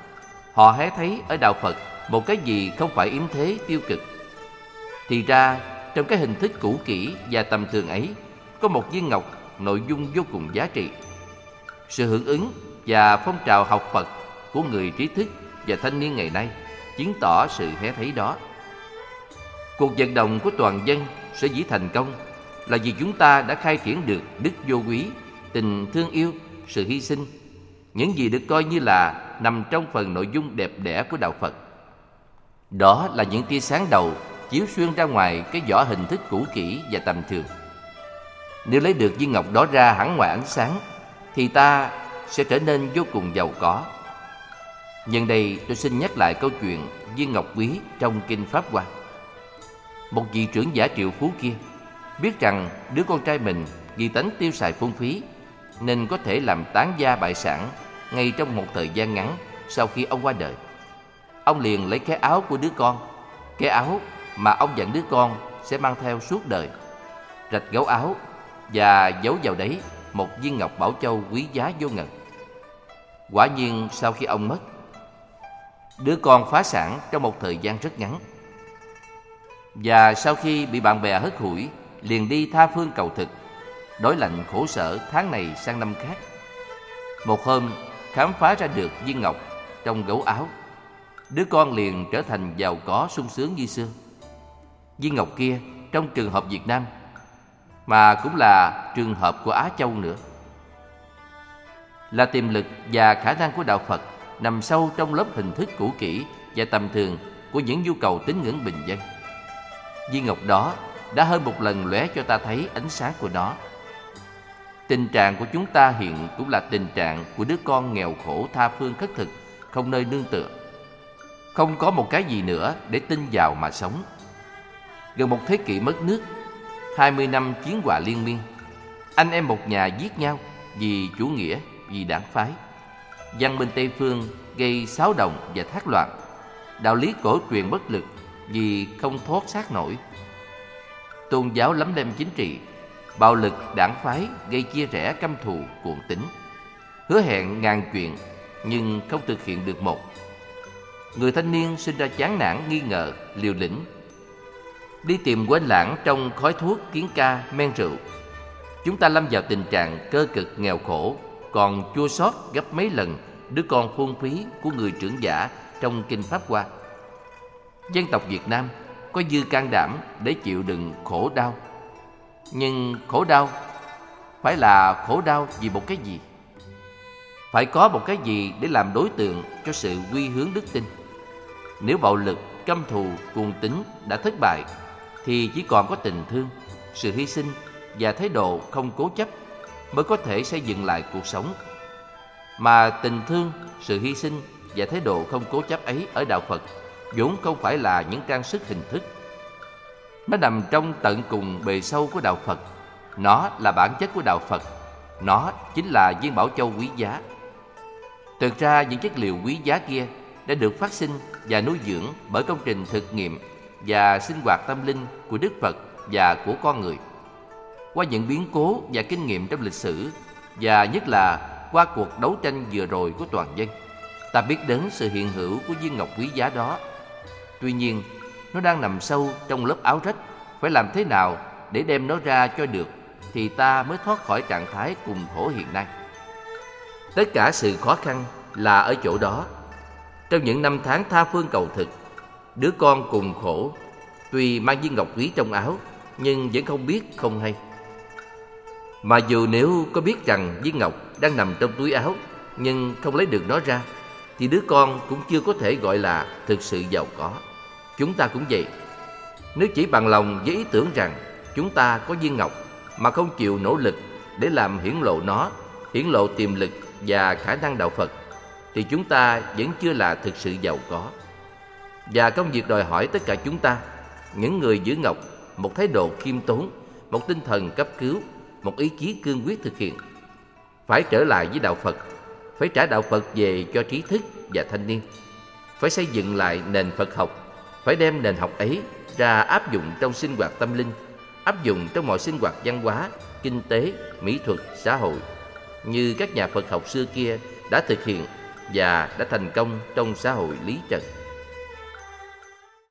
Họ hé thấy ở đạo Phật một cái gì không phải yếm thế tiêu cực. Thì ra trong cái hình thức cũ kỹ và tầm thường ấy có một viên ngọc nội dung vô cùng giá trị. Sự hưởng ứng và phong trào học Phật của người trí thức và thanh niên ngày nay chứng tỏ sự hé thấy đó. Cuộc vận động của toàn dân sẽ dĩ thành công là vì chúng ta đã khai triển được đức vô quý, tình thương yêu, sự hy sinh, những gì được coi như là nằm trong phần nội dung đẹp đẽ của đạo Phật. Đó là những tia sáng đầu chiếu xuyên ra ngoài cái vỏ hình thức cũ kỹ và tầm thường. Nếu lấy được viên ngọc đó ra hẳn ngoài ánh sáng, thì ta sẽ trở nên vô cùng giàu có. Nhân đây tôi xin nhắc lại câu chuyện viên ngọc quý trong Kinh Pháp Hoa. Một vị trưởng giả triệu phú kia biết rằng đứa con trai mình vì tánh tiêu xài phung phí nên có thể làm tán gia bại sản ngay trong một thời gian ngắn sau khi ông qua đời. Ông liền lấy cái áo của đứa con, cái áo mà ông dặn đứa con sẽ mang theo suốt đời, rạch gấu áo và giấu vào đấy một viên ngọc bảo châu quý giá vô ngần. Quả nhiên sau khi ông mất, đứa con phá sản trong một thời gian rất ngắn. Và sau khi bị bạn bè hất hủi, liền đi tha phương cầu thực, đối lạnh khổ sở tháng này sang năm khác. Một hôm, khám phá ra được viên ngọc trong gấu áo. Đứa con liền trở thành giàu có sung sướng như xưa. Viên ngọc kia trong trường hợp Việt Nam mà cũng là trường hợp của Á Châu nữa. Là tiềm lực và khả năng của đạo Phật nằm sâu trong lớp hình thức cũ kỹ và tầm thường của những nhu cầu tín ngưỡng bình dân. Viên ngọc đó đã hơn một lần lóe cho ta thấy ánh sáng của nó. Tình trạng của chúng ta hiện cũng là tình trạng của đứa con nghèo khổ tha phương khất thực, không nơi nương tựa. Không có một cái gì nữa để tin vào mà sống. Gần một thế kỷ mất nước, 20 năm chiến hòa liên miên, anh em một nhà giết nhau vì chủ nghĩa, vì đảng phái. Văn minh Tây Phương gây xáo động và thác loạn. Đạo lý cổ truyền bất lực vì không thoát xác nổi. Tôn giáo lắm lem chính trị, bạo lực đảng phái gây chia rẽ căm thù cuồng tính. Hứa hẹn ngàn chuyện nhưng không thực hiện được một. Người thanh niên sinh ra chán nản nghi ngờ, liều lĩnh. Đi tìm quên lãng trong khói thuốc, kiến ca, men rượu. Chúng ta lâm vào tình trạng cơ cực nghèo khổ, còn chua xót gấp mấy lần đứa con phung phí của người trưởng giả trong Kinh Pháp Hoa. Dân tộc Việt Nam có dư can đảm để chịu đựng khổ đau. Nhưng khổ đau phải là khổ đau vì một cái gì? Phải có một cái gì để làm đối tượng cho sự quy hướng đức tin. Nếu bạo lực, căm thù, cuồng tính đã thất bại, thì chỉ còn có tình thương, sự hy sinh và thái độ không cố chấp mới có thể xây dựng lại cuộc sống. Mà tình thương, sự hy sinh và thái độ không cố chấp ấy ở đạo Phật vốn không phải là những trang sức hình thức. Nó nằm trong tận cùng bề sâu của đạo Phật. Nó là bản chất của đạo Phật. Nó chính là viên bảo châu quý giá. Thực ra những chất liệu quý giá kia đã được phát sinh và nuôi dưỡng bởi công trình thực nghiệm và sinh hoạt tâm linh của Đức Phật và của con người. Qua những biến cố và kinh nghiệm trong lịch sử và nhất là qua cuộc đấu tranh vừa rồi của toàn dân, ta biết đến sự hiện hữu của viên ngọc quý giá đó. Tuy nhiên, nó đang nằm sâu trong lớp áo rách, phải làm thế nào để đem nó ra cho được thì ta mới thoát khỏi trạng thái cùng khổ hiện nay. Tất cả sự khó khăn là ở chỗ đó. Trong những năm tháng tha phương cầu thực, đứa con cùng khổ, tuy mang viên ngọc quý trong áo, nhưng vẫn không biết không hay. Mà dù nếu có biết rằng viên ngọc đang nằm trong túi áo, nhưng không lấy được nó ra, thì đứa con cũng chưa có thể gọi là thực sự giàu có. Chúng ta cũng vậy. Nếu chỉ bằng lòng với ý tưởng rằng chúng ta có viên ngọc mà không chịu nỗ lực để làm hiển lộ nó, hiển lộ tiềm lực và khả năng đạo Phật, thì chúng ta vẫn chưa là thực sự giàu có. Và công việc đòi hỏi tất cả chúng ta, những người giữ ngọc, một thái độ khiêm tốn, một tinh thần cấp cứu, một ý chí cương quyết thực hiện. Phải trở lại với đạo Phật, phải trả đạo Phật về cho trí thức và thanh niên. Phải xây dựng lại nền Phật học, phải đem nền học ấy ra áp dụng trong sinh hoạt tâm linh, áp dụng trong mọi sinh hoạt văn hóa, kinh tế, mỹ thuật, xã hội như các nhà Phật học xưa kia đã thực hiện và đã thành công trong xã hội lý trần.